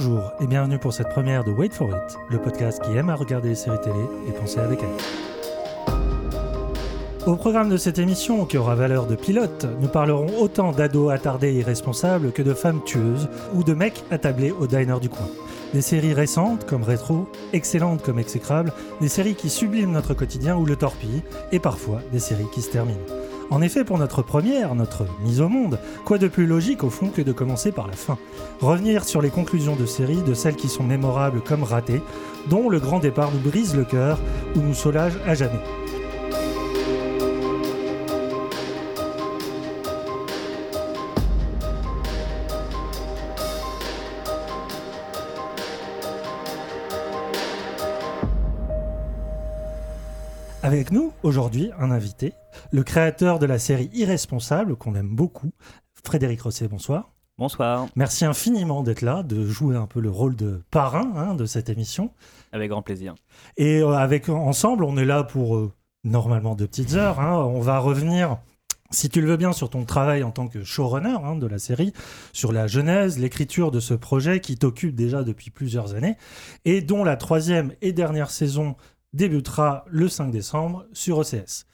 Bonjour et bienvenue pour cette première de Wait for It, le podcast qui aime à regarder les séries télé et penser avec elle. Au programme de cette émission, qui aura valeur de pilote, nous parlerons autant d'ados attardés et irresponsables que de femmes tueuses ou de mecs attablés au diner du coin. Des séries récentes comme Rétro, excellentes comme Exécrable, des séries qui subliment notre quotidien ou le torpillent, et parfois des séries qui se terminent. En effet, pour notre première, notre mise au monde, quoi de plus logique au fond que de commencer par la fin? Revenir sur les conclusions de séries, de celles qui sont mémorables comme ratées, dont le grand départ nous brise le cœur ou nous soulage à jamais. Avec nous, aujourd'hui, un invité, le créateur de la série Irresponsable, qu'on aime beaucoup, Frédéric Rosset, bonsoir. Bonsoir. Merci infiniment d'être là, de jouer un peu le rôle de parrain hein, de cette émission. Avec grand plaisir. Et euh, avec ensemble, on est là pour euh, normalement deux petites heures. hein. On va revenir, si tu le veux bien, sur ton travail en tant que showrunner hein, de la série, sur la genèse, l'écriture de ce projet qui t'occupe déjà depuis plusieurs années et dont la troisième et dernière saison débutera le 5 décembre sur OCS.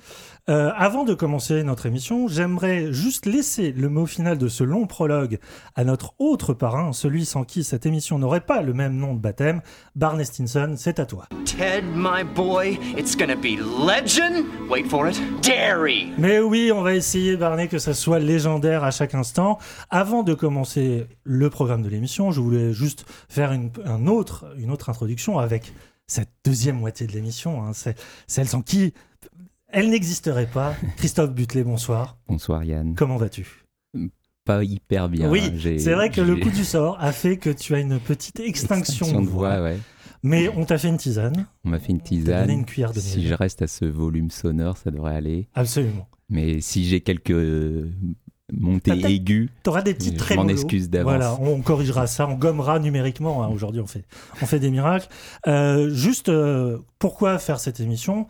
Euh, avant de commencer notre émission, j'aimerais juste laisser le mot final de ce long prologue à notre autre parrain, celui sans qui cette émission n'aurait pas le même nom de baptême. Barney Stinson, c'est à toi. Ted, my boy, it's gonna be legend. Wait for it. Dairy. Mais oui, on va essayer, Barney, que ça soit légendaire à chaque instant. Avant de commencer le programme de l'émission, je voulais juste faire une, un autre, une autre introduction avec cette deuxième moitié de l'émission, hein, c'est celle sans qui elle n'existerait pas. Christophe Butlet, bonsoir. Bonsoir Yann. Comment vas-tu? Pas hyper bien. Oui, c'est vrai que le coup du sort a fait que tu as une petite extinction, extinction de voix. ouais. Mais on t'a fait une tisane. On m'a fait une tisane. donné une cuillère de Si je reste à ce volume sonore, ça devrait aller. Absolument. Mais si j'ai quelques peut-être- aiguës, T'auras des petits traits. m'en excuse d'avance. Voilà, on corrigera ça, on gommera numériquement. hein. Aujourd'hui, on fait, on fait des miracles. Euh, juste, euh, pourquoi faire cette émission?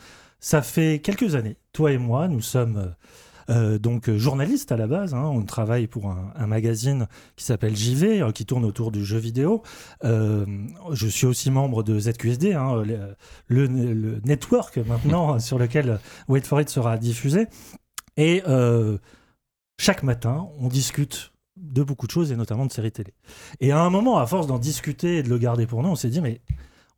Ça fait quelques années, toi et moi, nous sommes euh, euh, donc journalistes à la base. hein. on travaille pour un, un magazine qui s'appelle JV, euh, qui tourne autour du jeu vidéo. Euh, je suis aussi membre de ZQSD, hein, le, le- le network maintenant sur lequel Wait for It sera diffusé. Et chaque matin, on discute de beaucoup de choses et notamment de séries télé. Et à un moment, à force d'en discuter et de le garder pour nous, on s'est dit mais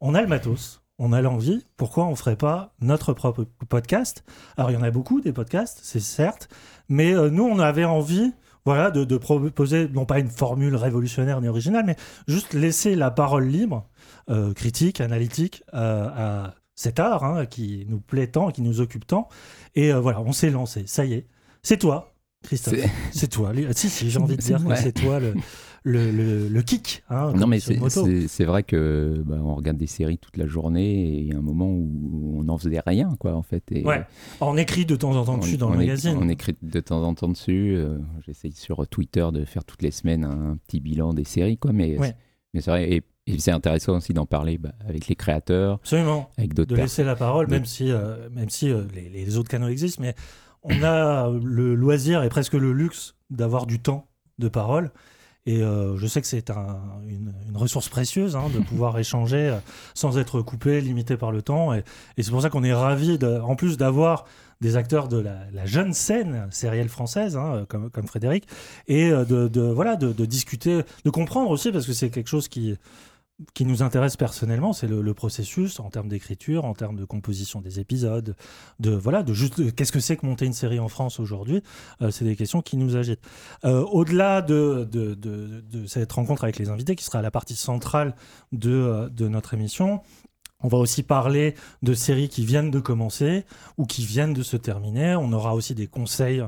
on a le matos, on a l'envie, pourquoi on ferait pas notre propre podcast? Alors il y en a beaucoup des podcasts, c'est certes, mais euh, nous on avait envie voilà, de, de proposer non pas une formule révolutionnaire ni originale, mais juste laisser la parole libre, euh, critique, analytique, euh, à cet art hein, qui nous plaît tant, qui nous occupe tant. Et voilà, on s'est lancé, ça y est. C'est toi, Christophe. C'est- toi. lui- Si, si, j'ai envie de dire que c'est toi le, le, le, le kick. hein, non mais c'est- vrai que bah, on regarde des séries toute la journée et il y a un moment où on n'en faisait rien quoi en fait. Et Ouais. On écrit de temps en temps dessus dans le magazine. On écrit de temps en temps dessus. euh, J'essaye sur Twitter de faire toutes les semaines un petit bilan des séries quoi. Mais, Ouais. mais c'est vrai et, et c'est intéressant aussi d'en parler bah, avec les créateurs, Absolument. avec d'autres De laisser la parole, même si, euh, même si euh, les, les autres canaux existent, mais on a le loisir et presque le luxe d'avoir du temps de parole. Et euh, je sais que c'est un- une, une ressource précieuse hein, de pouvoir échanger euh, sans être coupé, limité par le temps. Et, et c'est pour ça qu'on est ravis, de- en plus d'avoir des acteurs de la, la jeune scène sérielle française, hein, comme, comme Frédéric, et euh, de, de- voilà, de, de discuter, de comprendre aussi, parce que c'est quelque chose qui, qui nous intéresse personnellement, c'est le, processus en termes d'écriture, en termes de composition des épisodes, de voilà, de juste qu'est-ce que c'est que monter une série en France aujourd'hui. Euh, c'est des questions qui nous agitent. Euh, Au-delà de, cette rencontre avec les invités, qui sera la partie centrale de, euh, de notre émission. On va aussi parler de séries qui viennent de commencer ou qui viennent de se terminer. On aura aussi des conseils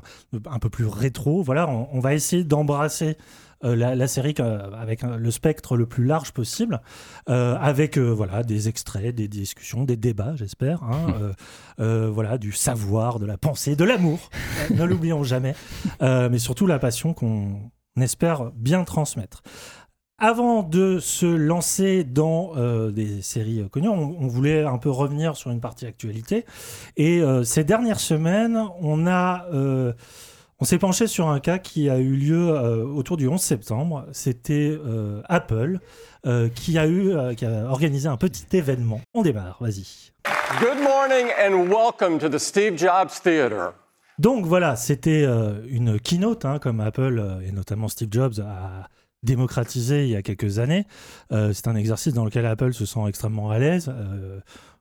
un peu plus rétro. Voilà, on, va essayer d'embrasser la, la série euh, avec le spectre le plus large possible, euh, avec euh, voilà des extraits, des discussions, des débats, j'espère. hein, euh, euh, voilà, du savoir, de la pensée, de l'amour. Euh, ne l'oublions jamais, Euh, mais surtout la passion qu'on espère bien transmettre. Avant de se lancer dans euh, des séries euh, connues, on, on voulait un peu revenir sur une partie actualité. Et euh, ces dernières semaines, on a, euh, On s'est penché sur un cas qui a eu lieu euh, autour du 11 septembre. C'était euh, Apple euh, qui, a eu, qui a organisé un petit événement. On démarre, vas-y. Good morning and welcome to the Steve Jobs Theater. Donc voilà, c'était une keynote, hein, comme Apple et notamment Steve Jobs a démocratisé il y a quelques années. C'est un exercice dans lequel Apple se sent extrêmement à l'aise.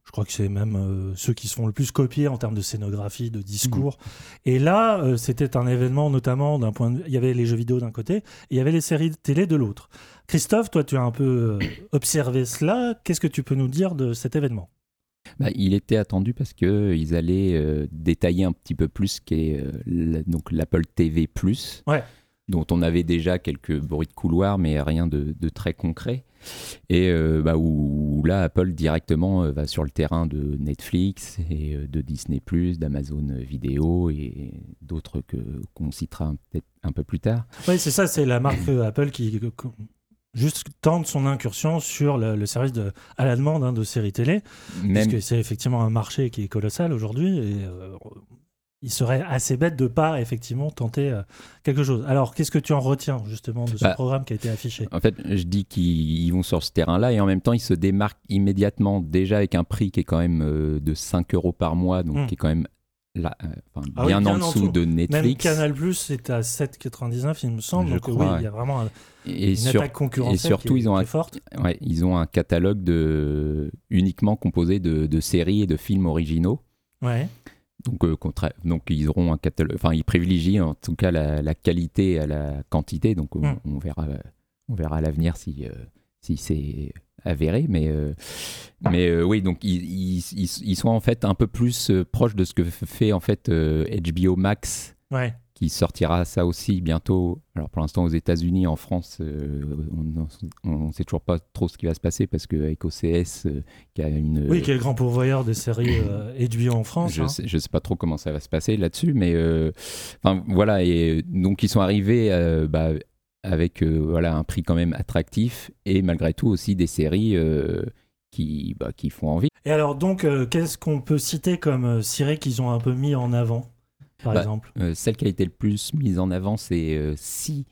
Je crois que c'est même euh, ceux qui se font le plus copier en termes de scénographie, de discours. Et là, euh, c'était un événement notamment d'un point de Il y avait les jeux vidéo d'un côté et il y avait les séries de télé de l'autre. Christophe, toi, tu as un peu euh, observé cela. Qu'est-ce que tu peux nous dire de cet événement? Bah, il était attendu parce qu'ils allaient euh, détailler un petit peu plus ce qu'est donc l'Apple TV+, Ouais. dont on avait déjà quelques bruits de couloir, mais rien de, de très concret. Et euh, bah, où, où là, Apple directement euh, va sur le terrain de Netflix et euh, de Disney+, d'Amazon Vidéo et d'autres que qu'on citera peut-être un peu plus tard. Oui, c'est ça, c'est la marque Apple qui juste tente son incursion sur le, le service de, à la demande hein, de séries télé, Même, parce que c'est effectivement un marché qui est colossal aujourd'hui et euh, il serait assez bête de pas effectivement tenter euh, quelque chose. Alors, qu'est-ce que tu en retiens justement de ce Bah, programme qui a été affiché? En fait, je dis qu'ils ils vont sur ce terrain-là et en même temps, ils se démarquent immédiatement déjà avec un prix qui est quand même euh, de 5 euros par mois, donc Hmm. qui est quand même là, euh, enfin, Ah oui, bien, en en dessous de Même Netflix. Canal Plus est à 7,99 il me semble. Je donc crois, oui, ouais. il y a vraiment un- et, une sur- attaque concurrentielle et surtout, qui est, ils ont un- forte. ouais, ils ont un catalogue de, uniquement composé de, de séries et de films originaux. Ouais. Donc, euh, donc ils auront un catalogue, enfin ils privilégient en tout cas la, la qualité à la quantité. Donc on, Hmm. on verra, on verra à l'avenir si euh, si c'est avéré. Mais euh, mais euh, oui, donc ils, ils, ils- sont en fait un peu plus euh, proches de ce que fait en fait euh, HBO Max Ouais. Qui sortira ça aussi bientôt. Alors pour l'instant aux États-Unis, en France, euh, on ne sait toujours pas trop ce qui va se passer parce qu'avec OCS, euh, qui a une Oui, qui est le grand pourvoyeur des séries euh, HBO en France. je hein. sais, pas trop comment ça va se passer là-dessus, mais euh, enfin voilà. Et donc ils sont arrivés euh, bah, avec euh, voilà un prix quand même attractif et malgré tout aussi des séries euh, qui bah, qui font envie. Et alors, donc, euh, qu'est-ce qu'on peut citer comme euh, série qu'ils ont un peu mis en avant, par Bah, exemple Euh, celle qui a été le plus mise en avant, c'est euh, Si,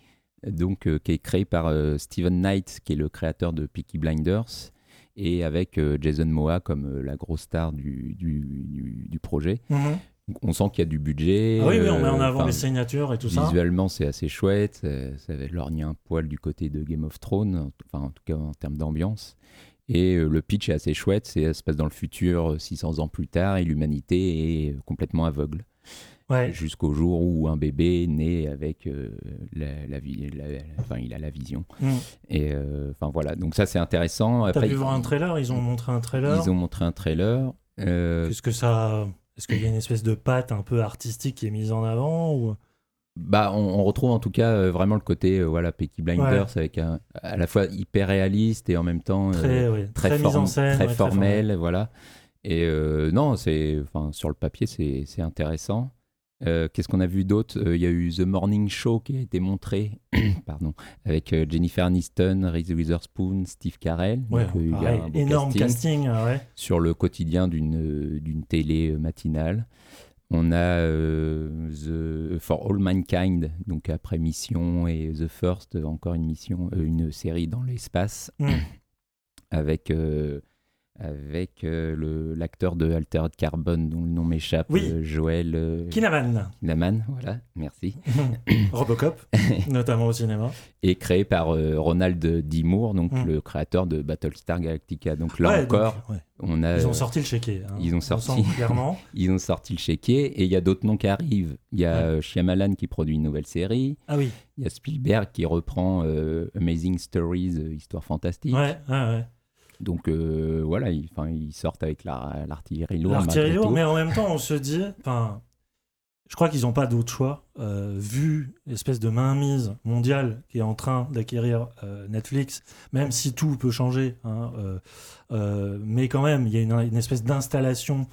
donc euh, qui est créée par Steven Knight, qui est le créateur de Peaky Blinders, et avec euh, Jason Momoa comme euh, la grosse star du, du, du- du projet. Mhm. On sent qu'il y a du budget. Ah oui, oui, on met en avant les signatures et tout ça. Visuellement, c'est assez chouette. Ça va lorgner un poil du côté de Game of Thrones, enfin en tout cas en termes d'ambiance. Et le pitch est assez chouette. C'est ça se passe dans le futur, euh, 600 ans plus tard, et l'humanité est complètement aveugle. Ouais. Jusqu'au jour où un bébé naît avec euh, la, la vie, la- enfin il a la vision. Mm. Et euh, enfin voilà. Donc ça c'est intéressant. T'as pu voir un ils- trailer? Ils ont montré un trailer? Ils ont montré un trailer. Euh, Qu'est-ce que ça. Est-ce qu'il y a une espèce de patte un peu artistique qui est mise en avant ou... Bah, on, on retrouve en tout cas euh, vraiment le côté euh, voilà Peaky Blinders avec un à la fois hyper réaliste et en même temps euh, Très, ouais, très, très form- en scène. très ouais, formel, voilà. Et euh, non, c'est enfin sur le papier c'est intéressant. Euh, Qu'est-ce qu'on a vu d'autre? Euh, Il y a eu The Morning Show qui a été montré, pardon, avec euh, Jennifer Aniston, Reese Witherspoon, Steve Carell. Ouais, Donc, il y a pareil, un beau énorme casting casting. ah ouais. sur le quotidien d'une d'une télé matinale. On a euh, The For All Mankind, donc après Mission et The First, encore une mission, euh, une série dans l'espace Mm. avec euh, avec euh, le- l'acteur de Altered Carbone dont le nom m'échappe, Oui. euh, Joël euh, Kinaman, Kinnaman, voilà, merci, Robocop, notamment au cinéma. et créé par Ronald D. Moore, donc Mm. le créateur de Battlestar Galactica. Donc là Ouais, encore, donc, ouais. on a Ils ont sorti le chéquier. hein. ils ont On sorti. clairement. Ils ont sorti le chéquier et il y a d'autres noms qui arrivent. Il y a Ouais. Shyamalan qui produit une nouvelle série. Ah oui. Il y a Spielberg qui reprend euh, Amazing Stories, euh, Histoire fantastique. Ouais, ouais, ouais. Donc euh, voilà, ils, sortent avec la- l'artillerie lourde. L'artillerie lourde, mais en même temps, on se dit, je crois qu'ils n'ont pas d'autre choix, euh, vu l'espèce de mainmise mondiale qui est en train d'acquérir euh, Netflix, même si tout peut changer, hein, mais quand même, il y a une, une espèce d'installation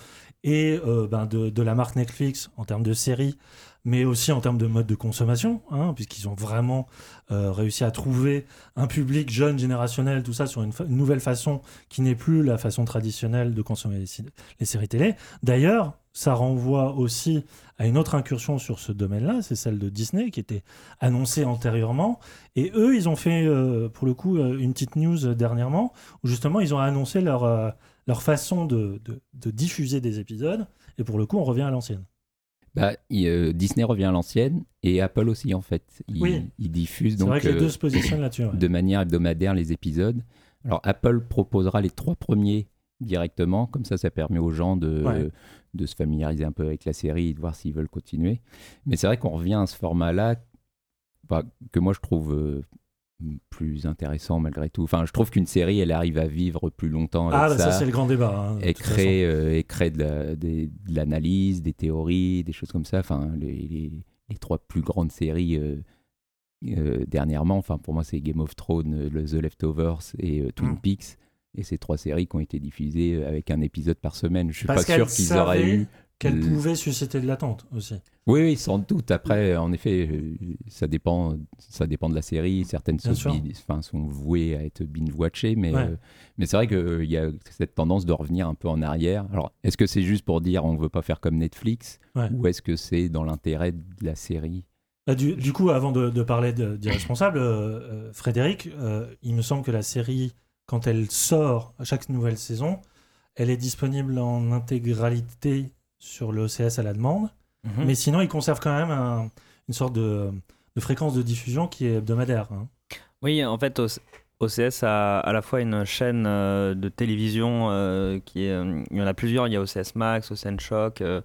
et ben, de, de la marque Netflix en termes de séries, mais aussi en termes de mode de consommation, hein, puisqu'ils ont vraiment euh, réussi à trouver un public jeune, générationnel, tout ça, sur une, nouvelle façon qui n'est plus la façon traditionnelle de consommer les, séries télé. D'ailleurs, ça renvoie aussi à une autre incursion sur ce domaine-là, c'est celle de Disney qui était annoncée antérieurement. Et eux, ils ont fait, euh, pour le coup, euh, une petite news dernièrement où justement ils ont annoncé leur, leur façon de- de diffuser des épisodes. Et pour le coup, on revient à l'ancienne. Bah, il- euh, Disney revient à l'ancienne et Apple aussi en fait. Ils, Oui. ils diffusent donc vrai que les euh, deux se positionnent là-dessus. ouais. de manière hebdomadaire les épisodes. Alors Apple proposera les trois premiers directement, comme ça ça permet aux gens de, Ouais. de se familiariser un peu avec la série et de voir s'ils veulent continuer. Mais c'est vrai qu'on revient à ce format-là bah, que moi je trouve euh, plus intéressant malgré tout. Enfin, je trouve qu'une série elle arrive à vivre plus longtemps avec Ah, bah, ça, ça. c'est le grand débat. hein, et crée, euh, et crée de la- des- de l'analyse, des théories, des choses comme ça. Enfin, les, les- les trois plus grandes séries euh, euh, dernièrement, enfin pour moi c'est Game of Thrones, le The Leftovers et Twin Mm. Peaks. Et ces trois séries qui ont été diffusées avec un épisode par semaine. Je suis Parce pas sûr qu'ils auraient eu. Qu'elle le- pouvait susciter de l'attente aussi. Oui, oui, sans doute. Après, en effet, euh, ça dépend, ça dépend de la série. Certaines sont, vouées à être binge-watchées, mais, Ouais. euh, mais c'est vrai qu'il y a cette tendance de revenir un peu en arrière. Alors, est-ce que c'est juste pour dire on ne veut pas faire comme Netflix Ouais. ou est-ce que c'est dans l'intérêt de la série? Bah, du, du coup, avant de, de parler d'Irresponsable, euh, euh, Frédéric, euh, il me semble que la série, quand elle sort à chaque nouvelle saison, elle est disponible en intégralité sur le OCS à la demande. Mhm. Mais sinon, il conserve quand même un- une sorte de, de fréquence de diffusion qui est hebdomadaire. hein. Oui, en fait, OC- OCS a à la fois une chaîne euh, de télévision euh, qui est. euh, il y en a plusieurs. Il y a OCS Max, OCN Shock. euh,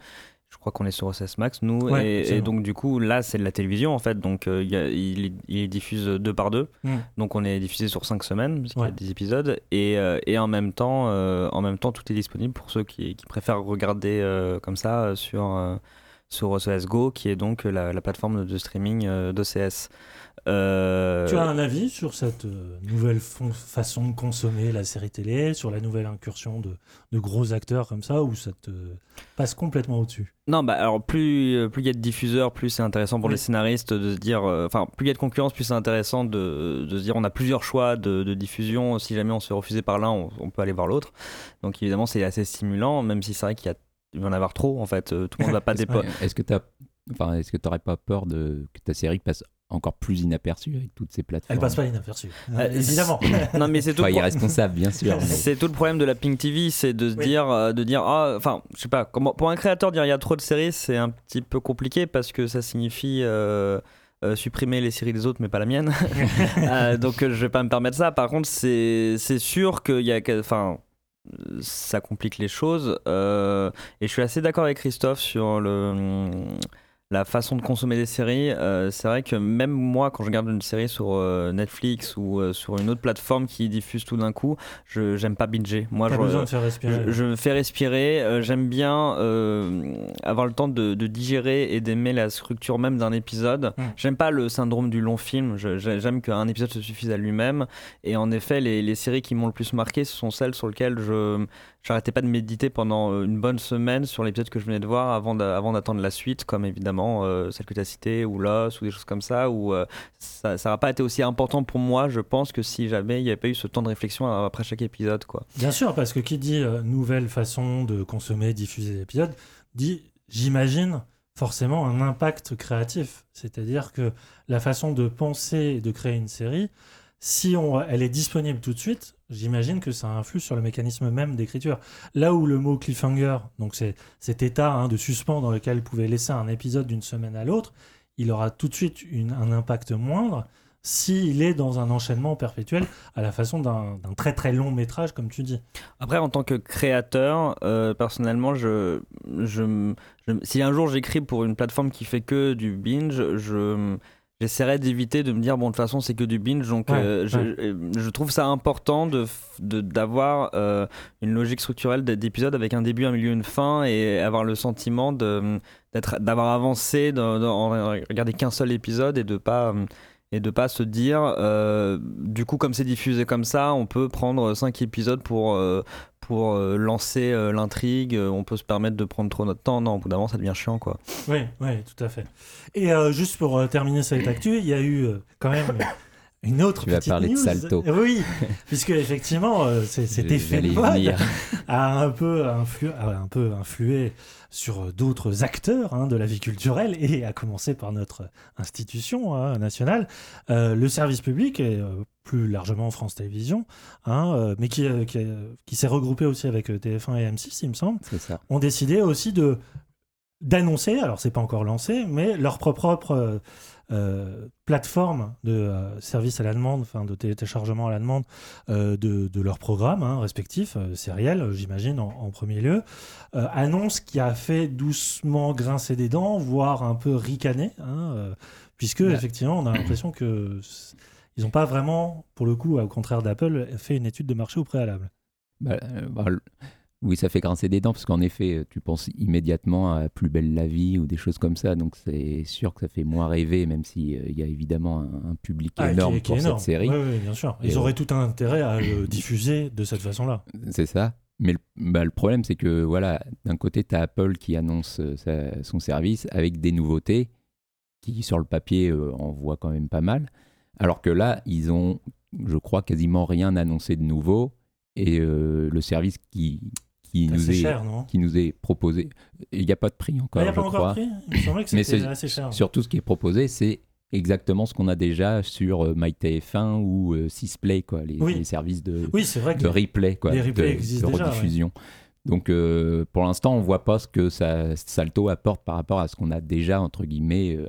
crois qu'on est sur OCS Max, nous. Ouais, et, donc, du coup, là, c'est de la télévision, en fait. Donc, euh, il, il, diffuse deux par deux. Mm. Donc, on est diffusé sur cinq semaines, parce qu'il y a des épisodes. Et, euh, et en, même temps, euh, en même temps, tout est disponible pour ceux qui, qui préfèrent regarder comme ça sur. sur OCS Go, qui est donc la, la plateforme de streaming d'OCS. Euh, Tu as un avis sur cette euh, nouvelle façon de consommer la série télé, sur la nouvelle incursion de, de gros acteurs comme ça, ou ça te passe complètement au-dessus? Non, bah alors plus euh, plus il y a de diffuseurs, plus c'est intéressant pour Oui. les scénaristes de se dire, euh, enfin plus il y a de concurrence, plus c'est intéressant de, de se dire on a plusieurs choix de, de diffusion. Si jamais on se fait refuser par l'un, on, on peut aller voir l'autre. Donc évidemment c'est assez stimulant, même si c'est vrai qu'il y a il va y en avoir trop en fait. Tout le monde va pas dépo- Est-ce que tu enfin, est-ce que t'aurais pas peur de que ta série passe encore plus inaperçue avec toutes ces plateformes Elle passe pas inaperçue, Euh, évidemment. non mais c'est tout. Le pro- irresponsable, bien sûr. mais- C'est tout le problème de la Pink TV, c'est de se Oui. dire, euh, de dire, ah, enfin, je sais pas, comment, pour un créateur dire il y a trop de séries, c'est un petit peu compliqué parce que ça signifie euh, euh, supprimer les séries des autres, mais pas la mienne. Euh, donc euh, je vais pas me permettre ça. Par contre, c'est c'est sûr qu'il y a, que- enfin, ça complique les choses. euh, et je suis assez d'accord avec Christophe sur le la façon de consommer des séries, euh, c'est vrai que même moi, quand je regarde une série sur euh, Netflix ou euh, sur une autre plateforme qui diffuse tout d'un coup, je j'aime pas binger. Moi, je, besoin de faire respirer. je, fais respirer. J'aime bien avoir le temps de, de digérer et d'aimer la structure même d'un épisode. Mm. J'aime pas le syndrome du long film. J'aime qu'un épisode se suffise à lui-même. Et en effet, les, les séries qui m'ont le plus marqué, ce sont celles sur lesquelles je j'arrêtais pas de méditer pendant euh, une bonne semaine sur l'épisode que je venais de voir avant d'a- avant d'attendre la suite, comme évidemment euh, celle que tu as citée, ou Lost, ou des choses comme ça, où euh, ça n'a pas été aussi important pour moi, je pense, que si jamais il n'y avait pas eu ce temps de réflexion après chaque épisode. quoi. Bien sûr, parce que qui dit euh, nouvelle façon de consommer, diffuser des épisodes, dit, j'imagine, forcément un impact créatif. C'est-à-dire que la façon de penser et de créer une série, si on, elle est disponible tout de suite, j'imagine que ça influe sur le mécanisme même d'écriture. Là où le mot cliffhanger, donc cet état hein, de suspens dans lequel pouvez laisser un épisode d'une semaine à l'autre, il aura tout de suite un impact moindre s'il est dans un enchaînement perpétuel à la façon d'un très très long métrage, comme tu dis. Après, en tant que créateur, euh, personnellement, si un jour j'écris pour une plateforme qui fait que du binge, je j'essaierai d'éviter de me dire bon de toute façon c'est que du binge donc Ouais, euh, je, ouais. euh, je trouve ça important de d'avoir euh, une logique structurelle d- d'épisode avec un début un milieu une fin et avoir le sentiment de d'être d'avoir avancé dans, dans- en regarder qu'un seul épisode et de pas euh, et de pas se dire euh, du coup comme c'est diffusé comme ça on peut prendre cinq épisodes pour euh, pour euh, lancer l'intrigue. On peut se permettre de prendre trop notre temps. Non au bout d'un moment ça devient chiant quoi. Oui, oui, tout à fait. Et juste pour terminer cette actu, il y a eu quand même une autre Tu vas petite parler de news. Salto. Oui, puisque effectivement, euh, cet effet y mode a un peu, un influé sur d'autres acteurs hein, de la vie culturelle et à commencer par notre institution hein, nationale, euh, le service public et euh, plus largement France Télévisions, hein, euh, mais qui, qui, qui s'est regroupé aussi avec euh, TF1 et M6, il me semble, ça. ont décidé aussi de d'annoncer, alors c'est pas encore lancé, mais leur propre euh, plateforme de euh, service à la demande, enfin de téléchargement à la demande euh, de, de leurs programmes hein, respectifs, sériels, euh, j'imagine, en, en premier lieu. Annonce qui a fait doucement grincer des dents, voire un peu ricaner, hein, puisque Ouais. effectivement on a l'impression que ils n'ont pas vraiment, pour le coup, au contraire d'Apple, fait une étude de marché au préalable. Bah, bah, oui, ça fait grincer des dents parce qu'en effet, tu penses immédiatement à Plus belle la vie ou des choses comme ça. Donc c'est sûr que ça fait moins rêver, même s'il y a évidemment un, un public Ah, qui énorme est- qui est pour énorme. cette série. Oui, oui, bien sûr. Et Ils euh, auraient tout un intérêt à le diffuser de cette façon-là. C'est ça. Mais le, bah, le problème, c'est que voilà, d'un côté, tu as Apple qui annonce euh, sa- son service avec des nouveautés qui, sur le papier, euh, en voient quand même pas mal. Alors que là, ils ont, je crois, quasiment rien annoncé de nouveau. Et euh, le service qui, qui, nous est, cher, qui nous est proposé, il n'y a pas de prix encore, Il n'y a je pas encore crois. Mais c'était c'est- assez cher. Sur tout ce qui est proposé, c'est exactement ce qu'on a déjà sur euh, MyTF1 ou euh, Sisplay, quoi, les, Oui. les services de, Oui, vrai de replay, quoi, les replays de, existent de déjà, rediffusion. Donc euh, pour l'instant, on voit pas ce que ça, Salto apporte par rapport à ce qu'on a déjà entre guillemets euh,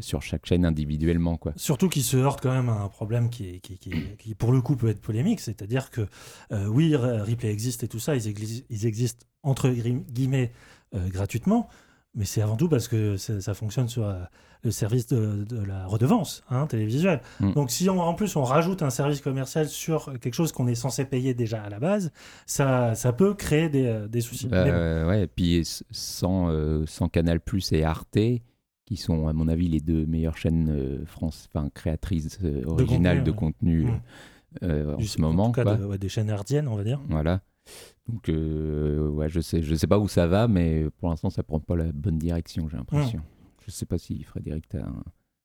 sur chaque chaîne individuellement, quoi. Surtout qu'il se heurte quand même à un problème qui, est- qui, qui, qui, pour le coup, peut être polémique. C'est-à-dire que, euh, oui, Re- Replay existe et tout ça, ils, exi- ils existent entre gui- guillemets euh, gratuitement, mais c'est avant tout parce que ça, fonctionne sur euh, le service de, de la redevance hein, télévisuelle. Mm. Donc, si on, en plus on rajoute un service commercial sur quelque chose qu'on est censé payer déjà à la base, ça, ça peut créer des, des soucis. Bah, bon. ouais, et puis sans, sans Canal Plus et Arte, qui sont à mon avis les deux meilleures chaînes euh, France, enfin créatrices euh, originales de contenu, Mm. euh, en ce moment, En tout cas, quoi. de- ouais, des chaînes herdiennes, on va dire. Voilà. Donc, euh, ouais, je sais, je sais pas où ça va, mais pour l'instant, ça prend pas la bonne direction, j'ai l'impression. Je sais pas si Frédéric, tu as un,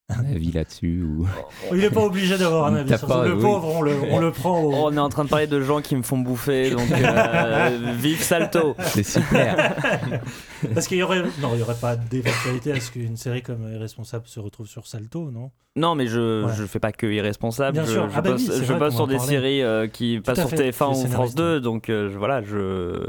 un avis là-dessus ou. Il n'est pas obligé d'avoir un avis sur pas, ça. Le oui. pauvre, on le, on le prend au... On est en train de parler de gens qui me font bouffer, donc euh, vive Salto. C'est super. Parce qu'il y aurait, non, il y aurait pas d'éventualité à ce qu'une série comme Irresponsable se retrouve sur Salto, non? Non, mais je Ouais. je fais pas que irresponsable. Bien je, sûr. je Ah bah oui, c'est je qu'on sur des parlait. séries euh, qui Tout passent sur fait, TF1 les ou France scénaristes. 2, donc euh, je- voilà, je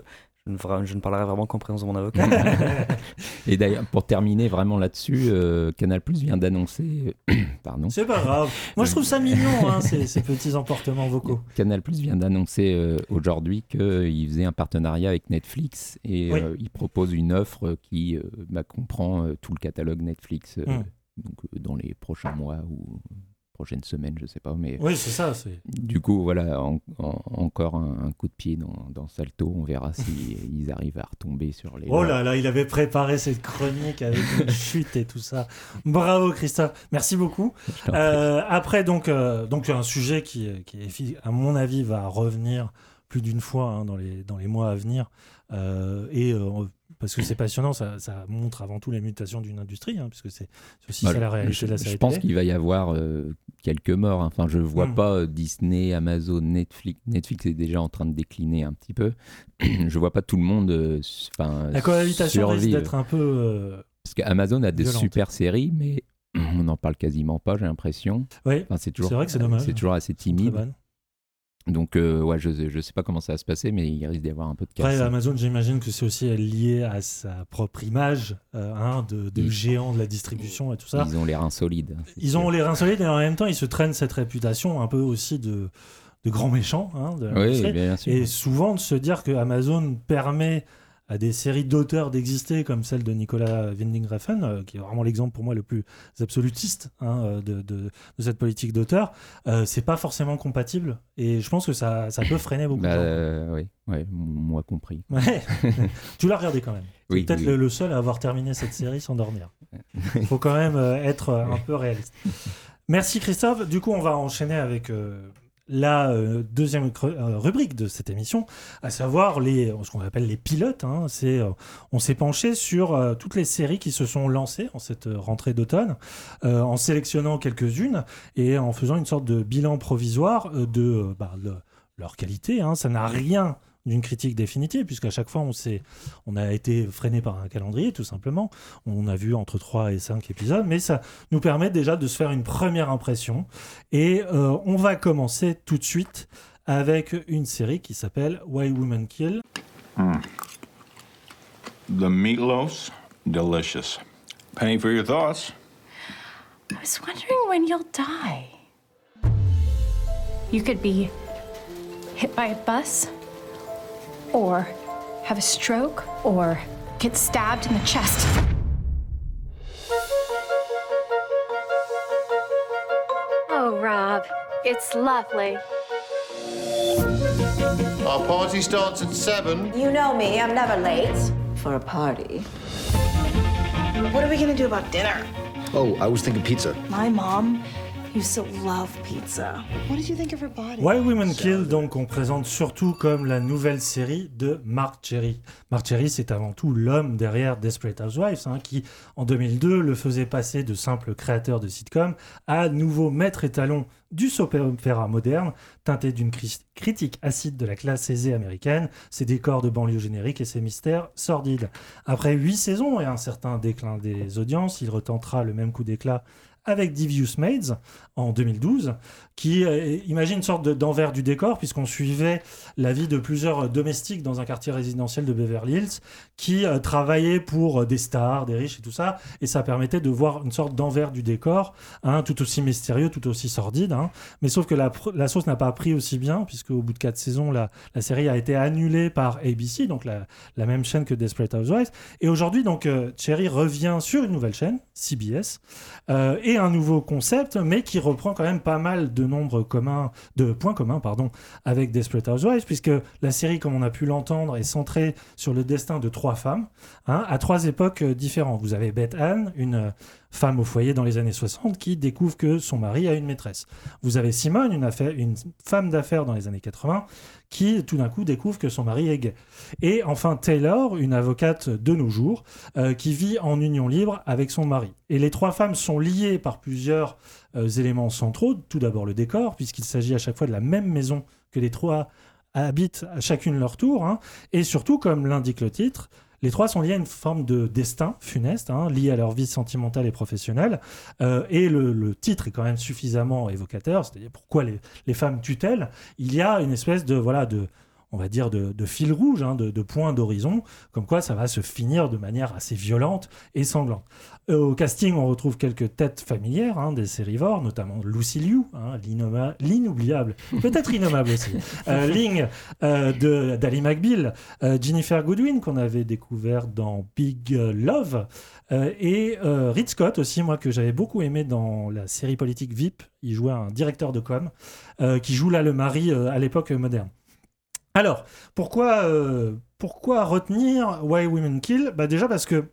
je ne, ferai- je ne parlerai vraiment qu'en présence de mon avocat. Et d'ailleurs, pour terminer vraiment là-dessus, euh, Canal Plus vient d'annoncer. pardon. C'est pas grave. Moi, je trouve ça mignon, hein, ces, ces petits emportements vocaux. Canal Plus vient d'annoncer euh, aujourd'hui qu'il faisait un partenariat avec Netflix et Oui. euh, il propose une offre qui euh, bah, comprend euh, tout le catalogue Netflix euh, Mm. donc, euh, dans les prochains mois ou prochaines semaines, je sais pas. Mais Oui, c'est ça. C'est... du coup, voilà, en- en- encore un, un coup de pied dans, dans Salto. On verra s'ils arrivent à retomber sur les. Oh là là, il avait préparé cette chronique avec une chute et tout ça. Bravo, Christophe. Merci beaucoup. Euh, après, donc, euh, donc un sujet qui, qui, à mon avis, va revenir plus d'une fois hein, dans, les, dans les mois à venir. Euh, et euh, parce que c'est passionnant, ça, ça montre avant tout les mutations d'une industrie, hein, puisque c'est aussi Bah, ça la je, réalité de la série je pense qu'il va y avoir euh, quelques morts. hein. Enfin, je vois Mm. pas Disney, Amazon, Netflix. Netflix est déjà en train de décliner un petit peu. je vois pas tout le monde. enfin, La cohabitation risque d'être un peu. Parce qu'Amazon a des violente. super séries, mais on n'en parle quasiment pas. J'ai l'impression. Oui, Enfin, c'est toujours. C'est vrai que c'est dommage. C'est toujours assez timide. Donc, euh, ouais, je, je sais pas comment ça va se passer, mais il risque d'y avoir un peu de casse. Après, Amazon, j'imagine que c'est aussi lié à sa propre image euh, hein, de, de Ils- géant de la distribution et tout ça. Ils ont les reins solides. Ils sûr. ont les reins solides et en même temps, ils se traînent cette réputation un peu aussi de, de grands méchants. Hein, de Oui, bien sûr. et souvent de se dire que Amazon permet à des séries d'auteurs d'exister, comme celle de Nicolas Winding Refn, euh, qui est vraiment l'exemple pour moi le plus absolutiste hein, euh, de, de- de cette politique d'auteur, euh, c'est pas forcément compatible. Et je pense que ça, ça peut freiner beaucoup Bah, de gens. euh, oui, ouais, moi compris. Ouais. tu l'as regardé quand même. Oui, peut-être oui. le, le seul à avoir terminé cette série sans dormir. Il faut quand même être un peu réaliste. Merci Christophe. Du coup, on va enchaîner avec euh, la euh, deuxième euh, rubrique de cette émission, à savoir les, ce qu'on appelle les pilotes. hein. Euh, on s'est penché sur euh, toutes les séries qui se sont lancées en cette euh, rentrée d'automne, euh, en sélectionnant quelques-unes et en faisant une sorte de bilan provisoire euh, de, euh, bah, leur qualité. hein. Ça n'a rien d'une critique définitive, puisqu'à chaque fois, on, s'est, on a été freiné par un calendrier, tout simplement. On a vu entre 3 et 5 épisodes, mais ça nous permet déjà de se faire une première impression. Et euh, on va commencer tout de suite avec une série qui s'appelle Why Women Kill. The meatloaf's delicious. Penny for your thoughts. I was wondering when you'll die. You could be hit by a bus, or have a stroke, or get stabbed in the chest. Oh, Rob, it's lovely. Our party starts at seven. You know me, I'm never late for a party. What are we gonna do about dinner? Oh, I was thinking pizza. My mom used to love pizza. What did you think of her body? Why Women Kill, donc, on présente surtout comme la nouvelle série de Mark Cherry. Mark Cherry, c'est avant tout l'homme derrière Desperate Housewives, hein, qui, en 2002, le faisait passer de simple créateur de sitcom à nouveau maître étalon du soap opéra moderne, teinté d'une cri- critique acide de la classe aisée américaine, ses décors de banlieue générique et ses mystères sordides. Après huit saisons et un certain déclin des audiences, il retentera le même coup d'éclat avec Devious Maids en 2012, qui euh, imagine une sorte de- d'envers du décor, puisqu'on suivait la vie de plusieurs domestiques dans un quartier résidentiel de Beverly Hills, qui euh, travaillaient pour euh, des stars, des riches et tout ça, et ça permettait de voir une sorte d'envers du décor, hein, tout aussi mystérieux, tout aussi sordide, hein. mais sauf que la, la sauce n'a pas pris aussi bien, puisque au bout de quatre saisons, la, série a été annulée par ABC, donc la, même chaîne que Desperate Housewives, et aujourd'hui, donc, Cherry revient sur une nouvelle chaîne, CBS, et un nouveau concept, mais qui reprend quand même pas mal de points communs, pardon, avec Desperate Housewives, puisque la série, comme on a pu l'entendre, est centrée sur le destin de trois femmes, hein, à trois époques euh, différentes. Vous avez Beth Ann, une euh, femme au foyer dans les années 60, qui découvre que son mari a une maîtresse. Vous avez Simone, une, une femme d'affaires dans les années 80, qui tout d'un coup découvre que son mari est gay. Et enfin Taylor, une avocate de nos jours, euh, qui vit en union libre avec son mari. Et les trois femmes sont liées par plusieurs euh, éléments centraux. Tout d'abord le décor, puisqu'il s'agit à chaque fois de la même maison que les trois habitent à chacune leur tour. hein. Et surtout, comme l'indique le titre, les trois sont liés à une forme de destin funeste, hein, lié à leur vie sentimentale et professionnelle. Euh, et le, titre est quand même suffisamment évocateur, c'est-à-dire pourquoi les, les femmes tutellent. Il y a une espèce de, voilà, de, on va dire, de, fil rouge, hein, de, de point d'horizon, comme quoi ça va se finir de manière assez violente et sanglante. Euh, au casting, on retrouve quelques têtes familières hein, des sérivores, notamment Lucy Liu, hein, l'inoubliable, peut-être innommable aussi, euh, Ling euh, d'Ali McBeal, euh, Jennifer Goodwin qu'on avait découvert dans Big Love, et Reed Scott aussi, moi que j'avais beaucoup aimé dans la série politique VIP. Il jouait un directeur de com qui joue là le mari à l'époque moderne. Alors, pourquoi, euh, pourquoi retenir Why Women Kill? Bah Déjà parce que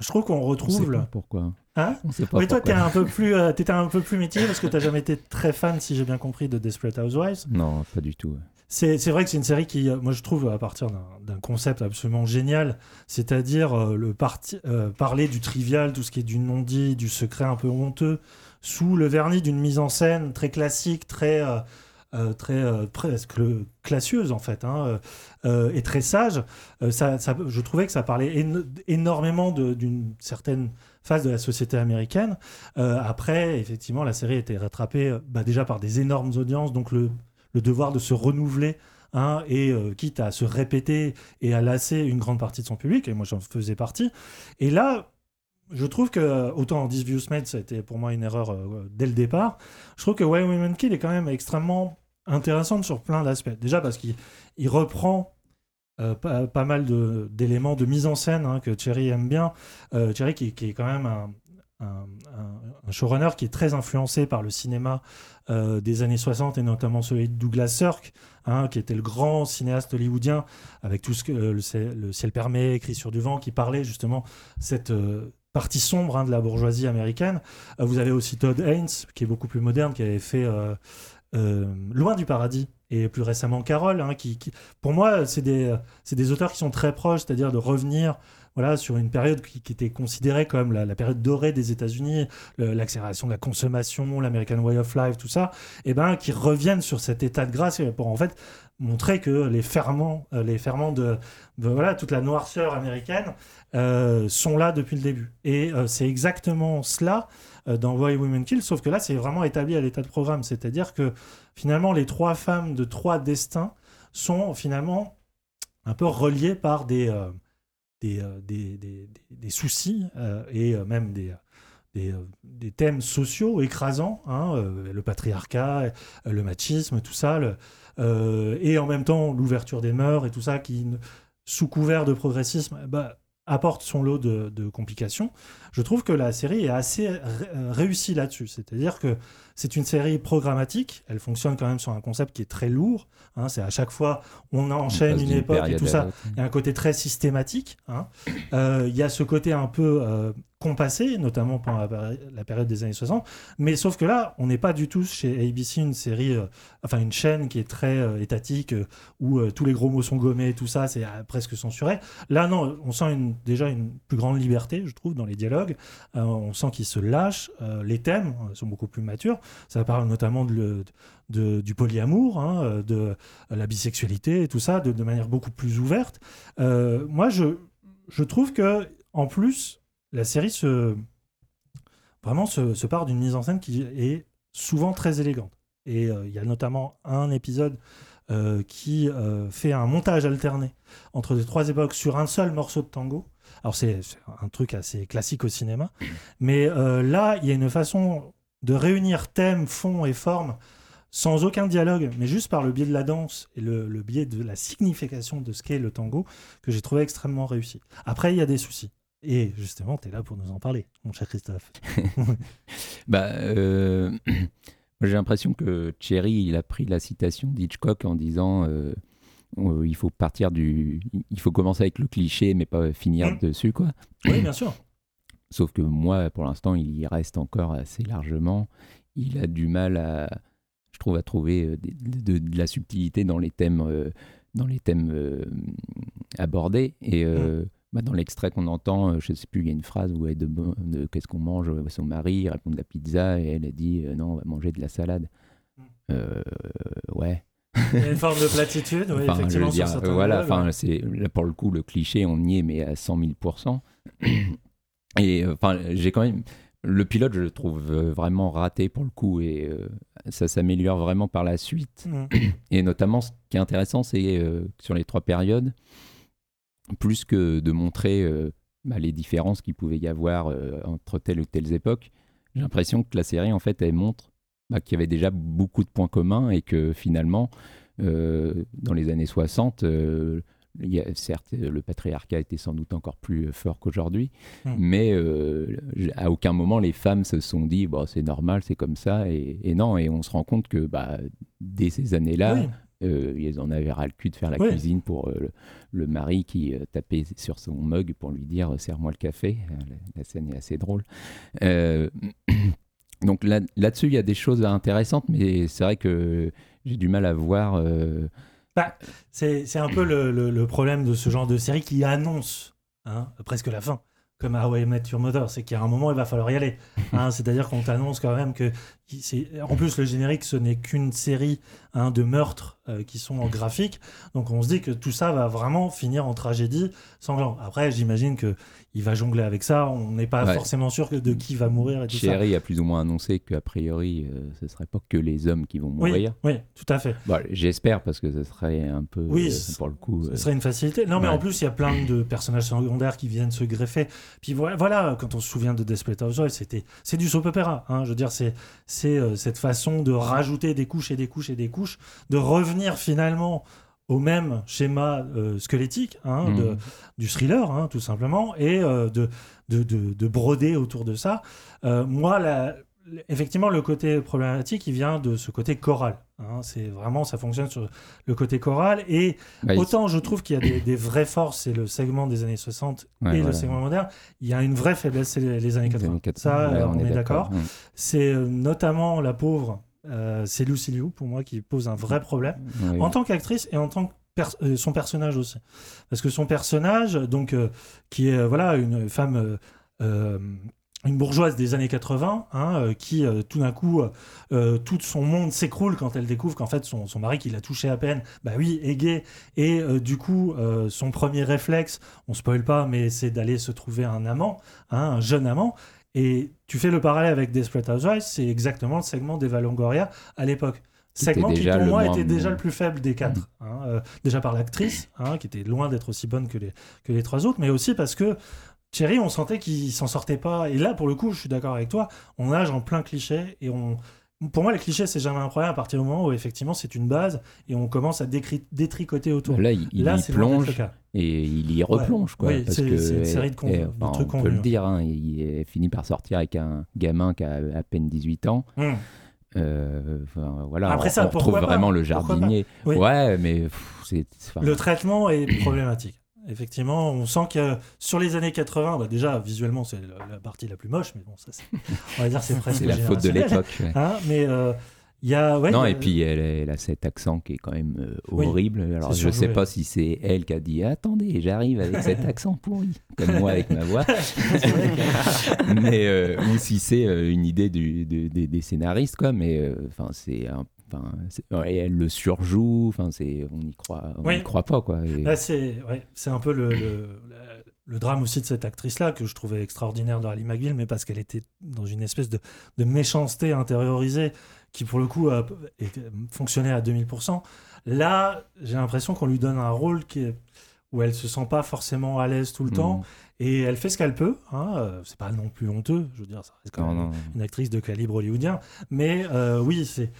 je trouve qu'on On sait retrouve... le- pas pourquoi. Hein? On sait pas oui, toi, t'es un peu plus, euh, t'étais un peu plus mitigé parce que t'as jamais été très fan, si j'ai bien compris, de Desperate Housewives. Non, pas du tout. C'est c'est vrai que c'est une série qui, euh, moi, je trouve, à partir d'un- d'un concept absolument génial, c'est-à-dire euh, le parti, euh, parler du trivial, tout ce qui est du non-dit, du secret un peu honteux, sous le vernis d'une mise en scène très classique, très, euh, euh, très euh, presque classieuse en fait, hein, euh, euh, et très sage. Euh, ça, je trouvais que ça parlait éno- énormément d'une certaine phase de la société américaine. Euh, après, effectivement, la série a été rattrapée euh, bah, déjà par des énormes audiences, donc le, devoir de se renouveler. hein, et euh, quitte à se répéter et à lasser une grande partie de son public, et moi j'en faisais partie. Et là, je trouve que, autant en View Made, ça a été pour moi une erreur euh, dès le départ, je trouve que Why Women Kill est quand même extrêmement intéressante sur plein d'aspects. Déjà parce qu'il il reprend euh, pas, mal d'éléments de, mise en scène hein, que Thierry aime bien. Euh, Thierry qui, est quand même un, un- un- un showrunner qui est très influencé par le cinéma euh, des années 60 et notamment celui de Douglas Sirk, hein, qui était le grand cinéaste hollywoodien avec tout ce que euh, le, ciel, permet, écrit sur du vent, qui parlait justement cette partie sombre hein, de la bourgeoisie américaine. Vous avez aussi Todd Haynes, qui est beaucoup plus moderne, qui avait fait Loin du paradis et plus récemment Carole, hein, qui, pour moi, c'est des, auteurs qui sont très proches, c'est-à-dire de revenir voilà, sur une période qui, était considérée comme la, période dorée des États-Unis, l'accélération de la consommation, l'American Way of Life, tout ça, et ben qui reviennent sur cet état de grâce pour en fait montrer que les ferments, euh, les ferments de, voilà toute la noirceur américaine euh, sont là depuis le début. Et euh, c'est exactement cela euh, dans Why Women Kill, sauf que là c'est vraiment établi à l'état de programme, c'est-à-dire que finalement les trois femmes de trois destins sont finalement un peu reliées par des euh, euh, des, des, des- des soucis euh, et euh, même des, des, euh, thèmes sociaux écrasants, hein, euh, le patriarcat, euh, le machisme, tout ça, euh, et en même temps l'ouverture des mœurs et tout ça qui, sous couvert de progressisme, bah, apporte son lot de complications. Je trouve que la série est assez euh, réussie là-dessus. C'est-à-dire que c'est une série programmatique. Elle fonctionne quand même sur un concept qui est très lourd. hein. c'est à chaque fois on enchaîne une époque et tout ça. Il y a un côté très systématique. hein. Euh, Il y a ce côté un peu euh, compassé, notamment pendant la, péri- la période des années 60. Mais sauf que là, on n'est pas du tout chez ABC une série, euh, enfin une chaîne qui est très étatique, où tous les gros mots sont gommés et tout ça, c'est presque censuré. Là, non, on sent une, déjà une plus grande liberté, je trouve, dans les dialogues. Euh, on sent qu'ils se lâchent. Euh, les thèmes euh, sont beaucoup plus matures. Ça parle notamment du polyamour, hein, euh, de la bisexualité et tout ça, de, manière beaucoup plus ouverte. Moi, je, trouve que en plus, la série se vraiment se, part d'une mise en scène qui est souvent très élégante. Et il y a notamment un épisode qui fait un montage alterné entre les trois époques sur un seul morceau de tango. Alors c'est un truc assez classique au cinéma, mais euh, là il y a une façon de réunir thème, fond et forme sans aucun dialogue, mais juste par le biais de la danse et le, biais de la signification de ce qu'est le tango, que j'ai trouvé extrêmement réussi. Après, il y a des soucis. Et justement, tu es là pour nous en parler, mon cher Christophe. Bah, euh, j'ai l'impression que Thierry, il a pris la citation d'Hitchcock en disant euh, il faut partir du, il faut commencer avec le cliché, mais pas finir Mm. dessus, quoi. oui, bien sûr. Sauf que moi, pour l'instant, il y reste encore assez largement. Il a du mal à, je trouve, à trouver euh, de, de la subtilité dans les thèmes, euh, dans les thèmes euh, abordés. Et euh, bah, dans l'extrait qu'on entend, euh, je sais plus, il y a une phrase où elle est de, qu'est-ce qu'on mange euh, Son mari il répond de la pizza et elle a dit euh, non, on va manger de la salade. Euh, ouais. Il y a une forme de platitude, oui, Enfin, effectivement, sur voilà, enfin, ouais. c'est là pour le coup le cliché, on y est, mais à 100 000 Et euh, enfin, j'ai quand même le pilote, je le trouve euh, vraiment raté pour le coup, et euh, ça s'améliore vraiment par la suite. Et notamment, ce qui est intéressant, c'est euh, sur les trois périodes, plus que de montrer euh, bah, les différences qu'il pouvait y avoir entre telle ou telle époque, j'ai l'impression que la série, en fait, elle montre bah, qu'il y avait déjà beaucoup de points communs et que finalement, euh, dans les années 60, euh, il y a, certes, le patriarcat était sans doute encore plus fort qu'aujourd'hui, Mm. mais euh, à aucun moment les femmes se sont dit bon, c'est normal, c'est comme ça, et, et non, et on se rend compte que bah, dès ces années-là, Oui. euh, ils en avaient ras le cul de faire la cuisine pour euh, le, le mari qui euh, tapait sur son mug pour lui dire serre-moi le café. La, la scène est assez drôle. Donc là- là-dessus, il y a des choses intéressantes, mais c'est vrai que j'ai du mal à voir. euh, Bah, c'est c'est un peu le, le- le problème de ce genre de série qui annonce hein, presque la fin, comme How I Met Your Mother, c'est a un moment il va falloir y aller. hein. C'est-à-dire qu'on t'annonce quand même que en plus le générique ce n'est qu'une série hein, de meurtres euh, qui sont en graphique, donc on se dit que tout ça va vraiment finir en tragédie sanglant. Après j'imagine que il va jongler avec ça, on n'est pas Ouais. forcément sûr de qui va mourir et tout ça. Thierry a plus ou moins annoncé qu'a priori, euh, ce serait pas que les hommes qui vont mourir. oui, tout à fait. Bon, J'espère parce que ce serait un peu, Oui, euh, pour le coup. Ce serait une facilité. Non, mais en plus, il y a plein de personnages secondaires qui viennent se greffer. Puis voilà, voilà quand on se souvient de Desperate Housewives, c'était, c'est du soap opera. Hein, je veux dire, c'est, c'est euh, cette façon de rajouter des couches et des couches et des couches, de revenir finalement au même schéma euh, squelettique hein, Mhm. de, du thriller, hein, tout simplement, et euh, de, de, de, de broder autour de ça. Moi, la- effectivement, le côté problématique, il vient de ce côté choral. hein. c'est vraiment, ça fonctionne sur le côté choral. Et Bah, autant je trouve qu'il y a des, des vraies forces, c'est le segment des années 60 Ouais, et le segment moderne. Il y a une vraie faiblesse, c'est les, les années les 80. années 80, Ça, ouais, on, est d'accord. C'est euh, notamment la pauvre euh, c'est Lucy Liu pour moi qui pose un vrai problème en tant qu'actrice et en tant que pers- euh, son personnage aussi. Parce que son personnage, donc, euh, qui est euh, voilà une femme, une bourgeoise des années 80, hein, euh, qui euh, tout d'un coup, euh, tout son monde s'écroule quand elle découvre qu'en fait son, son mari qui l'a touché à peine, bah oui, est gay. Et du coup, son premier réflexe, on spoil pas, mais c'est d'aller se trouver un amant, hein, un jeune amant. Et tu fais le parallèle avec Desperate Housewives, c'est exactement le segment d'Eva Longoria à l'époque. Segment qui, pour moi, était déjà le plus faible des quatre. hein, euh, déjà par l'actrice, hein, qui était loin d'être aussi bonne que les, que les trois autres, mais aussi parce que Thierry, on sentait qu'il s'en sortait pas. Et là, pour le coup, je suis d'accord avec toi, on nage en plein cliché. Et on... Pour moi, les clichés, c'est jamais un problème à partir du moment où, effectivement, c'est une base et on commence à détricoter autour. Là, il, il y le plonge cas. et il y replonge. quoi, Oui, parce c'est- que, c'est une série de con- et, de enfin, trucs On peut le dire, hein, il est fini par sortir avec un gamin qui a à peine 18 ans. Hum. Euh, enfin, voilà, Après on, ça, on retrouve pourquoi pas vraiment le jardinier. Oui. Ouais, mais pff, c'est. enfin, Le traitement est problématique. Effectivement, on sent que sur les années 80, bah déjà visuellement c'est la, partie la plus moche, mais bon, ça c'est, on va dire c'est presque C'est la faute de l'époque, ouais. Hein, mais euh, il y a, ouais, non, il y a- et puis elle, elle a cet accent qui est quand même euh, Oui, horrible. Alors je sais surjoué. pas si c'est elle qui a dit Attendez, j'arrive avec cet accent pourri, comme moi avec ma voix. mais euh, ou si c'est euh, une idée du, des, des scénaristes, quoi. Mais enfin, c'est un- Enfin, ouais, elle le surjoue. Enfin, c'est on n'y croit, on Oui. n'y croit pas, quoi. Et- Là, c'est ouais, c'est un peu le, le, la- le drame aussi de cette actrice-là que je trouvais extraordinaire de Ali McGill, mais parce qu'elle était dans une espèce de, de méchanceté intériorisée qui, pour le coup, a- fonctionnait à 2000%. Là, j'ai l'impression qu'on lui donne un rôle qui est- où elle se sent pas forcément à l'aise tout le Mhm. temps et elle fait ce qu'elle peut. Hein, euh, c'est pas non plus honteux, je veux dire, ça reste quand Non, même non. une actrice de calibre hollywoodien. Mais euh, oui, c'est.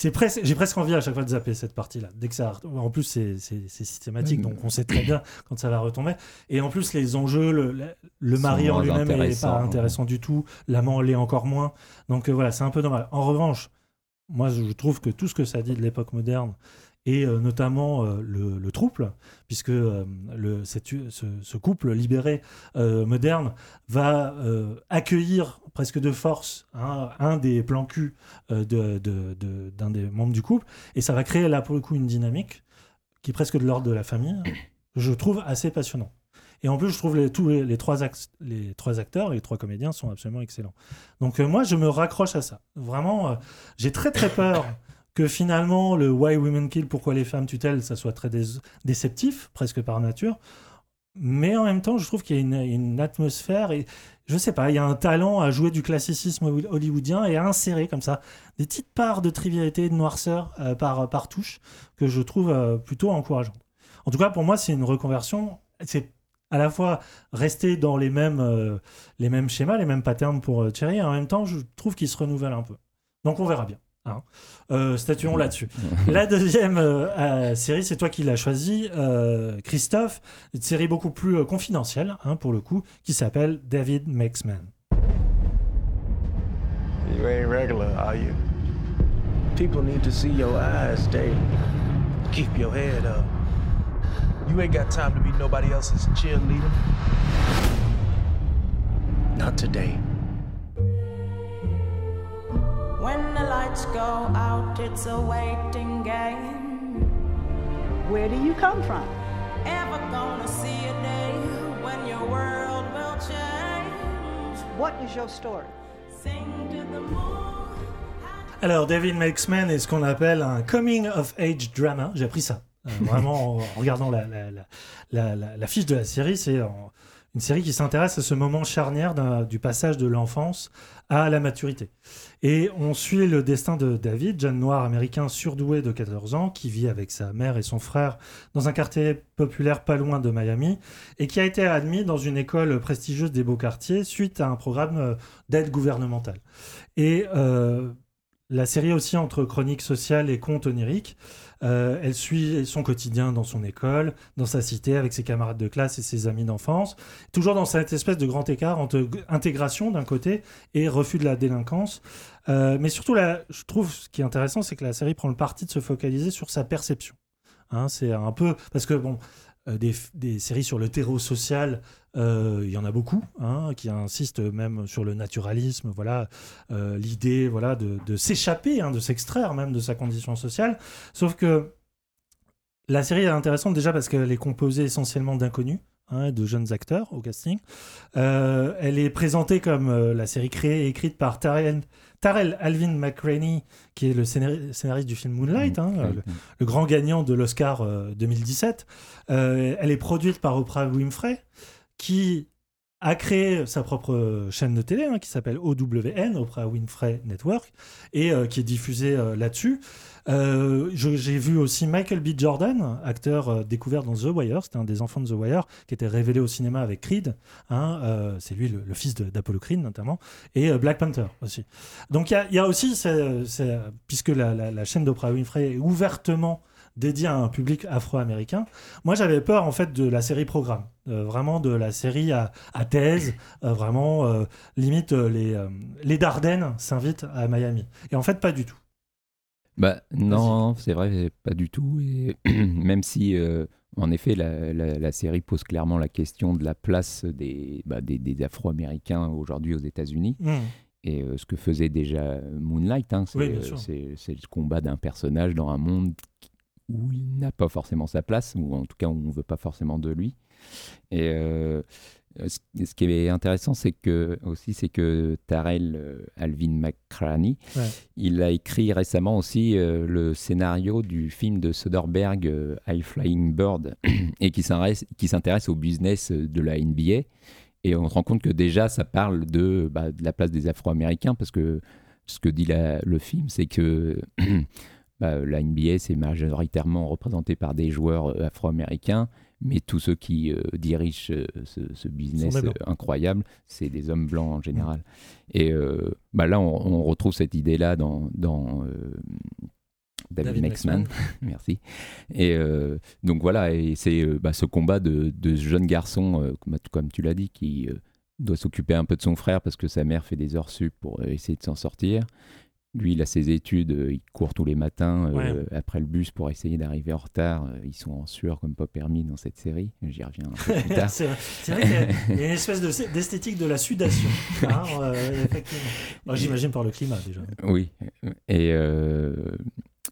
C'est presque, j'ai presque envie à chaque fois de zapper cette partie-là. Dès que ça, en plus c'est, systématique, donc on sait très bien quand ça va retomber. Et en plus les enjeux, le, mari en lui-même n'est pas intéressant du tout, l'amant l'est encore moins. Donc euh, voilà, c'est un peu normal. En revanche, moi je trouve que tout ce que ça dit de l'époque moderne et euh, notamment euh, le, le trouble, puisque le, cette- ce, ce couple libéré moderne va accueillir presque de force hein, un des plans cul euh, d'un des membres du couple, et ça va créer là pour le coup une dynamique qui est presque de l'ordre de la famille, je trouve assez passionnant. Et en plus, je trouve les, tous les, trois les trois acteurs, les trois comédiens sont absolument excellents. Donc euh, moi, je me raccroche à ça. Vraiment, euh, j'ai très très peur que finalement le Why Women Kill, pourquoi les femmes tutellent, ça soit très dé- déceptif, presque par nature. Mais en même temps, je trouve qu'il y a une, une atmosphère et je sais pas, il y a un talent à jouer du classicisme hol- hollywoodien et à insérer comme ça des petites parts de trivialité, de noirceur euh, par, touche que je trouve euh, plutôt encourageante. En tout cas, pour moi, c'est une reconversion. C'est à la fois rester dans les mêmes, euh, les mêmes schémas, les mêmes patterns pour Thierry, et en même temps, je trouve qu'il se renouvelle un peu. Donc on verra bien. Hein. Euh, statuons là-dessus. La deuxième euh, euh, série, c'est toi qui l'as choisie, euh, Christophe. Une série beaucoup plus euh, confidentielle, hein, pour le coup, qui s'appelle David Makes Man. You ain't regular, are you? People need to see your eyes, Dave. Keep your head up. You ain't got time to be nobody else's cheerleader. Not today. When the lights go out, it's a waiting game. Where do you come from? Ever gonna see a day when your world will change? What is your story? Sing to the moon. Alors, David Makes Man est ce qu'on appelle un coming of age drama. J'ai appris ça. Euh, vraiment, en regardant la, la, la, la- fiche de la série, c'est en- une série qui s'intéresse à ce moment charnière du passage de l'enfance à la maturité. Et on suit le destin de David, jeune noir américain surdoué de 14 ans, qui vit avec sa mère et son frère dans un quartier populaire pas loin de Miami, et qui a été admis dans une école prestigieuse des beaux quartiers suite à un programme euh, d'aide gouvernementale. Et euh, la série aussi entre chronique sociale et conte onirique. Euh, elle suit son quotidien dans son école, dans sa cité, avec ses camarades de classe et ses amis d'enfance. Toujours dans cette espèce de grand écart entre intégration d'un côté et refus de la délinquance. Euh, mais surtout, je trouve ce qui est intéressant, c'est que la série prend le parti de se focaliser sur sa perception. Hein, c'est un peu parce que bon, des, des séries sur le terreau social, euh, il y en a beaucoup, hein, qui insistent même sur le naturalisme, voilà, euh, l'idée voilà, de, s'échapper, hein, de s'extraire même de sa condition sociale. Sauf que la série est intéressante déjà parce qu'elle est composée essentiellement d'inconnus. hein, de jeunes acteurs au casting. Euh, elle est présentée comme euh, la série créée et écrite par Tarell, Tarell Alvin McCraney, qui est le scénari- scénariste du film Moonlight, hein, euh, le, le grand gagnant de l'Oscar euh, 2017. Euh, elle est produite par Oprah Winfrey, qui a créé sa propre chaîne de télé hein, qui s'appelle OWN, Oprah Winfrey Network, et euh, qui est diffusée euh, là-dessus. Euh, J'ai vu aussi Michael B. Jordan, acteur euh, découvert dans The Wire, c'était un des enfants de The Wire, qui était révélé au cinéma avec Creed. hein, euh, c'est lui le, fils d'Apollo Creed notamment, et Black Panther aussi. Donc il y a, aussi, puisque la, chaîne d'Oprah Winfrey est ouvertement dédiée à un public afro-américain, moi j'avais peur en fait de la série programme, vraiment de la série à, thèse, vraiment limite les, les Dardennes s'invitent à Miami. Et en fait pas du tout. Bah non, c'est vrai, pas du tout. Et même si, euh, en effet, la, la- la série pose clairement la question de la place des, bah, des, des Afro-Américains aujourd'hui aux États-Unis. Mm. Et euh, ce que faisait déjà Moonlight, hein, c'est Oui, bien euh, c'est- le combat d'un personnage dans un monde où il n'a pas forcément sa place, ou en tout cas où on ne veut pas forcément de lui. Et euh, ce, ce qui est intéressant, c'est que aussi, c'est que Tarell euh, Alvin McCraney, Ouais. il a écrit récemment aussi euh, le scénario du film de Soderbergh, euh, High Flying Bird, et qui s'intéresse au business euh, de la NBA. Et on se rend compte que déjà, ça parle de, bah, de la place des Afro-Américains, parce que ce que dit la- le film, c'est que bah, la NBA, c'est majoritairement représenté par des joueurs euh, afro-américains, mais tous ceux qui euh, dirigent euh, ce, ce business euh, incroyable, c'est des hommes blancs en général. Et euh, bah, là, on, on retrouve cette idée-là dans, dans euh, David, David. Mexman. Merci. Et donc voilà, et c'est bah, ce combat de, de ce jeune garçon, comme, tu l'as dit, qui doit s'occuper un peu de son frère parce que sa mère fait des heures sup pour essayer de s'en sortir. Lui, il a ses études, euh, il court tous les matins euh, après le bus pour essayer d'arriver en retard. Euh, Ils sont en sueur comme pas permis dans cette série. J'y reviens un peu plus tard. c'est vrai qu'il y a- il y a une espèce de- d'esthétique de la sudation. hein, euh, J'imagine par le climat déjà. Oui. Et, euh,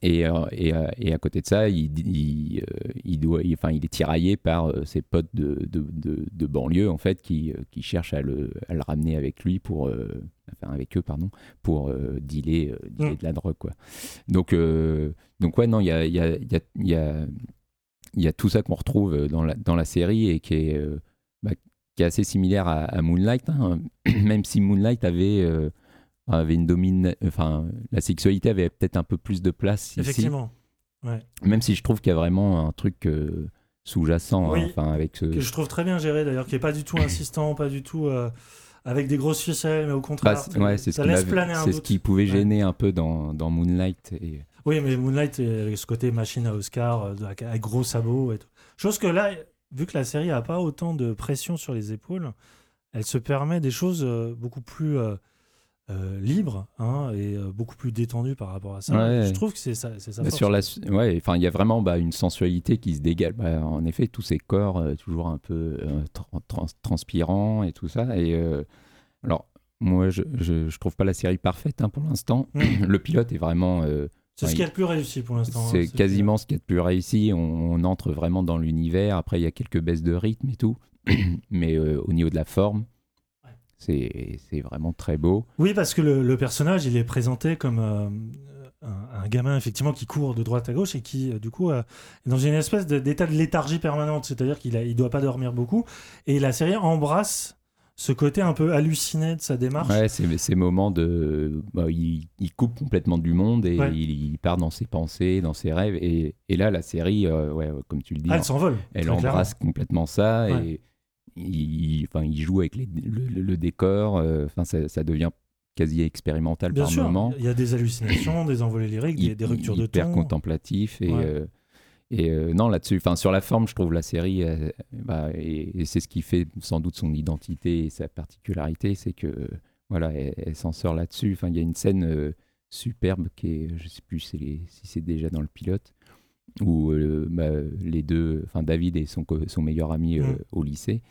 et, euh, et, euh, et à côté de ça, il, il, euh, il doit, il- enfin, il est tiraillé par ses potes de, de, de- de banlieue, en fait, qui, qui cherchent à le, à le ramener avec lui pour. euh, enfin, avec eux, pardon, pour euh, dealer, euh, dealer Mm. de la drogue, quoi. Donc, donc ouais, non, il y a, y, a, y, a, y, a, tout ça qu'on retrouve dans la, dans la série et qui est, bah, qui est assez similaire à, à Moonlight, hein. même si Moonlight avait. Avait une domine, enfin la sexualité avait peut-être un peu plus de place ici. Effectivement. Ouais. Même si je trouve qu'il y a vraiment un truc euh, sous-jacent, Oui. hein, enfin avec ce. Que je trouve très bien géré d'ailleurs, qui est pas du tout insistant, pas du tout euh, avec des grosses ficelles, mais au contraire, Bah, ouais, ce ça laisse planer un c'est ce qui pouvait Ouais. gêner un peu dans, dans Moonlight. Et... Oui, mais Moonlight, euh, ce côté machine à Oscar, avec, avec gros sabots et tout. Chose que là, vu que la série a pas autant de pression sur les épaules, elle se permet des choses beaucoup plus euh, libres hein, et euh, beaucoup plus détendues par rapport à ça. Ouais. Je trouve que c'est ça. Bah, sur la, ouais, enfin, il y a vraiment bah, une sensualité qui se dégage. Bah, en effet, tous ces corps euh, toujours un peu euh, tran- trans- transpirants et tout ça. Et alors, moi, je, je, je trouve pas la série parfaite hein, pour l'instant. Mm. Le pilote est vraiment. C'est ce qui est le plus réussi pour l'instant. hein, C'est quasiment ce qu'il y a de plus réussi. On, on entre vraiment dans l'univers. Après, il y a quelques baisses de rythme et tout. Mais au niveau de la forme, c'est vraiment très beau. Oui, parce que le, le personnage, il est présenté comme euh, un, un gamin effectivement qui court de droite à gauche et qui, euh, du coup, euh, est dans une espèce de- d'état de léthargie permanente. C'est-à-dire qu'il ne il doit pas dormir beaucoup. Et la série embrasse ce côté un peu halluciné de sa démarche. Ouais, c'est ces moments de. bah, il, il coupe complètement du monde et Ouais. il, il part dans ses pensées, dans ses rêves. Et, et là, la série, euh, ouais, comme tu le dis, Ah, elle s'envole, Elle embrasse clairement. complètement ça Ouais. et il, enfin, il joue avec les- le, le- le décor. euh, Enfin, ça, ça devient quasi expérimental Bien par sûr, moment. il y a des hallucinations, des envolées lyriques, des, des ruptures de hyper ton. contemplatif et, Ouais. euh, et euh, non là-dessus enfin sur la forme je trouve la série euh, bah, et, et c'est ce qui fait sans doute son identité et sa particularité c'est que voilà elle, elle s'en sort là-dessus enfin il y a une scène euh, superbe qui est je sais plus si c'est déjà dans le pilote où euh, bah, les deux, enfin David et son, meilleur ami euh, Mm. au lycée,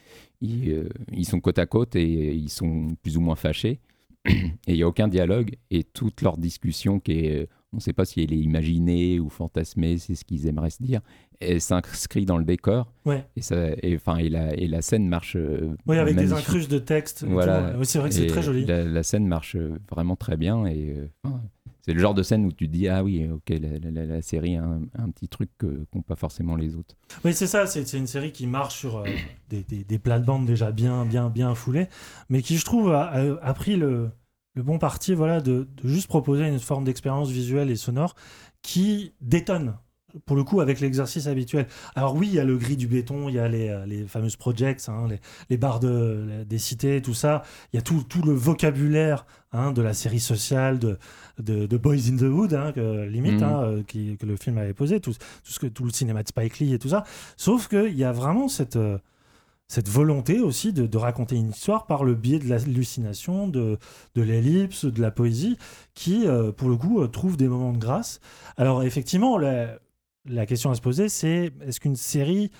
ils, euh, ils sont côte à côte et ils sont plus ou moins fâchés. et il n'y a aucun dialogue et toute leur discussion qui est, on ne sait pas si elle est imaginée ou fantasmée, c'est ce qu'ils aimeraient se dire, elle s'inscrit dans le décor. Ouais. Et, ça, et, enfin, et, la, et la scène marche. euh, Oui, avec des incrustes de texte. Voilà. Oui, c'est vrai que c'est très joli. La, la scène marche vraiment très bien et euh, c'est le genre de scène où tu te dis ah oui ok la, série a un, un petit truc qu'ont pas forcément les autres. Oui, c'est ça. C'est une série qui marche sur euh, des, des, des plates-bandes déjà bien, bien, bien foulées, mais qui, je trouve, a, pris le, le bon parti voilà, de juste proposer une forme d'expérience visuelle et sonore qui détonne. Pour le coup, avec l'exercice habituel. Alors oui, il y a le gris du béton, il y a les, euh, les fameuses projects, hein, les, les barres de, des cités, tout ça. Il y a tout, tout le vocabulaire hein, de la série sociale, de, de, de Boys in the Hood, hein, que, limite, Mhm. hein, qui, que le film avait posé, tout, tout, ce que, tout le cinéma de Spike Lee et tout ça. Sauf qu'il y a vraiment cette, euh, cette volonté aussi de, de raconter une histoire par le biais de l'hallucination, de, de l'ellipse, de la poésie, qui, euh, pour le coup, trouve des moments de grâce. Alors, effectivement, la, la question à se poser, c'est est-ce qu'une série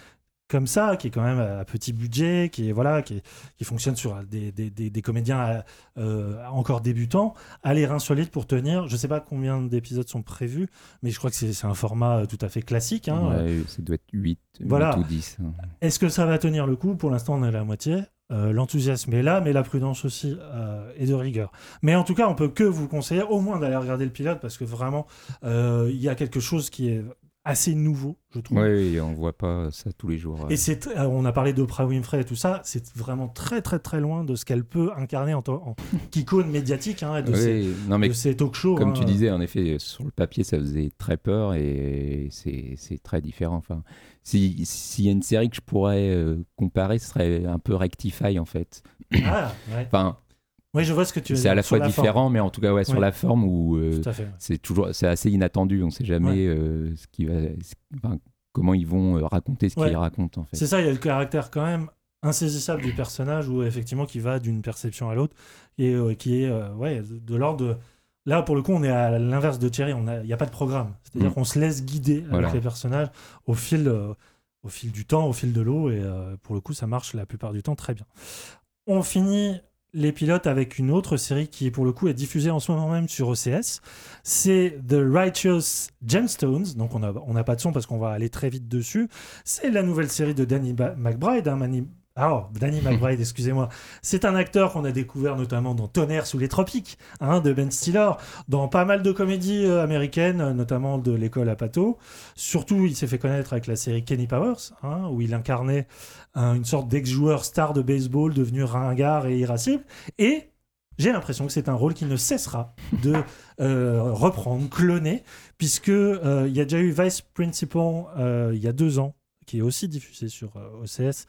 comme ça, qui est quand même à petit budget, qui est voilà, qui, est- qui fonctionne sur des, des- des- des comédiens euh, encore débutants, a les reins solides pour tenir? Je sais pas combien d'épisodes sont prévus, mais je crois que c'est un format euh, tout à fait classique. hein. Ouais, ça doit être 8, Voilà. ou 10. hein. Est-ce que ça va tenir le coup? Pour l'instant, on est à la moitié. Euh, L'enthousiasme est là, mais la prudence aussi euh, est de rigueur. Mais en tout cas, on peut que vous conseiller au moins d'aller regarder le pilote parce que vraiment, euh, il y a quelque chose qui est assez nouveau, je trouve. Oui, on voit pas ça tous les jours. Et c'est, euh, on a parlé d'Oprah Winfrey et tout ça, c'est vraiment très très très loin de ce qu'elle peut incarner en, en qu'icône médiatique hein, de, Oui, ces, non, mais de talk shows. Comme hein. tu disais, en effet, sur le papier, ça faisait très peur et c'est c'est très différent. Enfin, si- s'il y a une série que je pourrais euh, comparer, ce serait un peu Rectify en fait. Ah, ouais. Enfin, Oui, je vois ce que tu veux c'est à la fois la forme. différent, mais en tout cas, ouais, sur Ouais. la forme où euh, c'est toujours, c'est assez inattendu. On sait jamais Ouais. euh, ce qui va, ce- enfin, comment ils vont euh, raconter ce Ouais. qu'ils racontent en fait. C'est ça, il y a le caractère quand même insaisissable du personnage où effectivement qui va d'une perception à l'autre et euh, qui est ouais, de, l'ordre de... Là, pour le coup, on est à l'inverse de Thierry, il n'y a pas de programme. C'est-à-dire Mm. qu'on se laisse guider Voilà. avec les personnages au fil, euh, au fil du temps, au fil de l'eau, et euh, pour le coup, ça marche la plupart du temps très bien. On finit les pilotes avec une autre série qui, pour le coup, est diffusée en ce moment même sur OCS. C'est The Righteous Gemstones. Donc, on n'a on n'a pas de son parce qu'on va aller très vite dessus. C'est la nouvelle série de Danny McBride. hein, Mani- Ah, oh, Danny McBride, excusez-moi. C'est un acteur qu'on a découvert notamment dans Tonnerre sous les tropiques, hein, de Ben Stiller, dans pas mal de comédies euh, américaines, euh, notamment de l'école à Pato. Surtout, il s'est fait connaître avec la série Kenny Powers, hein, où il incarnait un- une sorte d'ex-joueur star de baseball devenu ringard et irascible. Et j'ai l'impression que c'est un rôle qui ne cessera de euh, reprendre, cloner, puisque euh, il y a déjà eu Vice Principal euh, il y a deux ans, qui est aussi diffusé sur euh, OCS,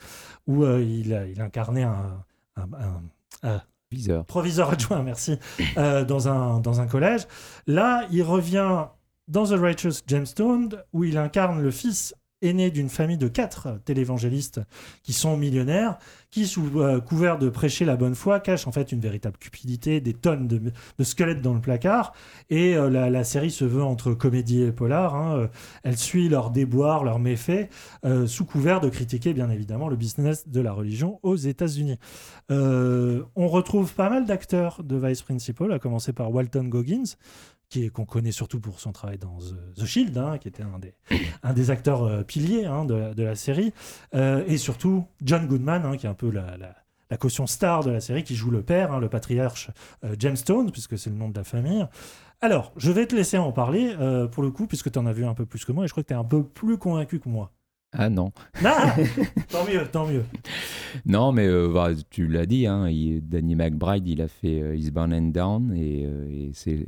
où euh, il, incarnait un, un- un- un Viseur. proviseur adjoint, merci, euh, dans, un, dans un collège. Là, il revient dans The Righteous Gemstone, où il incarne le fils aîné d'une famille de quatre télévangélistes qui sont millionnaires, qui, sous euh, couvert de prêcher la bonne foi, cachent en fait une véritable cupidité, des tonnes de, squelettes dans le placard. Et euh, la, série se veut entre comédie et polar. hein. Euh, Elle suit leurs déboires, leurs méfaits, sous couvert de critiquer bien évidemment le business de la religion aux États-Unis. On retrouve pas mal d'acteurs de Vice Principal, à commencer par Walton Goggins, qu'on connaît surtout pour son travail dans The, Shield, hein, qui était un des, un des acteurs euh, piliers hein, de, la- de la série, Euh, et surtout John Goodman, hein, qui est un peu la, la- la caution star de la série, qui joue le père, le patriarche euh, James Stone, puisque c'est le nom de la famille. Alors, je vais te laisser en parler, euh, pour le coup, puisque tu en as vu un peu plus que moi, et je crois que tu es un peu plus convaincu que moi. Ah non. Ah tant mieux, tant mieux. Non, mais euh, bah, tu l'as dit, hein, il- Danny McBride, il a fait euh, Eastbound and Down et, euh, et c'est.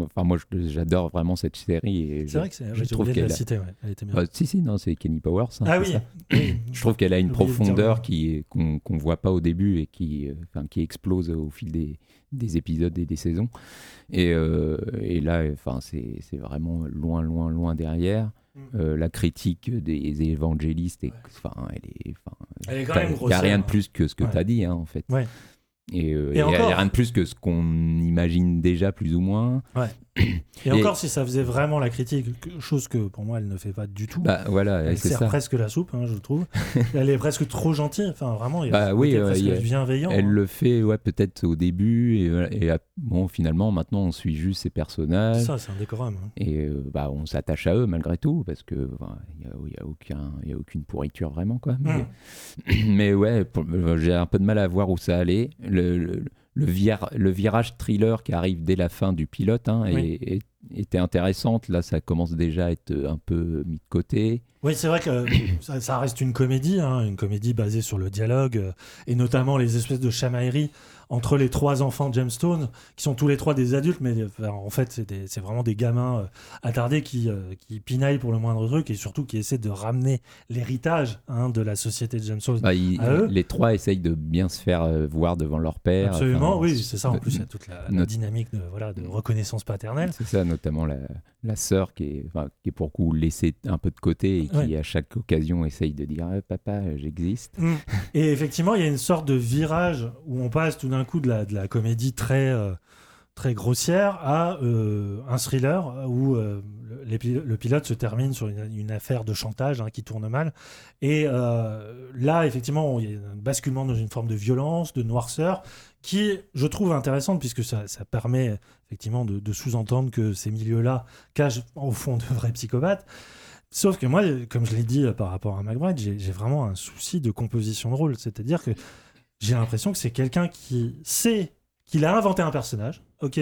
Enfin, moi, j'adore vraiment cette série. et C'est vrai que c'est- je j'ai trouve qu'elle a- citer, ouais, elle était bien. Bah, si, si, non, c'est Kenny Powers. hein, Ah oui. ça. Je trouve qu'elle a une profondeur qui qu'on qu'on voit pas au début et qui, euh, qui explose au fil des, des épisodes et des saisons. Et, euh, et là, enfin, c'est vraiment loin, loin, loin derrière. Mm. Euh, la critique des évangélistes, est, enfin, elle est, Elle est quand même Il n'y a rien de hein. plus que ce que Ouais. tu as dit, hein, en fait. Ouais. Et, euh, il n'y encore- a rien de plus que ce qu'on imagine déjà, plus ou moins. Ouais. Et, encore, si ça faisait vraiment la critique, que- chose que pour moi elle ne fait pas du tout. Bah, voilà, elle sert ça. presque la soupe, hein, je trouve. elle est presque trop gentille. Enfin, vraiment, il y a Bah oui, euh, presque a- bienveillant. elle hein. le fait ouais, peut-être au début et, bon finalement maintenant on suit juste ses personnages Ça, c'est un décorum. hein. et euh, bah, on s'attache à eux malgré tout parce que il y a, il y a aucun il a aucune pourriture vraiment quoi mais, mais ouais pour- euh, j'ai un peu de mal à voir où ça allait le, le, le vir- le virage thriller qui arrive dès la fin du pilote hein, était intéressante. Là ça commence déjà à être un peu mis de côté. Oui, c'est vrai que ça, ça reste une comédie, hein, une comédie basée sur le dialogue euh, et notamment les espèces de chamailleries entre les trois enfants de Gemstone, qui sont tous les trois des adultes, mais enfin, en fait, c'est vraiment des gamins euh, attardés qui, euh, qui pinaillent pour le moindre truc et surtout qui essaient de ramener l'héritage hein, de la société de Gemstone Bah, ils- à eux. les trois essayent de bien se faire euh, voir devant leur père Absolument, Enfin, oui, c'est ça. En plus, il y a toute la, la dynamique de, voilà, de reconnaissance paternelle. C'est ça, notamment la, la sœur qui est, enfin, qui est pour coup laissée un peu de côté et qui, Ouais. à chaque occasion, essaye de dire Ah, Papa, j'existe. Mm. Et effectivement, il y a une sorte de virage où on passe tout d'un coup de la, de la comédie très, euh, très grossière à euh, un thriller où euh, le, pilote se termine sur une, une affaire de chantage hein, qui tourne mal. Et là, effectivement, il y a un basculement dans une forme de violence, de noirceur, qui, je trouve, intéressante puisque ça, ça permet effectivement de, sous-entendre que ces milieux-là cachent au fond de vrais psychopathes. Sauf que moi, comme je l'ai dit euh, par rapport à McBride, j'ai vraiment un souci de composition de rôle. C'est-à-dire que j'ai l'impression que c'est quelqu'un qui sait qu'il a inventé un personnage. Ok,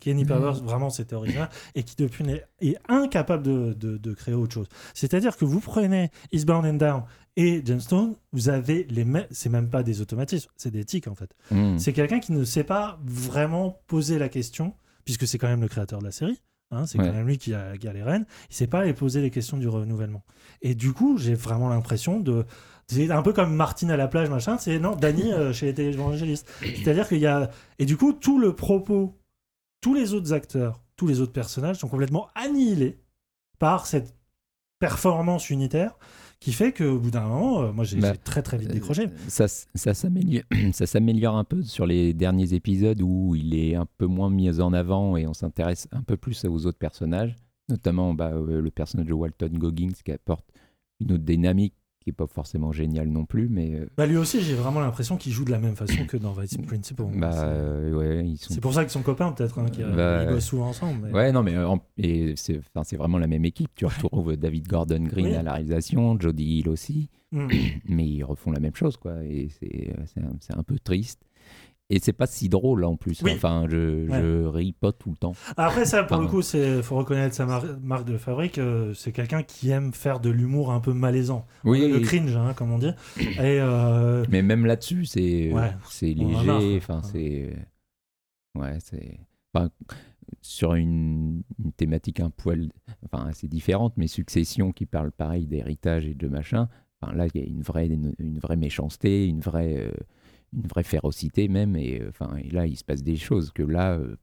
Kenny Powers, vraiment, c'était original. Et qui, depuis, n'est- est incapable de, de- de créer autre chose. C'est-à-dire que vous prenez Eastbound and Down et Gemstone, vous avez les mêmes. C'est même pas des automatismes, c'est des tics, en fait. Mm. C'est quelqu'un qui ne sait pas vraiment poser la question, puisque c'est quand même le créateur de la série. hein, c'est Ouais. quand même lui qui a, qui a les rênes. Il sait pas aller poser les questions du renouvellement. Et du coup, j'ai vraiment l'impression de. C'est un peu comme Martine à la plage, machin. C'est non, Danny euh, chez les télévangélistes. C'est-à-dire qu'il y a. Et du coup, tout le propos, tous les autres acteurs, tous les autres personnages sont complètement annihilés par cette performance unitaire qui fait qu'au bout d'un moment, euh, moi j'ai Bah, j'ai très très vite décroché. Ça, s- ça s'améliore ça s'améliore un peu sur les derniers épisodes où il est un peu moins mis en avant et on s'intéresse un peu plus aux autres personnages, notamment bah, euh, le personnage de Walton Goggins qui apporte une autre dynamique qui est pas forcément géniale non plus, mais euh, Bah, lui aussi, j'ai vraiment l'impression qu'il joue de la même façon que dans Vice Principal. bah, C'est- euh, ouais, ils sont C'est pour ça qu'ils sont copains, peut-être, hein, qu'ils Bah, ils bossent souvent ensemble. mais- Ouais, non, mais euh, en- et c'est, enfin, c'est vraiment la même équipe. Tu retrouves David Gordon Green Oui. à la réalisation, Jodie Hill aussi, Mm. mais ils refont la même chose, quoi. Et c'est, c'est, un, c'est un peu triste. Et c'est pas si drôle en plus. Oui. Enfin, je, je ris pas tout le temps. Après, ça, pour le coup, il faut reconnaître sa mar- marque de fabrique. euh, c'est quelqu'un qui aime faire de l'humour un peu malaisant. Oui. Le cringe, hein, comme on dit. Et euh, Mais même là-dessus, c'est, Ouais. léger. Enfin, c'est, ouais, c'est, enfin, sur une, une thématique un poil, enfin, assez différente, mais Succession qui parle pareil d'héritage et de machin. Enfin, là, il y a une vraie, une, une vraie méchanceté, une vraie, euh, une vraie férocité même. Et, euh, enfin, et là, il se passe des choses que là, euh,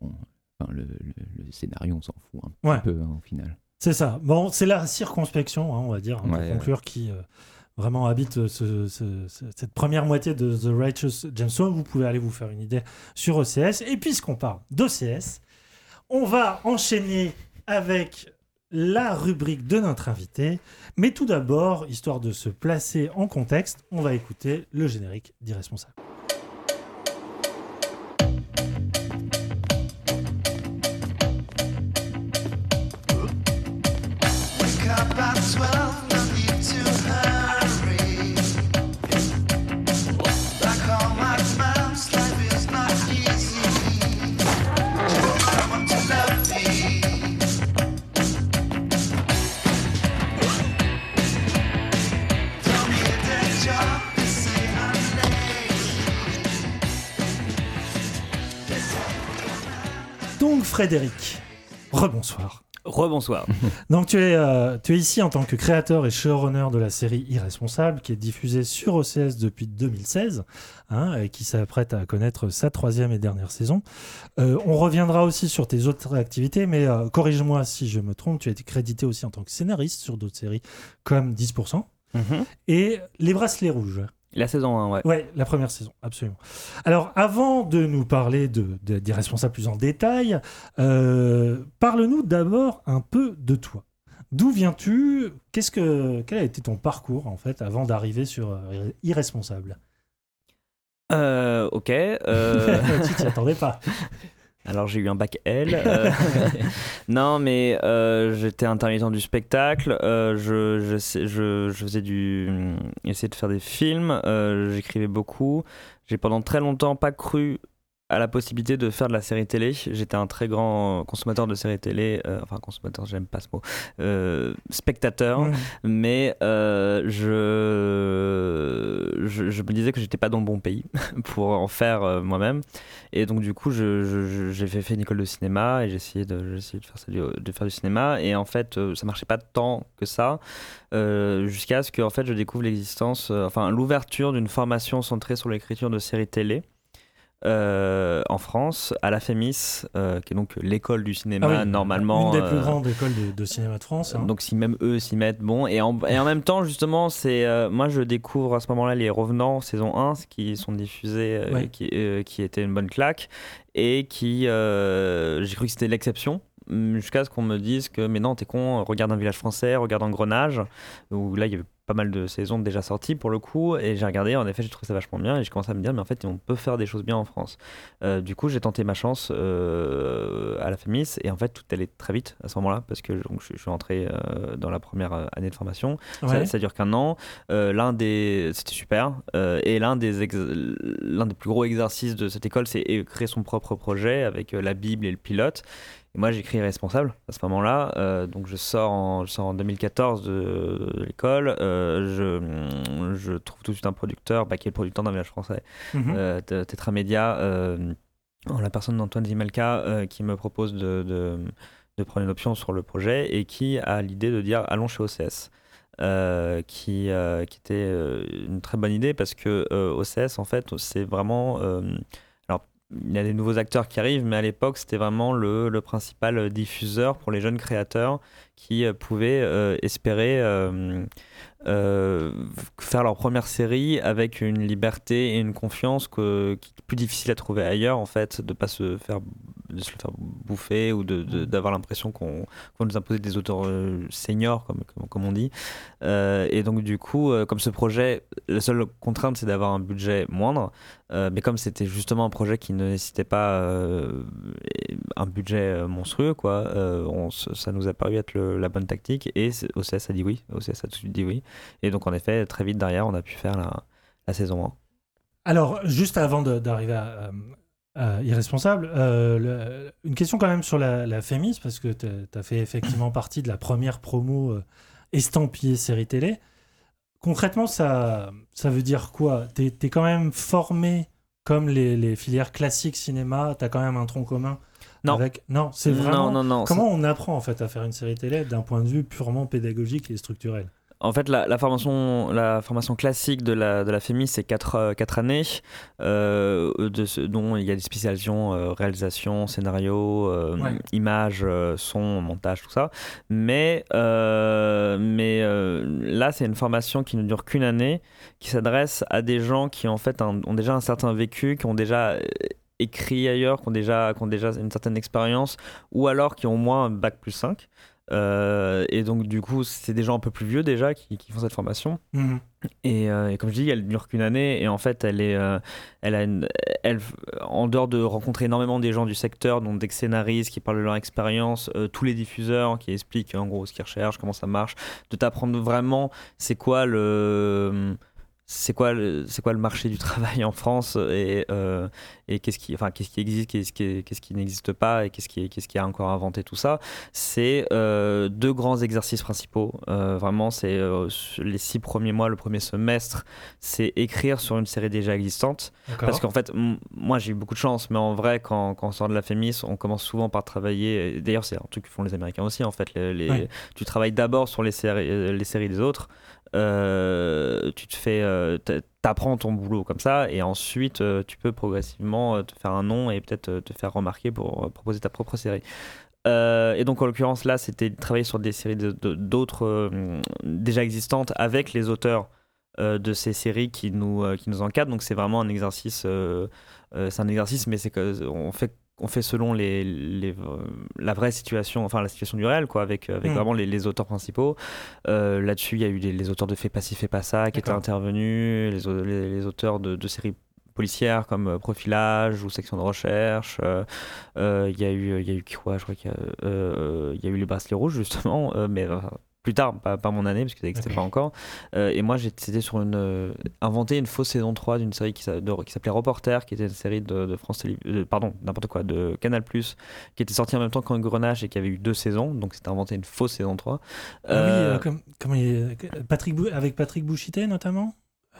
bon, enfin, le, le- le scénario, on s'en fout un petit Ouais. peu hein, au final. c'est ça. Bon, c'est la circonspection, hein, on va dire, hein, Ouais, pour conclure, qui euh, vraiment habite ce- ce- ce- cette première moitié de The Righteous Gemstone. Vous pouvez aller vous faire une idée sur OCS. Et puisqu'on parle d'OCS, on va enchaîner avec la rubrique de notre invité. Mais tout d'abord, histoire de se placer en contexte, on va écouter le générique d'Irresponsable. Frédéric, rebonsoir. Rebonsoir. Donc tu es, euh, tu es ici en tant que créateur et showrunner de la série Irresponsable qui est diffusée sur OCS depuis 2016 hein, et qui s'apprête à connaître sa troisième et dernière saison. Euh, on reviendra aussi sur tes autres activités, mais euh, corrige-moi si je me trompe, tu as été crédité aussi en tant que scénariste sur d'autres séries comme 10% Mhm. et Les Bracelets Rouges. La saison 1, ouais. Ouais, la première saison, absolument. Alors, avant de nous parler de, de- des responsables plus en détail, euh, parle-nous d'abord un peu de toi. D'où viens-tu? Qu'est-ce que quel a été ton parcours en fait avant d'arriver sur euh, Irresponsable? Euh, ok. euh, Tu t'y attendais pas. Alors j'ai eu un bac L. euh, non, mais euh, j'étais intermittent du spectacle. euh, je, je, sais- je, je faisais du, essayais de faire des films. J'écrivais beaucoup. J'ai pendant très longtemps pas cru à la possibilité de faire de la série télé. J'étais un très grand consommateur de séries télé. euh, enfin consommateur, j'aime pas ce mot. euh, spectateur. Mais euh, je, je, je me disais que j'étais pas dans le bon pays pour en faire moi-même. Et donc, du coup, je- je- je- j'ai fait, une école de cinéma et j'ai essayé de, j'ai essayé de, faire ça, du- de faire du cinéma. Et en fait, ça marchait pas tant que ça jusqu'à ce que en fait, je découvre l'existence, enfin, l'ouverture d'une formation centrée sur l'écriture de séries télé. Euh, en France, à la FEMIS, euh, qui est donc l'école du cinéma Ah oui, normalement. Une des plus euh, grandes écoles de, de cinéma de France. hein. donc si même eux s'y mettent, bon. Et en, et en même temps, justement, c'est euh, moi je découvre à ce moment-là les Revenants saison 1 qui sont diffusés, Ouais. qui, qui étaient une bonne claque et qui j'ai cru que c'était l'exception hum, jusqu'à ce qu'on me dise que mais non t'es con regarde un village français regarde Engrenage où là il y avait pas mal de saisons déjà sorties pour le coup et j'ai regardé en effet j'ai trouvé ça vachement bien et j'ai commencé à me dire mais en fait on peut faire des choses bien en France euh, du coup, j'ai tenté ma chance euh, à la FEMIS et en fait, tout allait très vite à ce moment-là parce que donc, je, je suis entré euh, dans la première année de formation. Ça, Ouais. ça dure qu'un an. L'un des, c'était super. Et l'un des, ex- l'un des plus gros exercices de cette école, c'est créer son propre projet avec la Bible et le pilote. Et moi, j'écris responsable à ce moment-là. Euh, donc, je sors en, je sors en 2014 de, de l'école. Euh, je, je trouve tout de suite un producteur, bah, qui est le producteur d'un village français, euh, en la personne d'Antoine Zimelka, qui me propose de, de, de prendre une option sur le projet et qui a l'idée de dire allons chez OCS. euh, qui, euh, qui était euh, une très bonne idée parce que OCS en fait c'est vraiment il y a des nouveaux acteurs qui arrivent mais à l'époque c'était vraiment le, le principal diffuseur pour les jeunes créateurs qui euh, pouvaient euh, espérer euh, faire leur première série avec une liberté et une confiance que, qui est plus difficile à trouver ailleurs en fait de pas se faire de se le faire bouffer ou de- d'avoir l'impression qu'on qu'on nous imposait des auteurs euh, seniors comme, comme, comme on dit. Euh, et donc du coup euh, comme ce projet la seule contrainte c'est d'avoir un budget moindre. Euh, mais comme c'était justement un projet qui ne nécessitait pas euh, un budget monstrueux quoi on ça nous a paru être le- la bonne tactique. Et OCS a dit oui. OCS a tout de suite dit oui. Et donc en effet très vite derrière on a pu faire la, la saison 1 Alors, juste avant d'arriver à, à Irresponsable, euh, le- une question quand même sur la, la Fémis, parce que tu as fait effectivement partie de la première promo euh, estampillée série télé. Concrètement, ça, ça veut dire quoi? Tu es, quand même formé comme les, les filières classiques cinéma, tu as quand même un tronc commun Non. avec... Non, c'est Non, vraiment... non, non, Comment on apprend en fait à faire une série télé d'un point de vue purement pédagogique et structurel? En fait, la, la formation, la formation classique de la, de la FEMI, c'est 4 quatre, années, euh, de ce- dont il y a des spécialisations euh, réalisation, scénario, euh, Ouais. image, euh, son, montage, tout ça. Mais, euh, mais euh, là, c'est une formation qui ne dure qu'une année, qui s'adresse à des gens qui en fait un- ont déjà un certain vécu, qui ont déjà euh, écrit ailleurs, qui ont déjà, qui ont déjà une certaine expérience, ou alors qui ont au moins un bac plus 5. Euh, et donc du coup c'est des gens un peu plus vieux déjà qui, qui font cette formation Mhm. et, euh, et comme je dis elle dure qu'une année et en fait elle est euh, elle a une, elle en dehors de rencontrer énormément des gens du secteur donc des scénaristes qui parlent de leur expérience tous les diffuseurs qui expliquent en gros ce qu'ils recherchent comment ça marche de t'apprendre vraiment c'est quoi le c'est quoi le c'est quoi le marché du travail en France et euh, et qu'est-ce qui enfin qu'est-ce qui existe qu'est-ce qui qu'est-ce qui n'existe pas et qu'est-ce qui qu'est-ce qui a encore inventé tout ça. C'est euh, deux grands exercices principaux. Euh, vraiment c'est les six premiers mois le premier semestre c'est écrire sur une série déjà existante. Parce qu'en fait moi j'ai eu beaucoup de chance mais en vrai quand, quand on sort de la FEMIS on commence souvent par travailler d'ailleurs c'est un truc que font les américains aussi en fait les, les- Ouais. tu travailles d'abord sur les séries les séries des autres euh, tu te fais euh, t'apprends ton boulot comme ça et ensuite euh, tu peux progressivement te faire un nom et peut-être te faire remarquer pour proposer ta propre série et donc en l'occurrence là c'était de travailler sur des séries de- de- d'autres euh, déjà existantes avec les auteurs de ces séries qui nous, qui nous encadrent. Donc c'est vraiment un exercice, c'est un exercice, mais c'est on fait on fait selon les, les, euh, la vraie situation, enfin la situation du réel, quoi, avec, avec Mm. vraiment les, les auteurs principaux. Euh, Là-dessus, il y a eu les auteurs de Fais pas ci, fais pas ça qui étaient intervenus, les, au- les, les auteurs de, de séries policières comme euh, Profilage ou Section de recherche. Euh, euh, Il y a eu, y a eu quoi Je crois qu'il y a, euh, il y a eu les bracelets rouges justement, euh, mais euh, plus tard, pas, pas mon année parce que ça n'existait pas encore. Euh, et moi, j'étais c'était sur une euh, inventer une fausse saison 3 d'une série qui s'appelait Reporter, qui était une série de, de France Télé, euh, pardon, n'importe quoi, de Canal+, qui était sortie en même temps qu'Engrenage et qui avait eu deux saisons, donc c'était inventé une fausse saison 3. Ah oui, euh, comme, il- Patrick Bou- avec Patrick Bouchité notamment?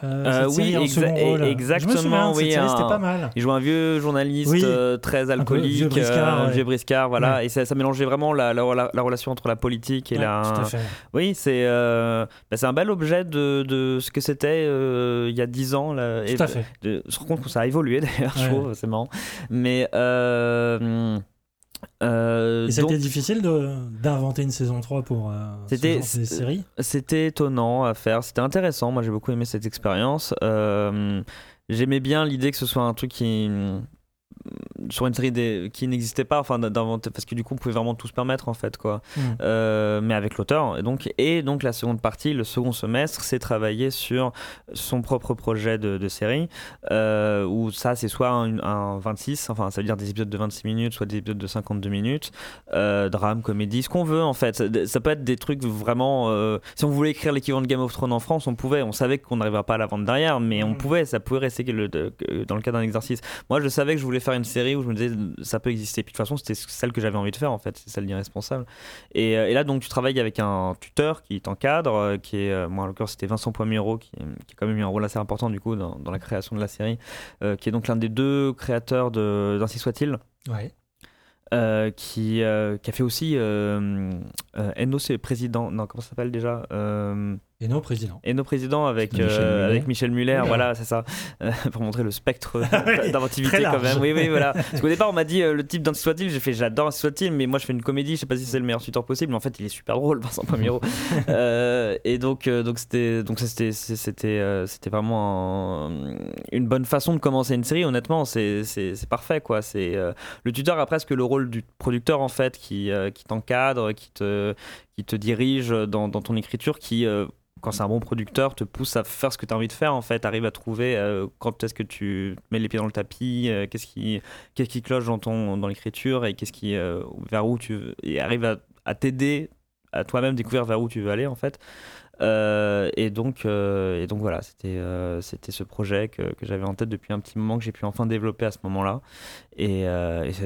Euh, Euh, cette oui, série en exa- rôle. Je me exactement. souviens oui, un- c'était pas mal. Il jouait un vieux journaliste Oui. euh, très Un alcoolique, vieux briscard, euh, ouais. vieux briscard, voilà. Ouais. Et ça, ça mélangeait vraiment la, la, la- la relation entre la politique et Ouais, la. tout à fait. Oui, c'est euh, bah, c'est un bel objet de, de ce que c'était euh, il y a 10 ans. Là, Tout à fait. De, se rendre compte que ça a évolué d'ailleurs, je trouve, c'est marrant. Mais. Euh, euh, Et c'était difficile de- d'inventer une saison 3 pour euh, ce c'était genre de série c'était étonnant à faire, c'était intéressant. Moi, j'ai beaucoup aimé cette expérience. Euh, J'aimais bien l'idée que ce soit un truc qui sur une série des... qui n'existait pas, enfin d'inventer, parce que du coup, on pouvait vraiment tout se permettre en fait, quoi. Mm. Euh, mais avec l'auteur. Et donc, et donc la seconde partie, le second semestre, c'est travailler sur son propre projet de, de série, euh, où ça, c'est soit un, un 26, enfin, ça veut dire des épisodes de 26 minutes, soit des épisodes de 52 minutes, euh, drame, comédie, ce qu'on veut en fait. Ça, ça peut être des trucs vraiment. euh, si on voulait écrire l'équivalent de Game of Thrones en France, on pouvait. On savait qu'on n'arriverait pas à la vendre derrière, mais on pouvait. Ça pouvait rester le- de- dans le cadre d'un exercice. Moi, je savais que je voulais faire une série où je me disais ça peut exister. Puis de toute façon, c'était celle que j'avais envie de faire en fait, c'est celle d'irresponsable. Et, euh, et là, donc, tu travailles avec un tuteur qui t'encadre, euh, qui est, euh, moi en l'occurrence, c'était Vincent Poimiro, qui, qui a quand même eu un rôle assez important du coup dans, dans la création de la série, euh, qui est donc l'un des deux créateurs de d'Ainsi soit-il. Ouais. Euh, qui, euh, qui a fait aussi euh, c'est président. Non, comment ça s'appelle déjà euh, Eno président. Eno président avec Michel euh, Muller. avec Michel Muller, voilà, c'est ça, Euh, pour montrer le spectre Oui, d'inventivité quand même. Oui, oui, voilà. Parce qu'au départ, on m'a dit euh, le type d'Anti soit-il, j'ai fait j'adore soit-il, mais moi je fais une comédie, je sais pas si c'est le meilleur tuteur possible, mais en fait il est super drôle, Vincent Pomero. euh, et donc donc c'était donc c'était vraiment un- une bonne façon de commencer une série. Honnêtement, c'est parfait quoi. C'est le tuteur a presque le rôle du producteur en fait, qui qui t'encadre, qui te qui te dirige dans, dans ton écriture, qui quand c'est un bon producteur, te pousse à faire ce que tu as envie de faire en fait, arrive à trouver euh, quand est-ce que tu mets les pieds dans le tapis, euh, qu'est-ce qui qui cloche dans l'écriture et qu'est-ce qui euh, tu et arrive à, à t'aider à toi-même découvrir vers où tu veux aller en fait. Euh, et donc euh, et donc voilà, c'était euh, c'était ce projet que, que j'avais en tête depuis un petit moment que j'ai pu enfin développer à ce moment-là et,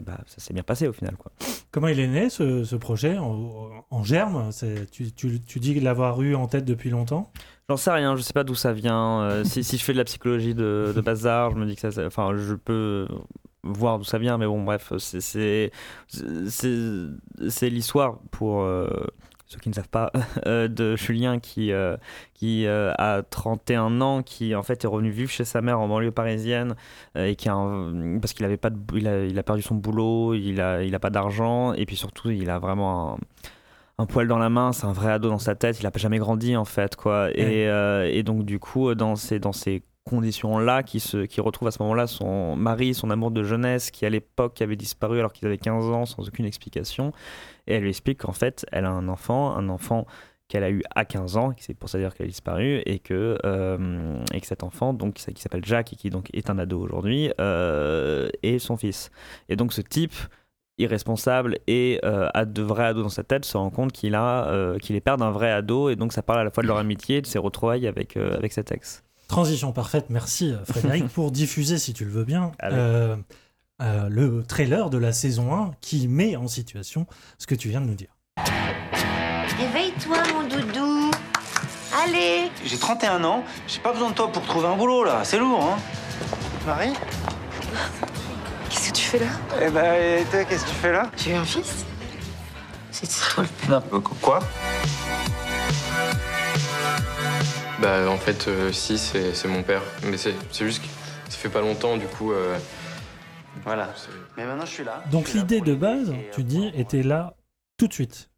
bah, ça s'est bien passé au final quoi. Comment il est né ce, ce projet en, en germe? Tu, tu, tu dis l'avoir eu en tête depuis longtemps? J'en sais rien, je sais pas d'où ça vient. Si, si je fais de la psychologie de, de bazar, je me dis que ça, ça- enfin, je peux voir d'où ça vient, mais bon, bref, c'est l'histoire pour ceux qui ne savent pas euh, de Julien qui euh, qui euh, a 31 ans, qui en fait est revenu vivre chez sa mère en banlieue parisienne et qui a un- parce qu'il avait pas de, il a, il a perdu son boulot, il a il a pas d'argent et puis surtout il a vraiment un, un poil dans la main, c'est un vrai ado dans sa tête, il a pas jamais grandi en fait quoi. Et, et donc du coup dans ces dans ces conditions là qui se qui retrouve à ce moment-là son mari, son amour de jeunesse qui à l'époque avait disparu alors qu'il avait 15 ans sans aucune explication et elle lui explique qu'en fait elle a un enfant, un enfant qu'elle a eu à 15 ans, c'est pour ça dire qu'elle a disparu, et que, euh, et que cet enfant, donc, qui s'appelle Jack, et qui donc est un ado aujourd'hui, euh, est son fils. Et donc ce type, irresponsable et euh, a de vrais ados dans sa tête se rend compte qu'il a est père d'un vrai ado et donc ça parle à la fois de leur amitié et de ses retrouvailles avec avec cet ex. Transition parfaite, merci euh, Frédéric, pour diffuser, si tu le veux bien, euh, euh, le trailer de la saison 1 qui met en situation ce que tu viens de nous dire. Réveille-toi, mon doudou. Allez. J'ai 31 ans, j'ai pas besoin de toi pour trouver un boulot là, c'est lourd hein. Marie? Qu'est-ce que tu fais là? Eh ben, et toi, qu'est-ce que tu fais là? J'ai eu un fils? C'est toi le père. Non, quoi? Bah en fait euh, si c'est mon père mais c'est juste que ça fait pas longtemps du coup euh, Voilà. Mais maintenant je suis là. Donc l'idée de base, tu dis, était là tout de suite.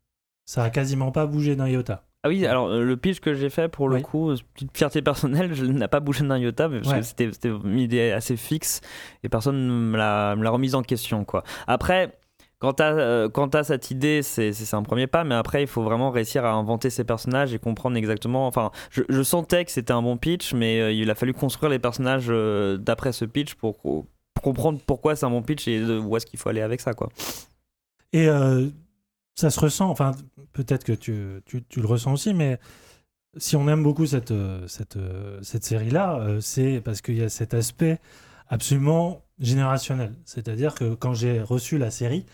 Ça a quasiment pas bougé d'un iota. Ah oui, alors euh, le pitch que j'ai fait, pour le coup, euh, petite fierté personnelle, je n'a pas bougé d'un iota, mais Ouais. c'était une idée assez fixe et personne ne me l'a me l'a remise en question. Quoi. Après, quand tu as, cette idée, c'est un premier pas, mais après, il faut vraiment réussir à inventer ces personnages et comprendre exactement. Enfin, je, sentais que c'était un bon pitch, mais euh, il a fallu construire les personnages euh, d'après ce pitch pour, comprendre pourquoi c'est un bon pitch et où est-ce qu'il faut aller avec ça. Quoi. Et euh, ça se ressent, enfin, peut-être que tu, le ressens aussi, mais si on aime beaucoup cette, euh, euh, série-là, euh, c'est parce qu'il y a cet aspect absolument générationnel. C'est-à-dire que quand j'ai reçu la série,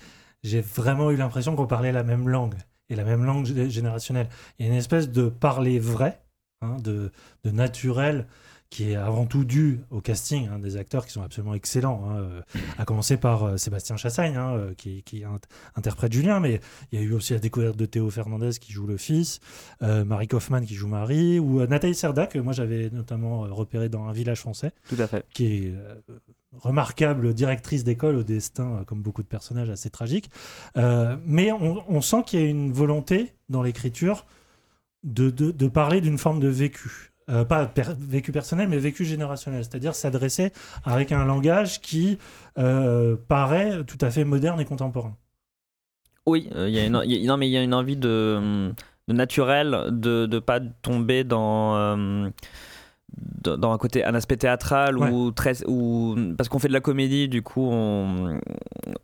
j'ai vraiment eu l'impression qu'on parlait la même langue, et la même langue gé- générationnelle. Il y a une espèce de parler vrai, hein, de, de naturel, qui est avant tout dû au casting hein, des acteurs qui sont absolument excellents, hein, euh, à commencer par euh, Sébastien Chassagne, hein, euh, qui, qui int- interprète Julien, mais il y a eu aussi la découverte de Théo Fernandez qui joue le fils, euh, Marie Kaufmann qui joue Marie, ou euh, Nathalie Serda, que moi j'avais notamment repéré dans Un village français, Tout à fait. qui est remarquable directrice d'école au destin, euh, comme beaucoup de personnages assez tragiques. Euh, mais on, sent qu'il y a une volonté dans l'écriture de, de, parler d'une forme de vécu. Euh, pas vécu personnel, mais vécu générationnel, c'est-à-dire s'adresser avec un langage qui euh, paraît tout à fait moderne et contemporain. Oui, il y a une, il y a- une envie de, de naturel, de ne pas tomber dans, dans un côté, un aspect théâtral ou très, ou parce qu'on fait de la comédie, du coup, on,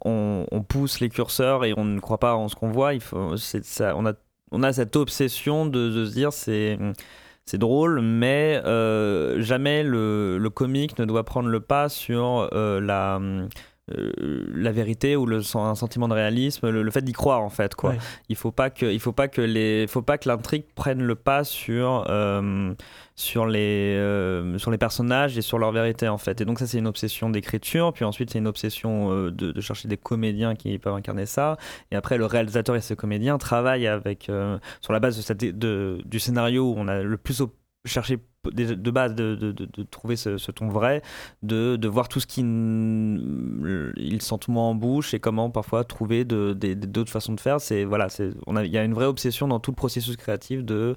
on, on pousse les curseurs et on ne croit pas en ce qu'on voit. Il faut, ça, on a, on a cette obsession de, de se dire c'est c'est drôle, mais euh, jamais le, le comique ne doit prendre le pas sur euh, la, la vérité ou le, un sentiment de réalisme, le, le fait d'y croire en fait. Quoi. Ouais. Il faut pas que, il faut pas que les, faut pas que l'intrigue prenne le pas sur euh, sur les euh, sur les personnages et sur leur vérité en fait. Et donc ça c'est une obsession d'écriture, puis ensuite c'est une obsession euh, de, de chercher des comédiens qui peuvent incarner ça. Et après le réalisateur et ses comédiens travaillent avec euh, sur la base de, cette, de du scénario où on a le plus cherché de base de, de- de- trouver ce, ton vrai, de, voir tout ce qui n- ils sentent moins en bouche et comment parfois trouver d'autres façons de faire. C'est voilà, c'est il y a une vraie obsession dans tout le processus créatif de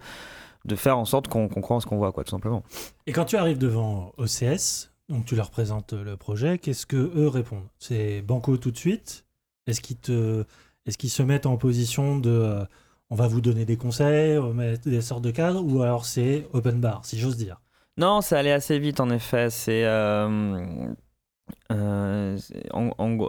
de faire en sorte qu'on qu'on croit en ce qu'on voit quoi tout simplement. Et quand tu arrives devant OCS, donc tu leur présentes le projet, qu'est-ce que eux répondent? C'est banco tout de suite? Est-ce qu'ils te, est-ce qu'ils se mettent en position de, euh, on va vous donner des conseils, des sortes de cadres, ou alors c'est open bar, si j'ose dire Non, ça allait assez vite en effet. C'est euh, euh, c'est-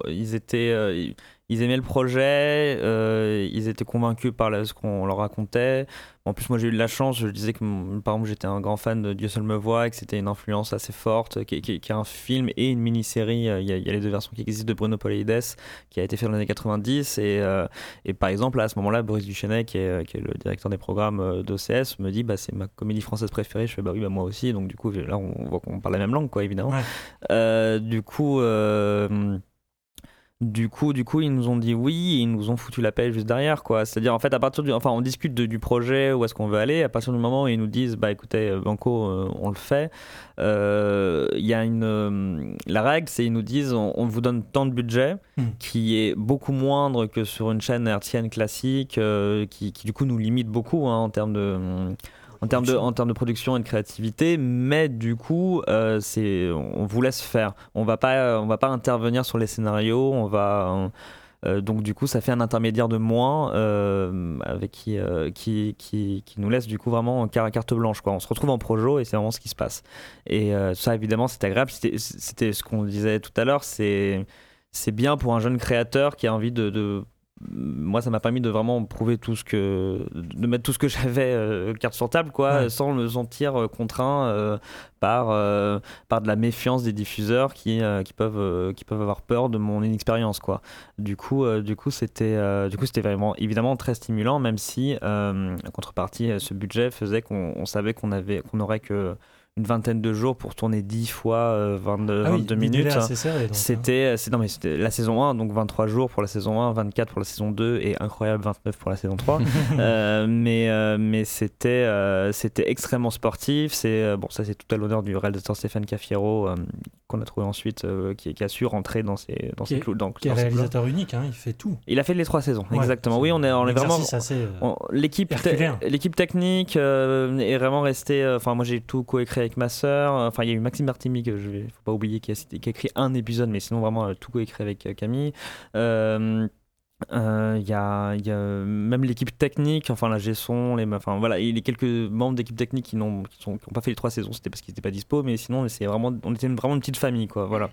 ils étaient, euh, ils- aimaient le projet, euh, ils étaient convaincus par la- ce qu'on leur racontait. En plus, moi j'ai eu de la chance. Je disais que mon- par exemple j'étais un grand fan de Dieu seul me voit et que c'était une influence assez forte, qui, qui- qui est un film et une mini-série. euh, Il y, a, il y a les deux versions qui existent de Bruno Polides, qui a été fait dans les années 90 et, euh, et par exemple à ce moment-là, Boris Duchesnet, qui est, qui est le directeur des programmes d'OCS, me dit bah c'est ma comédie française préférée. Je fais bah oui bah moi aussi. Donc du coup là on voit qu'on parle la même langue quoi évidemment. Euh, du coup. euh, du coup, du coup, ils nous ont dit oui, et ils nous ont foutu la paix juste derrière, quoi. C'est-à-dire, en fait, à partir du, enfin, on discute de- du projet, où est-ce qu'on veut aller. À partir du moment où ils nous disent, bah, écoutez, euh, Banco, euh, on le fait. euh, Il y a une, euh, la règle, c'est ils nous disent, on, on vous donne tant de budget, Mm. qui est beaucoup moindre que sur une chaîne hertzienne classique, qui, qui, du coup nous limite beaucoup hein, en termes de en termes, de, en termes de production et de créativité, mais du coup, euh, c'est, on vous laisse faire. On va pas, on va pas intervenir sur les scénarios. On va, euh, donc du coup, ça fait un intermédiaire de moins euh, avec qui, euh, qui, qui, qui nous laisse du coup vraiment en car- carte blanche. Quoi. On se retrouve en projo et c'est vraiment ce qui se passe. Et ça, évidemment, c'est agréable. C'était, c'était ce qu'on disait tout à l'heure. C'est, c'est bien pour un jeune créateur qui a envie de, de moi ça m'a permis de vraiment prouver tout ce que de mettre tout ce que j'avais euh, carte sur table quoi Ouais. sans me sentir euh, contraint euh, par euh, par de la méfiance des diffuseurs qui qui peuvent qui peuvent avoir peur de mon inexpérience quoi du coup du coup c'était du coup c'était vraiment évidemment très stimulant même si en contrepartie ce budget faisait qu'on on savait qu'on avait qu'on aurait que une vingtaine de jours pour tourner 10 fois euh, 22, Ah oui, 22 des délais minutes. hein. C'était c'est- non, mais c'était la saison 1, donc 23 jours pour la saison 1, 24 pour la saison 2 et incroyable 29 pour la saison 3. Euh, mais euh, mais c'était euh, c'était extrêmement sportif. C'est euh, bon, ça c'est tout à l'honneur du réalisateur Stéphane Caffiero euh, qu'on a trouvé ensuite, qui, qui a su rentrer dans ses dans Qui ses clous. Dans, qui est dans réalisateur unique, hein, il fait tout. Il a fait les trois saisons, Ouais, exactement. Oui, on est, on est vraiment. L'équipe, l'équipe technique est vraiment restée. Enfin, moi, j'ai tout coécrit ma sœur. Enfin, il y a eu Maxime Martimi, que je vais, faut pas oublier, qui a, écrit un épisode, mais sinon vraiment euh, tout coécrit avec euh, Camille. Euh, euh, Il y, a, y a même l'équipe technique, enfin la gestion, les, enfin voilà, et les quelques membres d'équipe technique qui n'ont qui qui pas fait les trois saisons, c'était parce qu'ils n'étaient pas dispo, mais sinon c'est vraiment, on était vraiment une petite famille, quoi. Voilà.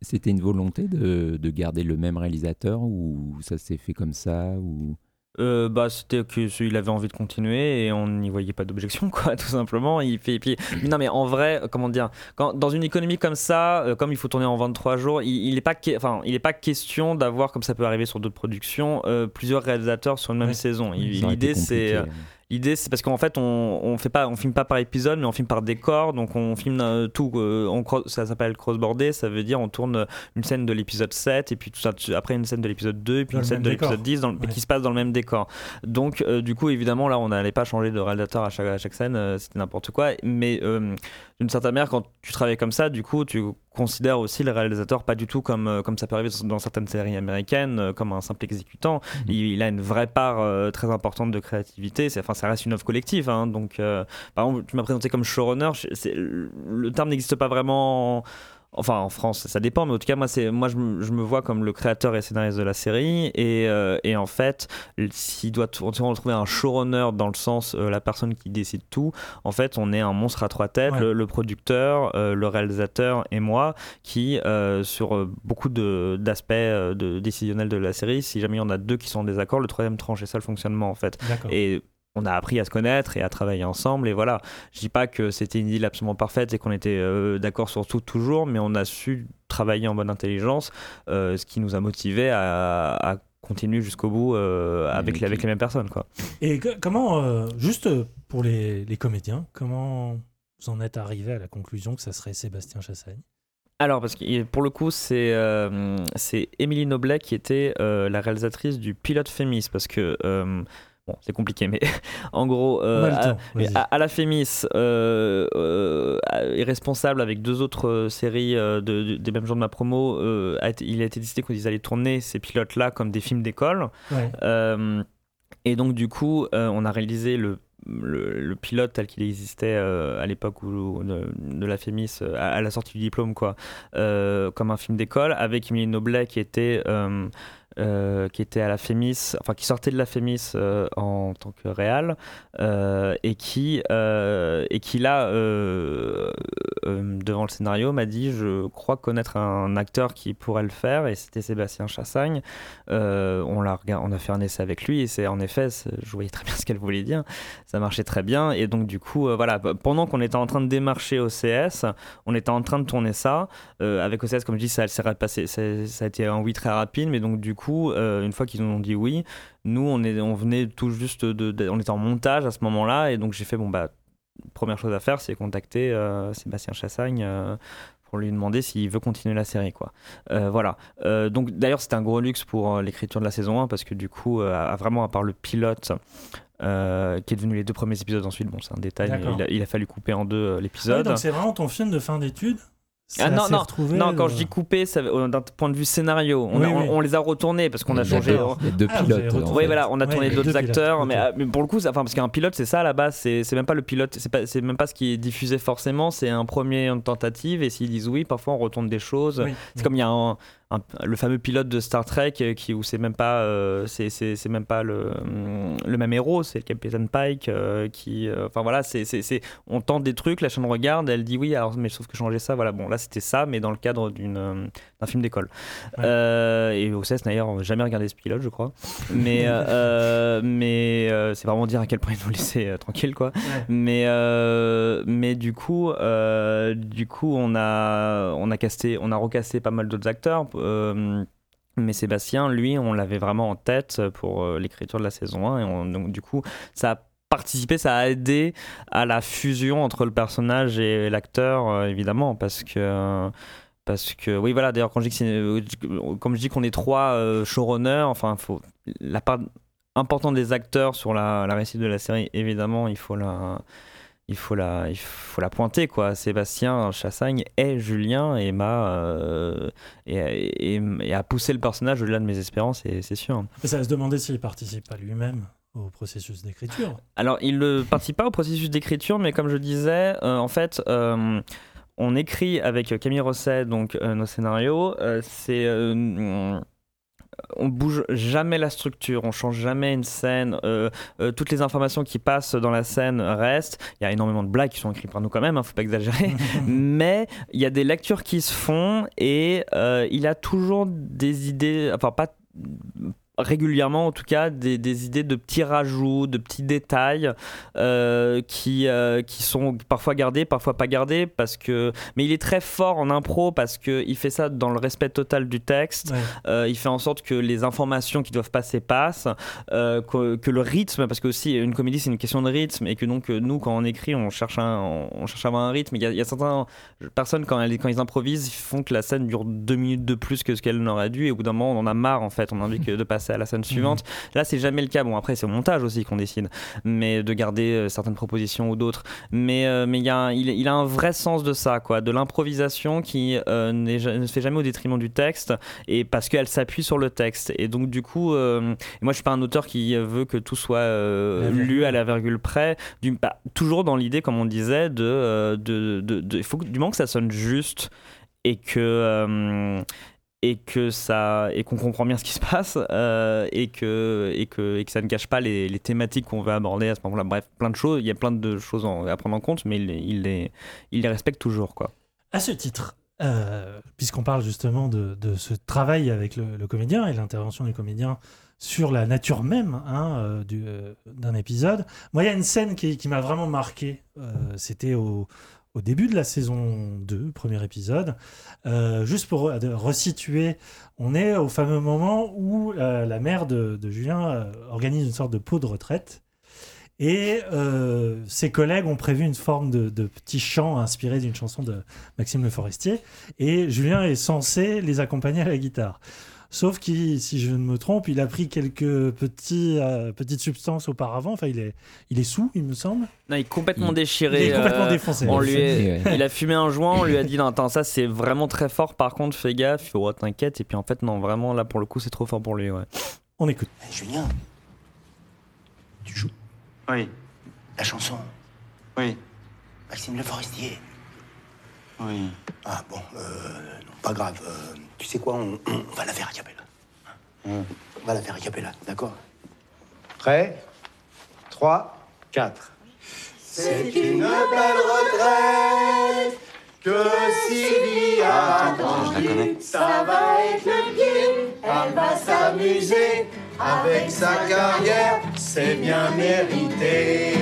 C'était une volonté de, de garder le même réalisateur ou ça s'est fait comme ça ou... Euh, bah, c'était que ce- il avait envie de continuer et on n'y voyait pas d'objection, quoi, tout simplement. Il fait, et puis, mais non, mais en vrai, comment dire, quand, dans une économie comme ça, euh, comme il faut tourner en 23 jours, il, il est pas, que- enfin, il est pas question d'avoir, comme ça peut arriver sur d'autres productions, euh, plusieurs réalisateurs sur une même Ouais. saison. L'idée, c'est. L'idée, c'est parce qu'en fait, on, on fait pas, on filme pas par épisode, mais on filme par décor. Donc, on filme euh, tout. euh, on ça s'appelle crossborder. Ça veut dire on tourne euh, une scène de l'épisode 7 et puis tout ça. Après, une scène de l'épisode 2 et puis Dans une scène de l'épisode 10 dans Ouais. qui se passe dans le même décor. Donc, euh, du coup, évidemment, là, on n'allait pas changer de réalisateur à chaque, à chaque scène. C'était n'importe quoi. Mais d'une certaine manière, quand tu travailles comme ça, du coup, tu considères aussi le réalisateur pas du tout comme, euh, comme ça peut arriver dans certaines séries américaines, euh, comme un simple exécutant. Il, il a une vraie part euh, très importante de créativité. C'est- Enfin, ça reste une œuvre collective. hein. donc, euh, par exemple, tu m'as présenté comme showrunner. Le terme n'existe pas vraiment. En- Enfin, en France, ça dépend, mais en tout cas, moi, c'est, moi je, me, je me vois comme le créateur et scénariste de la série. Et, euh, et en fait, s'il doit retrouver un showrunner dans le sens euh, la personne qui décide tout, en fait, on est un monstre à trois têtes, Ouais. le, le producteur, euh, le réalisateur et moi, qui, sur beaucoup de, d'aspects de, décisionnels de la série, si jamais il y en a deux qui sont en désaccord, le troisième tranche. Et ça, le fonctionnement, en fait. D'accord. Et on a appris à se connaître et à travailler ensemble. Et voilà, je dis pas que c'était une deal absolument parfaite et qu'on était euh, d'accord sur tout toujours, mais on a su travailler en bonne intelligence, euh, ce qui nous a motivés à, à continuer jusqu'au bout euh, avec, les, avec les mêmes personnes. Quoi. Et que- comment, euh, juste pour les, les comédiens, comment vous en êtes arrivé à la conclusion que ça serait Sébastien Chassagne? Alors, parce que pour le coup, c'est euh, c'est Émilie Noblet qui était euh, la réalisatrice du pilote Fémis, parce que. Euh, Bon, c'est compliqué, mais en gros, euh, à, la Fémis euh, euh, est responsable avec deux autres euh, séries euh, de- de- des mêmes gens de ma promo. euh, a été- il a été décidé qu'ils allaient tourner ces pilotes-là comme des films d'école. Ouais. Euh, et donc, du coup, euh, on a réalisé le, le, le pilote tel qu'il existait euh, à l'époque où, de, de la Fémis, euh, à, à la sortie du diplôme, quoi, euh, comme un film d'école, avec Émilie Noblet qui était. Euh, qui était à la Fémis, enfin qui sortait de la Fémis euh, en tant que réal euh, et qui et qui là devant le scénario m'a dit je crois connaître un acteur qui pourrait le faire et c'était Sébastien Chassagne. On l'a on a fait un essai avec lui et c'est en effet je voyais très bien ce qu'elle voulait dire. Ça marchait très bien et donc du coup voilà pendant qu'on était en train de démarcher OCS on était en train de tourner ça avec OCS comme je dis ça c'est- ça a été un oui très rapide mais donc du coup euh, une fois qu'ils nous ont dit oui nous on est on venait tout juste de, de- on était en montage à ce moment là et donc j'ai fait bon bah première chose à faire c'est contacter euh, Sébastien Chassagne euh, pour lui demander s'il veut continuer la série quoi. Euh, voilà. Euh, donc d'ailleurs c'était un gros luxe pour l'écriture de la saison 1 parce que du coup euh, vraiment à part le pilote euh, qui est devenu les deux premiers épisodes ensuite bon c'est un détail mais il a, il a fallu couper en deux euh, Ouais, l'épisode. Donc c'est vraiment ton film de fin d'études Ah non, non, retrouvé, non, quand euh, je dis couper, ça, veut- euh, d'un point de vue scénario, on, Oui, a- on- oui. on les a retournés parce qu'on a changé. A deux Ah, pilotes. Oui, voilà, on a Ouais, tourné d'autres acteurs, mais, euh, mais pour le coup, enfin, parce qu'un pilote, c'est ça à la base, c'est c'est même pas le pilote, c'est pas- c'est même pas ce qui est diffusé forcément, c'est un premier une tentative et s'ils disent oui, parfois on retourne des choses. Oui, C'est comme il y a un, un- le fameux pilote de Star Trek euh, qui où c'est même pas, euh, c'est c'est- c'est même pas le, le même héros, c'est le capitaine Pike euh, qui, euh, enfin voilà, c'est c'est- c'est- on tente des trucs, la chaîne regarde, elle dit oui, alors mais sauf que changer ça, voilà, bon là c'était ça, mais dans le cadre d'une euh, d'un film d'école. Euh, et OCS d'ailleurs, on n'a jamais regardé ce pilote, je crois, mais euh, mais euh, c'est vraiment dire à quel point ils nous laissaient tranquille quoi. Mais mais du coup, du coup, on a on a casté, on a recasté pas mal d'autres acteurs. mais Sébastien, lui, on l'avait vraiment en tête pour l'écriture de la saison 1. Et on- donc, du coup, ça a participé, ça a aidé à la fusion entre le personnage et l'acteur, euh, évidemment, parce que. parce que oui voilà d'ailleurs quand je dis que euh, comme je dis qu'on est trois euh, showrunners enfin faut la part importante des acteurs sur la, la réussite de la série évidemment il faut la il faut la il faut la pointer quoi Sébastien Chassagne est Julien et et, et- et a poussé le personnage au-delà de mes espérances et c'est sûr Mais ça va se demander s'il participe pas lui-même au processus d'écriture. alors, il ne participe pas au processus d'écriture, mais comme je disais, euh, en fait, euh, on écrit avec Camille Rosset donc euh, nos scénarios. c'est on bouge jamais la structure, on change jamais une scène. euh, euh, toutes les informations qui passent dans la scène restent. Il y a énormément de blagues qui sont écrites par nous quand même, hein, faut pas exagérer. Mais il y a des lectures qui se font et euh, il a toujours des idées, enfin pas régulièrement en tout cas des, des idées de petits rajouts, de petits détails euh, qui, euh, qui sont parfois gardés, parfois pas gardés parce que mais il est très fort en impro parce que il fait ça dans le respect total du texte. Ouais. Euh, il fait en sorte que les informations qui doivent passer passent, que, que le rythme parce que aussi une comédie c'est une question de rythme et que donc nous quand on écrit on cherche un, on cherche à avoir un rythme. Il y a, il y a certaines personnes quand, elles, quand ils improvisent ils font que la scène dure deux minutes de plus que ce qu'elle n'aurait dû et au bout d'un moment on en a marre en fait. On a envie que de passer à la scène suivante. Là c'est jamais le cas. Bon après c'est au montage aussi qu'on décide, mais de garder euh, certaines propositions ou d'autres. Mais euh, mais il y a un- il, il a un vrai sens de ça quoi, de l'improvisation qui euh, ne se fait jamais au détriment du texte et parce qu'elle s'appuie sur le texte. Et donc du coup, euh, moi je suis pas un auteur qui veut que tout soit lu à la virgule près, du, bah, toujours dans l'idée comme on disait de, de, de, de- il faut que, du moment que ça sonne juste et que euh, et que ça et qu'on comprend bien ce qui se passe euh, et que et que et que ça ne cache pas les, les thématiques qu'on veut aborder à ce moment-là bref plein de choses il y a plein de choses à prendre en compte mais il, les- il les respecte toujours quoi À ce titre, euh, puisqu'on parle justement de, de ce travail avec le, comédien et l'intervention du comédien sur la nature même hein, euh, du, d'un épisode, moi il y a une scène qui, qui m'a vraiment marqué. C'était au, au début de la saison 2, premier épisode. Euh, juste pour re- resituer, on est au fameux moment où euh, la mère de, Julien euh, organise une sorte de pot de retraite. Et ses collègues ont prévu une forme de, de petit chant inspiré d'une chanson de Maxime Le Forestier. Et Julien est censé les accompagner à la guitare. Sauf qu'il, si je ne me trompe, il a pris quelques petits, euh, petites substances auparavant. Enfin, il est, il est sous, il me semble. Non, il est complètement Il- déchiré. il est complètement euh, défoncé. On Il lui est- il a fumé un joint, on lui a dit non, attends, ça c'est vraiment très fort. Par contre, fais gaffe. Oh, t'inquiète. Et puis en fait, non, vraiment là pour le coup, c'est trop fort pour lui. Ouais. On écoute. Julien, tu joues? Oui, la chanson? Oui, Maxime Le Forestier. Oui. Ah bon, euh, non, pas grave. euh, tu sais quoi, on, on va la faire a cappella. On va la faire a cappella, d'accord? Prêt? 3, 4. C'est une belle retraite que Sylvie a attendue. Ça va être le pied, elle va s'amuser avec sa carrière, c'est bien mérité.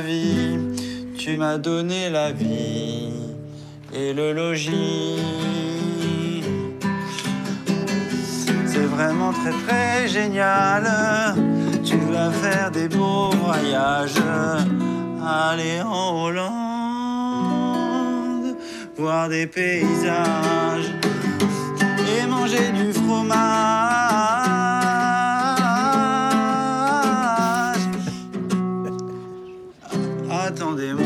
Vie. Tu m'as donné la vie et le logis. C'est vraiment très très génial. Tu vas faire des beaux voyages. Aller en Hollande, voir des paysages et manger du fromage. Attendez-moi.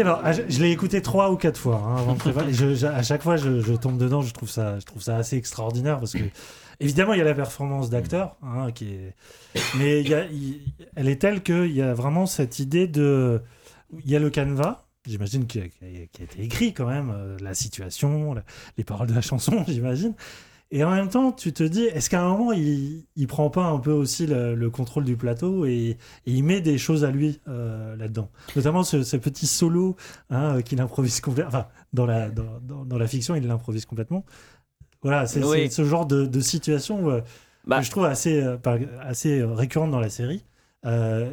Ah, je, l'ai écouté trois ou quatre fois hein, avant de préparer. À chaque fois, je, tombe dedans. Je trouve ça, assez extraordinaire parce que, évidemment, il y a la performance d'acteur, hein, mais elle est telle qu'il y a vraiment cette idée de, il y a le canevas. J'imagine qui a, été écrit quand même, euh, la situation, les paroles de la chanson, j'imagine. Et en même temps, tu te dis, est-ce qu'à un moment, il, il prend pas un peu aussi le, le contrôle du plateau et, et il met des choses à lui euh, là-dedans? Notamment ce, ce petit solo hein, euh, qu'il improvise complètement. Enfin, dans la, dans, dans- dans la fiction, il l'improvise complètement. Voilà, c'est Oui. ce genre de, de situation euh, Bah. que je trouve assez, euh, assez récurrente dans la série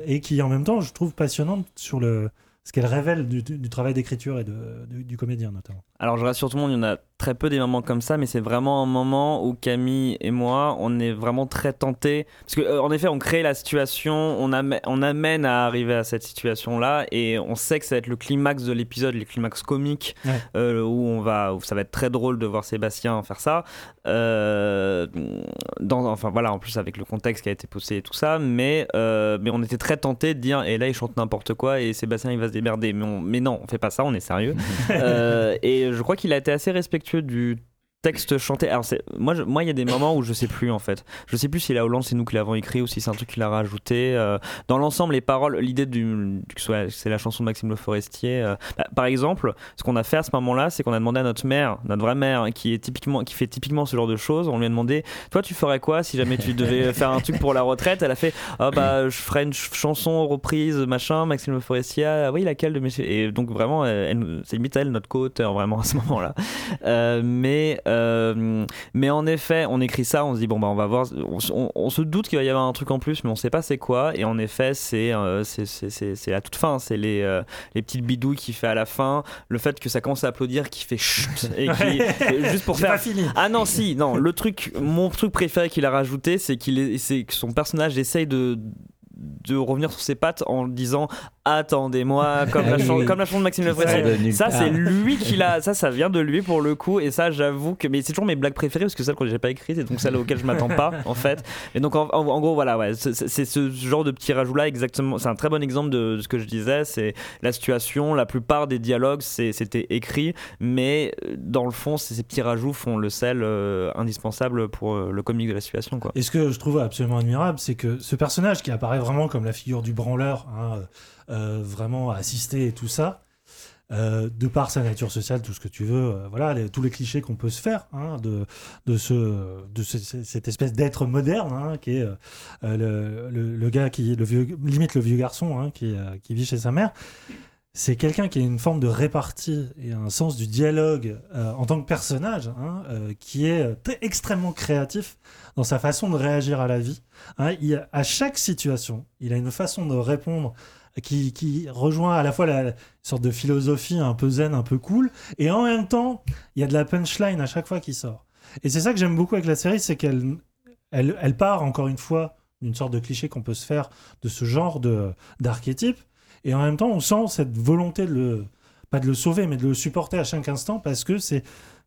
et qui, en même temps, je trouve passionnante sur le, ce qu'elle révèle du, du- du travail d'écriture et de, du, du comédien, notamment. Alors je rassure tout le monde, il y en a très peu des moments comme ça, mais c'est vraiment un moment où Camille et moi, on est vraiment très tentés. Parce que euh, en effet, on crée la situation, on, amè- on amène à arriver à cette situation-là, et on sait que ça va être le climax de l'épisode, le climax comique, Ouais. euh, où on va, où ça va être très drôle de voir Sébastien faire ça. Euh, dans, enfin voilà, en plus avec le contexte qui a été posé et tout ça, mais, euh, mais on était très tentés de dire, et là il chante n'importe quoi, et Sébastien il va se démerder. Mais, on- mais non, on fait pas ça, on est sérieux. Et je crois qu'il a été assez respectueux du texte chanté. Alors c'est moi je- moi il y a des moments où je sais plus en fait. Je sais plus si la Hollande c'est nous qui l'avons écrit ou si c'est un truc qu'il a rajouté. Euh, dans l'ensemble les paroles, l'idée du, c'est la chanson de Maxime Le Forestier. euh, bah, par exemple, ce qu'on a fait à ce moment-là, c'est qu'on a demandé à notre mère, notre vraie mère, hein, qui est typiquement qui fait typiquement ce genre de choses, on lui a demandé toi tu ferais quoi si jamais tu devais faire un truc pour la retraite? Elle a fait ah bah je ferais une ch- chanson reprise machin Maxime Le Forestier. Ah, oui laquelle de mes et donc vraiment c'est limite elle notre co-auteur vraiment à ce moment-là. Euh, mais, euh, mais en effet, on écrit ça, on se dit, bon, bah, on va voir. On, s- on- on se doute qu'il va y avoir un truc en plus, mais on sait pas c'est quoi. Et en effet, c'est euh, c'est- la toute fin. C'est les, euh, les petites bidouilles qu'il fait à la fin. Le fait que ça commence à applaudir, qui fait chut. Et qui, et juste pour faire. pas fini. Ah non, si, non. Le truc, mon truc préféré qu'il a rajouté, c'est qu'il est- c'est que son personnage essaye de de revenir sur ses pattes en disant attendez-moi comme, la Ah comme la chanson de Maxime Le Ça Forestier c'est lui qui l'a ça ça vient de lui pour le coup et ça j'avoue que mais c'est toujours mes blagues préférées parce que celles que j'ai pas écrites et donc celles auxquelles je m'attends pas en fait. Et donc en, en- en gros voilà ouais, c'est- ce genre de petit rajout là exactement c'est un très bon exemple de, de ce que je disais c'est la situation la plupart des dialogues c'était écrit mais euh, dans le fond ces petits rajouts font le sel euh, indispensable pour euh, le comique de la situation quoi. Et ce que je trouve absolument admirable, c'est que ce personnage qui apparaît vraiment comme la figure du branleur, hein, euh, vraiment assisté et tout ça, euh, de par sa nature sociale, tout ce que tu veux, euh, voilà, tous les clichés qu'on peut se faire hein, de, de, ce, de ce- ce- cette espèce d'être moderne, hein, qui est euh, euh, le, le- gars qui, le vieux, limite le vieux garçon hein, qui, euh, qui vit chez sa mère. C'est quelqu'un qui a une forme de répartie et un sens du dialogue euh, en tant que personnage, euh, qui est euh, extrêmement créatif dans sa façon de réagir à la vie. Il- à chaque situation, il a une façon de répondre qui, rejoint à la fois la, sorte de philosophie un peu zen, un peu cool, et en même temps, il y a de la punchline à chaque fois qui sort. Et c'est ça que j'aime beaucoup avec la série, c'est qu'elle elle, part encore une fois d'une sorte de cliché qu'on peut se faire de ce genre de d'archétype, et en même temps, on sent cette volonté de le pas de le sauver, mais de le supporter à chaque instant parce que c'est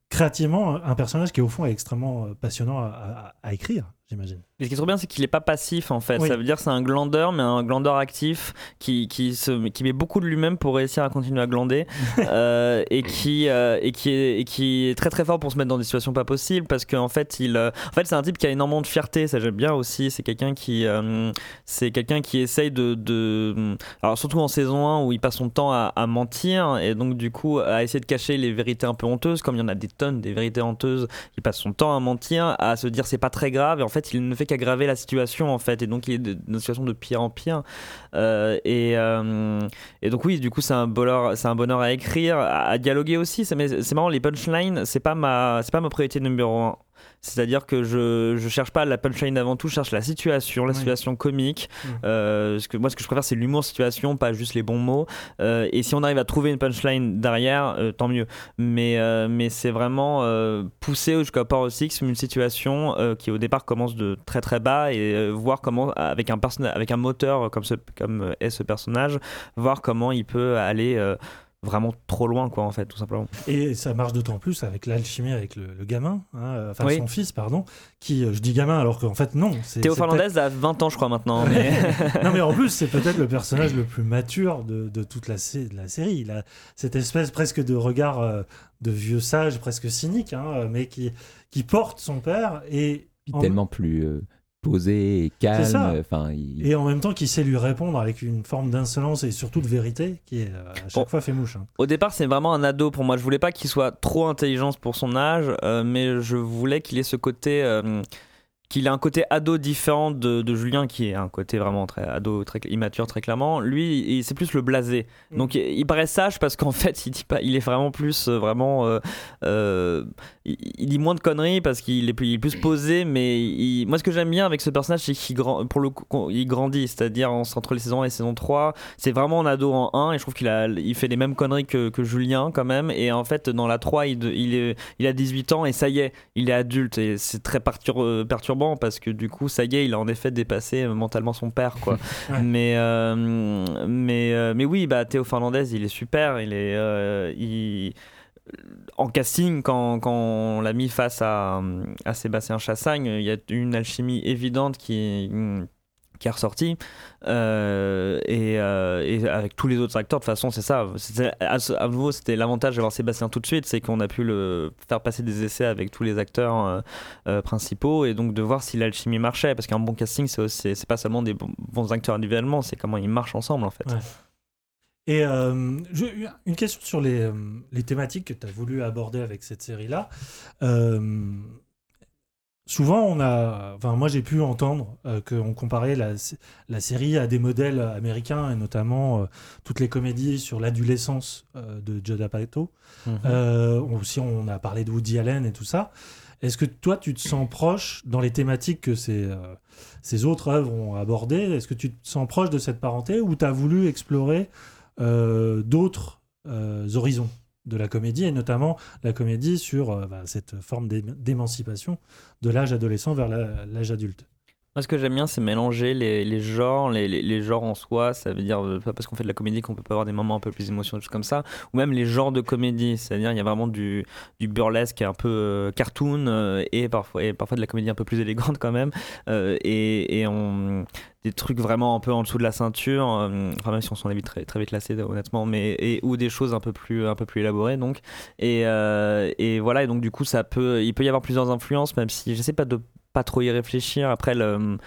créativement un personnage qui au fond est extrêmement euh, passionnant à écrire, j'imagine. Ce qui est trop bien, c'est qu'il n'est pas passif en fait. Oui. Ça veut dire que c'est un glandeur, mais un glandeur actif qui, qui, se, qui met beaucoup de lui-même pour réussir à continuer à glander euh, et, qui, euh, et, qui est, et qui est très très fort pour se mettre dans des situations pas possibles parce qu'en fait, il, euh, en fait, c'est un type qui a énormément de fierté. Ça j'aime bien aussi. C'est quelqu'un qui, c'est quelqu'un qui essaye de, de, alors surtout en saison 1 où il passe son temps à, à mentir et donc du coup à essayer de cacher les vérités un peu honteuses, comme il y en a des tonnes des vérités honteuses. Il passe son temps à mentir, à se dire c'est pas très grave et en fait il ne fait qu'aggraver la situation en fait et donc il est dans une situation de pire en pire. Euh, et, euh, et donc oui du coup c'est un bonheur c'est un bonheur à écrire à, à dialoguer aussi. C'est mais c'est marrant les punchlines c'est pas ma c'est pas ma priorité numéro un c'est-à-dire que je, je cherche pas la punchline avant tout, je cherche la situation, la Oui. situation comique. Mm. Euh, ce que, moi, ce que je préfère, c'est l'humour situation, pas juste les bons mots. Euh, et si on arrive à trouver une punchline derrière, euh, tant mieux. Mais, euh, mais c'est vraiment euh, pousser jusqu'à Power Six une situation euh, qui au départ commence de très très bas et euh, voir comment, avec un, personnage avec un moteur comme, ce, comme est ce personnage, voir comment il peut aller. Vraiment trop loin, quoi, en fait, tout simplement. Et ça marche d'autant plus avec l'alchimie avec le, le gamin, hein, enfin Oui. son fils, pardon, qui, euh, je dis gamin alors qu'en fait non. c'est- Théo Fernandez a 20 ans, je crois, maintenant. mais- non mais en plus c'est peut-être le personnage le plus mature de, de toute la, de la série. Il a cette espèce presque de regard euh, de vieux sage, presque cynique, hein, mais qui, qui porte son père et en- tellement plus euh, posé et ça. calme. Enfin, il- et en même temps qui sait lui répondre avec une forme d'insolence et surtout de vérité qui est euh, à chaque Bon. fois fait mouche. hein. Au départ, c'est vraiment un ado pour moi. Je voulais pas qu'il soit trop intelligent pour son âge, euh, mais je voulais qu'il ait ce côté. euh, qu'il ait un côté ado différent de, de Julien, qui est un côté vraiment très ado, très immature, très clairement. Lui, c'est plus le blasé. Donc, il, il paraît sage parce qu'en fait, il, dit pas, il est vraiment plus. euh, vraiment. euh, euh, il, il dit moins de conneries parce qu'il est plus, il est plus posé, mais il- moi, ce que j'aime bien avec ce personnage, c'est qu'il grand, pour le coup, il grandit. C'est-à-dire, entre les saisons 1 et saison 3, c'est vraiment un ado en 1 et je trouve qu'il a, il fait les mêmes conneries que, que Julien quand même. Et en fait, dans la 3, il, il, est, il a 18 ans et ça y est, il est adulte. Et c'est très pertur- euh, perturbant parce que du coup, ça y est, il a en effet dépassé euh, mentalement son père. Quoi. Mais, euh, mais, euh, mais oui, bah, Théo Fernandez, il est super. Il est. euh, il- en casting, quand, quand on l'a mis face à, à Sébastien Chassagne, il y a une alchimie évidente qui, qui est ressortie. Euh, et, euh, et avec tous les autres acteurs, de toute façon, c'est ça. À, à nouveau, c'était l'avantage d'avoir Sébastien tout de suite, c'est qu'on a pu le faire passer des essais avec tous les acteurs euh, principaux et donc de voir si l'alchimie marchait. Parce qu'un bon casting, c'est pas seulement des bons, acteurs individuellement, c'est comment ils marchent ensemble en fait. Et une question sur les, les thématiques que tu as voulu aborder avec cette série-là. Souvent, on a, enfin, moi j'ai pu entendre euh, qu'on comparait la, la série à des modèles américains, et notamment euh, toutes les comédies sur l'adolescence euh, de Judd Apatow. Euh, aussi, on a parlé de Woody Allen et tout ça. Est-ce que toi, tu te sens proche dans les thématiques que ces, ces autres œuvres ont abordées? Est-ce que tu te sens proche de cette parenté ou tu as voulu explorer d'autres horizons? De la comédie et notamment la comédie sur euh, bah, cette forme d'é- d'émancipation de l'âge adolescent vers l'âge adulte Moi, ce que j'aime bien, c'est mélanger les, les genres, les, les, genres en soi. Ça veut dire, euh, pas parce qu'on fait de la comédie qu'on peut pas avoir des moments un peu plus émotionnels, comme ça. Ou même les genres de comédie. C'est-à-dire, il y a vraiment du, du burlesque un peu euh, cartoon euh, et, parfois, et parfois de la comédie un peu plus élégante quand même. Et, et des trucs vraiment un peu en dessous de la ceinture. enfin, même si on s'en évite très, très vite lassé, honnêtement. Mais, et, ou des choses un peu plus, un peu plus élaborées, donc. Et, et voilà. Et donc, du coup, ça peut, il peut y avoir plusieurs influences, même si j'essaie pas de pas trop y réfléchir. Après, le,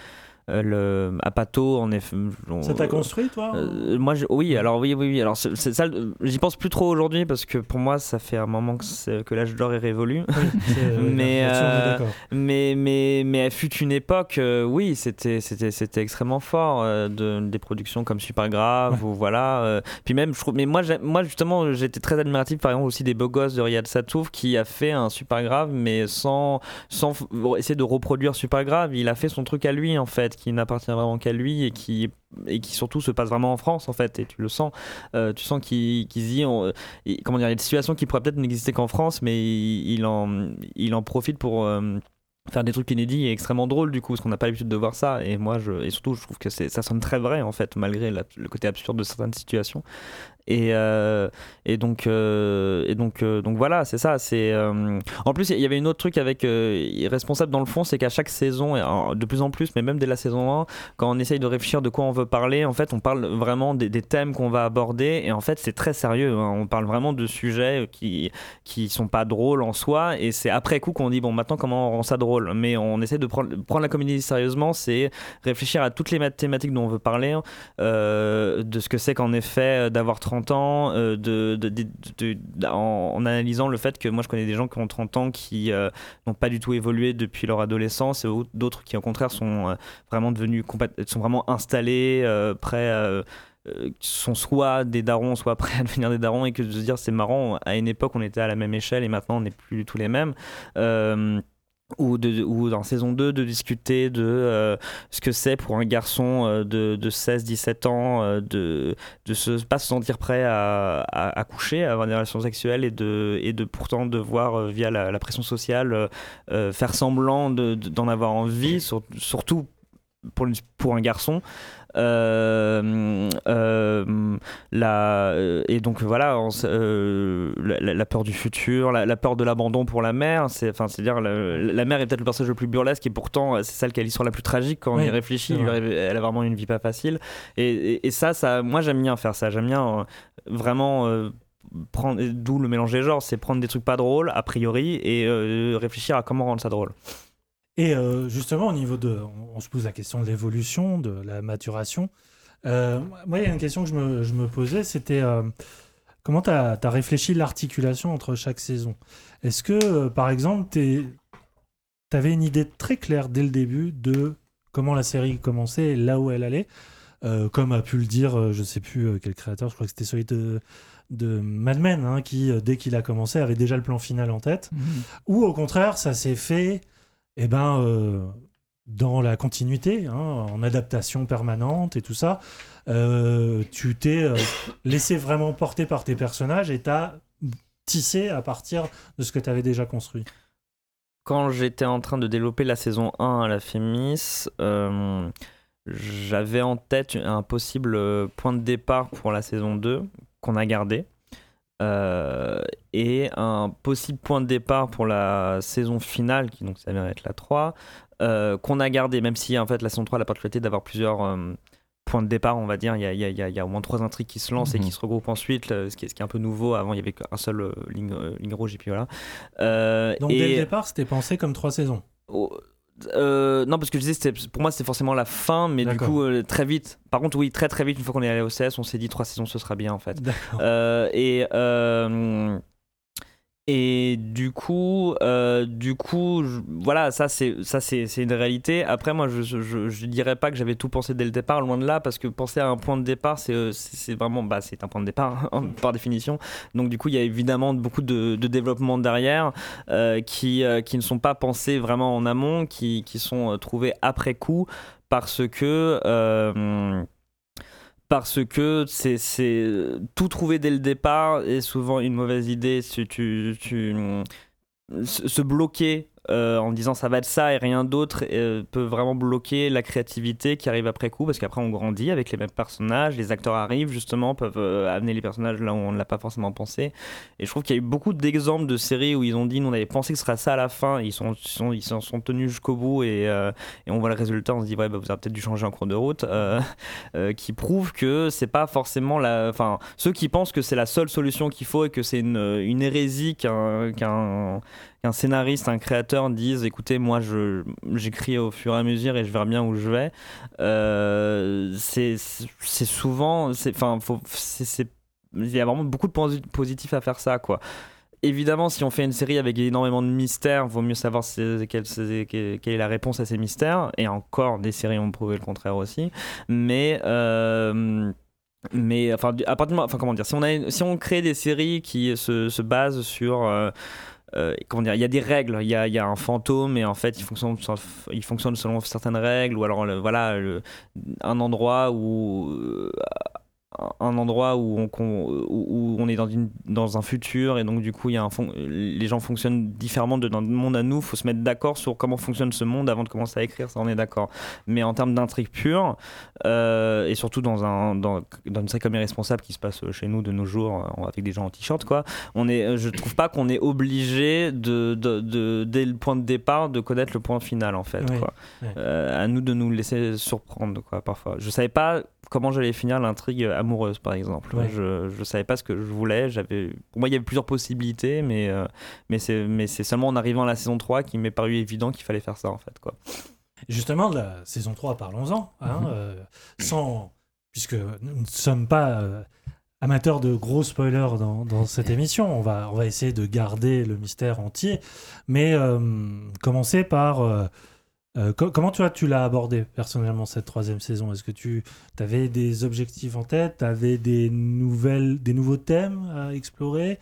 euh, le Apato, en effet. on- Ça t'a construit, toi euh, moi, je- oui, alors oui, oui, oui. Alors, c'est ça. J'y pense plus trop aujourd'hui parce que pour moi, ça fait un moment que, que l'âge d'or est révolu. oui, mais, est euh, mais, mais, mais elle fut une époque, oui, c'était, c'était, c'était extrêmement fort. de, des productions comme Super Grave ou voilà. puis même, je trouve, mais moi, moi, justement, j'étais très admiratif, par exemple, aussi des beaux gosses de Riyad Satouf qui a fait un Super Grave, mais sans, sans essayer de reproduire Super Grave. Il a fait son truc à lui, en fait, qui n'appartient vraiment qu'à lui et qui et qui surtout se passe vraiment en France en fait et tu le sens. Euh, tu sens qu'il se dit on- il- comment dire il y a des situations qui pourraient peut-être n'exister qu'en France mais il, en il en profite pour euh, faire des trucs inédits et extrêmement drôles du coup parce qu'on n'a pas l'habitude de voir ça. Et moi je et surtout je trouve que ça sonne très vrai en fait malgré le côté absurde de certaines situations et, euh, et donc euh, et donc euh, donc voilà c'est ça c'est en plus il y avait une autre truc avec responsable dans le fond c'est qu'à chaque saison de plus en plus mais même dès la saison 1 quand on essaye de réfléchir de quoi on veut parler en fait on parle vraiment des, thèmes qu'on va aborder et en fait c'est très sérieux hein. on parle vraiment de sujets qui qui sont pas drôles en soi et c'est après coup qu'on dit bon maintenant comment on rend ça drôle? Mais on essaie de prendre prendre la comédie sérieusement c'est réfléchir à toutes les mat- thématiques dont on veut parler de ce que c'est qu'en effet d'avoir 30 ans euh, en, analysant le fait que moi je connais des gens qui ont 30 ans qui euh, n'ont pas du tout évolué depuis leur adolescence et au- d'autres qui au contraire sont euh, vraiment devenus sont vraiment installés prêts sont soit des darons, soit prêts à devenir des darons, et que de se dire c'est marrant, à une époque on était à la même échelle et maintenant on n'est plus du tout les mêmes. Ou, dans saison 2 de discuter de euh, ce que c'est pour un garçon euh, de, de 16-17 ans euh, de, de se, pas se sentir prêt à, coucher, à avoir des relations sexuelles et de, et de pourtant devoir via la, pression sociale faire semblant de- de- d'en avoir envie, sur- surtout pour, pour un garçon. Euh, euh, la, euh, et donc voilà, on la, peur du futur, la, la peur de l'abandon pour la mère. C'est, enfin, c'est-à-dire la, la mère est peut-être le personnage le plus burlesque et pourtant c'est celle qui a l'histoire la plus tragique quand on y réfléchit. c'est Elle a vraiment une vie pas facile. Et, et- et ça, ça, moi j'aime bien faire ça. J'aime bien vraiment. euh, prendre d'où le mélange des genres c'est prendre des trucs pas drôles a priori et euh, réfléchir à comment rendre ça drôle Et euh, justement, au niveau de. On, on se pose la question de l'évolution, de la maturation. Euh, moi, il y a une question que je me, je me posais c'était euh, comment tu as, réfléchi l'articulation entre chaque saison? Est-ce que, par exemple, tu avais une idée très claire dès le début de comment la série commençait et là où elle allait? Comme a pu le dire, je sais plus quel créateur, je crois que c'était celui de, de Mad Men, hein, qui, dès qu'il a commencé, avait déjà le plan final en tête. Ou au contraire, ça s'est fait eh ben, euh, dans la continuité, hein, en adaptation permanente et tout ça. Euh, tu t'es euh, laissé vraiment porter par tes personnages et t'as tissé à partir de ce que tu avais déjà construit. quand j'étais en train de développer la saison 1 à la Fémis, j'avais en tête un possible point de départ pour la saison 2 qu'on a gardé. Euh, et un possible point de départ pour la saison finale, qui donc s'avère être la 3, euh, qu'on a gardé, même si en fait la saison 3 a la particularité d'avoir plusieurs euh, points de départ, on va dire. Il y a, il y a- il y a- il y a au moins trois intrigues qui se lancent et Mhm. qui se regroupent ensuite, ce qui est, ce qui est un peu nouveau. Avant, il y avait qu'un seul ligne, ligne rouge et puis voilà. Donc et- dès le départ, c'était pensé comme trois saisons. Oh, euh, non, parce que je disais, pour moi, c'était forcément la fin, mais du coup, euh, très vite. Par contre, oui, très très vite, une fois qu'on est allé au CS, on s'est dit trois saisons, ce sera bien en fait. Euh, et euh, et du coup, euh, du coup, voilà, ça c'est ça c'est une réalité. Après, moi, je, je je dirais pas que j'avais tout pensé dès le départ, loin de là, parce que penser à un point de départ, c'est euh, vraiment, bah, c'est un point de départ par définition. Donc du coup, il y a évidemment beaucoup de, de développement derrière euh, qui euh, qui ne sont pas pensés vraiment en amont, qui qui sont euh, trouvés après coup, parce que euh, parce que c'est tout trouver dès le départ est souvent une mauvaise idée. Si tu, tu se bloquer euh, en disant ça va être ça et rien d'autre euh, peut vraiment bloquer la créativité qui arrive après coup parce qu'après on grandit avec les mêmes personnages les acteurs arrivent justement peuvent euh, amener les personnages là où on ne l'a pas forcément pensé. Et je trouve qu'il y a eu beaucoup d'exemples de séries où ils ont dit nous on avait pensé que ce serait ça à la fin ils sont, ils sont- ils s'en sont tenus jusqu'au bout et, et on voit le résultat on se dit ouais bah, vous avez peut-être dû changer en cours de route qui prouve que c'est pas forcément la enfin ceux qui pensent que c'est la seule solution qu'il faut et que c'est une, une hérésie qu'un qu'un scénariste, un créateur dise écoutez, moi j'écris au fur et à mesure et je verrai bien où je vais. Euh, c'est souvent, enfin, il y a vraiment beaucoup de positifs à faire ça quoi. Évidemment, si on fait une série avec énormément de mystères, vaut mieux savoir quelle, est la réponse à ces mystères. Et encore, des séries ont prouvé le contraire aussi. Mais euh, mais enfin, à partir moment- enfin comment dire, si on a, si on crée des séries qui se, se basent sur euh, comment dire, il y a des règles, il y a, un fantôme et en fait il fonctionne, il fonctionne selon certaines règles ou alors voilà un endroit où euh, un endroit où on, où, est dans, une, dans un futur et donc du coup il y a un fon- les gens fonctionnent différemment de dans le monde à nous faut se mettre d'accord sur comment fonctionne ce monde avant de commencer à écrire ça on est d'accord mais en termes d'intrigue pure euh, et surtout dans, un, dans, dans une série comme Irresponsable qui se passe chez nous de nos jours euh, avec des gens en t-shirt quoi on est, je trouve pas qu'on est obligé de, de, de- dès le point de départ de connaître le point final en fait Ouais, quoi. ouais. Euh, à nous de nous laisser surprendre quoi parfois je savais pas comment j'allais finir l'intrigue amoureuse par exemple Ouais. je, je savais pas ce que je voulais j'avais pour moi il y avait plusieurs possibilités mais euh, mais c'est mais c'est seulement en arrivant à la saison 3 qu'il m'est paru évident qu'il fallait faire ça en fait quoi Justement, de la saison 3, parlons-en. hein, Mhm. euh, sans, puisque nous ne sommes pas euh, amateurs de gros spoilers dans, dans cette émission, on va, on va essayer de garder le mystère entier. Mais commencer par. Euh, co- comment tu, tu l'as abordé personnellement cette troisième saison? Est-ce que tu avais des objectifs en tête? Tu avais des, nouvelles, des nouveaux thèmes à explorer?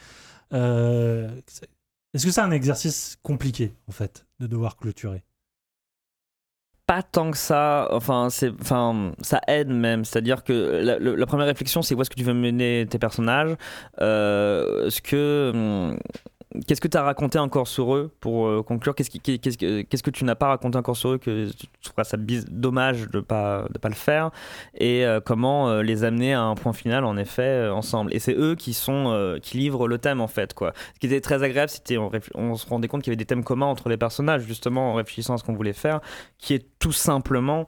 Euh, Est-ce que c'est un exercice compliqué, en fait, de devoir clôturer? Pas tant que ça. Enfin, c'est, enfin, ça aide même. C'est-à-dire que la, première réflexion, c'est où est-ce que tu veux mener tes personnages? Euh, ce que hum, qu'est-ce que tu as raconté encore sur eux pour euh, conclure? Qu'est-ce que tu n'as pas raconté encore sur eux que tu trouveras ça dommage de pas de pas le faire? Et euh, comment euh, les amener à un point final en effet ensemble? Et c'est eux qui sont qui livrent le thème en fait quoi. Ce qui était très agréable, c'était on, on se rendait compte qu'il y avait des thèmes communs entre les personnages justement en réfléchissant à ce qu'on voulait faire, qui est tout simplement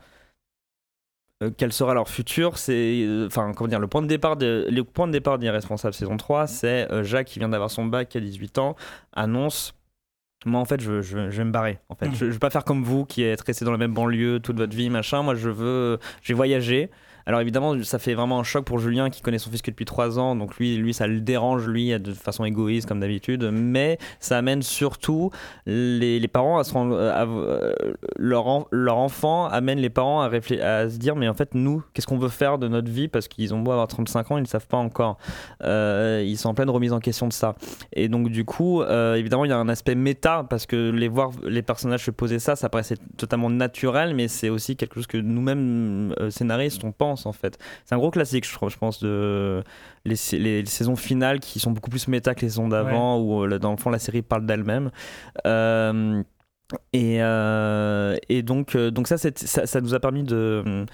euh, quel sera leur futur c'est euh, enfin comment dire le point de départ de le point de départ d'irresponsable saison 3 c'est euh, Jacques qui vient d'avoir son bac qui a 18 ans annonce moi en fait je, je, je vais me barrer en fait. Mhm. je, je vais pas faire comme vous qui êtes resté dans la même banlieue toute votre vie machin. Moi je veux je vais voyager alors évidemment ça fait vraiment un choc pour Julien qui connaît son fils que depuis 3 ans. Donc lui lui ça le dérange lui de façon égoïste comme d'habitude. Mais ça amène surtout les, parents à se rendre à- euh, leur, leur enfant amène les parents à, se dire mais en fait nous qu'est-ce qu'on veut faire de notre vie? Parce qu'ils ont beau avoir 35 ans ils ne savent pas encore. Euh, ils sont en pleine remise en question de ça. Et donc du coup euh, évidemment il y a un aspect méta parce que les voir les personnages se poser ça ça paraissait totalement naturel mais c'est aussi quelque chose que nous-mêmes euh, scénaristes on pense en fait c'est un gros classique je, pense de les, les saisons finales qui sont beaucoup plus méta que les saisons d'avant où euh, dans le fond la série parle d'elle-même euh, et, euh, et donc, donc ça, ça, ça nous a permis de,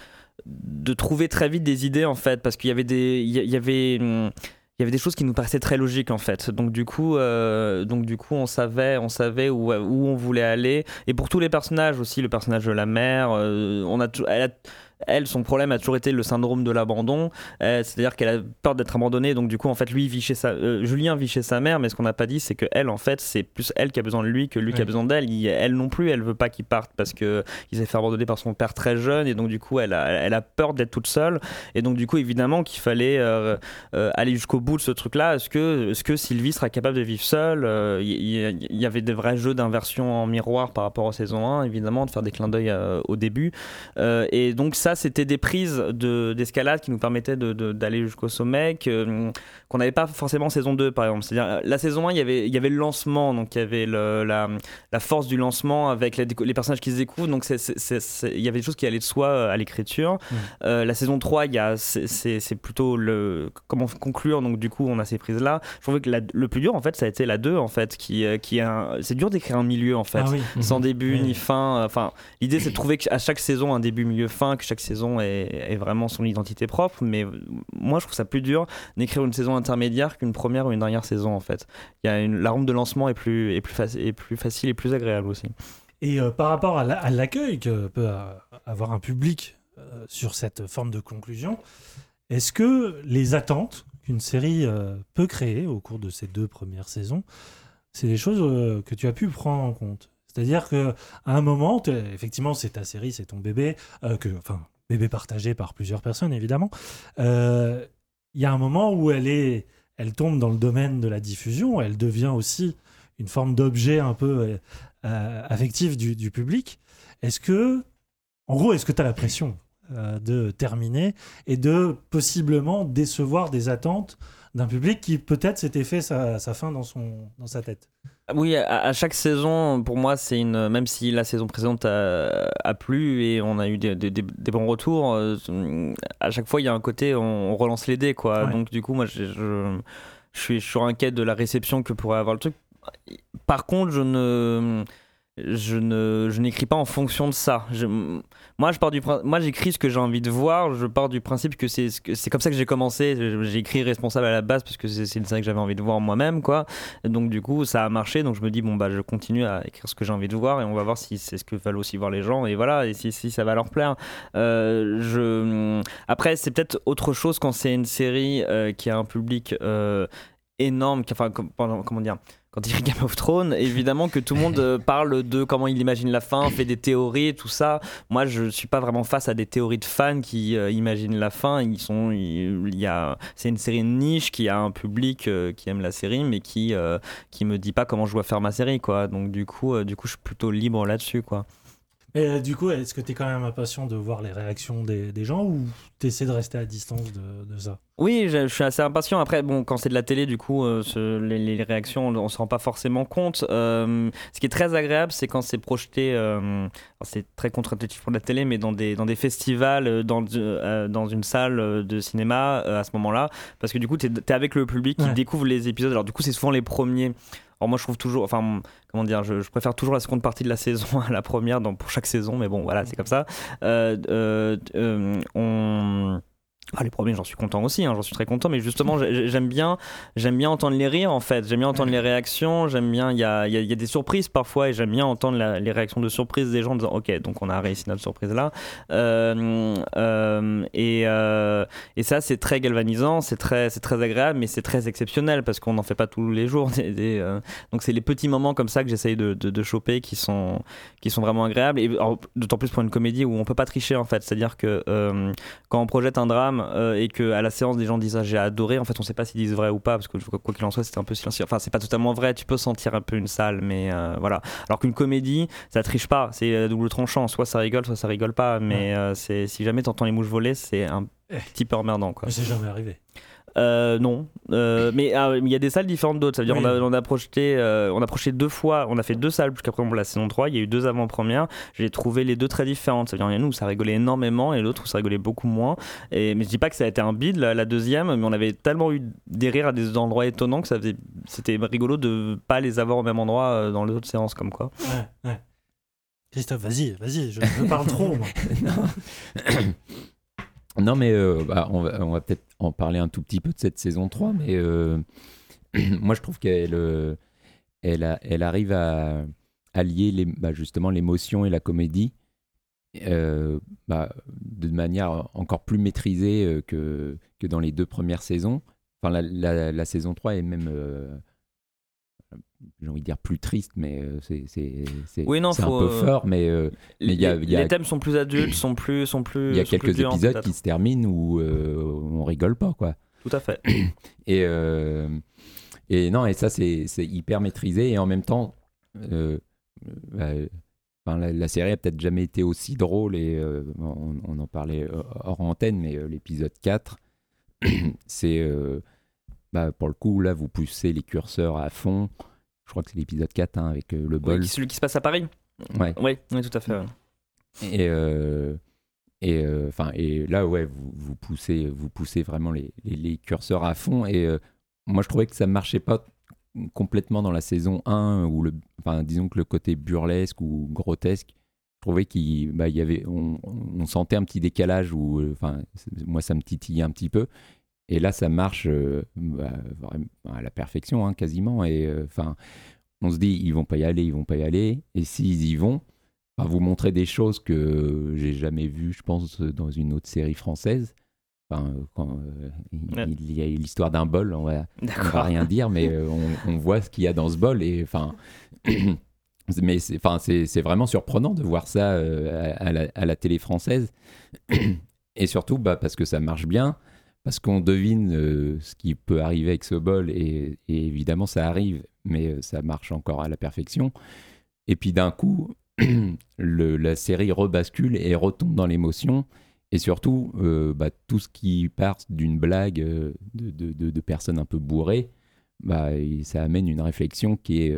de trouver très vite des idées en fait, parce qu'il y avait des, il y, avait, il y avait des choses qui nous paraissaient très logiques en fait. Donc du coup, euh, donc du coup, on savait, on savait où, où on voulait aller. Et pour tous les personnages aussi, le personnage de la mère, euh, on a, elle a- elle, son problème a toujours été le syndrome de l'abandon, Euh, c'est-à-dire qu'elle a peur d'être abandonnée, donc du coup, en fait, lui vit chez sa, euh, Julien vit chez sa mère, mais ce qu'on n'a pas dit, c'est que elle, en fait, c'est plus elle qui a besoin de lui que lui qui a besoin d'elle. Elle non plus, elle veut pas qu'il parte parce que il s'est fait abandonner par son père très jeune, et donc du coup, elle a, elle a peur d'être toute seule, et donc du coup, évidemment, qu'il fallait euh, aller jusqu'au bout de ce truc-là. Est-ce que, est-ce que Sylvie sera capable de vivre seule Il y, y avait des vrais jeux d'inversion en miroir par rapport aux saison 1, évidemment, de faire des clins d'œil au début. Et donc ça, c'était des prises de, d'escalade qui nous permettaient d'aller jusqu'au sommet que, qu'on n'avait pas forcément en saison 2, par exemple. C'est-à-dire, euh, la saison 1, il y avait, il y avait le lancement, donc il y avait le- la, la force du lancement avec les personnages qui se découvrent, donc il y avait des choses qui allaient de soi euh, à l'écriture. Euh, la saison 3, il y a, c'est, plutôt le, comment conclure, donc du coup, on a ces prises-là. Je trouvais que la- le plus dur, en fait, ça a été la 2, en fait, qui, euh, qui c'est dur d'écrire un milieu, en fait, Ah oui. sans Mhm. début ni fin. Enfin, l'idée, c'est de trouver à chaque saison un début, milieu, fin, que chaque saison ait, ait vraiment son identité propre. Mais moi, je trouve ça plus dur d'écrire une saison intermédiaire qu'une première ou une dernière saison, en fait. Y a la rampe de lancement est plus, est plus, est plus facile et plus agréable aussi. Et euh, par rapport à la- l'accueil que peut avoir un public euh, sur cette forme de conclusion, est-ce que les attentes qu'une série euh, peut créer au cours de ces deux premières saisons, c'est des choses que tu as pu prendre en compte? C'est-à-dire que à un moment, effectivement, c'est ta série, c'est ton bébé, que, enfin, bébé partagé par plusieurs personnes, évidemment. Euh, Il y a un moment où elle est, elle tombe dans le domaine de la diffusion, elle devient aussi une forme d'objet un peu euh, euh, affectif du, public. Est-ce que, en gros, est-ce que tu as la pression de terminer et de possiblement décevoir des attentes d'un public qui peut-être s'était fait sa, sa fin dans, son, dans sa tête? Oui, à, à chaque saison, pour moi, c'est une. Même si la saison précédente a, a plu et on a eu des, des- des- des bons retours, euh, à chaque fois, il y a un côté, on, on relance les dés, quoi. Ouais. Donc, du coup, moi, je, je, je suis, je suis inquiet de la réception que pourrait avoir le truc. Par contre, je ne. Je ne, je n'écris pas en fonction de ça. Moi, je pars du, moi, j'écris ce que j'ai envie de voir. Je pars du principe que c'est, c'est comme ça que j'ai commencé. J'ai écrit responsable à la base parce que c'est, une série que j'avais envie de voir moi-même, quoi. Donc du coup, ça a marché. Donc je me dis bon bah, je continue à écrire ce que j'ai envie de voir et on va voir si c'est ce que veulent aussi voir les gens et voilà et si, ça va leur plaire. Euh, après c'est peut-être autre chose quand c'est une série euh, qui a un public euh, énorme, enfin comment dire. Quand il a Game of Thrones, évidemment que tout le monde euh, parle de comment il imagine la fin, fait des théories tout ça. Moi, je suis pas vraiment face à des théories de fans qui euh, imaginent la fin. Ils sont, il y a, c'est une série niche qui a un public euh, qui aime la série, mais qui euh, me dit pas comment je dois faire ma série, quoi. Donc du coup, du coup, je suis plutôt libre là-dessus, quoi. Et euh, du coup, est-ce que tu es quand même impatient de voir les réactions des, des gens ou tu essaies de rester à distance de, de ça? Oui, je, je suis assez impatient. Après, bon, quand c'est de la télé, du coup, euh, ce- les, les réactions, on, on se rend pas forcément compte. Euh, ce qui est très agréable, c'est quand c'est projeté. c'est très contre-intuitif pour la télé, mais dans des dans des festivals, dans dans une salle de cinéma à ce moment-là, parce que du coup, tu es, avec le public qui Ouais. découvre les épisodes. Alors du coup, c'est souvent les premiers alors moi je trouve toujours enfin comment dire je, je préfère toujours la seconde partie de la saison à la première dans, pour chaque saison mais bon voilà c'est comme ça. Euh, euh, euh, on ah, les premiers, j'en suis content aussi, hein, j'en suis très content, mais justement, j'ai- j'aime bien, j'aime bien entendre les rires en fait, j'aime bien entendre les réactions, j'aime bien, il y a, y a- y a des surprises parfois, et j'aime bien entendre la- les réactions de surprise des gens en disant, ok, donc on a réussi notre surprise là, Euh, euh, et, euh, et ça c'est très galvanisant, c'est très, c'est très agréable, mais c'est très exceptionnel parce qu'on n'en fait pas tous les jours. des- des, donc c'est les petits moments comme ça que j'essaye de, de, de choper qui sont, qui sont vraiment agréables, et d'autant plus pour une comédie où on peut pas tricher en fait, c'est-à-dire que quand on projette un drame euh, et que à la séance des gens disent ah, j'ai adoré, en fait on sait pas s'ils disent vrai ou pas parce que quoi qu'il en soit c'était un peu silencieux. Enfin c'est pas totalement vrai, tu peux sentir un peu une salle, mais euh, voilà. Alors qu'une comédie ça triche pas, c'est euh, double tranchant, soit ça rigole, soit ça rigole pas. Mais euh, c'est si jamais t'entends les mouches voler, c'est un petit peu emmerdant quoi. Mais c'est jamais arrivé. Euh, non, Euh, mais ah, il y a des salles différentes d'autres. Ça veut dire Oui. on a, on a projeté, euh, on a projeté deux fois, on a fait deux salles jusqu'à présent pour la saison 3. Il y a eu deux avant-premières. J'ai trouvé les deux très différentes. Ça veut dire il y en a une où ça rigolait énormément et l'autre où ça rigolait beaucoup moins. Et, mais je dis pas que ça a été un bide la, la deuxième, mais on avait tellement eu des rires à des endroits étonnants que ça faisait, c'était rigolo de pas les avoir au même endroit euh, dans les autres séances comme quoi. Ouais, ouais. Christophe, vas-y, vas-y, je, je parle trop. moi. Non, mais euh, bah, on va, peut-être en parler un tout petit peu de cette saison 3, mais euh, moi je trouve qu'elle euh, elle, arrive à, à lier les, bah, justement l'émotion et la comédie bah, de manière encore plus maîtrisée que, que dans les deux premières saisons. Enfin, la, la- saison 3 est même, j'ai envie de dire, plus triste, mais euh, c'est c'est- Oui, un peu euh, fort, mais euh, mais Les, il y a- il y a- les thèmes sont plus adultes, sont plus, sont plus. il y a quelques épisodes qui se terminent où euh, on rigole pas, quoi. Tout à fait. Et, et non, et ça, c'est hyper maîtrisé. Et en même temps, enfin, la, la série a peut-être jamais été aussi drôle. Et on, on en parlait hors antenne, mais l'épisode 4, c'est. bah, pour le coup, là, vous poussez les curseurs à fond. Je crois que c'est l'épisode 4 hein, avec euh, le Oui, bol. celui qui se passe à Paris. Ouais. Oui, oui, tout à fait. ouais. Et, euh, et, euh, et là, ouais, vous, vous, poussez, vous poussez vraiment les, les, les curseurs à fond. Et euh, moi, je trouvais que ça ne marchait pas complètement dans la saison 1, où le, disons que le côté burlesque ou grotesque, je trouvais qu'il bah, y avait, on, on sentait un petit décalage, où, euh, enfin, moi, ça me titillait un petit peu. Et là, ça marche euh, bah, à la perfection, hein, quasiment. Et euh, enfin, on se dit, ils vont pas y aller, ils vont pas y aller. Et s'ils y vont, Enfin, vous montrer des choses que j'ai jamais vues, je pense, dans une autre série française. Enfin, quand, euh, il, y a l'éhistoire d'un bol, on va, on va rien dire, mais euh, on, on voit ce qu'il y a dans ce bol. Et enfin, mais c'est, enfin, c'est, c'est vraiment surprenant de voir ça euh, à, à la, à la télé française. Et surtout, bah, parce que ça marche bien, parce qu'on devine euh, ce qui peut arriver avec ce bol, et, évidemment, ça arrive, mais euh, ça marche encore à la perfection. Et puis d'un coup, la série rebascule et retombe dans l'émotion. Et surtout, euh, bah, tout ce qui part d'une blague de, personnes un peu bourrées, bah, ça amène une réflexion qui est,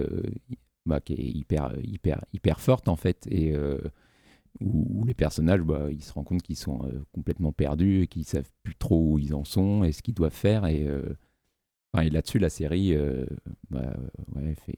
bah, hyper, forte en fait. Où, les personnages, bah, ils se rendent compte qu'ils sont euh, complètement perdus, et qu'ils savent plus trop où ils en sont et ce qu'ils doivent faire. Et, euh, là-dessus, la série euh, bah, fait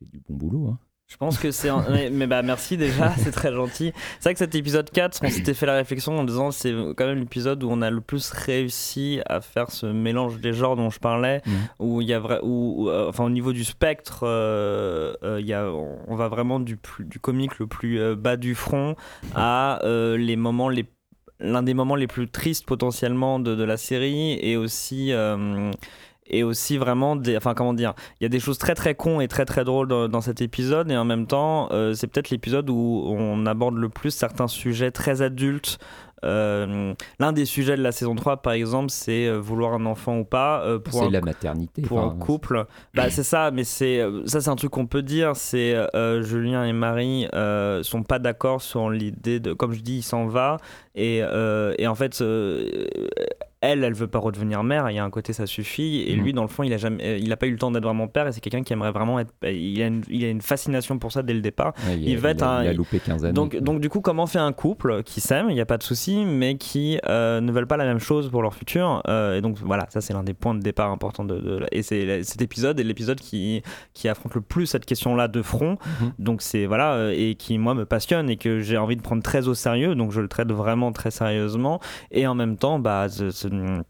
du bon boulot. hein. Je pense que c'est. un- Mais, bah merci déjà, c'est très gentil. C'est vrai que cet épisode 4, on s'était fait la réflexion en disant c'est quand même l'épisode où on a le plus réussi à faire ce mélange des genres dont je parlais, où il y a vrai, où, où, euh, enfin au niveau du spectre, euh, euh, y a, on, va vraiment du, plus, du comique le plus euh, bas du front à les moments les l'un des moments les plus tristes potentiellement de, de la série et aussi et aussi vraiment des enfin comment dire il y a des choses très très cons et très très drôles dans, dans cet épisode. Et en même temps euh, c'est peut-être l'épisode où on aborde le plus certains sujets très adultes. Euh, l'un des sujets de la saison 3 par exemple c'est euh, vouloir un enfant ou pas euh, pour C'est un la maternité. pour enfin, un couple. bah c'est ça mais c'est ça c'est un truc qu'on peut dire. C'est Julien et Marie sont pas d'accord sur l'idée de comme je dis il s'en va et, euh, et en fait euh, elle, elle veut pas redevenir mère. Il y a un côté ça suffit. Et Mhm. lui, dans le fond, il a jamais, euh, il a pas eu le temps d'être vraiment père. Et c'est quelqu'un qui aimerait vraiment être. Il a, une, il a une fascination pour ça dès le départ. Ouais, il, il a, va il être a- un. il a loupé 15 années. Donc, donc du coup, comment fait un couple qui s'aime, il n'y a pas de souci, mais qui euh, ne veulent pas la même chose pour leur futur euh, Et donc voilà, ça c'est l'un des points de départ importants de, de- et c'est cet épisode est l'épisode qui qui affronte le plus cette question-là de front. Mhm. Donc c'est voilà et qui moi me passionne et que j'ai envie de prendre très au sérieux. Donc je le traite vraiment très sérieusement. Et en même temps bah ce-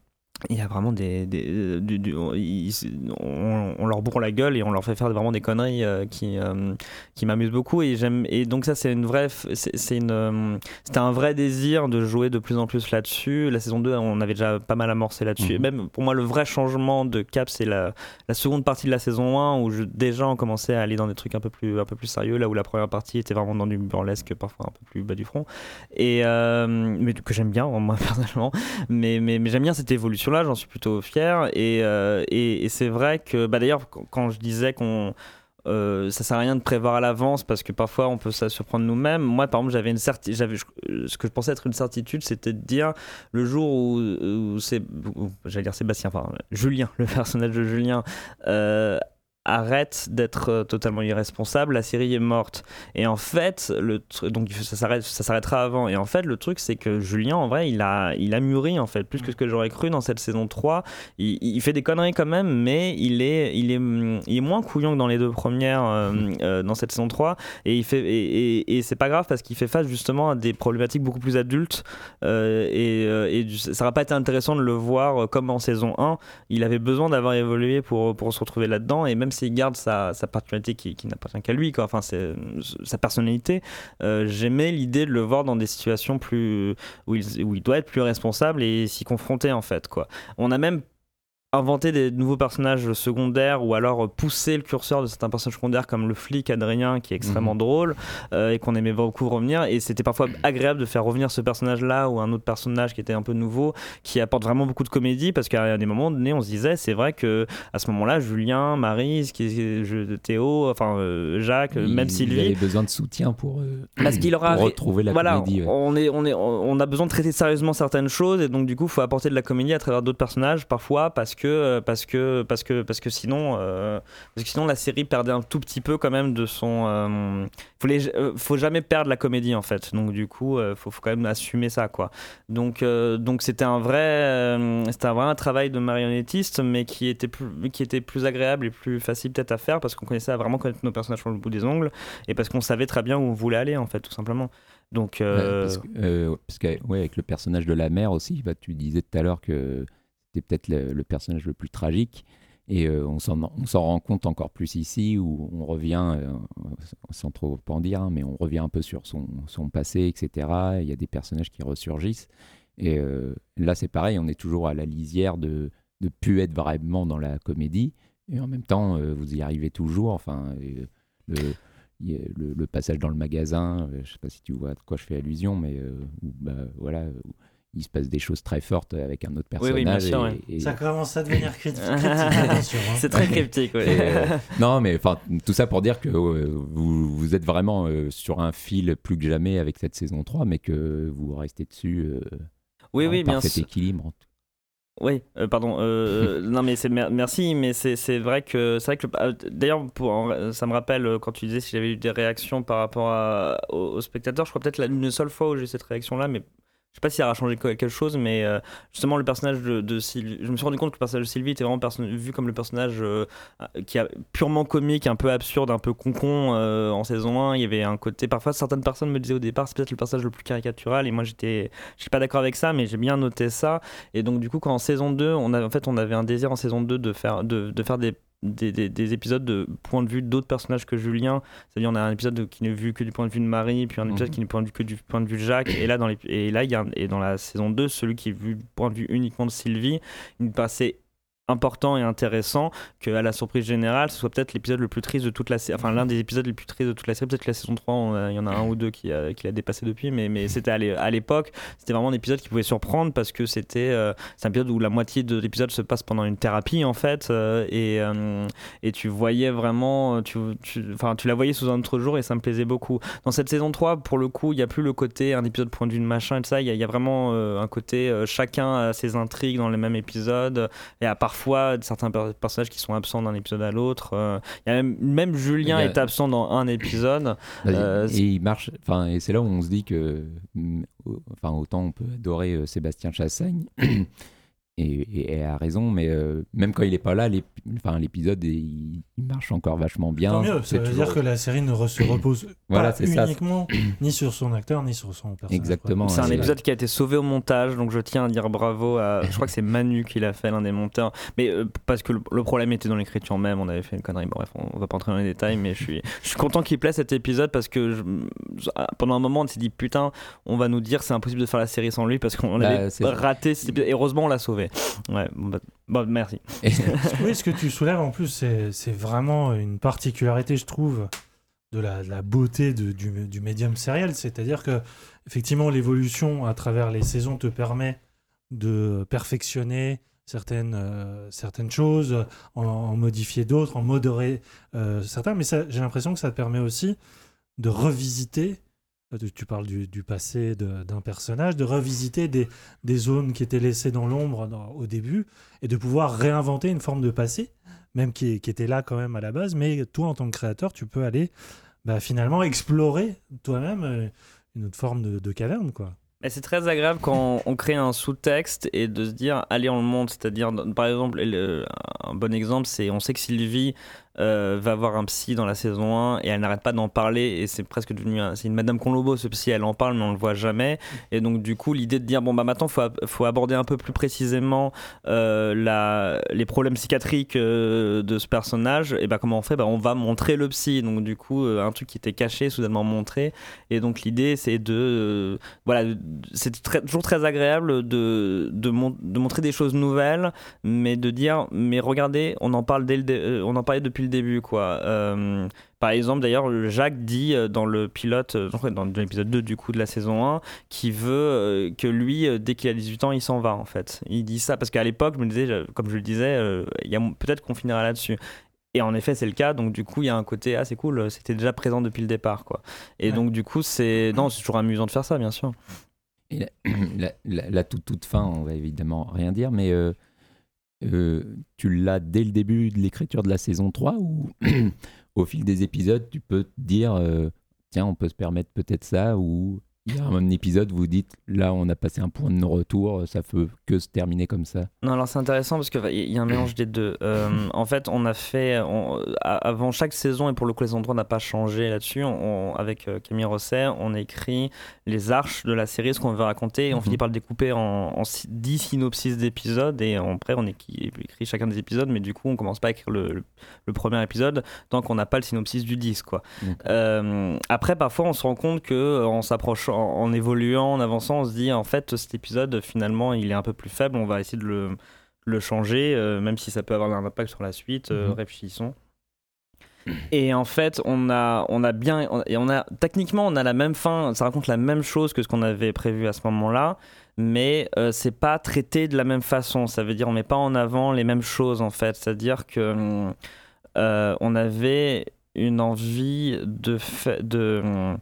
il y a vraiment des, des- euh, du- du- ils- on, on leur bourre la gueule et on leur fait faire vraiment des conneries euh, qui euh, qui m'amusent beaucoup et j'aime et donc ça c'est une vraie c'est une c'était un vrai désir de jouer de plus en plus là-dessus. La saison 2 on avait déjà pas mal amorcé là-dessus. Et Mhm. même pour moi le vrai changement de cap c'est la, la seconde partie de la saison 1 où je, déjà on commençait à aller dans des trucs un peu plus un peu plus sérieux là où la première partie était vraiment dans du burlesque parfois un peu plus bas du front. Et euh, mais que j'aime bien moi personnellement. Mais, mais, mais j'aime bien cette évolution là j'en suis plutôt fier et, euh, c'est vrai que bah, d'ailleurs quand, je disais qu'on euh, ça sert à rien de prévoir à l'avance parce que parfois on peut se surprendre nous-mêmes. Moi, par exemple, j'avais une j'avais ce que je pensais être une certitude, c'était de dire le jour où, où c'est, j'allais dire Sébastien, enfin Julien, le personnage de Julien. euh, arrête d'être euh, totalement irresponsable, la série est morte. Et en fait, le donc ça s'arrête, ça s'arrêtera avant. Et en fait, le truc c'est que Julien, en vrai, il a, il a mûri en fait plus que ce que j'aurais cru dans cette saison 3. Il, fait des conneries quand même, mais il est, il est, il est moins couillon que dans les deux premières euh, euh, dans cette saison 3. Et il fait, et, et- c'est pas grave parce qu'il fait face justement à des problématiques beaucoup plus adultes. Et, ça n'aurait pas été intéressant de le voir comme en saison 1. Il avait besoin d'avoir évolué pour, pour se retrouver là-dedans. Et même s'il garde sa, sa particularité qui, qui n'appartient qu'à lui, quoi. Enfin, sa personnalité, euh, j'aimais l'idée de le voir dans des situations plus où il, où il doit être plus responsable et s'y confronter en fait. Quoi. On a même inventer des nouveaux personnages secondaires ou alors pousser le curseur de certains personnages secondaires comme le flic Adrien qui est extrêmement Mhm. drôle euh, et qu'on aimait beaucoup revenir et c'était parfois agréable de faire revenir ce personnage là ou un autre personnage qui était un peu nouveau qui apporte vraiment beaucoup de comédie parce qu'à des moments donnés on se disait c'est vrai que à ce moment là Julien Marie Théo enfin euh, Jacques Il- même Il Sylvie avait besoin de soutien pour, euh, parce qu'il aura retrouver la voilà, comédie. ouais. on est on est on a besoin de traiter sérieusement certaines choses et donc du coup faut apporter de la comédie à travers d'autres personnages parfois parce que euh, parce que parce que parce que sinon euh, parce que sinon la série perdait un tout petit peu quand même de son euh, faut les- euh, faut jamais perdre la comédie en fait. Donc du coup faut, faut quand même assumer ça quoi. Donc donc c'était un vrai c'était un vrai travail de marionnettiste mais qui était plus qui était plus agréable et plus facile peut-être à faire parce qu'on connaissait à vraiment connaître nos personnages sur le bout des ongles et parce qu'on savait très bien où on voulait aller en fait tout simplement. Donc euh, Ouais, parce que, euh, parce que, ouais, avec le personnage de la mère aussi, bah, tu disais tout à l'heure que c'était peut-être le, personnage le plus tragique. Et euh, on s'en rend compte encore plus ici, où on revient, euh, sans trop en dire, hein, mais on revient un peu sur son, passé, etc. Il y a des personnages qui ressurgissent. Et euh, là, c'est pareil, on est toujours à la lisière de ne plus être vraiment dans la comédie. Et en même temps, vous y arrivez toujours. Enfin, le, passage dans le magasin, je sais pas si tu vois de quoi je fais allusion, mais bah, voilà, il se passe des choses très fortes avec un autre Oui, personnage. oui, bien sûr, et- ouais. et- Ça commence à devenir cryptique. attention, hein. C'est très cryptique, ouais. euh, non, mais enfin, tout ça pour dire que euh, vous, vous êtes vraiment euh, sur un fil plus que jamais avec cette saison 3, mais que vous restez dessus. euh, Oui, en oui, bien parfait sûr. équilibre. Oui, euh, pardon. euh, non, mais c'est mer- merci, mais c'est c'est vrai que c'est vrai que euh, d'ailleurs en- ça me rappelle quand tu disais si j'avais eu des réactions par rapport à, aux, aux spectateurs. Je crois peut-être la- une seule fois où j'ai eu cette réaction là, mais je sais pas si ça a changé quelque chose, mais euh, justement le personnage de, Sylvie, je me suis rendu compte que le personnage de Sylvie était vraiment vu comme le personnage euh, qui a purement comique, un peu absurde, un peu concon euh, en saison 1. Il y avait un côté, parfois certaines personnes me disaient au départ c'est peut-être le personnage le plus caricatural, et moi j'étais, je suis pas d'accord avec ça, mais j'ai bien noté ça. Et donc du coup quand en saison 2, on en fait on avait un désir en saison 2 de faire, de faire des des, des- des épisodes de point de vue d'autres personnages que Julien. C'est-à-dire, on a un épisode de- qui n'est vu que du point de vue de Marie, puis un épisode Mhm. qui n'est point de vue que du point de vue de Jacques. Et là, dans, les, et là il y a, un- et dans la saison 2, celui qui est vu du point de vue uniquement de Sylvie, il passait important et intéressant que à la surprise générale ce soit peut-être l'épisode le plus triste de toute la série enfin l'un des épisodes les plus tristes de toute la série. Peut-être que la saison 3 on a- il y en a un ou deux qui a, qui l'a dépassé depuis mais, mais c'était à l'é- à l'époque. C'était vraiment un épisode qui pouvait surprendre parce que c'était euh, c'est un épisode où la moitié de l'épisode se passe pendant une thérapie en fait euh, et, euh, et tu voyais vraiment tu, tu, tu la voyais sous un autre jour et ça me plaisait beaucoup. Dans cette saison 3 pour le coup il n'y a plus le côté un épisode point de machin et ça. Il y, a- vraiment euh, un côté euh, chacun a ses intrigues dans les mêmes épisodes il y a parfois certains per- personnages qui sont absents d'un épisode à l'autre euh, il y a même, même Julien a- est absent dans un épisode Euh, et il marche. Enfin, et c'est là où on se dit que, mm, enfin, autant on peut adorer euh, Sébastien Chassagne. Et, et- et a raison, mais euh, même quand il est pas là, l'épisode il, il marche encore vachement bien. Tant mieux, ça veut toujours- dire que la série ne re- se repose Voilà, pas ça. uniquement ni sur son acteur ni sur son personnage. Exactement. C'est un épisode qui a été sauvé au montage, donc je tiens à dire bravo à. Je crois que c'est Manu qui l'a fait, l'un des monteurs. Mais euh, parce que le, le problème était dans l'écriture même, on avait fait une connerie. Bon, bref, on, va pas entrer dans les détails, mais je suis, je suis content qu'il plaise cet épisode parce que je- pendant un moment, on s'est dit putain, on va nous dire c'est impossible de faire la série sans lui parce qu'on Bah, avait raté cet épisode. Et heureusement, on l'a sauvé. Ouais, bon, bah, bon, merci. oui, ce que tu soulèves en plus, c'est c'est vraiment une particularité, je trouve, de la, de la beauté de- du, du médium sériel? C'est-à-dire que, effectivement, l'évolution à travers les saisons te permet de perfectionner certaines, euh, certaines choses, en, en modifier d'autres, en modérer euh, certains. Mais ça- j'ai l'impression que ça te permet aussi de revisiter. Tu parles du, passé d'un personnage, de revisiter des, zones qui étaient laissées dans l'ombre au début et de pouvoir réinventer une forme de passé, même qui, était là quand même à la base. Mais toi, en tant que créateur, tu peux aller bah, finalement explorer toi-même euh, une autre forme de, caverne, quoi. C'est très agréable quand on crée un sous-texte et de se dire allez on le monte c'est-à-dire par exemple le- un bon exemple c'est on sait que Sylvie euh, va voir un psy dans la saison 1 et elle n'arrête pas d'en parler et c'est presque devenu un- c'est une Madame Conlobo ce psy elle en parle mais on le voit jamais. Et donc du coup l'idée de dire bon bah maintenant faut faut aborder un peu plus précisément euh, la, les problèmes psychiatriques euh, de ce personnage et bah comment on fait? Bah on va montrer le psy. Donc du coup un truc qui était caché soudainement montré. Et donc l'idée c'est de voilà c'est toujours très agréable de, de, mon- de montrer des choses nouvelles mais de dire mais regardez on en parle dès le on en parlait depuis le début quoi Euh, par exemple d'ailleurs Jacques dit euh, dans le pilote euh, dans l'épisode 2 du coup de la saison 1 qui veut que lui dès qu'il a 18 ans il s'en va en fait il dit ça parce qu'à l'époque je me disais comme je le disais il y a peut-être qu'on finira là-dessus et en effet, c'est le cas. Donc, du coup, il y a un côté assez cool. C'était déjà présent depuis le départ, quoi. Et Ouais. donc, du coup, c'est non, c'est toujours amusant de faire ça, bien sûr. Et la, la- la- la toute, toute fin, on va évidemment rien dire, mais euh, euh, tu l'as dès le début de l'écriture de la saison 3 ou au fil des épisodes, tu peux te dire euh, tiens, on peut se permettre peut-être ça ou il y a un épisode où vous dites là, on a passé un point de non-retour, ça peut que se terminer comme ça. Non, alors c'est intéressant parce qu'il y a un mélange des deux. Euh, en fait, on a fait, on- avant chaque saison, et pour le coup, les endroits n'a pas changé là-dessus, on- avec euh, Camille Rosset, on écrit les arches de la série, ce qu'on veut raconter, et on Mhm. finit par le découper en, en si- 10 synopsis d'épisodes, et après, on écrit, écrit chacun des épisodes, mais du coup, on commence pas à écrire le, le- le premier épisode tant qu'on n'a pas le synopsis du 10, quoi. Euh, après, parfois, on se rend compte que euh, en s'approchant, en évoluant, en avançant, on se dit en fait, cet épisode, finalement, il est un peu plus faible. On va essayer de le, le changer, euh, même si ça peut avoir un impact sur la suite. euh, Mhm. Réfléchissons. Et en fait, on a, on a bien, on- et on a techniquement, on a la même fin. Ça raconte la même chose que ce qu'on avait prévu à ce moment-là, mais euh, c'est pas traité de la même façon. Ça veut dire, on met pas en avant les mêmes choses en fait. C'est-à-dire que euh, on avait une envie de, de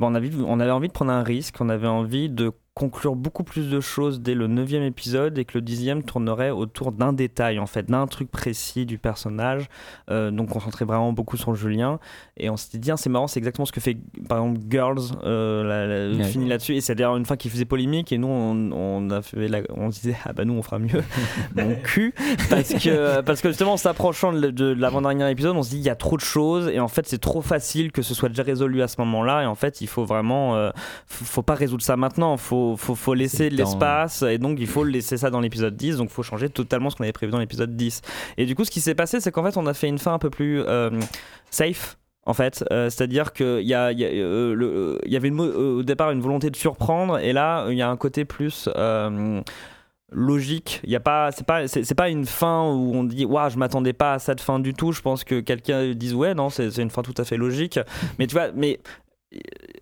on, avait, on avait envie de prendre un risque. On avait envie de conclure beaucoup plus de choses dès le neuvième épisode et que le dixième tournerait autour d'un détail en fait, d'un truc précis du personnage. Euh, donc concentrer vraiment beaucoup sur Julien. Et on s'était dit, ah, c'est marrant, c'est exactement ce que fait par exemple Girls, euh, la- la- Ouais. finit là-dessus. Et c'est d'ailleurs une fin qui faisait polémique et nous on, on a fait la- on se disait, ah bah nous on fera mieux. Mon cul. Parce que, parce que justement en s'approchant de, de l'avant-dernier épisode, on se dit, il y a trop de choses et en fait c'est trop facile que ce soit déjà résolu à ce moment-là. Et en fait, il faut vraiment, euh, faut, faut pas résoudre ça maintenant. Faut, faut, faut laisser de l'espace et donc il faut laisser ça dans l'épisode 10. Donc il faut changer totalement ce qu'on avait prévu dans l'épisode 10. Et du coup, ce qui s'est passé, c'est qu'en fait, on a fait une fin un peu plus euh, safe. En fait, Euh, c'est-à-dire qu'il y, a, y, a, euh, le- y avait une euh, au départ une volonté de surprendre, et là il y a un côté plus logique. Il y a pas, c'est pas, c'est pas une fin où on dit, waouh, je m'attendais pas à cette fin du tout. Je pense que quelqu'un dise, ouais, non, c'est une fin tout à fait logique. Mais tu vois, mais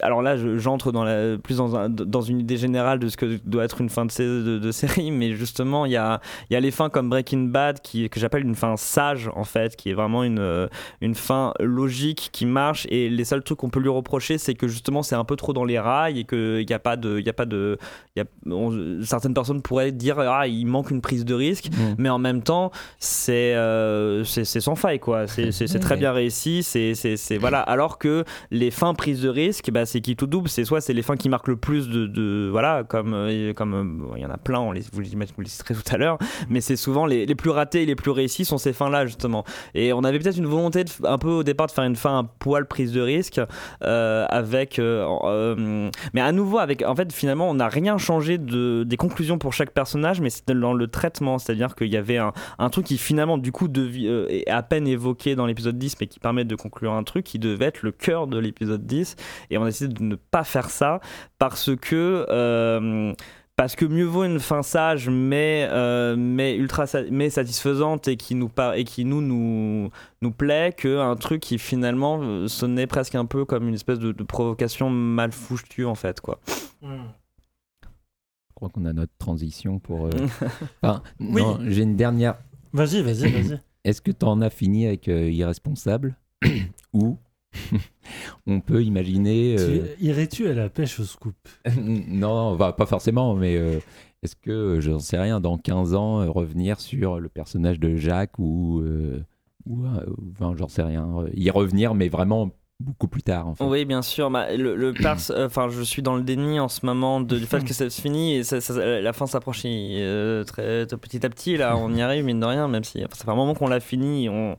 alors là, je- j'entre dans la, plus dans, un- dans une idée générale de ce que doit être une fin de, sé- de, de série, mais justement, il y a, il y a les fins comme Breaking Bad qui, que j'appelle une fin sage, en fait, qui est vraiment une, euh, une fin logique qui marche. Et les seuls trucs qu'on peut lui reprocher, c'est que justement, c'est un peu trop dans les rails et qu'il n'y a pas de. Y a pas de il y a- on- certaines personnes pourraient dire ah, il manque une prise de risque, Mm. mais en même temps, c'est euh, c'est sans faille, quoi. C'est c'est très bien réussi. C'est- voilà. Alors que les fins prises de risque, bah, c'est qui tout double. C'est soit c'est les fins qui marquent le plus de, de- voilà, comme euh, comme euh, il y en a plein. On les, vous les vous les citerez tout à l'heure, mais c'est souvent les, les plus ratés et les plus réussis sont ces fins-là justement. Et on avait peut-être une volonté de, un peu au départ de faire une fin un poil prise de risque euh, avec, mais à nouveau avec, en fait finalement on n'a rien changé de des conclusions pour chaque personnage, mais c'est dans le traitement, c'est-à-dire qu'il y avait un, un truc qui finalement du coup euh, est à peine évoqué dans l'épisode 10, mais qui permet de conclure un truc qui devait être le cœur de l'épisode 10, et on a décidé de ne pas faire ça parce que euh, parce que mieux vaut une fin sage mais euh, mais ultra sa- mais satisfaisante et qui nous par- et qui nous nous nous plaît que un truc qui finalement euh, sonnait presque un peu comme une espèce de, de provocation mal foutue en fait quoi. Je crois qu'on a notre transition pour. euh, Enfin, Oui. non, j'ai une dernière. Vas-y, vas-y, vas-y. Est-ce que tu en as fini avec euh, Irresponsable Ou on peut imaginer. euh, Tu- Irais-tu à la pêche au scoop? Non, bah, pas forcément, mais euh, est-ce que, euh, j'en sais rien, dans 15 ans, euh, revenir sur le personnage de Jacques ou. euh, ou euh, enfin, j'en sais rien. Y revenir, mais vraiment beaucoup plus tard, en fait. Oui, bien sûr. bah, le, le pers- euh, enfin, je suis dans le déni en ce moment de- du fait que ça se finit et ça- ça- la fin s'approche euh, très petit à petit. Là, on y arrive mine de rien, même si ça fait un moment qu'on l'a fini. On,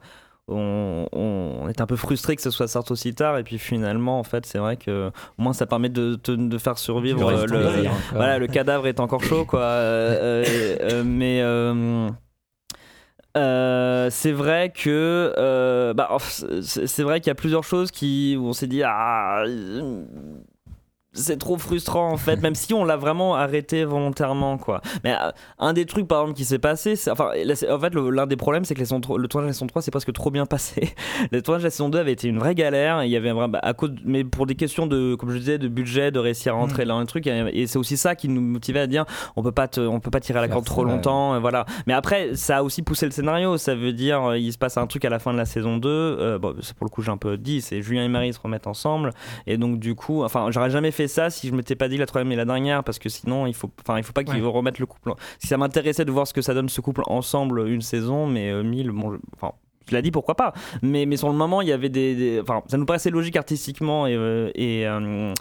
on, on est un peu frustré que ce soit sorti aussi tard et puis finalement en fait c'est vrai que au moins ça permet de, de faire survivre euh, le, vie encore. voilà le cadavre est encore chaud quoi Euh, euh, mais euh, c'est vrai que euh, bah, c'est vrai qu'il y a plusieurs choses qui où on s'est dit ah c'est trop frustrant en fait même si on l'a vraiment arrêté volontairement quoi. Mais euh, un des trucs par exemple qui s'est passé c'est- enfin là, en fait l'un des problèmes c'est que les tro- le tournage de la saison 3 c'est presque trop bien passé. Le tournage de la saison 2 avait été une vraie galère. Il y avait un bah, à cause mais pour des questions de comme je disais de budget de réussir à rentrer dans le truc et, c'est aussi ça qui nous motivait à dire on peut pas te- on peut pas tirer à la corde trop longtemps euh, voilà. Mais après ça a aussi poussé le scénario. Ça veut dire euh, il se passe un truc à la fin de la saison 2 euh, bon c'est pour le coup j'ai un peu dit c'est Julien et Marie se remettent ensemble. Et donc du coup enfin j'aurais jamais fait ça si je m'étais pas dit la troisième et la dernière parce que sinon il faut enfin il faut pas qu'ils Ouais. remettent le couple si ça m'intéressait de voir ce que ça donne ce couple ensemble une saison mais euh, mille bon je- enfin je l'ai dit pourquoi pas mais mais sur le moment il y avait des, des- enfin ça nous paraissait logique artistiquement et euh, et euh,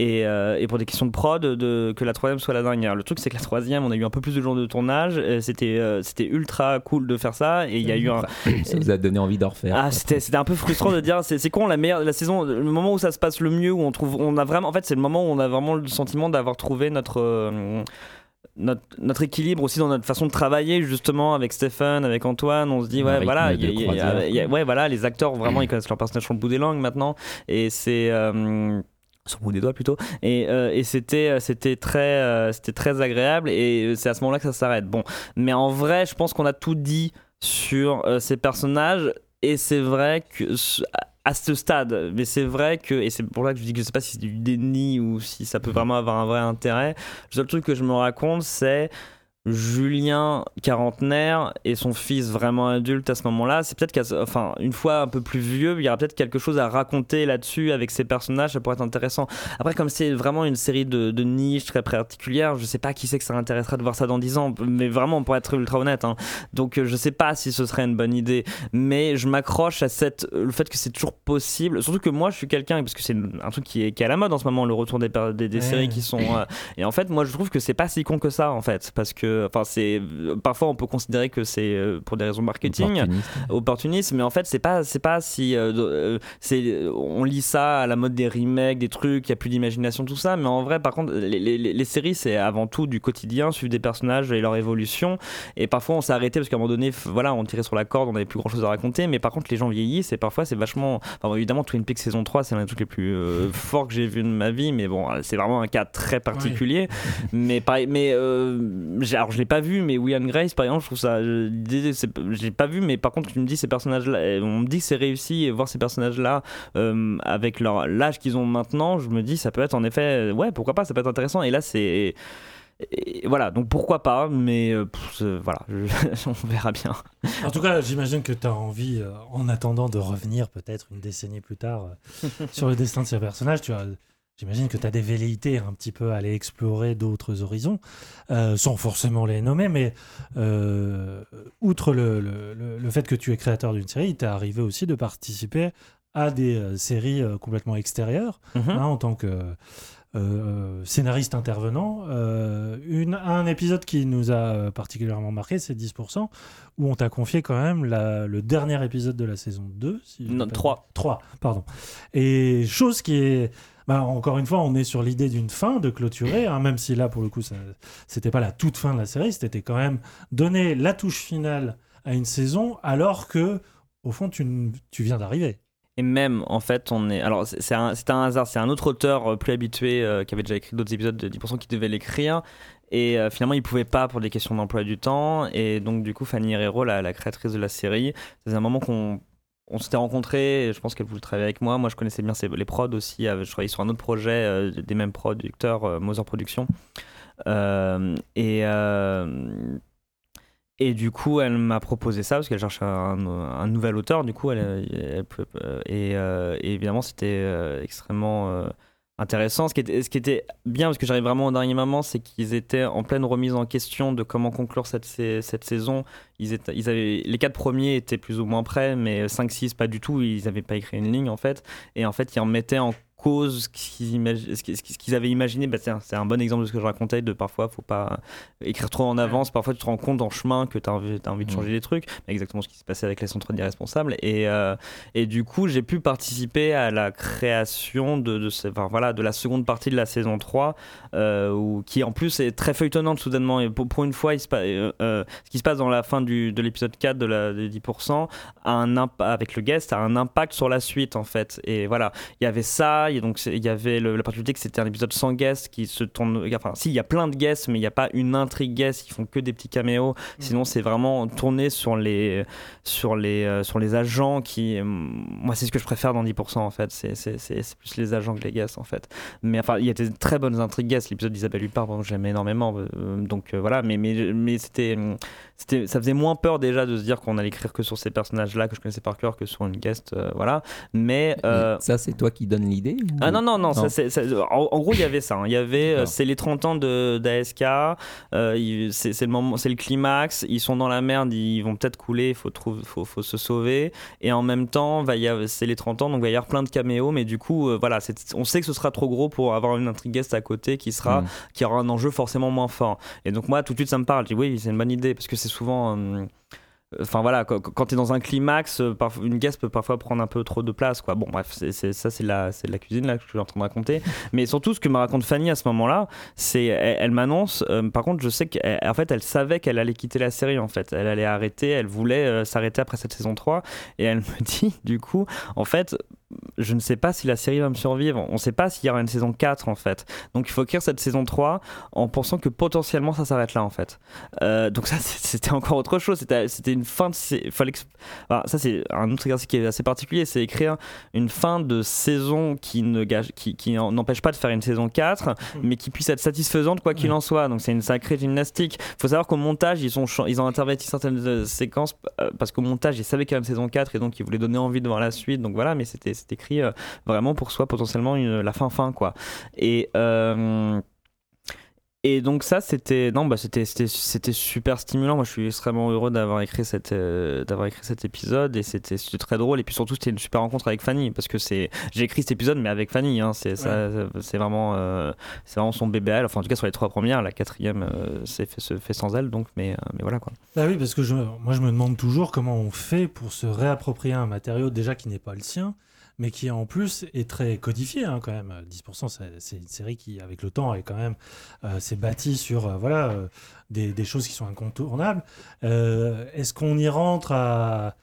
et, euh, et pour des questions de prod, de, que la troisième soit la dernière. Le truc, c'est que la troisième, on a eu un peu plus de jours de tournage. euh, C'était euh, c'était ultra cool de faire ça. Et il y a eu un. Ça vous a donné envie d'en refaire. Ah, c'était c'était un peu frustrant de dire c'est con la meilleure la saison le moment où ça se passe le mieux où on trouve on a vraiment en fait c'est le moment où on a vraiment le sentiment d'avoir trouvé notre euh, notre, notre équilibre aussi dans notre façon de travailler justement avec Stephen avec Antoine on se dit ouais voilà de il y a- il y a- croisière, il y a- ouais voilà les acteurs vraiment ils connaissent leur personnage sur le bout des langues maintenant et c'est euh, sur le bout des doigts plutôt. Et, euh, et c'était euh, c'était très euh, c'était très agréable et c'est à ce moment-là que ça s'arrête. Bon. Mais en vrai je pense qu'on a tout dit sur euh, ces personnages et c'est vrai que ce- à ce stade, mais c'est vrai que, et c'est pour ça que je dis que je sais pas si c'est du déni ou si ça peut vraiment avoir un vrai intérêt. Le seul truc que je me raconte, c'est Julien quarantenaire et son fils vraiment adulte à ce moment-là, c'est peut-être enfin une fois un peu plus vieux, il y aura peut-être quelque chose à raconter là-dessus avec ces personnages, ça pourrait être intéressant. Après comme c'est vraiment une série de, de niche très particulière, je sais pas qui c'est que ça intéressera de voir ça dans 10 ans, mais vraiment pour être ultra honnête. hein. Donc euh, je sais pas si ce serait une bonne idée, mais je m'accroche à cette le fait que c'est toujours possible. Surtout que moi je suis quelqu'un parce que c'est un truc qui est, qui est à la mode en ce moment, le retour des, des, des Ouais. séries qui sont euh, et en fait moi je trouve que c'est pas si con que ça en fait parce que enfin c'est parfois on peut considérer que c'est euh, pour des raisons marketing Opportuniste. opportuniste mais en fait c'est pas c'est pas si euh, euh, c'est on lit ça à la mode des remakes des trucs il y a plus d'imagination tout ça mais en vrai par contre les, les- les séries c'est avant tout du quotidien suivre des personnages et leur évolution et parfois on s'est arrêté parce qu'à un moment donné voilà on tirait sur la corde on avait plus grand chose à raconter mais par contre les gens vieillissent et parfois c'est vachement enfin, évidemment Twin Peaks saison 3 c'est l'un des trucs les plus euh, forts que j'ai vu de ma vie mais bon c'est vraiment un cas très particulier mais pareil mais euh, j'ai- alors je l'ai pas vu, mais Will and Grace, par exemple, je trouve ça. Je l'ai pas vu, mais par contre, tu me dis ces personnages-là, on me dit que c'est réussi et voir ces personnages-là euh, avec leur l'âge qu'ils ont maintenant, je me dis ça peut être en effet, euh, ouais, pourquoi pas, ça peut être intéressant. Et là, c'est et voilà, donc pourquoi pas, mais euh, pff, euh, voilà, je- on verra bien. En tout cas, j'imagine que tu as envie, euh, en attendant de revenir peut-être une décennie plus tard sur le destin de ces personnages, tu as, j'imagine que tu as des velléités un petit peu à aller explorer d'autres horizons, euh, sans forcément les nommer, mais euh, outre le, le- le- fait que tu es créateur d'une série, il t'est arrivé aussi de participer à des euh, séries complètement extérieures, Mhm. hein, en tant que euh, scénariste intervenant. Une, un épisode qui nous a particulièrement marqué, c'est 10%, où on t'a confié quand même la- le dernier épisode de la saison 2. Si je dis Non, pas- 3. 3, pardon. Et chose qui est... bah, encore une fois, on est sur l'idée d'une fin, de clôturer, hein, même si là, pour le coup, ça- c'était pas la toute fin de la série, c'était quand même donner la touche finale à une saison, alors que, au fond, tu, viens d'arriver. Et même, en fait, on est. Alors, c'est c'est un, c'est un hasard, c'est un autre auteur euh, plus habitué euh, qui avait déjà écrit d'autres épisodes de 10% qui devait l'écrire. Et euh, finalement, il pouvait pas pour des questions d'emploi du temps. Et donc, du coup, Fanny Herrero, la, la créatrice de la série, c'est un moment qu'on. On s'était rencontrés, je pense qu'elle voulait travailler avec moi. Moi, je connaissais bien les prods aussi. euh, Je travaillais sur un autre projet euh, des mêmes producteurs, euh, Mother Productions. Euh, et, et du coup, elle m'a proposé ça parce qu'elle cherche un, un nouvel auteur. Du coup, et, évidemment, c'était extrêmement intéressant. Ce qui, était, ce qui était bien, parce que j'arrive vraiment au dernier moment, c'est qu'ils étaient en pleine remise en question de comment conclure cette, cette saison. Ils étaient, ils avaient, les quatre premiers étaient plus ou moins prêts, mais 5-6 pas du tout. Ils n'avaient pas écrit une ligne en fait. Et en fait, ils remettaient en cause ce qu'ils avaient imaginé. Bah, c'est un bon exemple de ce que je racontais. De parfois, faut pas écrire trop en avance. Parfois, tu te rends compte en chemin que tu as envie, de changer les trucs. Exactement ce qui s'est passé avec les centres d'irresponsables. Et, euh, et du coup, j'ai pu participer à la création de, de, ce- enfin, voilà, de la seconde partie de la saison 3, euh, où, qui en plus est très feuilletonnante soudainement. Et pour, pour une fois, il se pa- euh, euh, ce qui se passe dans la fin du, de l'épisode 4 de la, des 10%, a un avec le guest, a un impact sur la suite en fait. Et voilà, il y avait ça, il y a donc il y avait le- la particularité que c'était un épisode sans guest qui se tourne. Enfin, si, il y a plein de guests, mais il n'y a pas une intrigue guest, ils font que des petits caméos. Sinon, c'est vraiment tourné sur les, sur les, euh, sur les agents qui. euh, moi, c'est ce que je préfère dans 10% en fait. C'est plus les agents que les guests en fait. Mais enfin, il y a des très bonnes intrigues guests. L'épisode d'Isabelle Huppert, bon, j'aimais énormément. euh, donc euh, voilà, mais, mais, mais c'était, hum, c'était, ça faisait moins peur déjà de se dire qu'on allait écrire que sur ces personnages-là que je connaissais par cœur que sur une guest. euh, voilà. Mais. euh, Ça, c'est toi qui donnes l'idée ou- ah non, non, non, ça, c'est- ça- en, en gros, il y avait ça. hein. Il y avait, euh, c'est les 30 ans d'ASK, euh, c'est le, moment- c'est le climax, ils sont dans la merde, ils vont peut-être couler, il faut, faut, faut se sauver. Et en même temps, c'est les 30 ans, donc il va y avoir plein de caméos, mais du coup, euh, voilà, on sait que ce sera trop gros pour avoir une intrigue guest à côté qui, sera, Mm. qui aura un enjeu forcément moins fort. Et donc, moi, tout de suite, ça me parle. Je dis, oui, c'est une bonne idée, parce que c'est souvent. euh, Enfin voilà, quand, tu es dans un climax, euh, une guest peut parfois prendre un peu trop de place. Quoi. Bon, bref, c'est- ça c'est la, la cuisine là, que je suis en train de raconter. Mais surtout, ce que me raconte Fanny à ce moment-là, c'est elle, elle m'annonce. euh, par contre, je sais qu'en fait, elle savait qu'elle allait quitter la série. En fait, elle allait arrêter. Elle voulait euh, s'arrêter après cette saison 3. Et elle me dit, du coup, en fait, je ne sais pas si la série va me survivre. On ne sait pas s'il y aura une saison 4 en fait. Donc il faut écrire cette saison 3 en pensant que potentiellement ça s'arrête là en fait. Euh, donc ça c'était encore autre chose. C'était une fin de. Fallait enfin, ça c'est un autre exercice qui est assez particulier. C'est écrire une fin de saison qui ne gage, qui, qui en- n'empêche pas de faire une saison 4, mais qui puisse être satisfaisante quoi qu'il en soit. Donc c'est une sacrée gymnastique. Il faut savoir qu'au montage ils ont, cha- ils ont interverti certaines euh, séquences euh, parce qu'au montage ils savaient qu'il y avait une saison 4 et donc ils voulaient donner envie de voir la suite. Donc voilà, mais c'était c'est écrit euh, vraiment pour soi potentiellement une- la fin fin quoi. Et euh, et donc ça c'était non bah c'était c'était super stimulant. Moi je suis extrêmement heureux d'avoir écrit cette euh, d'avoir écrit cet épisode et c'était très drôle et puis surtout c'était une super rencontre avec Fanny parce que c'est j'ai écrit cet épisode mais avec Fanny hein, c'est ça c'est vraiment euh, c'est vraiment son bébé à elle. enfin en tout cas sur les trois premières la quatrième euh, c'est fait se fait sans elle donc mais mais voilà quoi. Bah oui, parce que je, moi je me demande toujours comment on fait pour se réapproprier un matériau déjà qui n'est pas le sien, mais qui en plus est très codifié hein, quand même. 10%, c'est- une série qui, avec le temps, est quand même euh, bâtie sur euh, voilà euh, des, des choses qui sont incontournables. Euh, Est-ce qu'on y rentre à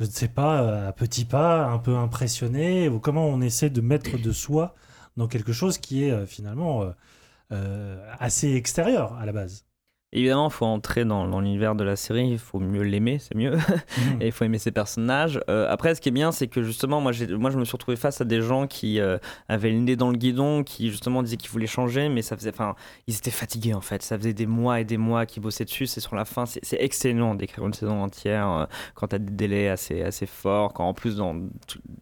je ne sais pas, à petits pas, un peu impressionné, ou comment on essaie de mettre de soi dans quelque chose qui est finalement assez extérieur à la base? Évidemment, il faut entrer dans, dans l'univers de la série, il faut mieux l'aimer, c'est mieux, et il faut aimer ses personnages. Euh, après, ce qui est bien, c'est que justement, moi, moi, je me suis retrouvé face à des gens qui euh, avaient le nez dans le guidon, qui justement disaient qu'ils voulaient changer, mais ça faisait, enfin, ils étaient fatigués en fait. Ça faisait des mois et des mois qu'ils bossaient dessus. C'est sur la fin, c'est excellent d'écrire une saison entière euh, quand t'as des délais assez, assez forts, quand en plus dans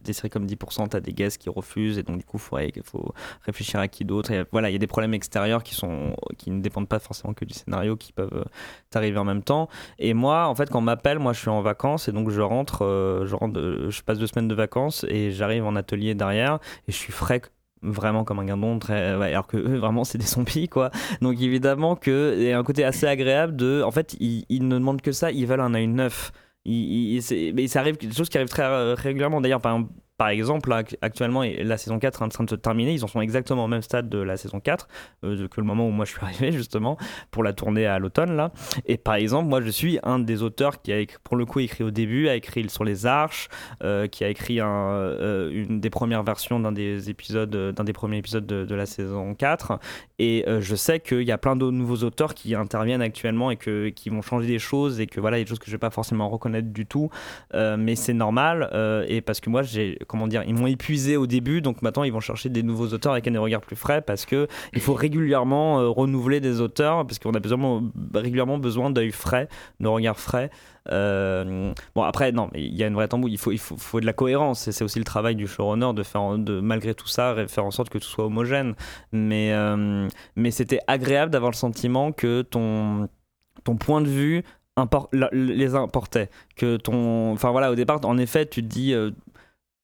des séries comme 10%, t'as des guests qui refusent, et donc du coup, il faut, faut réfléchir à qui d'autre. Voilà, il y a des problèmes extérieurs qui, sont, qui ne dépendent pas forcément que du scénario, qui peuvent euh, t'arriver en même temps. Et moi, en fait, quand on m'appelle, moi, je suis en vacances, et donc je rentre, euh, je, rentre de- je passe deux semaines de vacances, et j'arrive en atelier derrière, et je suis frais vraiment comme un guindon très alors que eux vraiment c'est des zombies quoi. Donc évidemment que il y a un côté assez agréable de en fait ils, ne demandent que ça ils veulent un œil neuf. Il, il- mais ça arrive des choses qui arrivent très euh, régulièrement. D'ailleurs par, par exemple actuellement la saison 4 est en train de se terminer ils en sont exactement au même stade de la saison 4 euh, que le moment où moi je suis arrivé justement pour la tournée à l'automne là et par exemple moi je suis un des auteurs qui a pour le coup écrit au début a écrit sur les arches euh, qui a écrit euh, une des premières versions d'un des épisodes d'un des premiers épisodes de, la saison 4 et je sais qu'il y a plein de nouveaux auteurs qui interviennent actuellement et que, qui vont changer des choses et que voilà, il y a des choses que je vais pas forcément reconnaître du tout. Mais c'est normal et parce que moi, j'ai, comment dire, ils m'ont épuisé au début, donc maintenant ils vont chercher des nouveaux auteurs avec un regard plus frais parce que il faut régulièrement euh, renouveler des auteurs parce qu'on a besoin, régulièrement besoin d'œil frais, de regard frais. Euh, bon après non il y a une vraie tambouille il faut il faut, de la cohérence et c'est aussi le travail du showrunner de faire de malgré tout ça faire en sorte que tout soit homogène mais euh, mais c'était agréable d'avoir le sentiment que ton ton point de vue les importait que ton enfin voilà au départ en effet tu te dis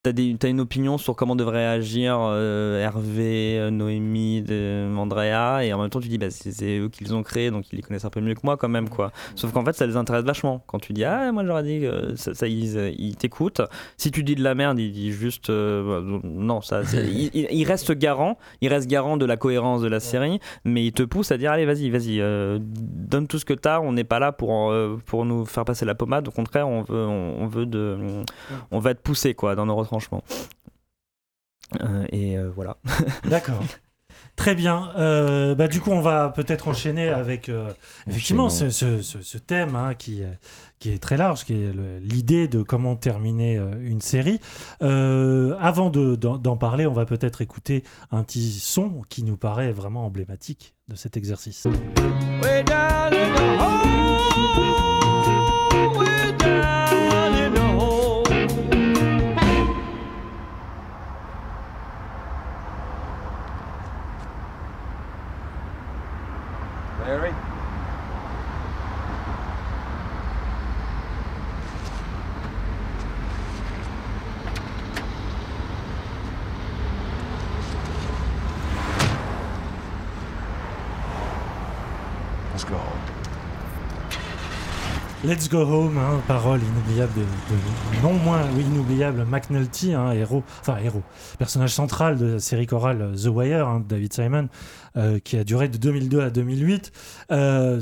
T'as, des, t'as une opinion sur comment devrait agir euh, Hervé, euh, Noémie, de- Andrea, et en même temps tu dis bah, c'est, c'est eux qui les ont créés, donc ils les connaissent un peu mieux que moi quand même. quoi. Sauf qu'en fait ça les intéresse vachement. Quand tu dis ah moi j'aurais dit que ça, ça, ils, ils t'écoutent. Si tu dis de la merde, ils disent juste euh, bah, non, ça, c'est- il, il- il reste garant, il reste garant de la cohérence de la série, mais il te pousse à dire allez vas-y, vas-y, euh, donne tout ce que t'as, on n'est pas là pour, euh, pour nous faire passer la pommade, au contraire on veut, on, on veut de, on va être poussé quoi dans nos retranchements. Euh, et euh, voilà. D'accord. Très bien. Euh, bah, du coup, on va peut-être enchaîner avec euh, effectivement ce, ce- ce- ce thème hein, qui, qui est très large, qui est l'idée de comment terminer euh, une série. Euh, avant de- d'en d'en parler, on va peut-être écouter un petit son qui nous paraît vraiment emblématique de cet exercice. Let's Go Home, hein, parole inoubliable de, non moins inoubliable McNulty, hein, héros, enfin héros, personnage central de la série chorale The Wire, hein, David Simon, euh, qui a duré de 2002 à 2008. Euh,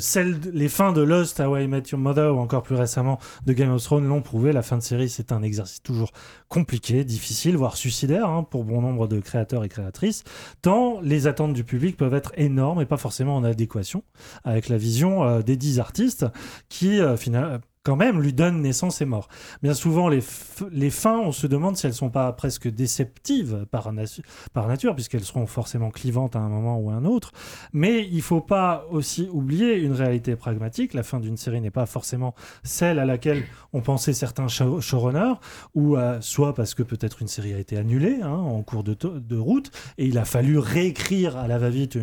les fins de Lost, How I Met Your Mother ou encore plus récemment de Game of Thrones l'ont prouvé. La fin de série, c'est un exercice toujours compliqué, difficile, voire suicidaire hein, pour bon nombre de créateurs et créatrices, tant les attentes du public peuvent être énormes et pas forcément en adéquation avec la vision euh, des dix artistes qui, euh, final- quand même, lui donnent naissance et mort. Bien souvent, les, les fins, on se demande si elles sont pas presque déceptives par, natu- par nature, puisqu'elles seront forcément clivantes à un moment ou à un autre. Mais il faut pas aussi oublier une réalité pragmatique. La fin d'une série n'est pas forcément celle à laquelle ont pensé certains show- showrunners, ou euh, soit parce que peut-être une série a été annulée hein, en cours de, route, et il a fallu réécrire à la va-vite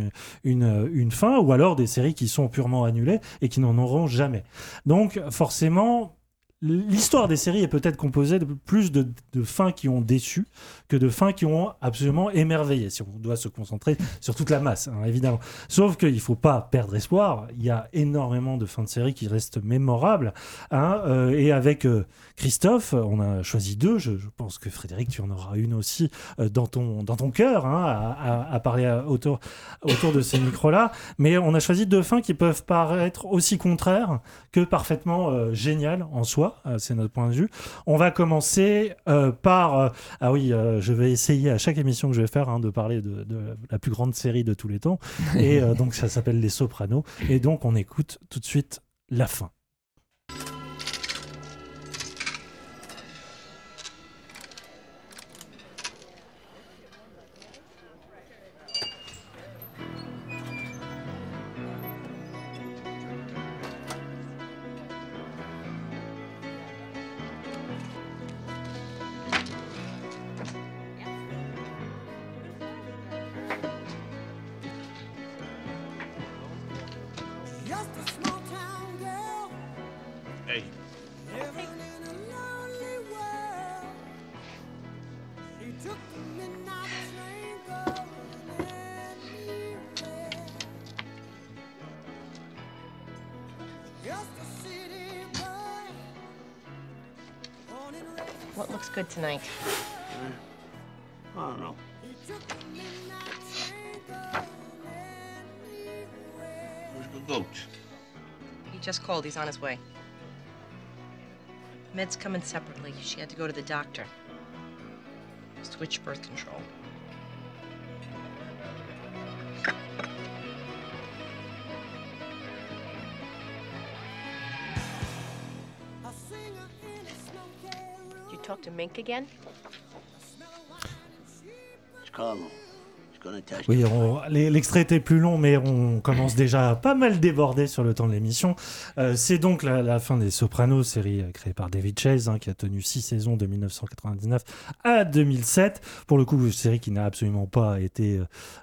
une, une fin, ou alors des séries qui sont purement annulées et qui n'en auront jamais. Donc forcément, vraiment l'histoire des séries est peut-être composée de plus de, fins qui ont déçu que de fins qui ont absolument émerveillé, si on doit se concentrer sur toute la masse, hein, évidemment. Sauf qu'il ne faut pas perdre espoir, il y a énormément de fins de séries qui restent mémorables, hein, euh, et avec euh, Christophe, on a choisi deux, je, pense que Frédéric, tu en auras une aussi euh, dans ton, dans ton cœur, hein, à, parler autour, autour de ces micros-là, mais on a choisi deux fins qui peuvent paraître aussi contraires que parfaitement géniales en soi, euh, c'est notre point de vue. On va commencer euh, par... euh, ah oui, je vais essayer à chaque émission que je vais faire hein, de parler de, la plus grande série de tous les temps. Et donc ça s'appelle Les Sopranos. Et donc on écoute tout de suite la fin. And raised. What looks good tonight? Just called. He's on his way. Meds coming separately. She had to go to the doctor. Switch birth control. A singer in a smoky room. Did you talk to Mink again? It's Carlo. Oui, l'extrait était plus long, mais on commence déjà à pas mal déborder sur le temps de l'émission. Euh, c'est donc la, fin des Sopranos, série euh, créée par David Chase, hein, qui a tenu six saisons de 1999 à 2007. Pour le coup, une série qui n'a absolument pas été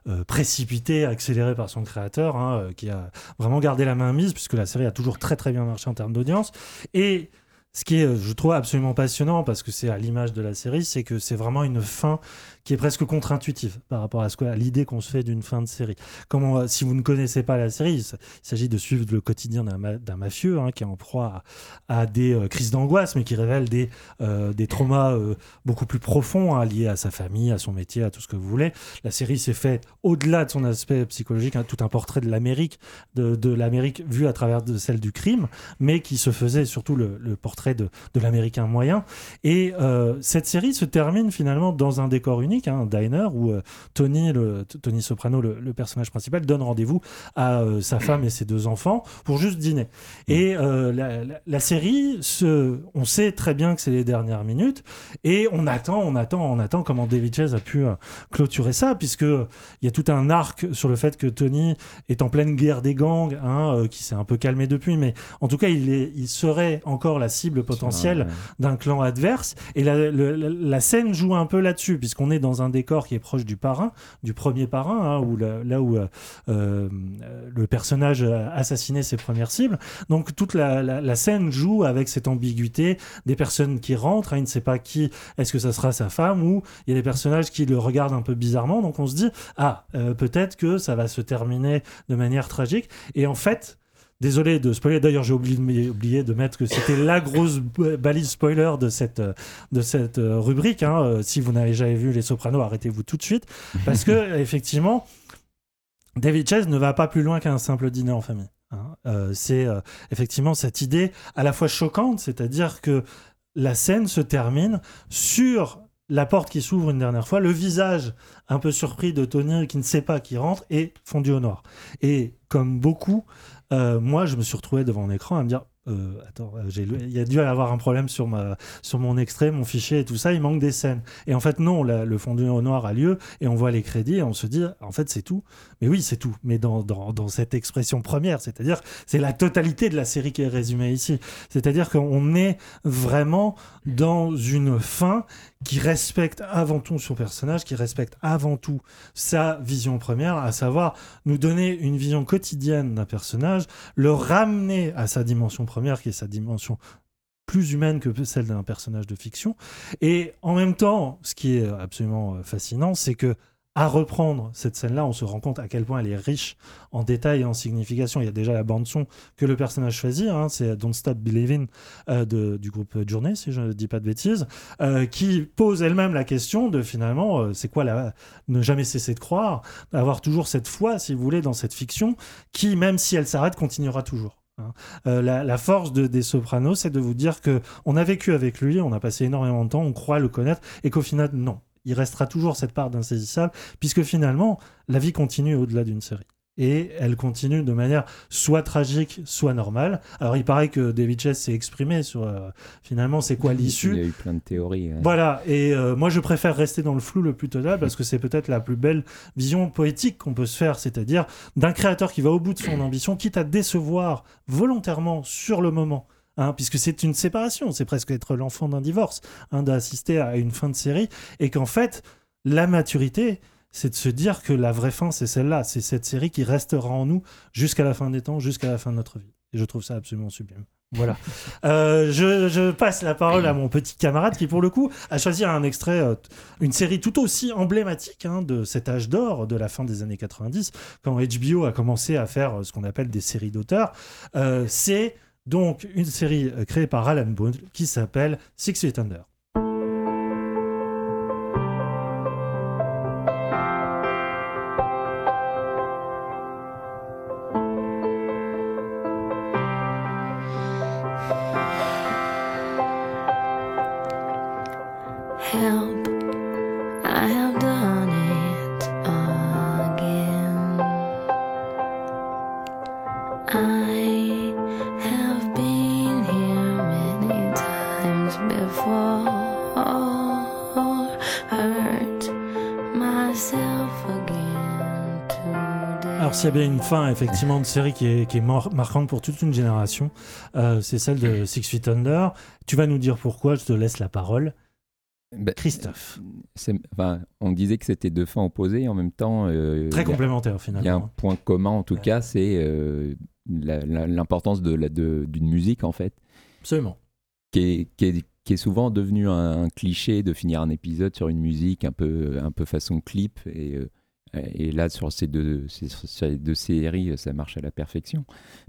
euh, précipitée, accélérée par son créateur, hein, qui a vraiment gardé la main mise, puisque la série a toujours très très bien marché en termes d'audience. Et ce qui est, je trouve, absolument passionnant, parce que c'est à l'image de la série, c'est que c'est vraiment une fin qui est presque contre-intuitive par rapport à, ce que- l'idée qu'on se fait d'une fin de série. Comment, euh, si vous ne connaissez pas la série, il s'agit de suivre le quotidien d'un, ma- d'un mafieux hein, qui est en proie à, des euh, crises d'angoisse, mais qui révèle des, euh, des traumas beaucoup plus profonds hein, liés à sa famille, à son métier, à tout ce que vous voulez. La série s'est faite au-delà de son aspect psychologique, hein, tout un portrait de l'Amérique, de, de l'Amérique vue à travers de celle du crime, mais qui se faisait surtout le, le portrait de, de l'Américain moyen. Et cette série se termine finalement dans un décor unique, hein, un diner, où euh, Tony, le, Tony Soprano, le, le personnage principal, donne rendez-vous à euh, sa femme et ses deux enfants pour juste dîner. Et euh, la, la- la série, se, on sait très bien que c'est les dernières minutes, et on attend, on attend, on attend comment David Chase a pu clôturer ça, puisque il y a tout un arc sur le fait que Tony est en pleine guerre des gangs, hein, qui s'est un peu calmé depuis, mais en tout cas, il, est, il serait encore la cible potentielle d'un clan adverse. Et la, le- la- la scène joue un peu là-dessus, puisqu'on est dans un décor qui est proche du parrain, du premier parrain, hein, où là où euh, euh, le personnage a assassiné ses premières cibles. Donc toute la, scène joue avec cette ambiguïté des personnes qui rentrent. il ne sait pas qui, est-ce que ça sera sa femme, ou il y a des personnages qui le regardent un peu bizarrement. Donc on se dit, ah, euh, peut-être que ça va se terminer de manière tragique. Et en fait, Désolé de spoiler, d'ailleurs j'ai oublié, de- oublié de mettre que c'était la grosse balise spoiler de cette, euh, de cette euh, rubrique. hein. Euh, Si vous n'avez jamais vu Les Sopranos, arrêtez-vous tout de suite. Parce que, effectivement, David Chase ne va pas plus loin qu'un simple dîner en famille. hein. Euh, c'est euh, effectivement cette idée à la fois choquante, c'est-à-dire que la scène se termine sur la porte qui s'ouvre une dernière fois, le visage un peu surpris de Tony qui ne sait pas qui rentre et fondu au noir. Et comme beaucoup, euh, moi je me suis retrouvé devant un écran à me dire euh, attends, euh, il y a dû avoir un problème sur, ma, sur mon extrait, mon fichier et tout ça, il manque des scènes. Et en fait, non, la- le fondu au noir a lieu et on voit les crédits et on se dit, en fait, c'est tout. Mais oui, c'est tout. Mais dans, dans, dans cette expression première, c'est-à-dire, c'est la totalité de la série qui est résumée ici. C'est-à-dire qu'on est vraiment dans une fin qui respecte avant tout son personnage, qui respecte avant tout sa vision première, à savoir nous donner une vision quotidienne d'un personnage, le ramener à sa dimension première, qui est sa dimension plus humaine que celle d'un personnage de fiction. Et en même temps, ce qui est absolument euh, fascinant, c'est que à reprendre cette scène-là, on se rend compte à quel point elle est riche en détails et en signification. Il y a déjà la bande-son que le personnage choisit, hein, c'est Don't Stop Believing euh, de- du groupe Journey, si je ne dis pas de bêtises, euh, qui pose elle-même la question de finalement, c'est quoi la, ne jamais cesser de croire, avoir toujours cette foi, si vous voulez, dans cette fiction, qui, même si elle s'arrête, continuera toujours. Hein. Euh, la, force de, des Sopranos, c'est de vous dire que on a vécu avec lui, on a passé énormément de temps, on croit le connaître, et qu'au final, non. Il restera toujours cette part d'insaisissable, puisque finalement, la vie continue au-delà d'une série. Et elle continue de manière soit tragique, soit normale. Alors, il paraît que David Chess s'est exprimé sur euh, finalement c'est quoi l'issue. Il y a eu plein de théories. ouais. Voilà, et euh, moi je préfère rester dans le flou le plus total parce que c'est peut-être la plus belle vision poétique qu'on peut se faire, c'est-à-dire d'un créateur qui va au bout de son ambition, quitte à décevoir volontairement sur le moment. hein, puisque c'est une séparation, c'est presque être l'enfant d'un divorce, hein, d'assister à une fin de série, et qu'en fait, la maturité, c'est de se dire que la vraie fin, c'est celle-là, c'est cette série qui restera en nous jusqu'à la fin des temps, jusqu'à la fin de notre vie. Et je trouve ça absolument sublime. Voilà. Euh, je, je passe la parole à mon petit camarade qui, pour le coup, a choisi un extrait, euh, une série tout aussi emblématique hein, de cet âge d'or de la fin des années 90, quand HBO a commencé à faire euh, ce qu'on appelle des séries d'auteurs. Euh, c'est donc une série créée par Alan Bone qui s'appelle Six Feet Under. S'il y a bien une fin effectivement de série qui est, qui est mar- marquante pour toute une génération, euh, c'est celle de Six Feet Under. Tu vas nous dire pourquoi, je te laisse la parole. Bah, Christophe. enfin, on disait que c'était deux fins opposées, en même temps. euh, Très complémentaires, Il y a finalement. un point commun, en tout cas, c'est euh, l'importance de la- de- d'une musique, en fait. Absolument. Qui est, qui est- qui est souvent devenu un, un cliché de finir un épisode sur une musique un peu, un peu façon clip. Et, euh, et là, sur ces, deux, ces, sur ces deux séries, ça marche à la perfection.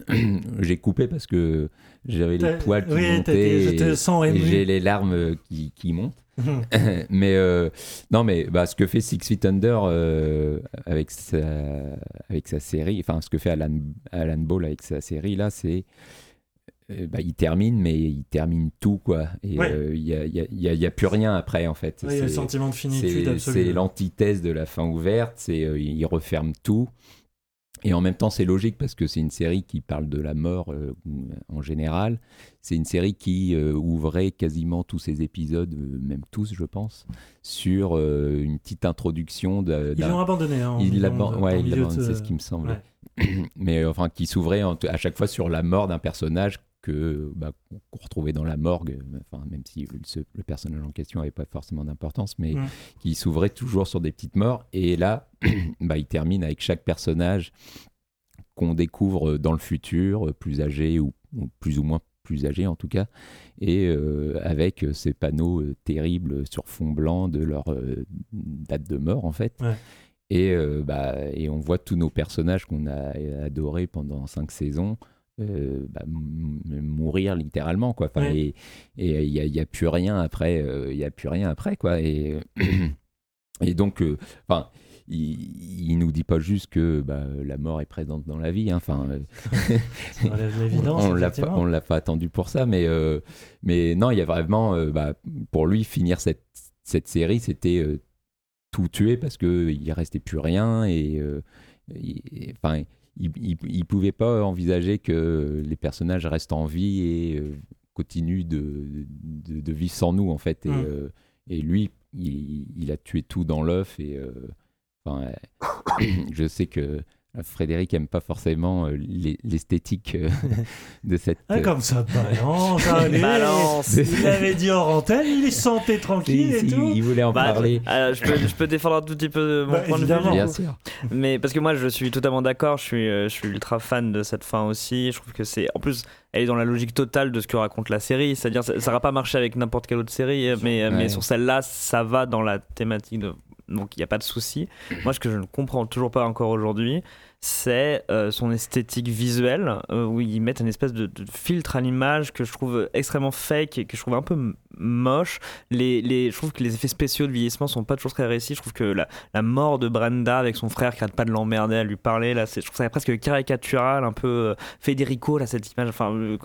J'ai coupé parce que j'avais les poils qui oui, montaient. été- je te et- sens et j'ai les larmes qui, qui montent. mais euh, non, mais bah, ce que fait Six Feet Under euh, avec, sa, avec sa série, enfin ce que fait Alan, Alan Ball avec sa série là, c'est euh, bah, il termine, mais il termine tout quoi. Et Ouais. euh, il n'y a, y a- il y a- il y a plus rien après en fait. Ouais, il y a le sentiment de finitude c'est- absolue. C'est l'antithèse de la fin ouverte. C'est euh, il referme tout. Et en même temps, c'est logique parce que c'est une série qui parle de la mort euh, en général. C'est une série qui ouvrait quasiment tous ses épisodes, même tous, je pense, sur une petite introduction. Ils l'ont abandonné, hein, en Il milieu l'aban- de- ouais, en il milieu l'abandonne, de- c'est ce qui me semble. Mais enfin, qui s'ouvrait à chaque fois sur la mort d'un personnage que bah, qu'on retrouvait dans la morgue. Enfin, même si le, ce- le personnage en question n'avait pas forcément d'importance, mais qui s'ouvrait toujours sur des petites morts. Et là, bah, il termine avec chaque personnage qu'on découvre dans le futur, plus âgé ou, ou plus ou moins plus âgé en tout cas, et euh, avec ces panneaux euh, terribles sur fond blanc de leur euh, date de mort en fait. Ouais. Et, bah, et on voit tous nos personnages qu'on a adorés pendant cinq saisons euh, bah, mourir littéralement quoi. Enfin, Ouais. Et il n'y a, il y a plus rien après, euh, il y a plus rien après quoi. Et, et donc, euh, enfin, il, il nous dit pas juste que bah, la mort est présente dans la vie. hein. Enfin, on l'a pas, on l'a pas attendu pour ça, mais mais non, il y a vraiment, bah, pour lui, finir cette cette série, c'était tout tuer parce que il restait plus rien et enfin. Il, il pouvait pas envisager que les personnages restent en vie et euh, continuent de, de, de vivre sans nous en fait et, Mm. euh, et lui il, il a tué tout dans l'œuf et enfin, euh, je sais que Frédéric aime pas forcément euh, l'es- l'esthétique euh, de cette Ah, comme ça balance, allez. Balance. Il avait dit hors antenne, il est santé tranquille Si, et si, tout. il voulait en Bah, parler. euh, je, peux, je peux défendre un tout petit peu mon Bah, point de vue. Bien sûr. Mais parce que moi, je suis totalement d'accord. Je suis, euh, je suis ultra fan de cette fin aussi. Je trouve que c'est, en plus, elle est dans la logique totale de ce que raconte la série. C'est-à-dire, ça n'aura pas marché avec n'importe quelle autre série, euh, mais, euh, sur celle-là, ça va dans la thématique. De... Donc, il n'y a pas de souci. Moi, ce que je ne comprends toujours pas encore aujourd'hui, c'est euh, son esthétique visuelle, euh, où ils mettent une espèce de, de filtre à l'image que je trouve extrêmement fake et que je trouve un peu moche. Les, les, je trouve que les effets spéciaux de vieillissement sont pas toujours très réussis. Je trouve que la, la mort de Brenda avec son frère qui arrête pas de l'emmerder à lui parler, là, c'est- je trouve ça presque caricatural, un peu euh, Federico, là, cette image. Enfin, euh.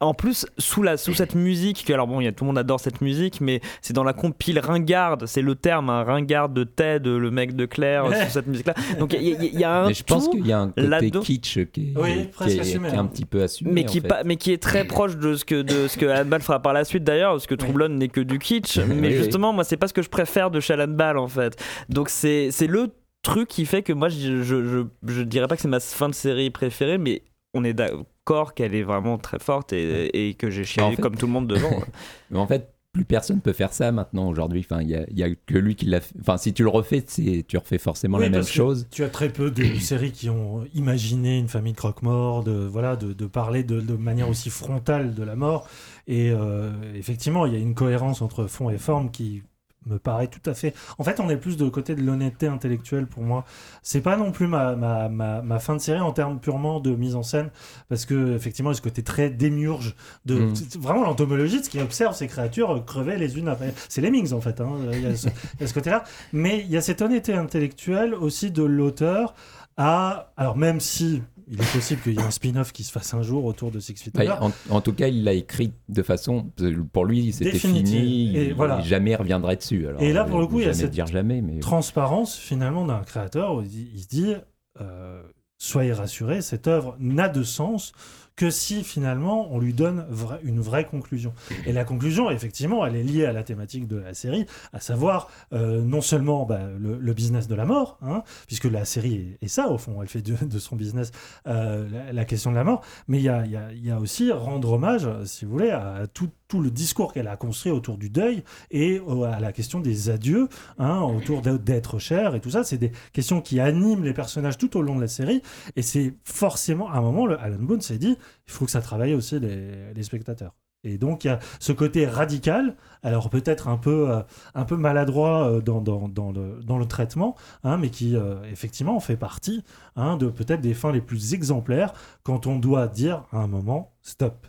En plus, sous, la, sous cette musique, que, alors bon, il y a, tout le monde adore cette musique, mais c'est dans la compile ringarde, c'est le terme, un ringarde de Ted, le mec de Claire, Ouais. sous cette musique-là. Donc il y, a- il y a un Mais je pense tout qu'il y a un côté kitsch qui est, Oui, qui presque est- assumé, qui est un hein. petit peu assumé. mais en qui, fait. pas, mais qui est très proche de ce que, de ce que Ball fera par la suite d'ailleurs, parce que Troublon n'est que du kitsch. Mais Oui, oui. justement, moi, c'est pas ce que je préfère de Ball en fait. Donc c'est c'est le truc qui fait que moi, je, je, je, je dirais pas que c'est ma fin de série préférée, mais on est d'accord qu'elle est vraiment très forte et, et que j'ai chialé En fait- comme tout le monde devant. Mais en fait, plus personne peut faire ça maintenant aujourd'hui. Enfin, il y a, il y a que lui qui l'a fait. Enfin, si tu le refais, c'est- tu refais forcément Oui, la même chose. Tu as très peu de séries qui ont imaginé une famille de croque-morts, de, voilà, de, de parler de, de manière aussi frontale de la mort. Et euh, effectivement, il y a une cohérence entre fond et forme qui me paraît tout à fait. En fait, on est plus de côté de l'honnêteté intellectuelle pour moi. C'est pas non plus ma, ma, ma, ma fin de série en termes purement de mise en scène, parce que effectivement, il y a ce côté très démiurge de Mm. c'est vraiment l'entomologiste qui observe ces créatures crever les unes après. C'est les Mings en fait. hein. Il y a ce, il y a ce côté-là, mais il y a cette honnêteté intellectuelle aussi de l'auteur à alors même si il est possible qu'il y ait un spin-off qui se fasse un jour autour de Six Feet Ouais, Under. en, en tout cas, il l'a écrit de façon. Pour lui, c'était fini. Et il, voilà. il jamais reviendrait dessus. Alors, Et là, pour le euh, coup, il y a cette dire jamais, mais transparence finalement d'un créateur où il, dit- il se dit euh, soyez rassurés, cette œuvre n'a de sens que si finalement on lui donne une vraie conclusion. Et la conclusion, effectivement, elle est liée à la thématique de la série, à savoir euh, non seulement bah, le, business de la mort, hein, puisque la série est, ça au fond, elle fait de, son business euh, la, question de la mort, mais il y a, y a- aussi rendre hommage, si vous voulez, à tout, le discours qu'elle a construit autour du deuil et au- à la question des adieux, hein, autour d'être- cher et tout ça. C'est des questions qui animent les personnages tout au long de la série. Et c'est forcément, à un moment, le Alan Boone s'est dit, il faut que ça travaille aussi les, spectateurs. Et donc, il y a ce côté radical, alors peut-être un peu, euh, un peu maladroit euh, dans, le, dans le traitement, hein, mais qui, euh, effectivement, fait partie hein, de peut-être des fins les plus exemplaires quand on doit dire à un moment, stop.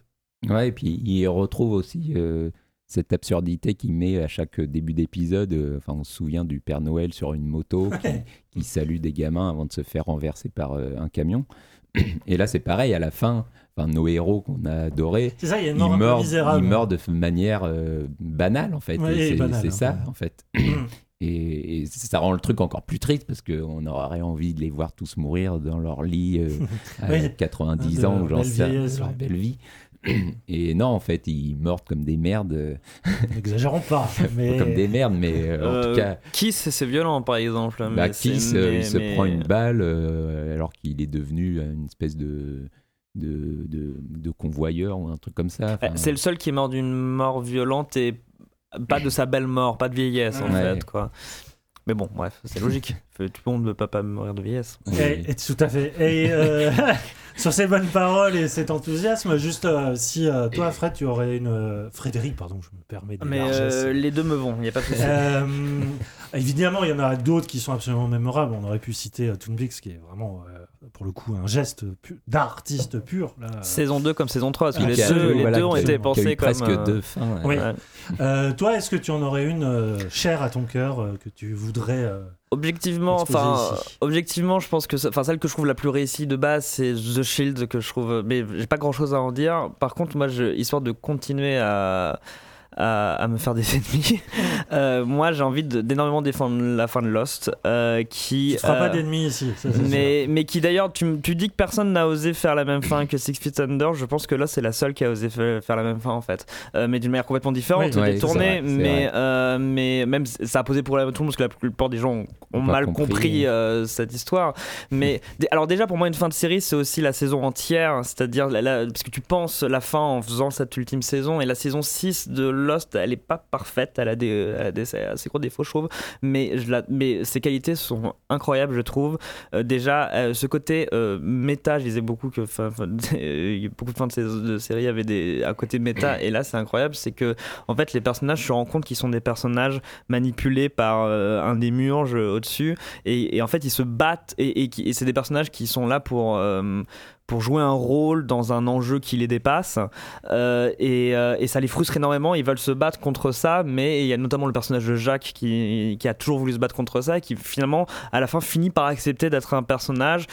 Ouais, et puis il retrouve aussi euh, cette absurdité qu'il met à chaque début d'épisode. euh, Enfin, on se souvient du Père Noël sur une moto qui, qui salue des gamins avant de se faire renverser par euh, un camion. Et là, c'est pareil, à la fin, enfin, nos héros qu'on a adorés, C'est ça, il y a une ils mort meurent, misérable. ils meurent de manière banale, en fait. Ouais, c'est hein, ça, ouais. en fait. Et, et ça rend le truc encore plus triste parce qu'on aurait envie de les voir tous mourir dans leur lit euh, à Oui. 90 De ans ou j'en sais belle vie. Et non, en fait, ils meurent comme des merdes. euh, N'exagérons pas. Mais... comme des merdes, mais euh, en Euh, tout cas, Kiss, c'est violent par exemple. bah, Kiss, euh, mais- il se mais- prend une balle euh, alors qu'il est devenu une espèce de, de, de, de convoyeur ou un truc comme ça. Enfin, C'est le seul qui est mort d'une mort violente et pas de sa belle mort, pas de vieillesse en Ouais. fait. quoi. Mais bon, bref, c'est logique. Tout le monde ne peut pas mourir de vieillesse. Et, et tout à fait. Et euh, sur ces bonnes paroles et cet enthousiasme, juste euh, si euh, toi, Fred, tu aurais une. euh, Frédéric, pardon, je me permets des Mais euh, les deux me vont, il n'y a pas de souci. Euh, évidemment, il y en a d'autres qui sont absolument mémorables. On aurait pu citer euh, Peaks, qui est vraiment, euh, pour le coup, un geste pu- d'artiste pur. Là. Saison 2 comme saison 3, parce que Ah, les a- deux, les voilà, deux ont été pensés comme. presque euh, deux fins, Oui. Euh, toi, est-ce que tu en aurais une euh, chère à ton cœur euh, que tu voudrais. euh, Objectivement, enfin, objectivement, je pense que, enfin, celle que je trouve la plus réussie de base, c'est The Shield que je trouve, mais j'ai pas grand chose à en dire. Par contre, moi, je, histoire de continuer à à, à me faire des ennemis, euh, moi, j'ai envie d'énormément défendre la fin de Lost, euh, qui. Tu feras euh, pas d'ennemis ici. ça, mais, mais qui d'ailleurs, tu, dis que personne n'a osé faire la même fin que Six Feet Under. Je pense que là, c'est la seule qui a osé fa- faire la même fin en fait, Euh, mais d'une manière complètement différente, Oui, ouais, détournée. mais, euh, mais même ça a posé problème à tout le monde parce que la plupart des gens ont, mal compris. compris, cette histoire. Mais alors déjà, pour moi, une fin de série, c'est aussi la saison entière, c'est-à-dire parce que tu penses la fin en faisant cette ultime saison et la saison 6 de Lost, elle est pas parfaite, elle a des, elle a des assez gros défauts, je trouve, mais, je la, mais ses qualités sont incroyables, je trouve. Euh, déjà, euh, ce côté euh, méta, je disais beaucoup que fin- fin- beaucoup de fins de, sais- de série avaient des, un côté méta, et là, c'est incroyable, c'est que en fait, les personnages se rendent compte qu'ils sont des personnages manipulés par euh, un démiurge au-dessus, et, et en fait, ils se battent, et, et c'est des personnages qui sont là pour. Pour jouer un rôle dans un enjeu qui les dépasse. Euh, et, euh, et ça les frustre énormément. Ils veulent se battre contre ça mais il y a notamment le personnage de Jacques qui, qui a toujours voulu se battre contre ça et qui finalement à la fin finit par accepter d'être un personnage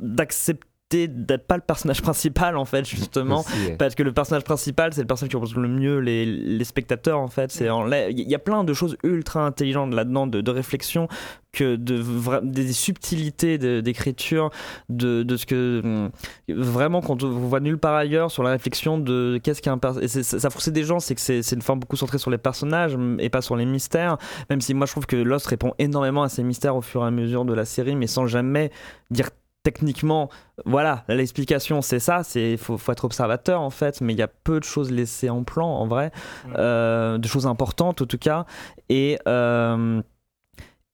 d'accepter d'être pas le personnage principal en fait justement. Aussi, ouais. parce que le personnage principal c'est le personnage qui représente le mieux les, les spectateurs en fait. C'est en là- il y a plein de choses ultra intelligentes là-dedans de, de réflexion que de vra- des subtilités de- d'écriture de, de ce que hum, vraiment quand on voit nulle part ailleurs sur la réflexion de qu'est-ce qu'un personnage ça frustrait des gens c'est que c'est c'est une forme beaucoup centrée sur les personnages et pas sur les mystères. Même si moi je trouve que Lost répond énormément à ces mystères au fur et à mesure de la série mais sans jamais dire techniquement, voilà, l'explication c'est ça, c'est faut, faut être observateur en fait, mais il y a peu de choses laissées en plan en vrai, euh, de choses importantes en tout cas, et euh,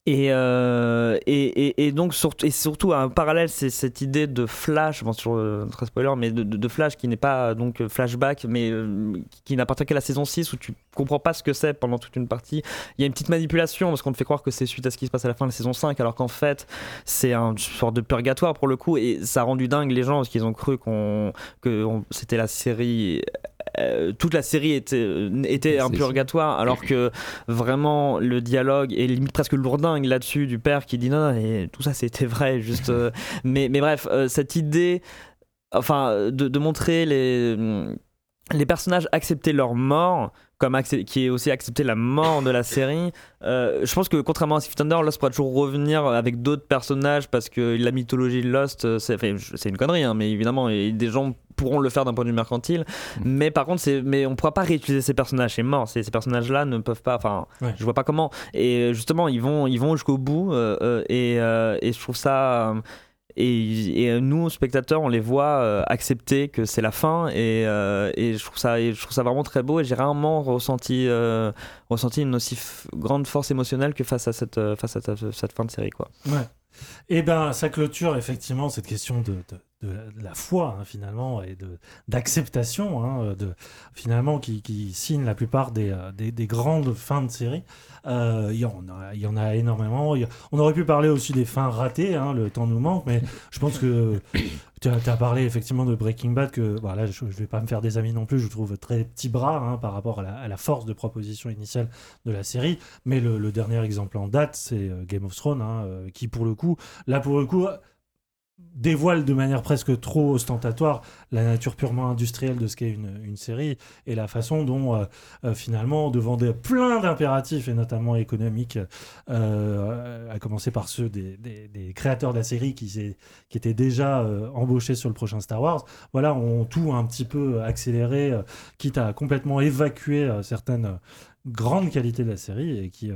et, euh, et, et, et donc surtout, et surtout en parallèle c'est cette idée de flash bon sur euh, très spoiler mais de, de, flash qui n'est pas donc flashback mais euh, qui n'appartient qu'à la saison 6 où tu comprends pas ce que c'est pendant toute une partie. Il y a une petite manipulation parce qu'on te fait croire que c'est suite à ce qui se passe à la fin de la saison 5 alors qu'en fait c'est un sorte de purgatoire pour le coup et ça a rendu dingue les gens parce qu'ils ont cru qu'on que c'était la série euh, toute la série était, était un C'est- purgatoire alors que vraiment le dialogue est limite presque lourdingue là-dessus du père qui dit non, non et tout ça c'était vrai juste euh, mais, mais bref euh, cette idée enfin de, de montrer les les personnages accepter leur mort comme qui est aussi accepter la mort de la série. Euh, je pense que contrairement à Six Feet Under Lost pourra toujours revenir avec d'autres personnages parce que la mythologie de Lost euh, c'est enfin, une connerie hein, mais évidemment et des gens pourront le faire d'un point de vue mercantile. Mais par contre mais on pourra pas réutiliser ces personnages c'est mort. Ces, ces personnages là ne peuvent pas enfin Ouais. je vois pas comment. Et euh, justement ils vont ils vont jusqu'au bout euh, et, euh, et je trouve ça et, et nous spectateurs on les voit euh, accepter que c'est la fin et, euh, et je trouve ça vraiment très beau et j'ai rarement ressenti euh, une aussi grande force émotionnelle que face à cette euh, fin de série quoi Ouais. Et ben, ça clôture effectivement cette question de, la- foi hein, finalement et d'acceptation, hein, finalement qui, signe la plupart euh, des grandes fins de série. Euh, Il y, en a- y en a énormément. On aurait pu parler aussi des fins ratées. hein, le temps nous manque, mais je pense que tu as, parlé effectivement de Breaking Bad que voilà, je, je vais pas me faire des amis non plus. Je trouve très petit bras hein, par rapport à la, force de proposition initiale de la série. Mais le, le dernier exemple en date, c'est euh, Game of Thrones, hein, euh, qui pour le coup, là pour le coup, dévoile de manière presque trop ostentatoire la nature purement industrielle de ce qu'est une, série et la façon dont euh, euh, finalement devant des, plein d'impératifs et notamment économiques euh, à commencer par ceux des, créateurs de la série qui, étaient déjà embauchés sur le prochain Star Wars. Voilà ont tout un petit peu accéléré quitte à complètement évacuer certaines euh, grandes qualités de la série et qui euh,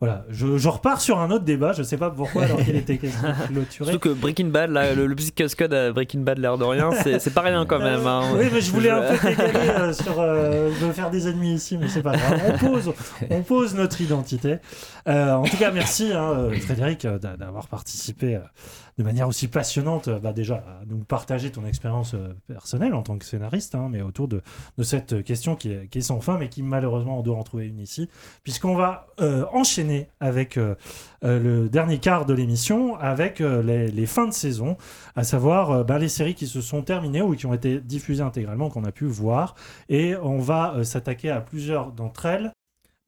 voilà je, je repars sur un autre débat je sais pas pourquoi alors qu'il était clôturé surtout que Breaking Bad là, le, le petit cascade à Breaking Bad l'air de rien c'est pas rien quand même hein. Oui, mais je voulais un peu t'égaler euh, sur euh, me faire des ennemis ici, mais c'est pas grave. On pose, on pose notre identité. Euh, en tout cas, merci hein, euh, Frédéric euh, d'a- d'avoir participé de manière aussi passionnante, bah, déjà à nous partager ton expérience personnelle en tant que scénariste, hein, mais autour de, cette question qui est, sans fin, mais qui malheureusement on doit en trouver une ici, puisqu'on va enchaîner avec le dernier quart de l'émission, avec les, fins de saison, à savoir bah, les séries qui se sont terminées ou qui ont été diffusées intégralement, qu'on a pu voir, et on va s'attaquer à plusieurs d'entre elles.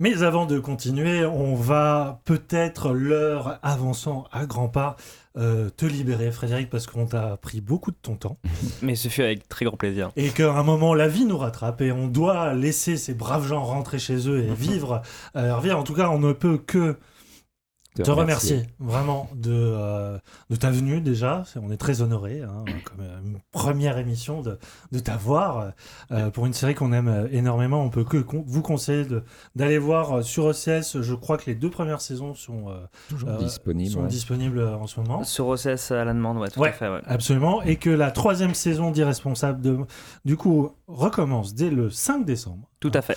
Mais avant de continuer, on va peut-être l'heure avançant à grands pas euh, te libérer, Frédéric, parce qu'on t'a pris beaucoup de ton temps. mais ce fut avec très grand plaisir Et qu'à un moment, la vie nous rattrape et on doit laisser ces braves gens rentrer chez eux et vivre euh, leur vie. En tout cas, on ne peut que Te te remercier. remercier vraiment de, euh, de ta venue déjà. On est très honoré, hein, comme euh, une première émission de, de t'avoir euh, pour une série qu'on aime euh, énormément. On peut que con- vous conseiller de- d'aller voir sur OCS. Je crois que les deux premières saisons sont euh, Toujours disponibles, sont ouais. disponibles en ce moment. sur OCS à la demande ouais tout Ouais, à fait ouais. absolument. Et que la troisième saison d'Irresponsable, de, du coup, recommence dès le 5 décembre. tout à fait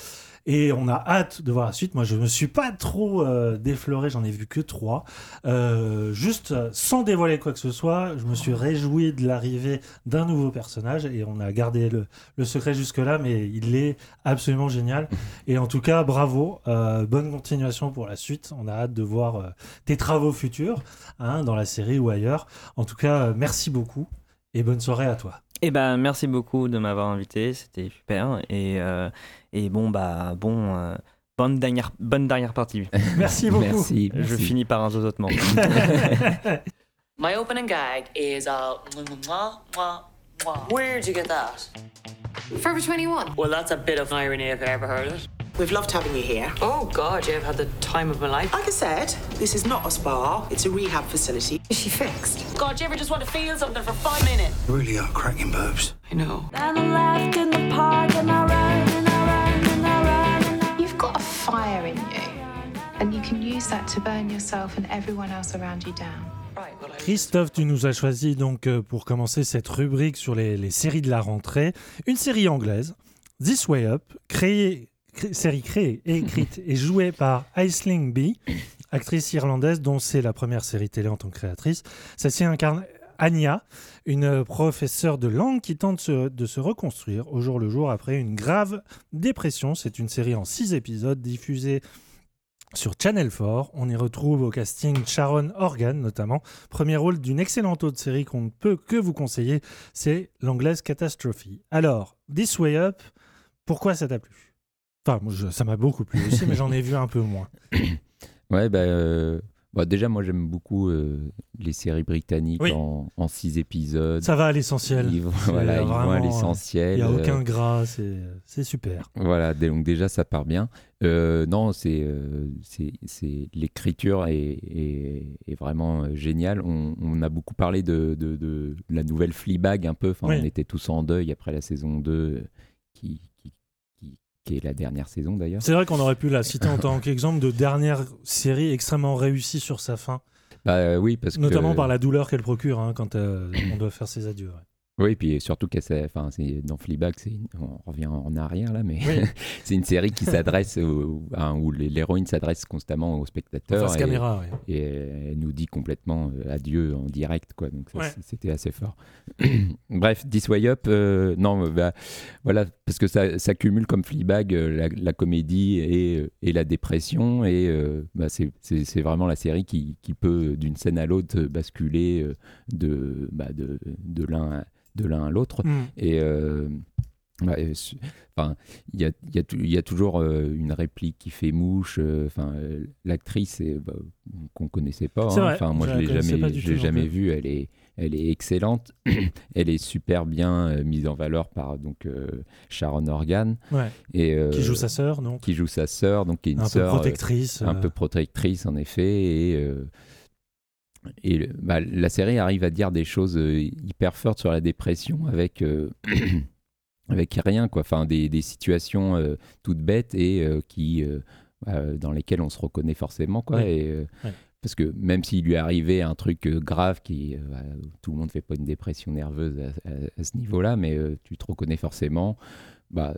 Et on a hâte de voir la suite. Moi, je me suis pas trop euh, défloré, j'en ai vu que trois. Euh, juste euh, sans dévoiler quoi que ce soit, je me suis réjoui de l'arrivée d'un nouveau personnage et on a gardé le, secret jusque-là, mais il est absolument génial. Et en tout cas, bravo, euh, bonne continuation pour la suite. On a hâte de voir tes travaux futurs hein, dans la série ou ailleurs. En tout cas, merci beaucoup et bonne soirée à toi. Eh ben, merci beaucoup de m'avoir invité, c'était super. Et, euh, et bon, bah, bon, euh, bonne, dernière, bonne dernière partie. Merci beaucoup. Merci, Je merci. finis par un zozotement. My opening gag is uh, mwah, mwah, mwah. Where'd you get that? Forever 21. Well, that's a bit of irony if I ever heard it. We've loved having you here. Oh God, yeah, I've had the time of my life? Like I said, this is not a spa, it's a rehab facility. Is she fixed? God, do you ever just want to feel something for five minutes? You really are cracking boobs. I know. And I left in the park and I ran and I ran and I ran and I You've got a fire in you, and you can use that to burn yourself and everyone else around you down. Christophe, tu nous as choisi donc euh, pour commencer cette rubrique sur les, les séries de la rentrée, une série anglaise, This Way Up, créée, cré- série créée, et écrite et jouée par Aisling Bea, actrice irlandaise dont c'est la première série télé en tant que créatrice. Celle-ci incarne Anya, une professeure de langue qui tente se- de se reconstruire au jour le jour après une grave dépression. C'est une série en six épisodes diffusée sur Channel 4, on y retrouve au casting Sharon Organ notamment, premier rôle d'une excellente autre série qu'on ne peut que vous conseiller, c'est l'anglaise Catastrophe. Alors, This Way Up, pourquoi ça t'a plu? Enfin, moi, je- ça m'a beaucoup plu aussi, mais j'en ai vu un peu moins. Ouais, bah, euh, bah, déjà, moi, j'aime beaucoup euh, les séries britanniques Oui. en, en six épisodes. Ça va à l'essentiel. Ils vont, voilà, ils vont à vraiment, l'essentiel. Il n'y a aucun euh, gras, c'est super. Voilà, donc déjà ça part bien. Euh, non, c'est c'est c'est- l'écriture est, est, est vraiment géniale. On, on a beaucoup parlé de, de, de la nouvelle Fleabag un peu. Enfin, Oui. on était tous en deuil après la saison 2 euh, qui, qui, est la dernière saison d'ailleurs. C'est vrai qu'on aurait pu la citer en tant qu'exemple de dernière série extrêmement réussie sur sa fin, Bah euh, oui, parce notamment que par la douleur qu'elle procure hein, quand euh, on doit faire ses adieux. ouais. Oui, puis surtout s'est- enfin, c'est dans Fleabag, on revient en arrière là, mais Oui. c'est une série qui s'adresse où l'héroïne s'adresse constamment aux spectateurs face et, caméra, et elle nous dit complètement euh, adieu en direct, quoi. Donc Ouais. c'était assez fort. Bref, This Way Up, euh, non, euh, bah, voilà, parce que ça, ça cumule comme Fleabag la, la comédie et, et la dépression, et euh, bah, c'est- vraiment la série qui, qui peut d'une scène à l'autre basculer de, bah, de, de l'un à- de l'un à l'autre. Mm. Et euh, ouais, enfin, il y y, a y toujours euh, une réplique qui fait mouche. euh, Enfin, euh, l'actrice bah, qu'on connaissait pas. Hein. vrai, Enfin, moi, je je la l'ai jamais, je l'ai non jamais vue. Elle est, elle est excellente. elle est super bien mise en valeur par donc Sharon Organ. Ouais. Et Qui joue sa sœur, donc. Qui joue sa sœur, donc qui est une Un peu sœur protectrice, un peu protectrice en effet. Et et bah, la série arrive à dire des choses euh, hyper fortes sur la dépression avec, euh, avec rien, quoi. Enfin, des, des situations euh, toutes bêtes et euh, qui, euh, dans lesquelles on se reconnaît forcément, quoi. Et, Ouais. Parce que même s'il lui arrivait un truc grave, qui, bah, tout le monde ne fait pas une dépression nerveuse à, à- à ce niveau-là, mais euh, tu te reconnais forcément. Bah,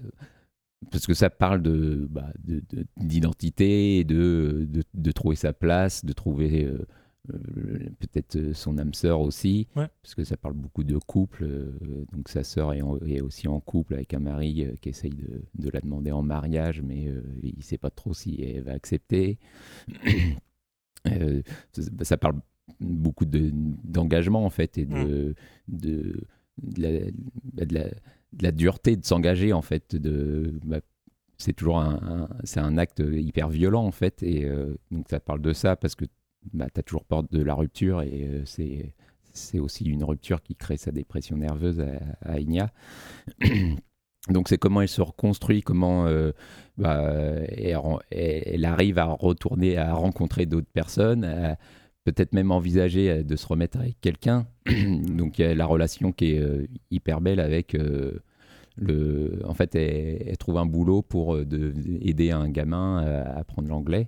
parce que ça parle de bah, de- de- d'identité, de, de, de trouver sa place, de trouver peut-être euh, son âme sœur aussi, Ouais. parce que ça parle beaucoup de couple. euh, donc sa sœur est, aussi en couple avec un mari euh, qui essaye de, de la demander en mariage, mais euh, il ne sait pas trop si elle va accepter. Euh, ça, ça parle beaucoup de- d'engagement en fait et de, de, de la, bah, de la- de la dureté de s'engager en fait. De, bah, c'est toujours un, un- c'est un acte hyper violent en fait et euh, donc ça parle de ça parce que bah, tu as toujours peur de la rupture et euh, c'est c'est aussi une rupture qui crée sa dépression nerveuse à, à Igna. Donc c'est comment elle se reconstruit, comment euh, bah, elle, arrive à retourner, à rencontrer d'autres personnes, peut-être même envisager euh, de se remettre avec quelqu'un. Donc il y a la relation qui est hyper belle avec le. En fait, elle, trouve un boulot pour de- aider un gamin à apprendre l'anglais.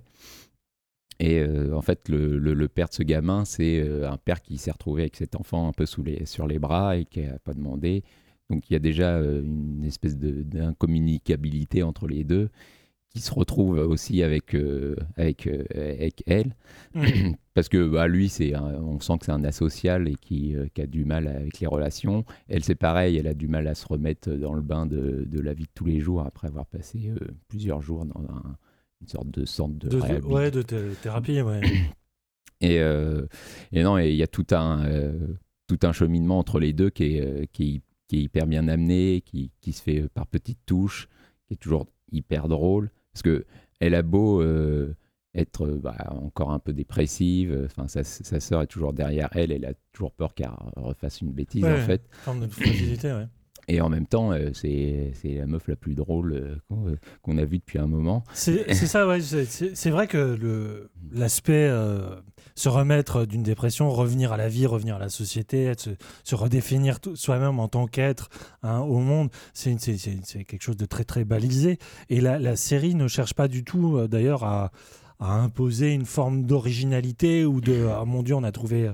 Et euh, en fait, le, le- le père de ce gamin, c'est euh, un père qui s'est retrouvé avec cet enfant un peu sous les, sur les bras et qui n'a pas demandé. Donc il y a déjà euh, une espèce d'incommunicabilité entre les deux qui se retrouve aussi avec, euh, avec, euh, avec elle. Mhm. Parce que bah, lui, c'est on sent que c'est un asocial et qui, euh, qui a du mal avec les relations. Elle, c'est pareil, elle a du mal à se remettre dans le bain de, de la vie de tous les jours après avoir passé plusieurs jours dans un- une sorte de centre de, De, de- réhabi- ouais, de thé- thérapie, ouais. et, euh, et non, et il y a tout un, euh, tout un cheminement entre les deux qui est, euh, qui est, qui est hyper bien amené, qui, qui se fait par petites touches, qui est toujours hyper drôle. Parce que elle a beau euh, être bah, encore un peu dépressive, enfin sa, sa sœur est toujours derrière elle, elle a toujours peur qu'elle refasse une bêtise Ouais, en fait. forme de fragilité, ouais. Et en même temps, euh, c'est la meuf la plus drôle euh, qu'on euh, qu'on a vue depuis un moment. C'est ça. C'est- vrai que l'aspect se remettre d'une dépression, revenir à la vie, revenir à la société, se, redéfinir soi-même en tant qu'être hein, au monde, c'est quelque chose de très très balisé. Et la, série ne cherche pas du tout, d'ailleurs, à, à imposer une forme d'originalité ou de ah, mon Dieu, on a trouvé,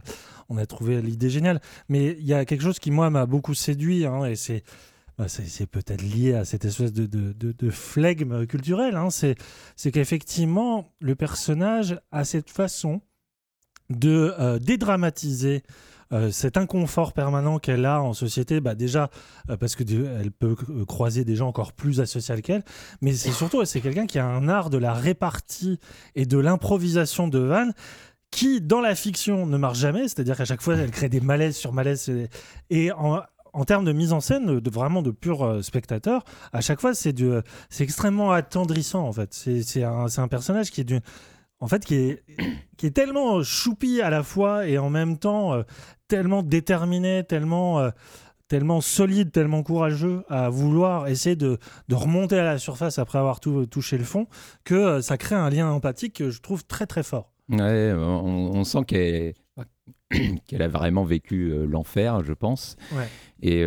on a trouvé l'idée géniale. Mais il y a quelque chose qui moi m'a beaucoup séduit, hein, et c'est bah, c'est peut-être lié à cette espèce de, de, de- de flegme culturel. hein. C'est c'est qu'effectivement, le personnage a cette façon de euh, dédramatiser euh, cet inconfort permanent qu'elle a en société, bah déjà euh, parce que elle peut euh, croiser des gens encore plus asociaux qu'elle, mais c'est surtout c'est quelqu'un qui a un art de la répartie et de l'improvisation de vannes qui dans la fiction ne marche jamais, c'est-à-dire qu'à chaque fois elle crée des malaises sur malaises et, en, en termes de mise en scène, de vraiment de pur euh, spectateur, à chaque fois c'est c'est extrêmement attendrissant en fait. C'est un, un personnage qui est en fait, qui est, qui est tellement choupi à la fois et en même temps euh, tellement déterminé, tellement, euh, tellement solide, tellement courageux à vouloir essayer de, de remonter à la surface après avoir tout, touché le fond, que euh, ça crée un lien empathique que je trouve très très fort. Ouais, on, on sent qu'elle qu'elle a vraiment vécu euh, l'enfer, je pense. Ouais. Et,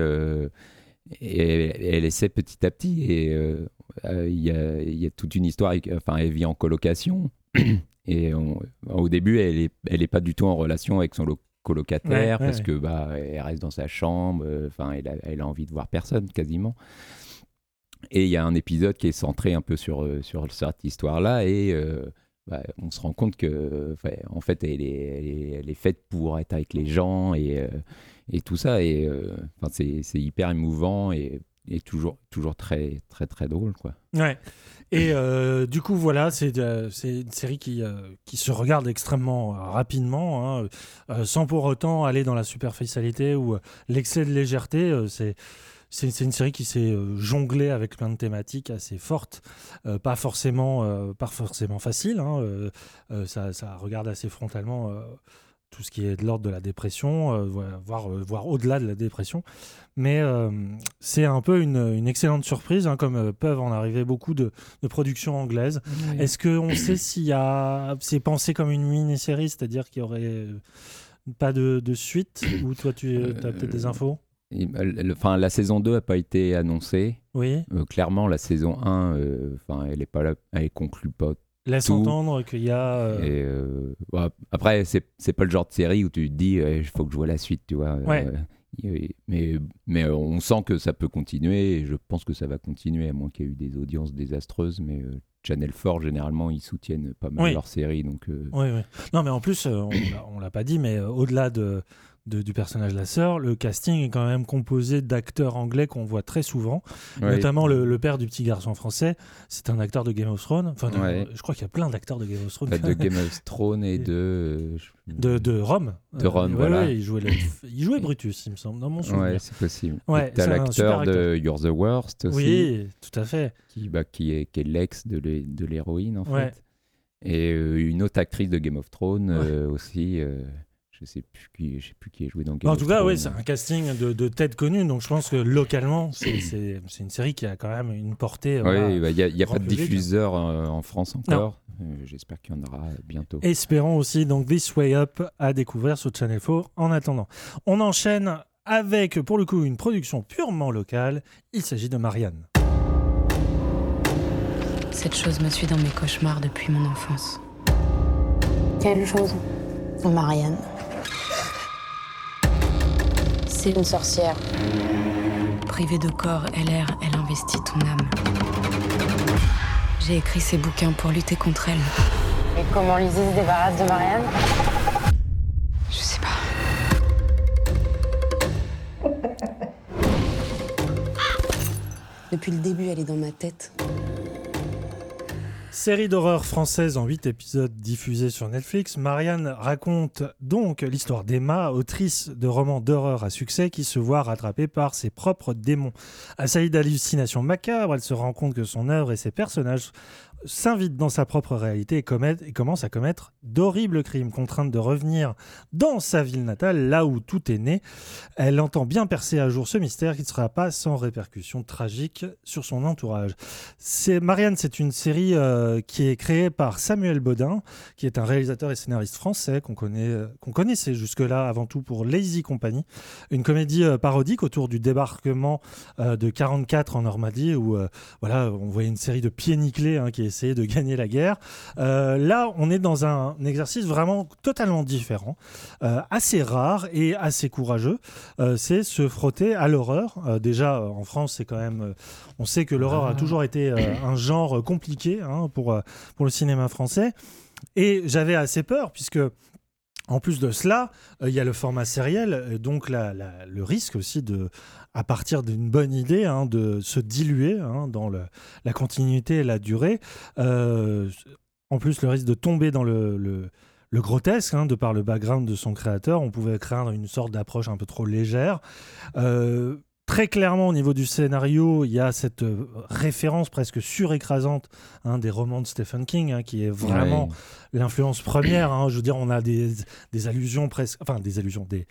et elle, essaie petit à petit. Et il y, y a toute une histoire. Enfin, elle vit en colocation. et on- au début, elle est, elle est pas du tout en relation avec son colocataire Ouais, ouais, parce ouais. que bah, elle reste dans sa chambre. euh, Enfin, elle, a, elle a envie de voir personne quasiment. Et il y a un épisode qui est centré un peu sur, euh, sur cette histoire-là et euh, bah, on se rend compte que en fait elle est, elle, est, elle est faite pour être avec les gens et, euh, et tout ça et euh, enfin, c'est c'est hyper émouvant et, et toujours, toujours très très très drôle quoi. Ouais. Et euh, du coup, voilà, c'est euh, une série qui, euh, qui se regarde extrêmement rapidement, hein, sans pour autant aller dans la superficialité ou l'excès de légèreté. c'est c'est une série qui s'est jonglée avec plein de thématiques assez fortes, pas forcément euh, pas forcément facile. hein, ça, ça regarde assez frontalement tout ce qui est de l'ordre de la dépression, euh, voire, euh, voire au-delà de la dépression. Mais euh, c'est un peu une, une excellente surprise, hein, comme peuvent en arriver beaucoup de, de productions anglaises. Oui. Est-ce qu'on sait s'il y a. C'est pensé comme une mini-série, c'est-à-dire qu'il y aurait pas de, de suite Ou toi, tu as peut-être des infos? Enfin, la saison 2 n'a pas été annoncée. Oui. Euh, clairement, la saison 1, euh, enfin, elle est pas là, elle conclut pas. Laisse tout. entendre qu'il y a. euh, Et, euh, ouais, après, c'est c'est pas le genre de série où tu te dis, il faut que je vois la suite, tu vois. Ouais. Euh, mais, mais on sent que ça peut continuer et je pense que ça va continuer, à moins qu'il y ait eu des audiences désastreuses. Mais Channel 4, généralement, ils soutiennent pas mal Oui. leurs séries. Donc, Oui, oui. Non, mais en plus, on l'a- on l'a pas dit, mais au-delà de, de- du personnage de la sœur, le casting est quand même composé d'acteurs anglais qu'on voit très souvent, Ouais. notamment le, le père du petit garçon français. C'est un acteur de Game of Thrones. Enfin, de- Ouais. je crois qu'il y a plein d'acteurs de Game of Thrones. bah, de Game of Thrones et de. euh, De, de Rome. De Rome, voilà. ouais, il, jouait le- il jouait Brutus, il me semble, dans mon souvenir. Ouais, c'est possible. Ouais, T'as l'acteur de. You're the Worst aussi. Oui, tout à fait. Qui, bah, qui est, qui est l'ex de l'hé- de l'héroïne, en fait. Et euh, une autre actrice de Game of Thrones euh, aussi. Je sais plus qui, je sais plus qui est joué dans Game En tout cas, oui, c'est un casting de, de têtes connues, donc je pense que localement, c'est- une série qui a quand même une portée. Oui, voilà, bah, il n'y a, y pas de public. diffuseur euh, en France encore. Euh, J'espère qu'il y en aura bientôt. Espérons aussi donc This Way Up à découvrir sur Channel 4 en attendant. On enchaîne avec pour le coup une production purement locale. Il s'agit de Marianne. Cette chose me suit dans mes cauchemars depuis mon enfance. Quelle chose? Marianne. C'est une sorcière. Privée de corps, elle erre, elle investit ton âme. J'ai écrit ces bouquins pour lutter contre elle. Et comment Lizzie se débarrasse de Marianne? Je sais pas. Depuis le début, elle est dans ma tête. Série d'horreur française en 8 épisodes diffusés sur Netflix, Marianne raconte donc l'histoire d'Emma, autrice de romans d'horreur à succès qui se voit rattrapée par ses propres démons. Assaillie d'hallucinations macabres, elle se rend compte que son œuvre et ses personnages s'invitent dans sa propre réalité et, commettent- et commence à commettre d'horribles crimes. Contrainte de revenir dans sa ville natale, là où tout est né, elle entend bien percer à jour ce mystère qui ne sera pas sans répercussions tragiques sur son entourage. C'est Marianne, c'est une série euh, qui est créée par Samuel Bodin, qui est un réalisateur et scénariste français qu'on connaît, euh, qu'on connaissait jusque-là avant tout pour Lazy Company, une comédie euh, parodique autour du débarquement de 44 en Normandie où voilà, on voyait une série de pieds nickelés hein, qui essayaient de gagner la guerre. Euh, là, on est dans un exercice vraiment totalement différent, euh, assez rare et assez courageux. Euh, c'est se frotter à l'horreur. Déjà, en France, c'est quand même. on sait que l'horreur a toujours été un genre compliqué hein, pour, pour le cinéma français. Et j'avais assez peur, puisque. En plus de cela, euh, il y a le format sériel, donc la- la- le risque aussi de, à partir d'une bonne idée, hein, de se diluer hein, dans le- la continuité et la durée. Euh, en plus, le risque de tomber dans le, le- le grotesque, hein, de par le background de son créateur, on pouvait craindre une sorte d'approche un peu trop légère. Euh, Très clairement, au niveau du scénario, il y a cette euh, référence presque surécrasante hein, des romans de Stephen King, hein, qui est vraiment Ouais. l'influence première. Je veux dire, on a des, des allusions presque. Enfin, des allusions. Des...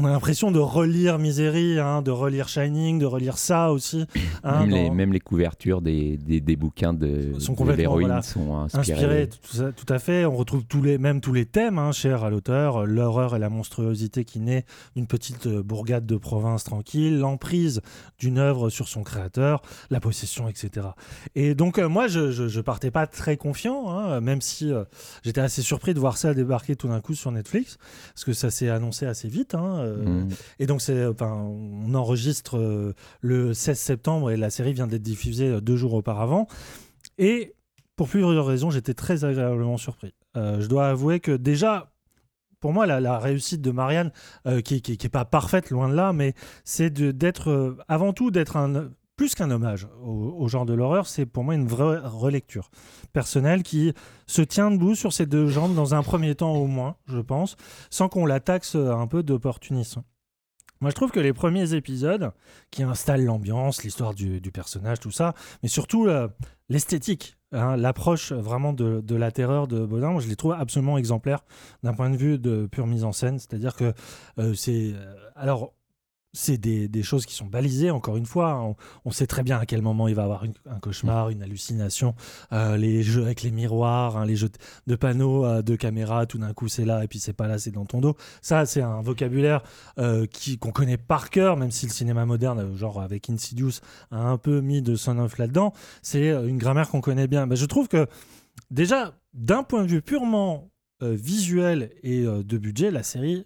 On a l'impression de relire Misery, hein, de relire Shining, de relire ça aussi. hein, même, les, dans- même les couvertures des, des, des bouquins de, sont complètement voilà, sont inspirées. inspirés, tout, ça- tout à fait. On retrouve tous les, même tous les thèmes hein, chers à l'auteur, l'horreur et la monstruosité qui naît d'une petite euh, bourgade de province tranquille, l'emprise d'une œuvre sur son créateur, la possession, etc. Et donc euh, moi, je, je, je partais pas très confiant, même si euh, j'étais assez surpris de voir ça débarquer tout d'un coup sur Netflix, parce que ça s'est annoncé assez vite. hein, euh, Mm. Et donc c'est, enfin, on enregistre euh, le 16 septembre et la série vient d'être diffusée euh, deux jours auparavant. Et pour plusieurs raisons, j'étais très agréablement surpris. Je dois avouer que déjà, pour moi, la, la réussite de Marianne, euh, qui n'est pas parfaite, loin de là, mais c'est de- d'être, euh, avant tout, d'être un plus qu'un hommage au, genre de l'horreur, c'est pour moi une vraie relecture personnelle qui se tient debout sur ses deux jambes dans un premier temps au moins, je pense, sans qu'on la taxe un peu d'opportunisme. Moi, je trouve que les premiers épisodes qui installent l'ambiance, l'histoire du, personnage, tout ça, mais surtout euh, l'esthétique, hein, l'approche vraiment de, de la terreur de Baudin, moi, je les trouve absolument exemplaires d'un point de vue de pure mise en scène. C'est-à-dire que euh, c'est. euh, alors. C'est des, choses qui sont balisées, encore une fois. hein. On, sait très bien à quel moment il va avoir un cauchemar, une hallucination. Euh, les jeux avec les miroirs, hein, les jeux de panneaux, euh, de caméras, tout d'un coup c'est là et puis c'est pas là, c'est dans ton dos. Ça, c'est un vocabulaire euh, qui qu'on connaît par cœur, même si le cinéma moderne, genre avec Insidious, a un peu mis de son œuf là-dedans. C'est une grammaire qu'on connaît bien. Ben, je trouve que déjà, d'un point de vue purement visuel et de budget, la série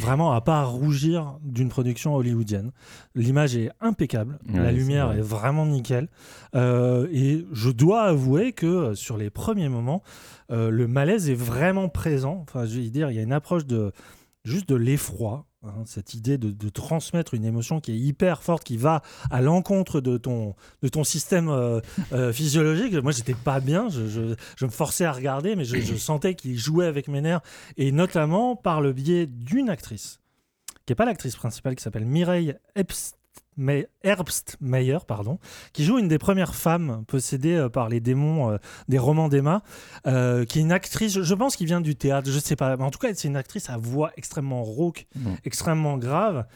vraiment à pas rougir d'une production hollywoodienne. L'image est impeccable, Ouais, la lumière est vraiment nickel. Euh, et je dois avouer que euh, sur les premiers moments, euh, le malaise est vraiment présent. Enfin, je vais dire, il y a une approche de juste de l'effroi. Hein, cette idée de, de transmettre une émotion qui est hyper forte, qui va à l'encontre de ton, de ton système euh, euh, physiologique. Moi, j'étais pas bien, je, je- je me forçais à regarder, mais je, je sentais qu'il jouait avec mes nerfs, et notamment par le biais d'une actrice, qui n'est pas l'actrice principale, qui s'appelle Mireille Epst- mais Herbst-Meyer, pardon, qui joue une des premières femmes possédées euh, par les démons euh, des romans d'Emma, euh, qui est une actrice, je- je pense, qui vient du théâtre, je sais pas, mais en tout cas, c'est une actrice à voix extrêmement rauque, extrêmement grave,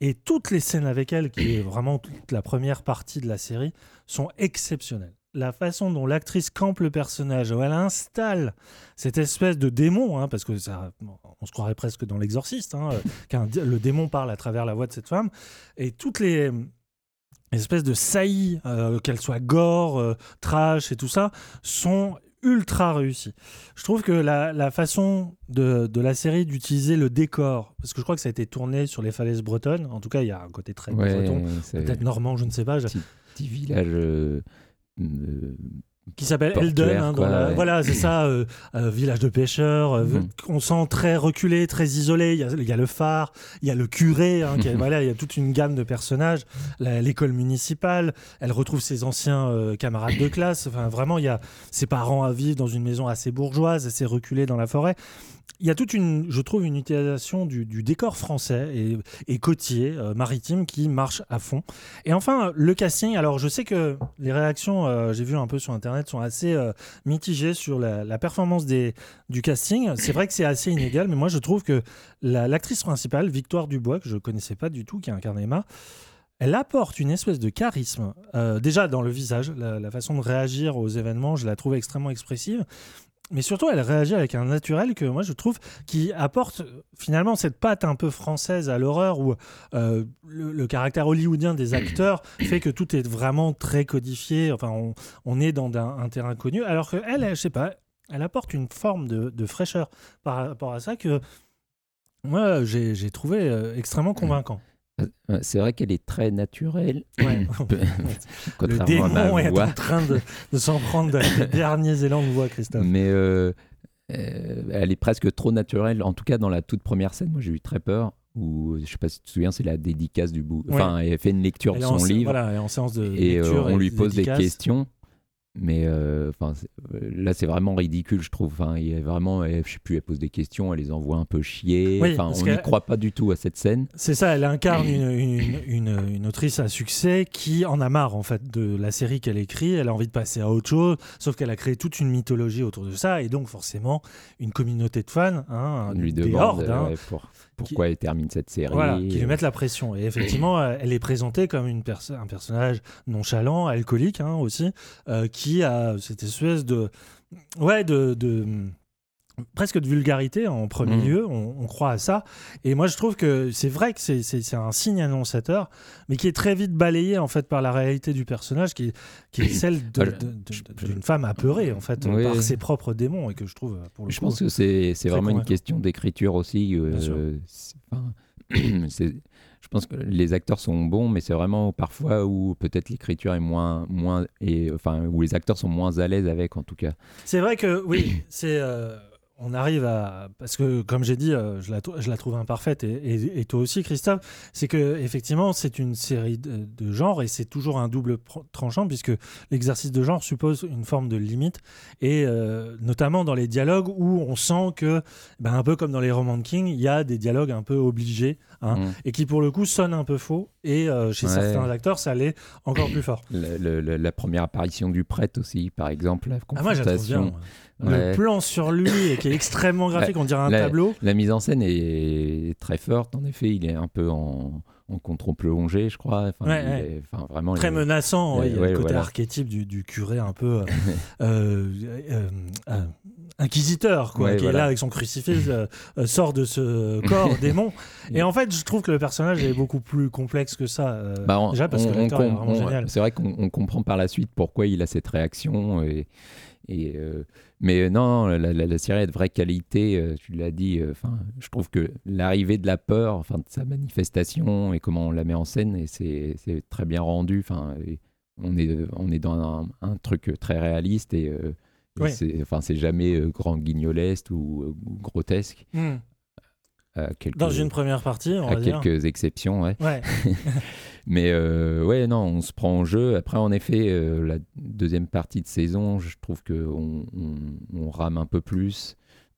et toutes les scènes avec elle, qui est vraiment toute la première partie de la série, sont exceptionnelles. La façon dont l'actrice campe le personnage, où elle installe cette espèce de démon, hein, parce que ça, on se croirait presque dans l'exorciste, hein, euh, le démon parle à travers la voix de cette femme, et toutes les espèces de saillies, euh, qu'elles soient gore, euh, trash et tout ça, sont ultra réussies. Je trouve que la, la façon de, de la série d'utiliser le décor, parce que je crois que ça a été tourné sur les falaises bretonnes, en tout cas il y a un côté très Ouais, breton, peut-être normand, je ne sais pas. je- Petit village euh, euh, qui s'appelle Eldon. hein, dans quoi, la- ouais. Voilà, c'est ça, euh, euh, village de pêcheurs. euh, Mhm. On sent très reculé, très isolé. Il y a, il y a le phare, il y a le curé. hein, qui voilà, il y a toute une gamme de personnages. L'école municipale. Elle retrouve ses anciens euh, camarades de classe. Enfin, vraiment, il y a ses parents à vivre dans une maison assez bourgeoise, assez reculée dans la forêt. Il y a toute une, je trouve, une utilisation du, décor français et, côtier, euh, maritime, qui marche à fond. Et enfin, le casting. Alors, je sais que les réactions, euh, j'ai vu un peu sur Internet, sont assez euh, mitigées sur la, performance du casting. C'est vrai que c'est assez inégal, mais moi, je trouve que la- l'actrice principale, Victoire Dubois, que je connaissais pas du tout, qui incarne Emma, elle apporte une espèce de charisme, déjà dans le visage, la, la façon de réagir aux événements, je la trouve extrêmement expressive. Mais surtout, elle réagit avec un naturel que moi je trouve qui apporte finalement cette patte un peu française à l'horreur où euh, le, le caractère hollywoodien des acteurs fait que tout est vraiment très codifié. Enfin, on, on est dans un, un terrain connu. Alors qu'elle, elle, je sais pas, elle apporte une forme de, de fraîcheur par rapport à ça que moi j'ai trouvé euh, extrêmement convaincant. Euh, C'est vrai qu'elle est très naturelle. Ouais. le démon est en train de, de s'en prendre dans les derniers élans de voix, Christophe. Mais euh, euh, elle est presque trop naturelle. En tout cas, dans la toute première scène, moi j'ai eu très peur. Où, je sais pas si tu te souviens, c'est la dédicace du bout. Enfin, elle fait une lecture Elle de en son sé- livre. voilà, elle est en séance de et euh, lecture on et lui pose dédicace. des questions. Mais euh, euh, là, c'est vraiment ridicule, je trouve. Enfin, il y a vraiment, elle- je sais plus, elle pose des questions, elle les envoie un peu chier. Oui, enfin, parce on n'y croit pas du tout à cette scène. C'est ça, elle incarne une, une- une- une autrice à succès qui en a marre en fait de la série qu'elle écrit, elle a envie de passer à autre chose, sauf qu'elle a créé toute une mythologie autour de ça et donc forcément une communauté de fans, hein, lui des demande hordes, euh, hein, pour- pourquoi elle termine cette série. Voilà, qui lui mettent la pression. Et effectivement, elle est présentée comme une perso- un personnage nonchalant, alcoolique hein, aussi, euh, qui a cette espèce de. Ouais, de. de- presque de vulgarité en premier Mhm. lieu, on, on croit à ça. Et moi je trouve que c'est vrai que c'est- un signe annonciateur, mais qui est très vite balayé en fait par la réalité du personnage, qui, est- qui est celle Ah, d'une femme apeurée en fait Oui. par ses propres démons et que je trouve pour le Je coup, pense que c'est vraiment une question d'écriture aussi. euh, je pense que les acteurs sont bons, mais c'est vraiment parfois où peut-être l'écriture est moins, moins et enfin où les acteurs sont moins à l'aise avec en tout cas. C'est vrai que oui, c'est euh, on arrive à parce que comme j'ai dit, euh, je la je la trouve imparfaite et, et- et toi aussi Christophe, c'est que effectivement c'est une série de, de genre et c'est toujours un double tranchant puisque l'exercice de genre suppose une forme de limite et euh, notamment dans les dialogues où on sent que ben, un peu comme dans les romans de King, il y a des dialogues un peu obligés hein, Mm. et qui pour le coup sonnent un peu faux et euh, chez Ouais. certains acteurs ça l'est encore plus fort. Le- la première apparition du prêtre aussi, par exemple, la Ah, moi, Le plan sur lui et qui est extrêmement graphique, on dirait un la, tableau. La mise en scène est très forte, en effet, il est un peu en, en contre-plongée, je crois. Enfin, Ouais, il ouais. est- enfin, vraiment, Très est- menaçant, ouais, il y a le côté voilà. archétype du, du curé un peu euh, euh, euh, inquisiteur, quoi, qui est là avec son crucifix, sort de ce corps démon. Et en fait, je trouve que le personnage est beaucoup plus complexe que ça. Bah, on- déjà parce que on- l'acteur est on- vraiment on- génial. C'est vrai qu'on on comprend par la suite pourquoi il a cette réaction. Et, et, euh, mais euh, non, la, la- la série est de vraie qualité. euh, tu l'as dit. Enfin, je trouve que l'arrivée de la peur, enfin de sa manifestation et comment on la met en scène, et c'est très bien rendu. Enfin, on est on est dans un, un truc très réaliste et, euh, et Oui. c'est enfin c'est jamais grand guignolesque ou, ou grotesque. Hmm. Quelques- Dans une première partie, on à va dire. quelques exceptions, ouais. Ouais. Mais euh, ouais, non, on se prend en jeu. Après, en effet, euh, la deuxième partie de saison, je trouve que on, rame un peu plus.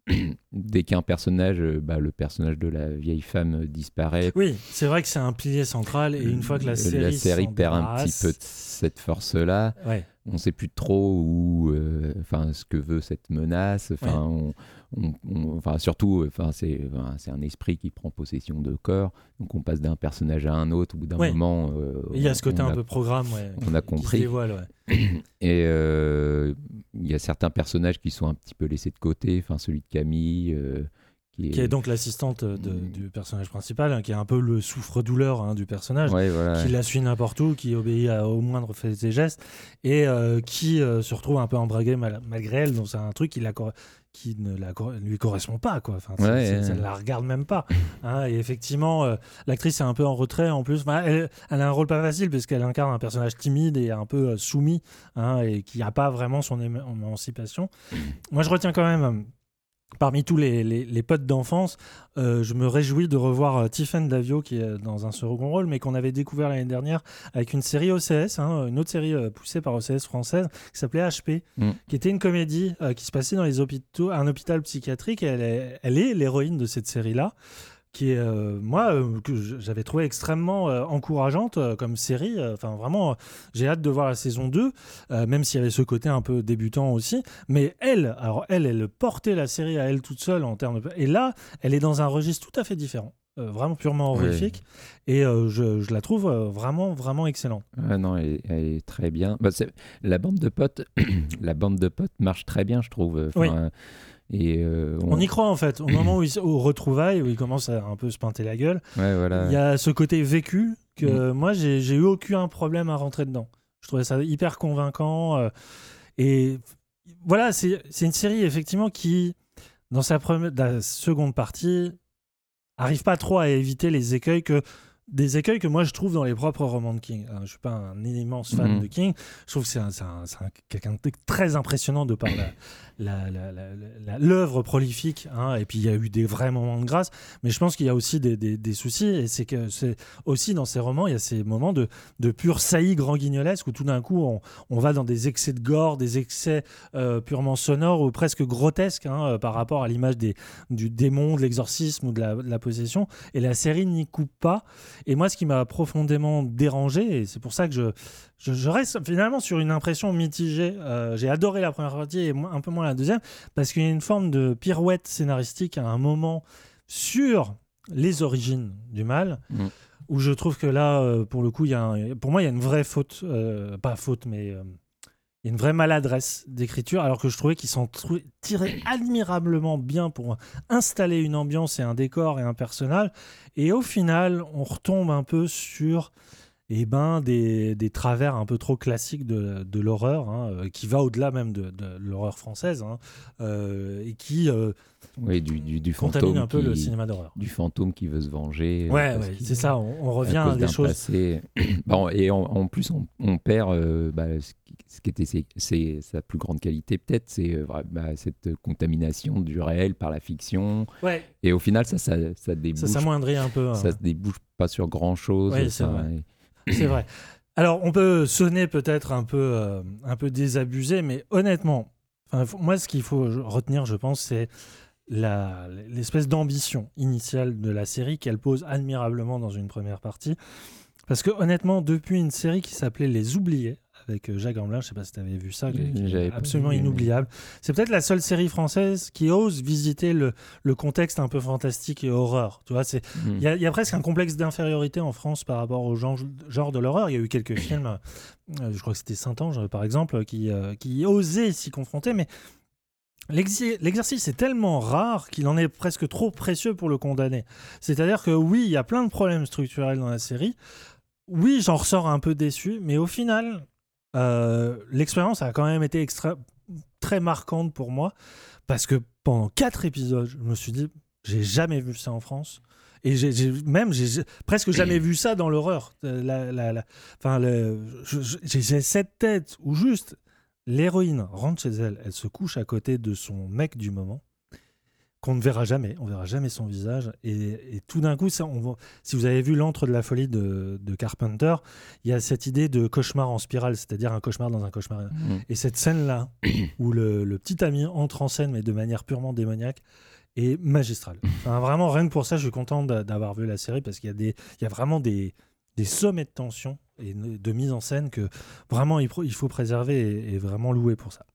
Dès qu'un personnage, euh, bah, le personnage de la vieille femme disparaît, Oui, c'est vrai que c'est un pilier central et une fois que la série, perd un petit peu de cette force-là. Ouais. On ne sait plus trop où, euh, ce que veut cette menace. Enfin, on- on- on- enfin, surtout, enfin, c'est, enfin, un esprit qui prend possession de corps. Donc, on passe d'un personnage à un autre. Au bout d'un Ouais. moment, euh, Il y a ce côté un peu programme, ouais, on a qui compris. dévoile, ouais. Et euh, il y a certains personnages qui sont un petit peu laissés de côté. Enfin, celui de Camille. euh, qui est, qui est donc l'assistante de- du personnage principal, hein, qui est un peu le souffre-douleur hein, du personnage, voilà, qui la suit n'importe où, qui obéit à- au moindre fait et gestes, et qui se retrouve un peu embraguée mal- malgré elle. Donc c'est un truc qui la, qui ne la, lui correspond pas quoi. Enfin, c'est- Ouais, c'est- ouais. ça ne la regarde même pas. hein. et effectivement, euh, l'actrice est un peu en retrait en plus. Enfin, elle, elle a un rôle pas facile parce qu'elle incarne un personnage timide et un peu euh, soumis hein, et qui n'a pas vraiment son éma- émancipation. Moi, je retiens quand même. Parmi tous les, les- les potes d'enfance, euh, je me réjouis de revoir euh, Tiffen Davio qui est dans un second rôle, mais qu'on avait découvert l'année dernière avec une série OCS, hein, une autre série euh, poussée par OCS française qui s'appelait HP, Mm. qui était une comédie euh, qui se passait dans les hôpitaux, un hôpital psychiatrique. Et elle est l'héroïne de cette série-là, qui est, euh, moi, euh, que j'avais trouvé extrêmement euh, encourageante comme série. Enfin, vraiment, j'ai hâte de voir la saison 2, euh, même s'il y avait ce côté un peu débutant aussi. Mais elle, alors elle, elle portait la série à elle toute seule en termes de... Et là, elle est dans un registre tout à fait différent. vraiment purement horrifique. Et je, je la trouve vraiment, vraiment excellente. Ouais, non, elle, est- elle est très bien. Bah, la bande de potes, la bande de potes marche très bien, je trouve. Enfin, Oui. Et euh, On y croit en fait. Au moment où il, au retrouvailles, où il commence à un peu se pinter la gueule, Ouais, voilà. il y a ce côté vécu que moi j'ai eu aucun problème à rentrer dedans. Je trouvais ça hyper convaincant. euh, et voilà, c'est une série effectivement qui, dans sa première, dans la seconde partie, arrive pas trop à éviter les écueils que des écueils que moi je trouve dans les propres romans de King. Alors, je suis pas un immense fan Mhm. de King. Je trouve que c'est un- c'est un- c'est un- quelqu'un de très impressionnant de par la- l'œuvre prolifique. hein. Et puis il y a eu des vrais moments de grâce. Mais je pense qu'il y a aussi des, soucis. Et c'est que c'est aussi dans ces romans, il y a ces moments de, de pur saillie grand guignolesque où tout d'un coup on, on va dans des excès de gore, des excès euh, purement sonores ou presque grotesques hein, euh, par rapport à l'image du démon, de l'exorcisme ou de la, possession. Et la série n'y coupe pas. Et moi, ce qui m'a profondément dérangé, et c'est pour ça que je, je, reste finalement sur une impression mitigée. Euh, J'ai adoré la première partie et un peu moins deuxième, parce qu'il y a une forme de pirouette scénaristique à un moment sur les origines du mal. Mm. Où je trouve que là, euh, pour le coup, il y a un- pour moi, il y a une vraie faute, euh, pas faute, mais euh, il y a une vraie maladresse d'écriture, alors que je trouvais qu'ils s'en tiraient admirablement bien pour installer une ambiance et un décor et un personnage. Et au final, on retombe un peu sur eh ben, des, des travers un peu trop classiques de, de l'horreur, hein, euh, qui va au-delà même de, de l'horreur française, hein, euh, et qui euh, Oui, du, du, du contamine fantôme un peu le qui- cinéma d'horreur. Du fantôme qui veut se venger. Ouais, ouais, c'est ça, on- on revient à des choses- passé. Bon, et en, en plus, on, on perd euh, bah, ce, qui, ce qui était ses- ses- sa plus grande qualité, peut-être, c'est bah, cette contamination du réel par la fiction. Ouais. Et au final, ça, ça, ça débouche. s'amoindrit un peu, Ça hein. se débouche pas sur grand-chose. Oui, c'est ça, C'est vrai. Alors, on peut sonner peut-être un peu, euh, un peu désabusé, mais honnêtement, moi, ce qu'il faut retenir, je pense, c'est l'espèce d'ambition initiale de la série qu'elle pose admirablement dans une première partie. Parce que honnêtement, depuis une série qui s'appelait Les Oubliés, avec euh, Jacques Gamblin, je sais pas si tu avais vu ça, pas absolument inoubliable. C'est peut-être la seule série française qui ose visiter le, le contexte un peu fantastique et horreur. Tu vois, c'est Mm. il y, a- il y a presque un complexe d'infériorité en France par rapport au genre, genre de l'horreur. Il y a eu quelques films, euh, je crois que c'était Saint-Ange par exemple, qui, euh, qui osaient s'y confronter, mais l'exercice est tellement rare qu'il en est presque trop précieux pour le condamner. C'est-à-dire que oui, il y a plein de problèmes structurels dans la série. Oui, j'en ressors un peu déçu, mais au final, euh, l'expérience a quand même été extra- très marquante pour moi parce que pendant quatre épisodes, je me suis dit, j'ai jamais vu ça en France. Et j'ai même, j'ai presque jamais vu ça dans l'horreur. Euh, la- la- la- Enfin, j'ai cette tête où juste l'héroïne rentre chez elle, elle se couche à côté de son mec du moment, qu'on ne verra jamais, on verra jamais son visage. Et, et tout d'un coup, ça, on si vous avez vu L'antre de la folie de, de Carpenter, il y a cette idée de cauchemar en spirale, c'est-à-dire un cauchemar dans un cauchemar. Mhm. Et cette scène-là, où le, le petit ami entre en scène, mais de manière purement démoniaque, est magistrale. Enfin, vraiment, rien que pour ça, je suis content d'a- d'avoir vu la série parce qu'il y, a des- il y a vraiment des, des sommets de tension et de mise en scène que vraiment il, faut préserver et vraiment louer pour ça.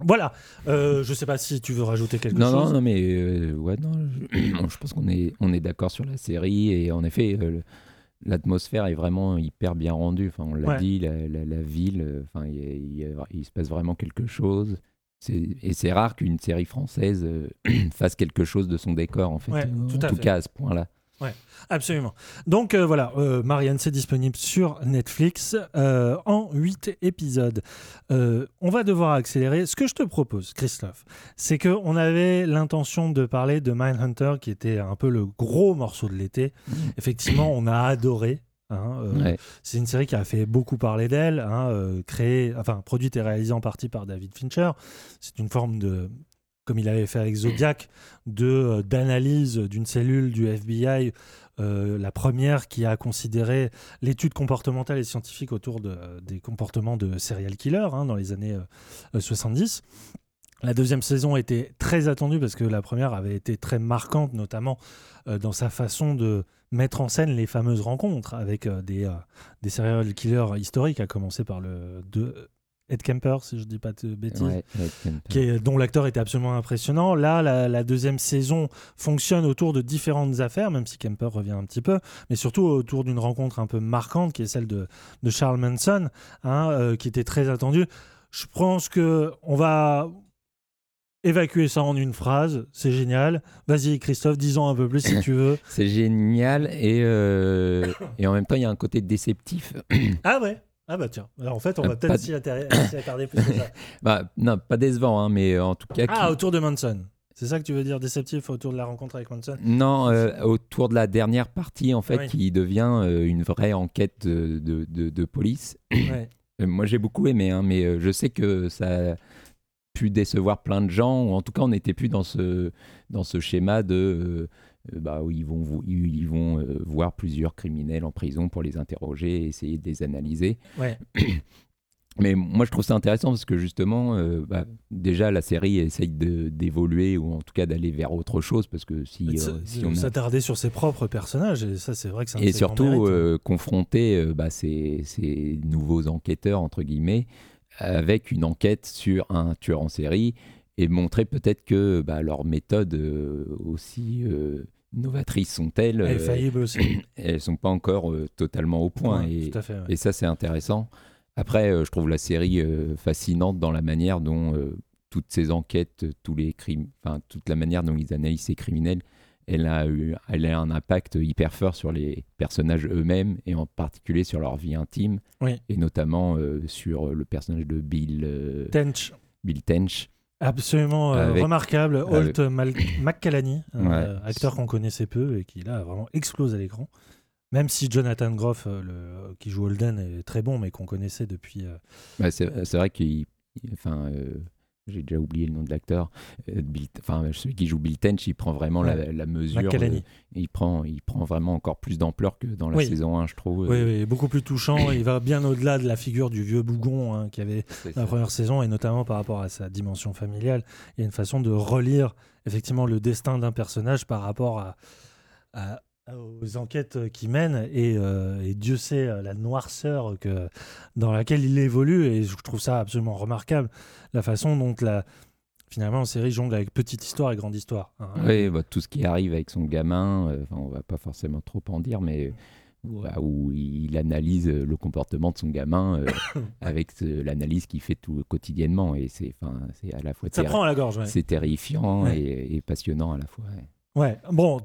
Voilà, Euh, je sais pas si tu veux rajouter quelque non, chose. non, non, mais euh, ouais, non, je, je pense qu'on est, on est d'accord sur la série et en effet, euh, l'atmosphère est vraiment hyper bien rendue. Enfin, on l'a Ouais. dit, la, la- la ville, enfin, il, se passe vraiment quelque chose. C'est- Et c'est rare qu'une série française fasse quelque chose de son décor, en fait. Ouais, en tout à tout fait. cas, à ce point-là. Ouais, absolument. Donc euh, voilà, euh, Marianne, c'est disponible sur Netflix euh, en 8 épisodes. On va devoir accélérer. Ce que je te propose, Christophe, c'est qu'on avait l'intention de parler de Mindhunter, qui était un peu le gros morceau de l'été. Effectivement, on a adoré. hein, euh, Ouais. C'est une série qui a fait beaucoup parler d'elle, hein, euh, créée, enfin produite et réalisée en partie par David Fincher. C'est une forme de, comme il avait fait avec Zodiac, euh, d'analyse d'une cellule du FBI, euh, la première qui a considéré l'étude comportementale et scientifique autour de, des comportements de serial killers hein, dans les années euh, 70. La deuxième saison était très attendue parce que la première avait été très marquante, notamment euh, dans sa façon de mettre en scène les fameuses rencontres avec euh, des, euh, des serial killers historiques, à commencer par le de Ed Kemper, si je dis pas de bêtises, Ouais, Ed Kemper. qui est- dont l'acteur était absolument impressionnant. Là, la, la deuxième saison fonctionne autour de différentes affaires, même si Kemper revient un petit peu, mais surtout autour d'une rencontre un peu marquante, qui est celle de, de Charles Manson, hein, euh, qui était très attendue. Je pense que on va évacuer ça en une phrase, c'est génial. Vas-y Christophe, dis-en un peu plus si tu veux. C'est génial et, euh, et en même temps, il y a un côté déceptif. Ah ouais Ah bah tiens, alors en fait on Euh, va peut-être s'y attarder, plus que ça. bah, non, pas décevant, hein, mais en tout cas. Ah, qui- autour de Manson. C'est ça que tu veux dire, déceptif autour de la rencontre avec Manson? Non, euh, autour de la dernière partie, en fait, Oui. qui devient euh, une vraie enquête de, de, de- de police. Ouais. Euh, Moi, j'ai beaucoup aimé, hein, mais je sais que ça a pu décevoir plein de gens, ou en tout cas, on n'était plus dans ce, dans ce schéma de. euh, bah, où ils vont, ils euh, voir plusieurs criminels en prison pour les interroger et essayer de les analyser. Ouais. Mais moi, je trouve ça intéressant parce que justement, euh, bah, déjà, la série essaye d'évoluer ou en tout cas d'aller vers autre chose parce que si, euh, on a- s'attarder sur ses propres personnages, et ça c'est vrai que de et surtout euh, confronter euh, bah, ces, ces nouveaux enquêteurs entre guillemets avec une enquête sur un tueur en série et montrer peut-être que bah, leurs méthodes euh, aussi euh, novatrices sont-elles Et faillibles aussi. elles sont pas encore euh, totalement au point Ouais, et, tout à fait, ouais. et ça c'est intéressant après euh, je trouve la série euh, fascinante dans la manière dont euh, toutes ces enquêtes euh, tous les crimes enfin toute la manière dont ils analysent ces criminels elle a eu elle a un impact hyper fort sur les personnages eux-mêmes et en particulier sur leur vie intime Oui. et notamment euh, sur le personnage de Bill euh, Tench. Bill Tench Absolument euh, Avec- remarquable. avec- Holt Mal- McCallany, un, Ouais. euh, acteur qu'on connaissait peu et qui là vraiment explose à l'écran. Même si Jonathan Groff, euh, le, qui joue Holden, est très bon, mais qu'on connaissait depuis. Bah, c'est vrai qu'il. Enfin, j'ai déjà oublié le nom de l'acteur. Euh, Enfin, celui qui joue Bill Tench, il prend vraiment la, Ouais. la mesure. Euh, il, prend, il prend vraiment encore plus d'ampleur que dans la Oui. saison 1, je trouve. Oui, oui, beaucoup plus touchant. Il va bien au-delà de la figure du vieux bougon hein, qu'il y avait dans la première saison, et notamment par rapport à sa dimension familiale. Il y a une façon de relire effectivement le destin d'un personnage par rapport à, à- aux enquêtes qu'il mène, et, euh, et Dieu sait euh, la noirceur que, dans laquelle il évolue, et je trouve ça absolument remarquable, la façon dont la, finalement la série jongle avec petite histoire et grande histoire. hein. Oui, bah, tout ce qui arrive avec son gamin, euh, enfin, on va pas forcément trop en dire, mais bah, où il analyse euh, le comportement de son gamin euh, avec l'analyse qu'il fait tout quotidiennement. Et c'est enfin, c'est à la fois Ça prend à la gorge, ouais. c'est terrifiant Ouais. et, et passionnant à la fois. ouais. Ouais, bon.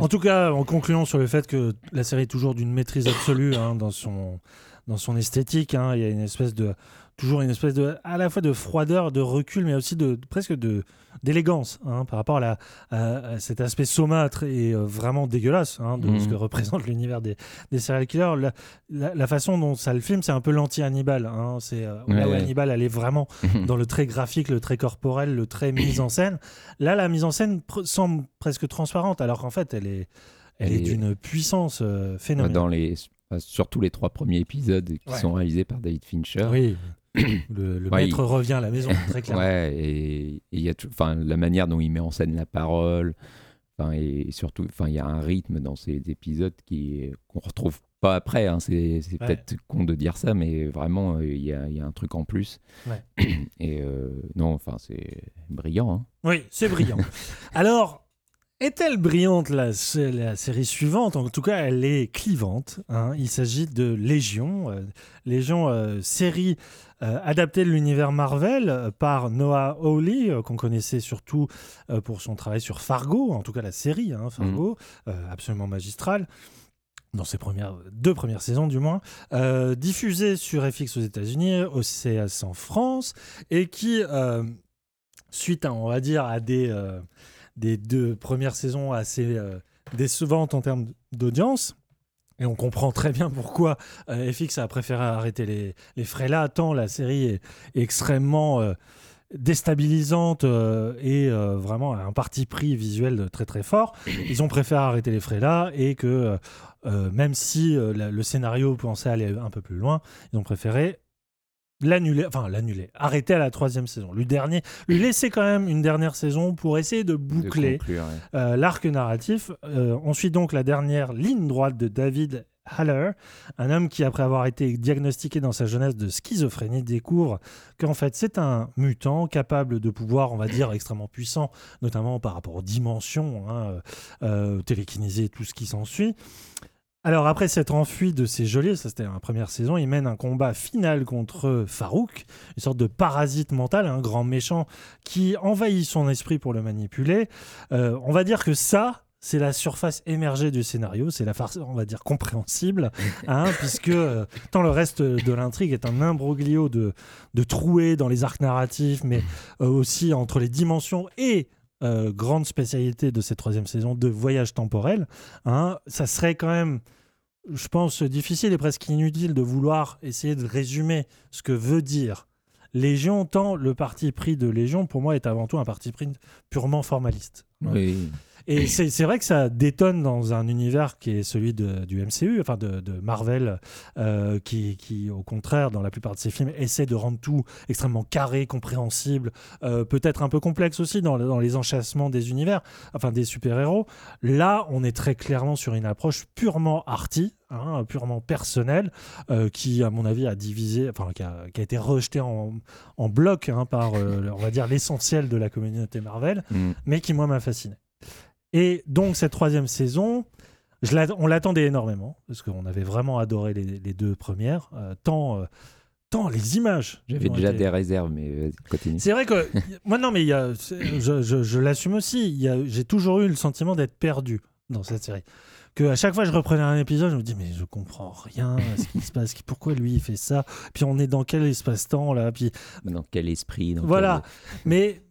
En tout cas, en concluant sur le fait que la série est toujours d'une maîtrise absolue hein, dans, son, dans son esthétique, hein, il y a une espèce de toujours une espèce de à la fois de froideur, de recul, mais aussi de presque de d'élégance hein, par rapport à, la, à, cet aspect saumâtre et euh, vraiment dégueulasse hein, de Mhm. ce que représente l'univers des, des serial killers. La, la- la façon dont ça le filme, c'est un peu l'anti-Hannibal. Hein, c'est euh, là où Ouais. Hannibal allait vraiment dans le trait graphique, le trait corporel, le trait mise en scène. Là, la mise en scène pr- semble presque transparente, alors qu'en fait, elle est, elle est d'une puissance euh, phénoménale. Dans les, surtout les trois premiers épisodes qui Ouais. sont réalisés par David Fincher. Oui. Le- le maître revient à la maison, très clairement. Ouais, et il y a tout- la manière dont il met en scène la parole, et surtout, il y a un rythme dans ces épisodes qui qu'on retrouve pas après. hein. C'est Ouais. peut-être con de dire ça, mais vraiment, euh, il y, a, il y a un truc en plus. Ouais. Et euh, non, enfin, c'est brillant. hein. Oui, c'est brillant. Alors, Est-elle brillante la, la série suivante? En tout cas, elle est clivante. hein. Il s'agit de Légion. euh, Légion, euh, série euh, adaptée de l'univers Marvel euh, par Noah Hawley, euh, qu'on connaissait surtout pour son travail sur Fargo, en tout cas la série hein, Fargo, euh, absolument magistrale dans ses premières deux premières saisons du moins, euh, diffusée sur FX aux États-Unis, au CS en France, et qui, euh, suite à, on va dire, à des, euh, des deux premières saisons assez décevantes en termes d'audience, et on comprend très bien pourquoi euh, FX a préféré arrêter les, les frais là, tant la série est, est extrêmement euh, déstabilisante euh, et vraiment un parti pris visuel très très fort. Ils ont préféré arrêter les frais là et que même si la- le scénario pensait aller un peu plus loin, ils ont préféré l'annuler, enfin l'annuler, arrêter à la troisième saison. Lui dernier, lui laisser quand même une dernière saison pour essayer de boucler conclure, ouais. euh, l'arc narratif. Euh, on suit donc la dernière ligne droite de David Haller, un homme qui, après avoir été diagnostiqué dans sa jeunesse de schizophrénie, découvre qu'en fait c'est un mutant capable de pouvoirs, on va dire, extrêmement puissants, notamment par rapport aux dimensions, hein, euh, télékinésie et tout ce qui s'ensuit. Alors après s'être enfui de ses geôliers, ça c'était la première saison, il mène un combat final contre Farouk, une sorte de parasite mental, un grand méchant qui envahit son esprit pour le manipuler. Euh, on va dire que ça, c'est la surface émergée du scénario, c'est la farce, on va dire, compréhensible, hein, puisque euh, tant le reste de l'intrigue est un imbroglio de, de trouées dans les arcs narratifs, mais euh, aussi entre les dimensions et euh, grande spécialité de cette troisième saison de voyage temporel. hein. ça serait quand même, je pense, difficile et presque inutile de vouloir essayer de résumer ce que veut dire Légion, tant le parti pris de Légion, pour moi, est avant tout un parti pris purement formaliste. Oui. Et c'est vrai que ça détonne dans un univers qui est celui de- du MCU, enfin de, de Marvel, euh, qui, qui, au contraire, dans la plupart de ses films, essaie de rendre tout extrêmement carré, compréhensible, euh, peut-être un peu complexe aussi dans, le- dans les enchâssements des univers, enfin des super-héros. Là, on est très clairement sur une approche purement arty, hein, purement personnelle, euh, qui, à mon avis, a divisé, enfin, qui a, qui a été rejeté en, en bloc hein, par, euh, on va dire, l'essentiel de la communauté Marvel, Mm. mais qui, moi, m'a fasciné. Et donc, cette troisième saison, je on l'attendait énormément, parce qu'on avait vraiment adoré les, les deux premières, euh, tant, euh, tant les images. J'avais déjà été- des réserves, mais vas-y, continue. c'est vrai que moi non mais y a, je, je- je l'assume aussi. J'ai toujours eu le sentiment d'être perdu dans cette série. Que à chaque fois que je reprenais un épisode, je me dis mais je comprends rien à ce qui se passe. Pourquoi lui il fait ça? Puis on est dans quel espace-temps là? Puis Dans quel esprit dans voilà. quel- Mais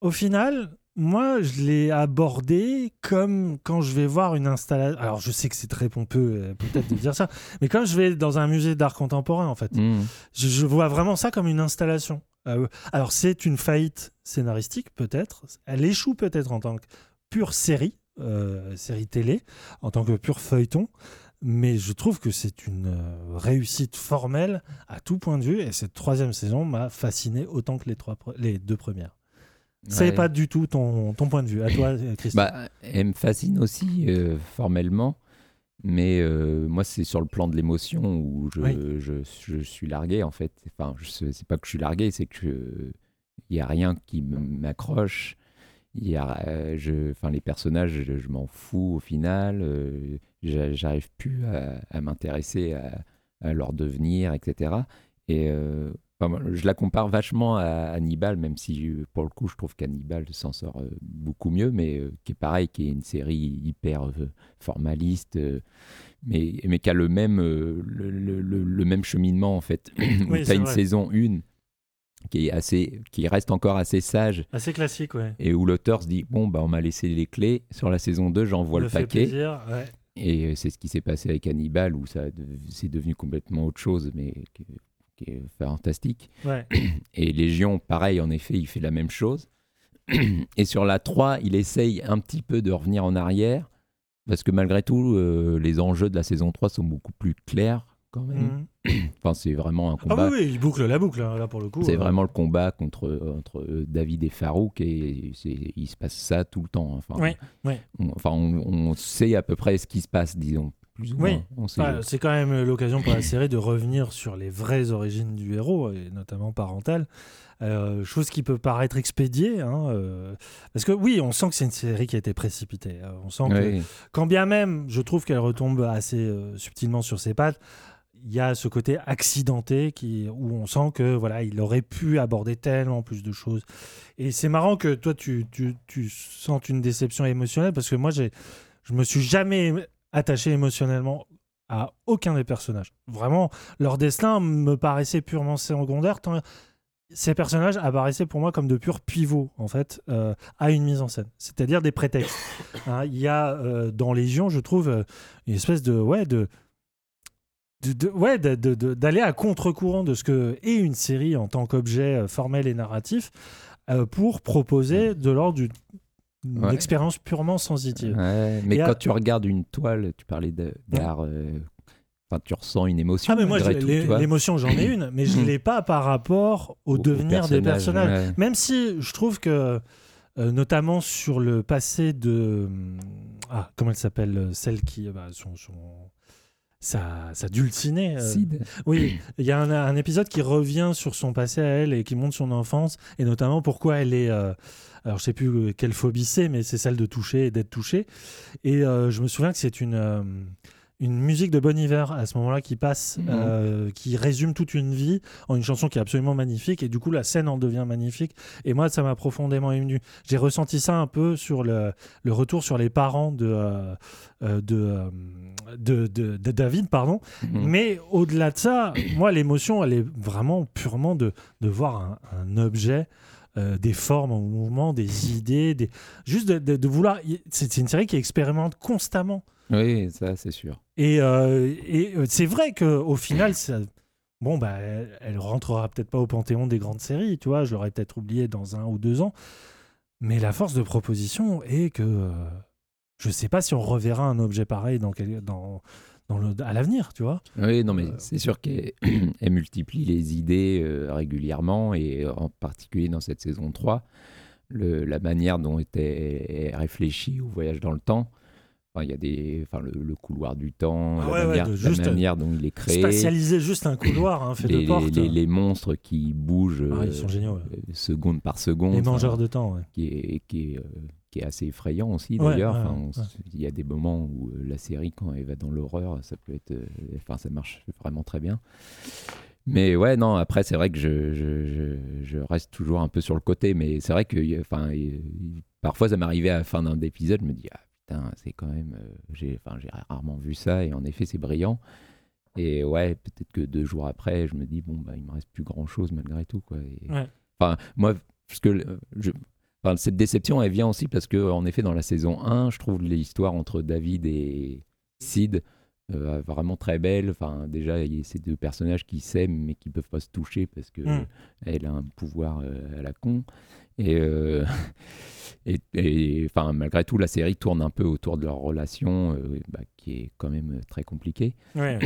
au final, moi, je l'ai abordé comme quand je vais voir une installation. Alors, je sais que c'est très pompeux, euh, peut-être, de dire ça, mais comme je vais dans un musée d'art contemporain, en fait, Mm. je, je vois vraiment ça comme une installation. Euh, alors, c'est une faillite scénaristique, peut-être. Elle échoue peut-être en tant que pure série, euh, série télé, en tant que pur feuilleton. Mais je trouve que c'est une euh, réussite formelle à tout point de vue. Et cette troisième saison m'a fasciné autant que les, trois, pre- les deux premières. C'est Ouais. pas du tout ton, ton point de vue. À toi, euh, Christophe. Bah, elle me fascine aussi euh, formellement, mais euh, moi c'est sur le plan de l'émotion où je, Oui. je, je suis largué en fait. Enfin, c'est pas que je suis largué, c'est que il y a rien qui m'accroche. Il y a, euh, je, enfin les personnages, je, je m'en fous au final. euh, j'a- J'arrive plus à, à m'intéresser à, à leur devenir, etc. Et euh, enfin, je la compare vachement à Hannibal, même si euh, pour le coup, je trouve qu'Hannibal s'en sort euh, beaucoup mieux, mais euh, qui est pareil, qui est une série hyper euh, formaliste, euh, mais, mais qui a le même, le, le- le- le même cheminement en fait. Où Oui, tu as une vrai. saison 1 qui, est assez, qui reste encore assez sage. Assez classique, ouais. Et où l'auteur se dit Bon, bah, on m'a laissé les clés. Sur la saison 2, j'envoie le paquet. plaisir, ouais. Et c'est ce qui s'est passé avec Hannibal, où ça c'est devenu complètement autre chose, mais qui, est fantastique. Ouais. Et Légion, pareil, en effet, il fait la même chose. Et sur la 3, il essaye un petit peu de revenir en arrière, parce que malgré tout, euh, les enjeux de la saison 3 sont beaucoup plus clairs quand même. enfin, c'est vraiment un Ah combat. oui, oui, il boucle la boucle, hein, là, pour le coup. C'est euh. vraiment le combat contre, entre euh, David et Farouk et il se passe ça tout le temps. Enfin, Ouais, ouais. on, enfin, on, on sait à peu près ce qui se passe, disons. Plus ou Oui, moins. C'est quand même l'occasion pour la série de revenir sur les vraies origines du héros, et notamment parentales. Euh, chose qui peut paraître expédiée, hein, euh, parce que oui, on sent que c'est une série qui a été précipitée. Euh, on sent que, quand bien même, je trouve qu'elle retombe assez euh, subtilement sur ses pattes, il y a ce côté accidenté qui, où on sent que voilà, il aurait pu aborder tellement plus de choses. Et c'est marrant que toi, tu, tu, tu sentes une déception émotionnelle, parce que moi, j'ai, je me suis jamais attaché émotionnellement à aucun des personnages. Vraiment, leur destin me paraissait purement secondaire. Tant ces personnages apparaissaient pour moi comme de purs pivots, en fait, euh, à une mise en scène. C'est-à-dire des prétextes. Hein, Il y a euh, dans Légion, je trouve, euh, une espèce de. Ouais, de de- de- ouais, d'aller à contre-courant de ce que est une série en tant qu'objet formel et narratif euh, pour proposer de l'ordre Ouais. expérience purement sensitive. Ouais, mais Et à- quand tu regardes une toile, tu parlais d'art, euh, tu ressens une émotion. Ah mais moi l'émotion j'en ai une mais je Mm. l'ai pas par rapport au, devenir des personnage, personnages ouais. même si je trouve que euh, notamment sur le passé de hum, ah comment elle s'appelle euh, celle qui euh, bah, son, son sa, sa dulcinée euh, oui il y a un, un épisode qui revient sur son passé à elle et qui montre son enfance et notamment pourquoi elle est euh, alors je sais plus euh, quelle phobie c'est mais c'est celle de toucher et d'être touchée et euh, je me souviens que c'est une euh, une musique de Bon Hiver à ce moment-là qui passe, Mhm. euh, qui résume toute une vie en une chanson qui est absolument magnifique et du coup la scène en devient magnifique et moi ça m'a profondément ému. J'ai ressenti ça un peu sur le, le retour sur les parents de, euh, de, de, de- de David, pardon. Mhm. Mais au-delà de ça, moi l'émotion elle est vraiment purement de, de voir un, un objet. Euh, des formes en mouvement, des idées, des... juste de, de- de vouloir. C'est une série qui expérimente constamment. Oui, ça c'est sûr. Et, euh, et, euh, c'est vrai qu'au final, ça- bon, bah, elle, elle rentrera peut-être pas au panthéon des grandes séries, tu vois, je l'aurais peut-être oublié dans un ou deux ans. Mais la force de proposition est que je sais pas si on reverra un objet pareil dans, quel- dans, dans le, à l'avenir, tu vois. Oui, non, mais c'est sûr qu'elle elle multiplie les idées euh, régulièrement et euh, en particulier dans cette saison 3, le- la manière dont était réfléchi au voyage dans le temps. Enfin, il y a des, enfin, le, le couloir du temps, Ah la, ouais, ouais, manière, de la juste manière dont il est créé. Spatialiser juste un couloir hein, fait les, de les- les- les monstres qui bougent Ah, ils euh, sont géniaux, ouais. euh, seconde par seconde. Les mangeurs de temps. Qui est, qui est, euh, qui est assez effrayant aussi d'ailleurs. ouais, Enfin, on ouais. s- Il y a des moments où euh, la série, quand elle va dans l'horreur, ça peut être. euh, Enfin, ça marche vraiment très bien. Mais ouais, non, après, c'est vrai que je, je, reste toujours un peu sur le côté. Mais c'est vrai que enfin, parfois, ça m'arrivait à la fin d'un épisode, je me dis, ah putain, c'est quand même. euh, j'ai enfin, rarement vu ça. Et en effet, c'est brillant. Et ouais, peut-être que deux jours après, je me dis, bon, bah, il me reste plus grand chose malgré tout. Quoi. Et- Ouais. Enfin, moi, parce que je, enfin, cette déception, elle vient aussi parce que, en effet, dans la saison 1, je trouve l'histoire entre David et Sid euh, vraiment très belle. Enfin, déjà, il y a ces deux personnages qui s'aiment mais qui peuvent pas se toucher parce que Mm. elle a un pouvoir euh, à la con. Et, euh, et, et, enfin, malgré tout, la série tourne un peu autour de leur relation euh, bah, qui est quand même très compliquée. Ouais.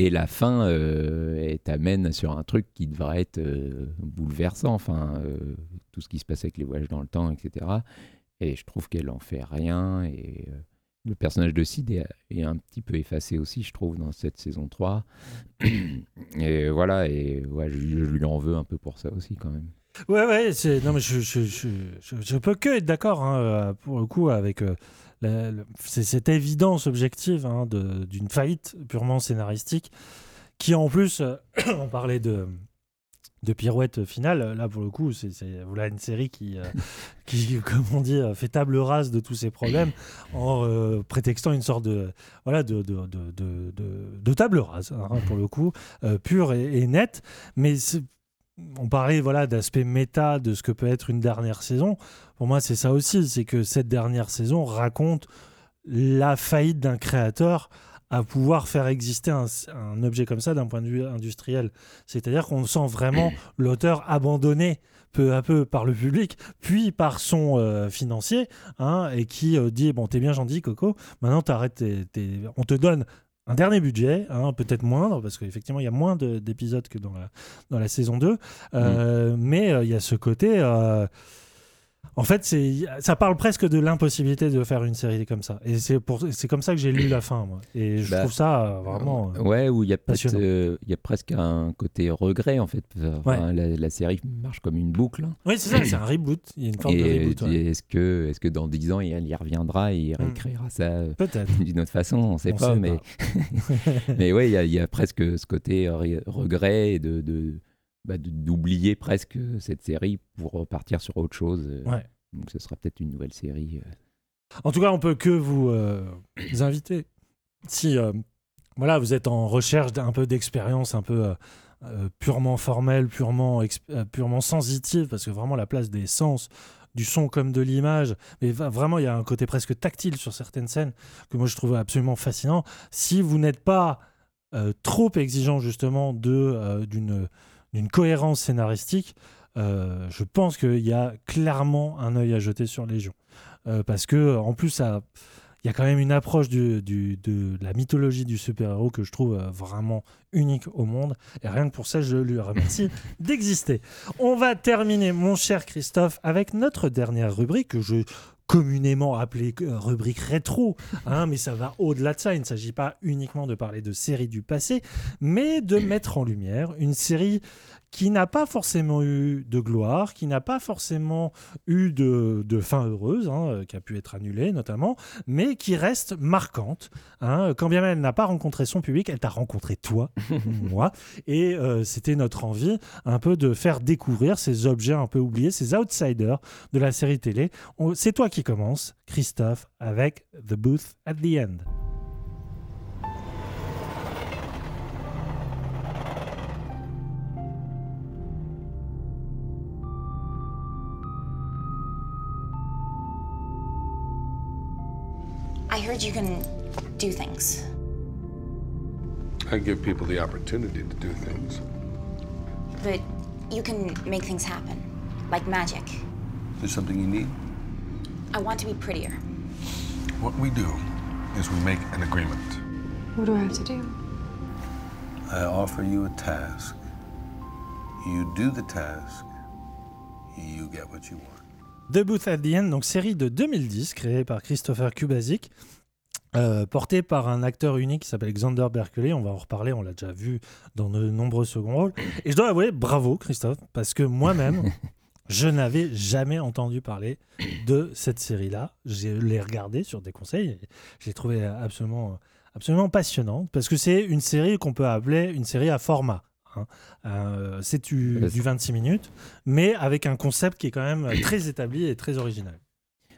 Et la fin, euh, t'amène sur un truc qui devrait être euh, bouleversant, enfin, euh, tout ce qui se passe avec les voyages dans le temps, etc. Et je trouve qu'elle en fait rien. Et euh, le personnage de Sid est, un petit peu effacé aussi, je trouve, dans cette saison 3. et voilà, et je, lui en veux un peu pour ça aussi, quand même. Ouais, ouais, non, mais je, je, peux que être d'accord, hein, pour le coup, avec c'est cette évidence objective hein, d'une faillite purement scénaristique, qui en plus, euh, on parlait de, pirouette finale, là pour le coup, c'est, voilà une série qui, euh, qui, comme on dit, euh, fait table rase de tous ses problèmes en euh, prétextant une sorte de, voilà, de, table rase, hein, pour le coup, pure et, et nette, mais on parlait voilà d'aspect méta de ce que peut être une dernière saison. Pour moi, c'est ça aussi, c'est que cette dernière saison raconte la faillite d'un créateur à pouvoir faire exister un, un objet comme ça d'un point de vue industriel. C'est-à-dire qu'on sent vraiment l'auteur abandonné peu à peu par le public, puis par son euh, financier, hein, et qui euh, dit bon, t'es bien gentil, Coco. Maintenant, t'arrêtes, tes- tes- on te donne un dernier budget, hein, peut-être moindre, parce qu'effectivement, il y a moins de- d'épisodes que dans la, dans la saison 2. Euh, Mais euh, il y a ce côté. En fait, ça parle presque de l'impossibilité de faire une série comme ça. Et c'est, pour, comme ça que j'ai lu la fin, moi. Et je Bah, trouve ça euh, vraiment. euh, Ouais, où il y a peut-être, passionnant. euh, il y a presque un côté regret en fait. Enfin, la, la série marche comme une boucle. hein. Oui, c'est ça, c'est un reboot. Il y a une forme de reboot. ouais. est-ce que, est-ce que dans 10 ans, il y reviendra et il Hmm. réécrira ça euh, Peut-être. d'une autre façon On ne sait On pas, sait mais mais ouais, il y, a- il y a presque ce côté re- regret et de, de- bah, d'oublier presque cette série pour repartir sur autre chose. euh. Ouais. Donc ce sera peut-être une nouvelle série. euh. En tout cas, on peut que vous euh, inviter. Si euh, voilà, vous êtes en recherche d'un peu d'expérience, un peu euh, euh, purement formelle, purement, euh, purement sensitive, parce que vraiment la place des sens, du son comme de l'image, mais vraiment il y a un côté presque tactile sur certaines scènes que moi je trouve absolument fascinant. Si vous n'êtes pas euh, trop exigeant justement de euh, d'une d'une cohérence scénaristique, euh, je pense qu'il y a clairement un œil à jeter sur Légion. Euh, parce que en plus, ça- il y a quand même une approche du- du- de la mythologie du super-héros que je trouve euh, vraiment unique au monde. Et rien que pour ça, je lui remercie d'exister. On va terminer, mon cher Christophe, avec notre dernière rubrique que je communément appelée euh, rubrique rétro, hein, mais ça va au-delà de ça. Il ne s'agit pas uniquement de parler de séries du passé, mais de mettre en lumière une série qui n'a pas forcément eu de gloire, qui n'a pas forcément eu de, de fin heureuse, hein, euh, qui a pu être annulée notamment, mais qui reste marquante. hein. Quand bien même elle n'a pas rencontré son public, elle t'a rencontré toi, moi, et euh, c'était notre envie un peu de faire découvrir ces objets un peu oubliés, ces outsiders de la série télé. C'est toi qui commence, Christophe, avec The Booth at the End. I heard you can do things. I give people the opportunity to do things. But you can make things happen. Like magic. There's something you need. I want to be prettier. What we do is we make an agreement. What do I have to do? I offer you a task. You do the task. You get what you want. The Booth at the End, donc série de 2010 créée par Christopher Kubasik, euh, portée par un acteur unique qui s'appelle Xander Berkeley. On va en reparler, on l'a déjà vu dans de nombreux seconds rôles. Et je dois avouer, bravo Christophe, parce que moi-même, je n'avais jamais entendu parler de cette série-là. Je l'ai regardée sur des conseils. Je l'ai trouvée absolument, absolument passionnante, parce que c'est une série qu'on peut appeler une série à format. Hein. Euh, c'est du, du 26 minutes, mais avec un concept qui est quand même très établi et très original.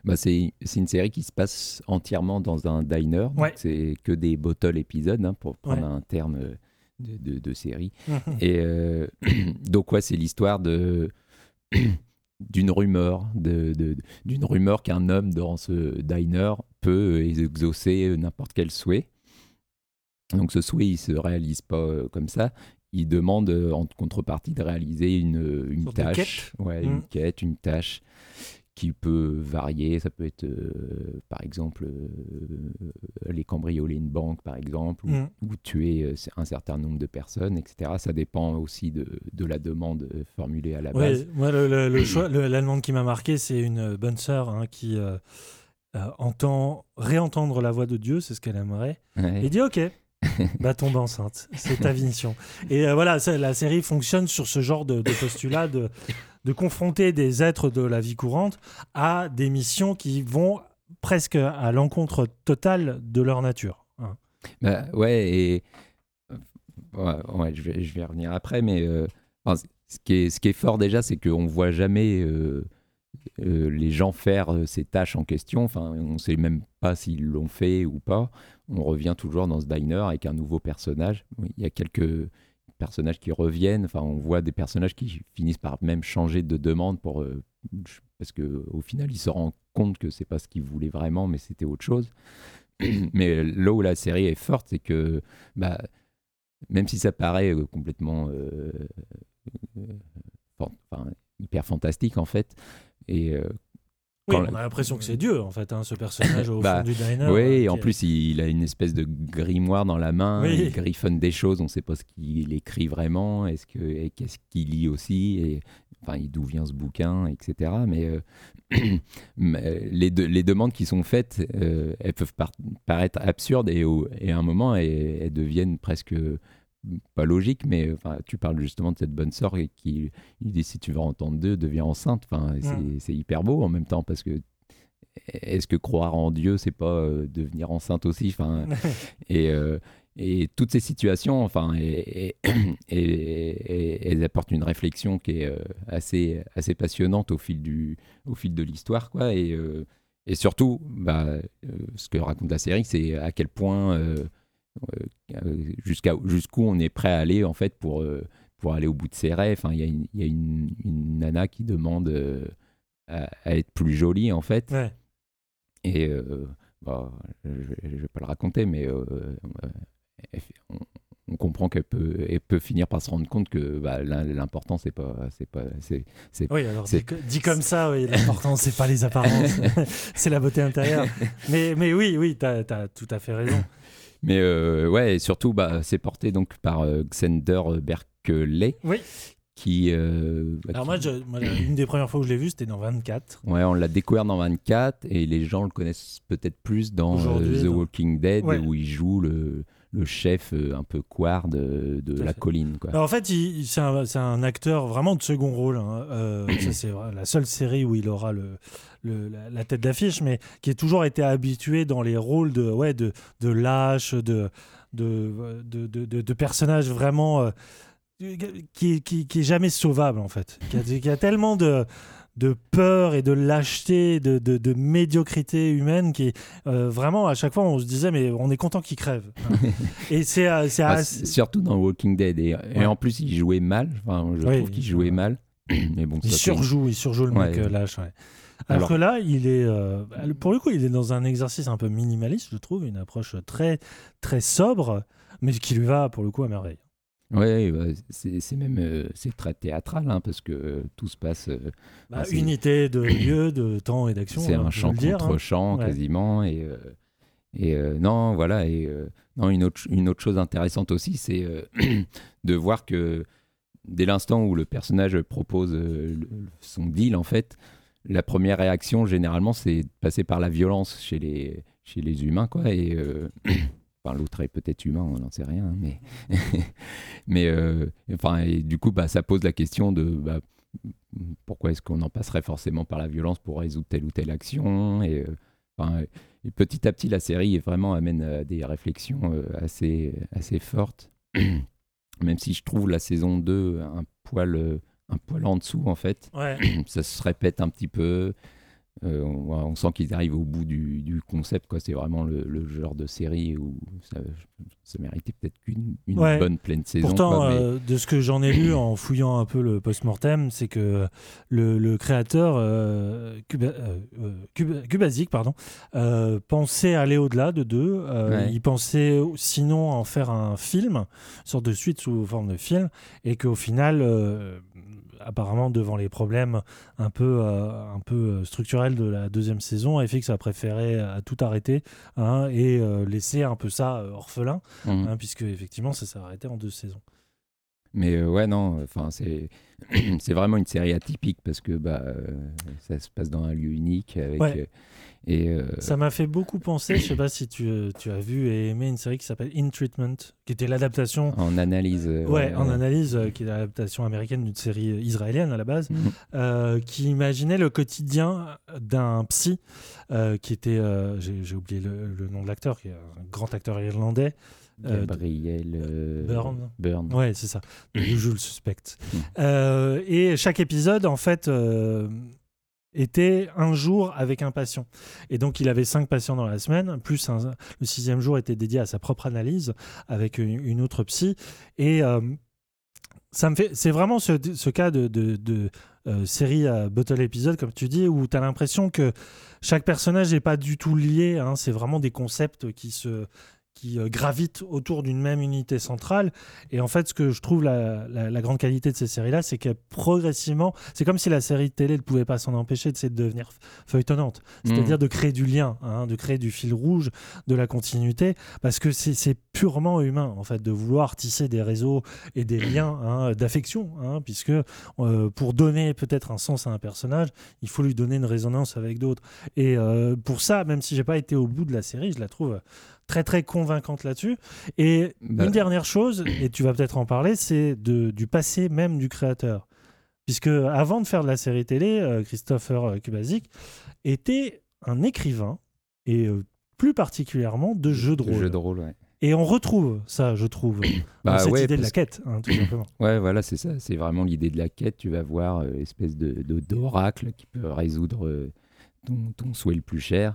Bah, c'est c'est une série qui se passe entièrement dans un diner. Ouais. C'est que des bottle épisodes, hein, pour prendre Ouais. un terme euh, de, de- de série. Mhm. Et euh, donc, ouais, c'est l'histoire de d'une rumeur, de, de- d'une rumeur qu'un homme dans ce diner peut exaucer n'importe quel souhait. Donc ce souhait, il se réalise pas euh, comme ça. Il demande euh, en contrepartie de réaliser une, une Sorte tâche, quête. ouais, Mm. une quête, une tâche qui peut varier. Ça peut être, euh, par exemple, euh, aller cambrioler une banque, par exemple, ou, Mm. ou tuer euh, un certain nombre de personnes, etc. Ça dépend aussi de, de la demande formulée à la Ouais, base. moi, le, le- le choix, la demande qui m'a marqué, c'est une bonne sœur hein, qui entend réentendre la voix de Dieu, c'est ce qu'elle aimerait, Ouais. et dit OK. bah tombe enceinte, c'est ta mission. Et euh, voilà, la série fonctionne sur ce genre de, postulat de, de confronter des êtres de la vie courante à des missions qui vont presque à l'encontre totale de leur nature. hein. Bah, ouais, et. euh, Ouais, je, vais, je revenir après, mais euh, ce, qui est, ce qui est fort déjà, c'est qu'on ne voit jamais les gens faire ces tâches en question. Enfin, on ne sait même pas s'ils l'ont fait ou pas. On revient toujours dans ce diner avec un nouveau personnage. Il y a quelques personnages qui reviennent. Enfin, on voit des personnages qui finissent par même changer de demande pour, euh, parce que au final, ils se rendent compte que c'est pas ce qu'ils voulaient vraiment, mais c'était autre chose. Mais là où la série est forte, c'est que bah, même si ça paraît euh, complètement euh, hyper fantastique en fait, et Oui, on a l'impression que c'est Dieu, en fait, hein, ce personnage au Bah, fond du diner. Oui, qui en est- plus, il, il a une espèce de grimoire dans la main. Oui. Il griffonne des choses. On ne sait pas ce qu'il écrit vraiment. Est-ce que et qu'est-ce qu'il lit aussi Et enfin, d'où vient ce bouquin, etc. Mais, euh, mais les, de- les demandes qui sont faites, euh, elles peuvent par- paraître absurdes et, au- et à un moment, elles, elles deviennent presque pas logiques, mais enfin, tu parles justement de cette bonne sœur et qui il dit si tu veux entendre deux, deviens enceinte. Enfin, c'est- Mm. c'est hyper beau en même temps parce que est-ce que croire en Dieu, c'est pas euh, devenir enceinte aussi? Enfin, et, euh, et toutes ces situations, enfin, et, et- elles apportent une réflexion qui est euh, assez, assez passionnante au fil, du, au fil de l'histoire, quoi. Et, euh, et surtout, bah, euh, ce que raconte la série, c'est à quel point, euh, euh, jusqu'à, jusqu'où on est prêt à aller, en fait, pour, euh, pour aller au bout de ses rêves. Enfin, il y a, une, y a une, une nana qui demande euh, à, à être plus jolie, en fait. Ouais. Et euh, bah, je ne vais pas le raconter, mais euh, euh, on, on comprend qu'elle peut, elle peut finir par se rendre compte que bah, l'im- l'important, c'est pas. C'est pas c'est, c'est- Oui, alors dit comme ça, oui, l'important, c'est pas les apparences, c'est la beauté intérieure. Mais, mais oui, oui, tu as, tout à fait raison. Mais euh, ouais, et surtout, bah, c'est porté donc par euh, Xander Berkeley. Oui. Qui, euh, bah, Alors qui- moi, je- moi, la- une des premières fois où je l'ai vu, c'était dans 24. Ouais, on l'a découvert dans 24 et les gens le connaissent peut-être plus dans euh, Aujourd'hui, The dans- Walking Dead Ouais. où il joue le, le chef euh, un peu quard de, de la fait. colline. Quoi. Alors, en fait, c'est un, acteur vraiment de second rôle. hein. Euh, c'est la seule série où il aura le, le- la, la tête d'affiche, mais qui a toujours été habitué dans les rôles de, ouais, de, de lâche, de, de, de, de, de- de personnages vraiment. euh, qui, qui, qui est jamais sauvable, en fait. Qui a, qui a tellement de de peur et de lâcheté, de, de, de médiocrité humaine qui euh, vraiment à chaque fois on se disait mais on est content qu'il crève. et c'est euh, c'est Ah, assez- c- surtout dans Walking Dead. Et, en plus, il jouait mal. Enfin, je Oui, trouve qu'il jouait mal. Mais bon, Il c'est- surjoue, il surjoue le mec Ouais. euh, lâche. ouais. Alors, Alors- que là, il est, euh, pour le coup, il est dans un exercice un peu minimaliste, je trouve, une approche très, très sobre, mais qui lui va pour le coup à merveille. Ouais, bah, c'est même euh, c'est très théâtral hein, parce que tout se passe. euh, Bah, unité de lieu, de temps et d'action. C'est hein, un chant dire, contre hein. chant Ouais. quasiment et euh, et euh, non voilà et euh, non une autre une autre chose intéressante aussi c'est euh, de voir que dès l'instant où le personnage propose le- son deal en fait la première réaction généralement c'est de passer par la violence chez les chez les humains quoi et Enfin, l'autre est peut-être humain, on n'en sait rien, hein, mais, mais euh, enfin, et du coup, bah, ça pose la question de bah, pourquoi est-ce qu'on en passerait forcément par la violence pour résoudre telle ou telle action et, euh, enfin, et petit à petit, la série vraiment amène à des réflexions euh, assez, assez fortes, même si je trouve la saison 2 un poil, euh, un poil en dessous, en fait. Ouais. Ça se répète un petit peu. Euh, on, on sent qu'ils arrivent au bout du, du concept. quoi. C'est vraiment le, le genre de série où ça, ça méritait peut-être qu'une une Ouais. bonne pleine saison. Pourtant, quoi, mais- euh, de ce que j'en ai lu en fouillant un peu le post-mortem, c'est que le, le créateur euh, Cuba, euh, Cuba- pardon, pensait aller au-delà de deux. Ouais. Il pensait sinon en faire un film, une sorte de suite sous forme de film, et qu'au final, apparemment devant les problèmes un peu, euh, un peu euh, structurels de la deuxième saison, FX a préféré euh, tout arrêter hein, et laisser un peu ça orphelin, Mhm. hein, puisque effectivement ça s'est arrêté en deux saisons. Mais euh, ouais, non, enfin, c'est c'est vraiment une série atypique parce que bah, euh, ça se passe dans un lieu unique. Avec, Ouais. euh, et, Ça m'a fait beaucoup penser, je sais pas si tu, tu as vu et aimé une série qui s'appelle In Treatment, qui était l'adaptation. En analyse. ouais, en analyse, qui est l'adaptation américaine d'une série israélienne à la base, Mhm. qui imaginait le quotidien d'un psy qui était, j'ai j'ai oublié le, le nom de l'acteur, qui est un grand acteur irlandais. Euh, Gabriel euh, Burn. Burn. Ouais, c'est ça. The Usual Suspect. Mm. Euh, et chaque épisode, en fait, euh, était un jour avec un patient. Et donc, il avait cinq patients dans la semaine, plus un- le sixième jour était dédié à sa propre analyse avec une, une autre psy. Et ça me fait, c'est vraiment ce, ce cas de, de, de, euh, série à bottle épisode, comme tu dis, où tu as l'impression que chaque personnage n'est pas du tout lié. hein. c'est vraiment des concepts qui se qui euh, gravitent autour d'une même unité centrale. Et en fait, ce que je trouve la, la- la grande qualité de ces séries-là, c'est que progressivement, c'est comme si la série de télé ne pouvait pas s'en empêcher de, devenir feuilletonnante. C'est-à-dire Mhm. de créer du lien, hein, de créer du fil rouge, de la continuité, parce que c'est c'est purement humain, en fait, de vouloir tisser des réseaux et des liens hein, d'affection, hein, puisque euh, pour donner peut-être un sens à un personnage, il faut lui donner une résonance avec d'autres. Et euh, pour ça, même si j'ai pas été au bout de la série, je la trouve très très convaincante là-dessus. Et Bah. une dernière chose, et tu vas peut-être en parler, c'est de- du passé même du créateur. Puisque avant de faire de la série télé, euh, Christopher euh, Kubasik était un écrivain, et euh, plus particulièrement de jeux de rôle. jeux de rôle, ouais. Et on retrouve ça, je trouve, Bah cette ouais, idée de la quête, hein, tout simplement. Ouais, voilà, c'est ça. C'est vraiment l'idée de la quête. Tu vas voir euh, espèce de d'oracle qui peut résoudre ton, ton souhait le plus cher.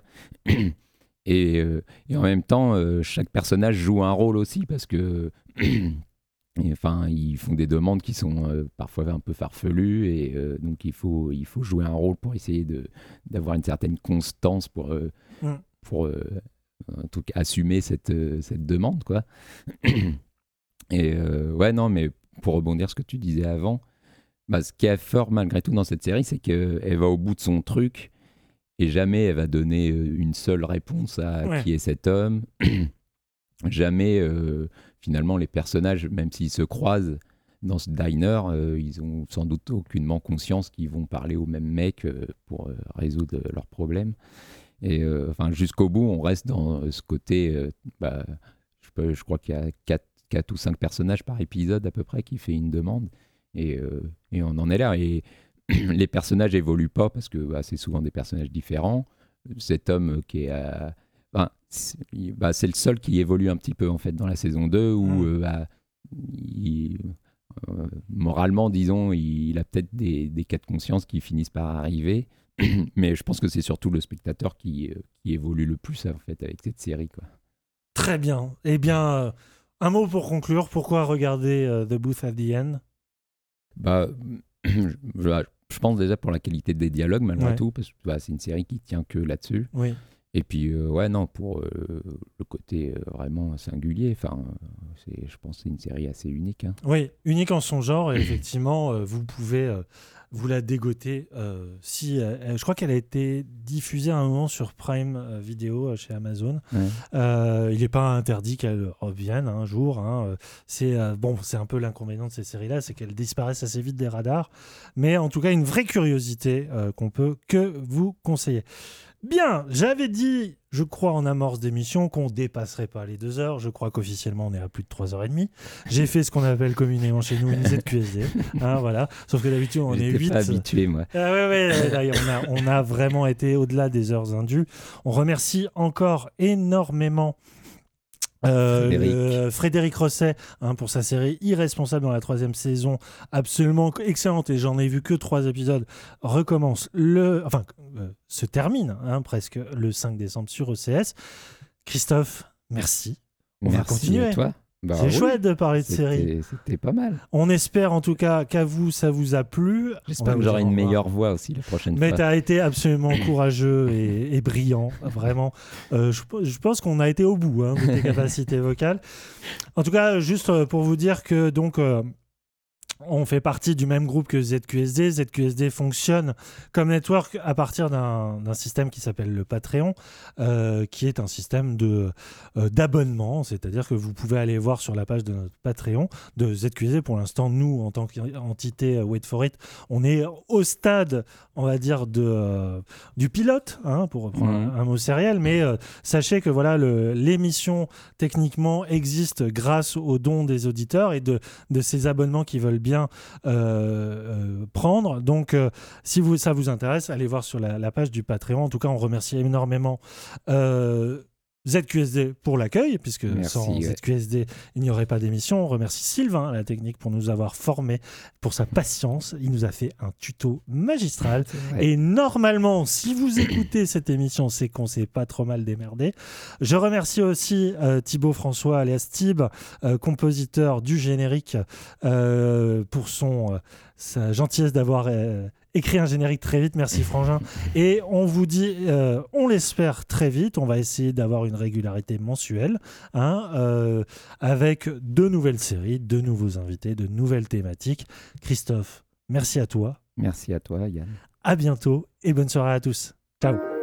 Et, euh, et en même temps, euh, chaque personnage joue un rôle aussi parce que, et, enfin, ils font des demandes qui sont euh, parfois un peu farfelues et euh, donc il faut il faut jouer un rôle pour essayer d'avoir une certaine constance pour euh, Mm. pour en tout cas assumer cette cette demande quoi. Et ouais, non, mais pour rebondir sur ce que tu disais avant, bah, ce qui est fort malgré tout dans cette série, c'est qu'elle va au bout de son truc et jamais elle va donner euh, une seule réponse à Ouais. qui est cet homme. jamais, euh, finalement, les personnages, même s'ils se croisent dans ce diner, euh, ils ont sans doute aucunement conscience qu'ils vont parler au même mec euh, pour résoudre leurs problèmes. Et enfin, jusqu'au bout, on reste dans ce côté. bah, je, peux- je crois qu'il y a 4, ou 5 personnages par épisode à peu près qui fait une demande. Et, et on en est là. Et les personnages évoluent pas parce que bah, c'est souvent des personnages différents. Cet homme qui est. c'est il- bah, c'est le seul qui évolue un petit peu en fait dans la saison 2 où Mm. euh, bah, il- euh, moralement, disons, il, il a peut-être des, des cas de conscience qui finissent par arriver. Mais je pense que c'est surtout le spectateur qui, euh, qui évolue le plus en fait avec cette série. Quoi. Très bien. Eh bien, euh, un mot pour conclure. Pourquoi regarder euh, The Booth at the End? Bah, je, je pense déjà pour la qualité des dialogues malgré Ouais. tout, parce que bah, c'est une série qui tient que là-dessus. Oui. Et puis, euh, ouais, non, pour euh, le côté euh, vraiment singulier, enfin, c'est- je pense que c'est une série assez unique. hein. Oui, unique en son genre, et effectivement, vous pouvez vous la dégoter. euh, si, euh, je crois qu'elle a été diffusée à un moment sur Prime euh, Video chez Amazon. Ouais. Il n'est pas interdit qu'elle revienne un jour. hein, C'est bon, c'est un peu l'inconvénient de ces séries-là, c'est qu'elles disparaissent assez vite des radars. Mais en tout cas, une vraie curiosité qu'on peut que vous conseiller. Bien, j'avais dit, je crois en amorce d'émission, qu'on dépasserait pas les deux heures. Je crois qu'officiellement, on est à plus de trois heures et demie. J'ai fait ce qu'on appelle communément chez nous une ZQSD. hein, voilà. Sauf que d'habitude, on est J'étais 8. pas habitué, moi. Ah ouais, ouais, là, on, a, on a vraiment été au-delà des heures indues. On remercie encore énormément. Euh, Frédéric. Rosset hein, pour sa série Irresponsable dans la troisième saison. Absolument excellente. Et j'en ai vu que trois épisodes. Recommence le enfin euh, se termine hein, presque le 5 décembre sur ECS Christophe merci. On va continuer. à toi? Bah c'est oui, chouette de parler de série C'était pas mal. on espère en tout cas qu'à vous ça vous a plu J'espère que vous j'aurai une meilleure voix aussi la prochaine Mais fois. tu as été absolument courageux et, et brillant, vraiment. Euh, je, je pense qu'on a été au bout hein, de tes capacités vocales. En tout cas, juste euh, pour vous dire que donc. euh, on fait partie du même groupe que ZQSD. ZQSD fonctionne comme network à partir d'un système qui s'appelle le Patreon, euh, qui est un système euh, d'abonnement, c'est-à-dire que vous pouvez aller voir sur la page de notre Patreon de ZQSD. Pour l'instant, nous, en tant qu'entité euh, Wait for It, on est au stade, on va dire, de, euh, du pilote, hein, pour reprendre Mhm. un, un mot sériel. Mais sachez que voilà, l'émission techniquement existe grâce aux dons des auditeurs et de, de ces abonnements qui veulent bien euh, euh, prendre. Donc, euh, si vous, ça vous intéresse, allez voir sur la, la page du Patreon. En tout cas, on remercie énormément. ZQSD pour l'accueil, puisque Merci, sans ouais. ZQSD, il n'y aurait pas d'émission. On remercie Sylvain la technique pour nous avoir formés, pour sa patience. Il nous a fait un tuto magistral. Et normalement, si vous écoutez cette émission, c'est qu'on s'est pas trop mal démerdé. Je remercie aussi euh, Thibaut François, alias Tib, euh, compositeur du générique, euh, pour son, sa gentillesse d'avoir euh, écrit un générique très vite. Merci Frangin. Et on vous dit, euh, on l'espère très vite. On va essayer d'avoir une régularité mensuelle, hein, euh, avec de nouvelles séries, de nouveaux invités, de nouvelles thématiques. Christophe, merci à toi. Merci à toi, Yann. À bientôt et bonne soirée à tous. Ciao.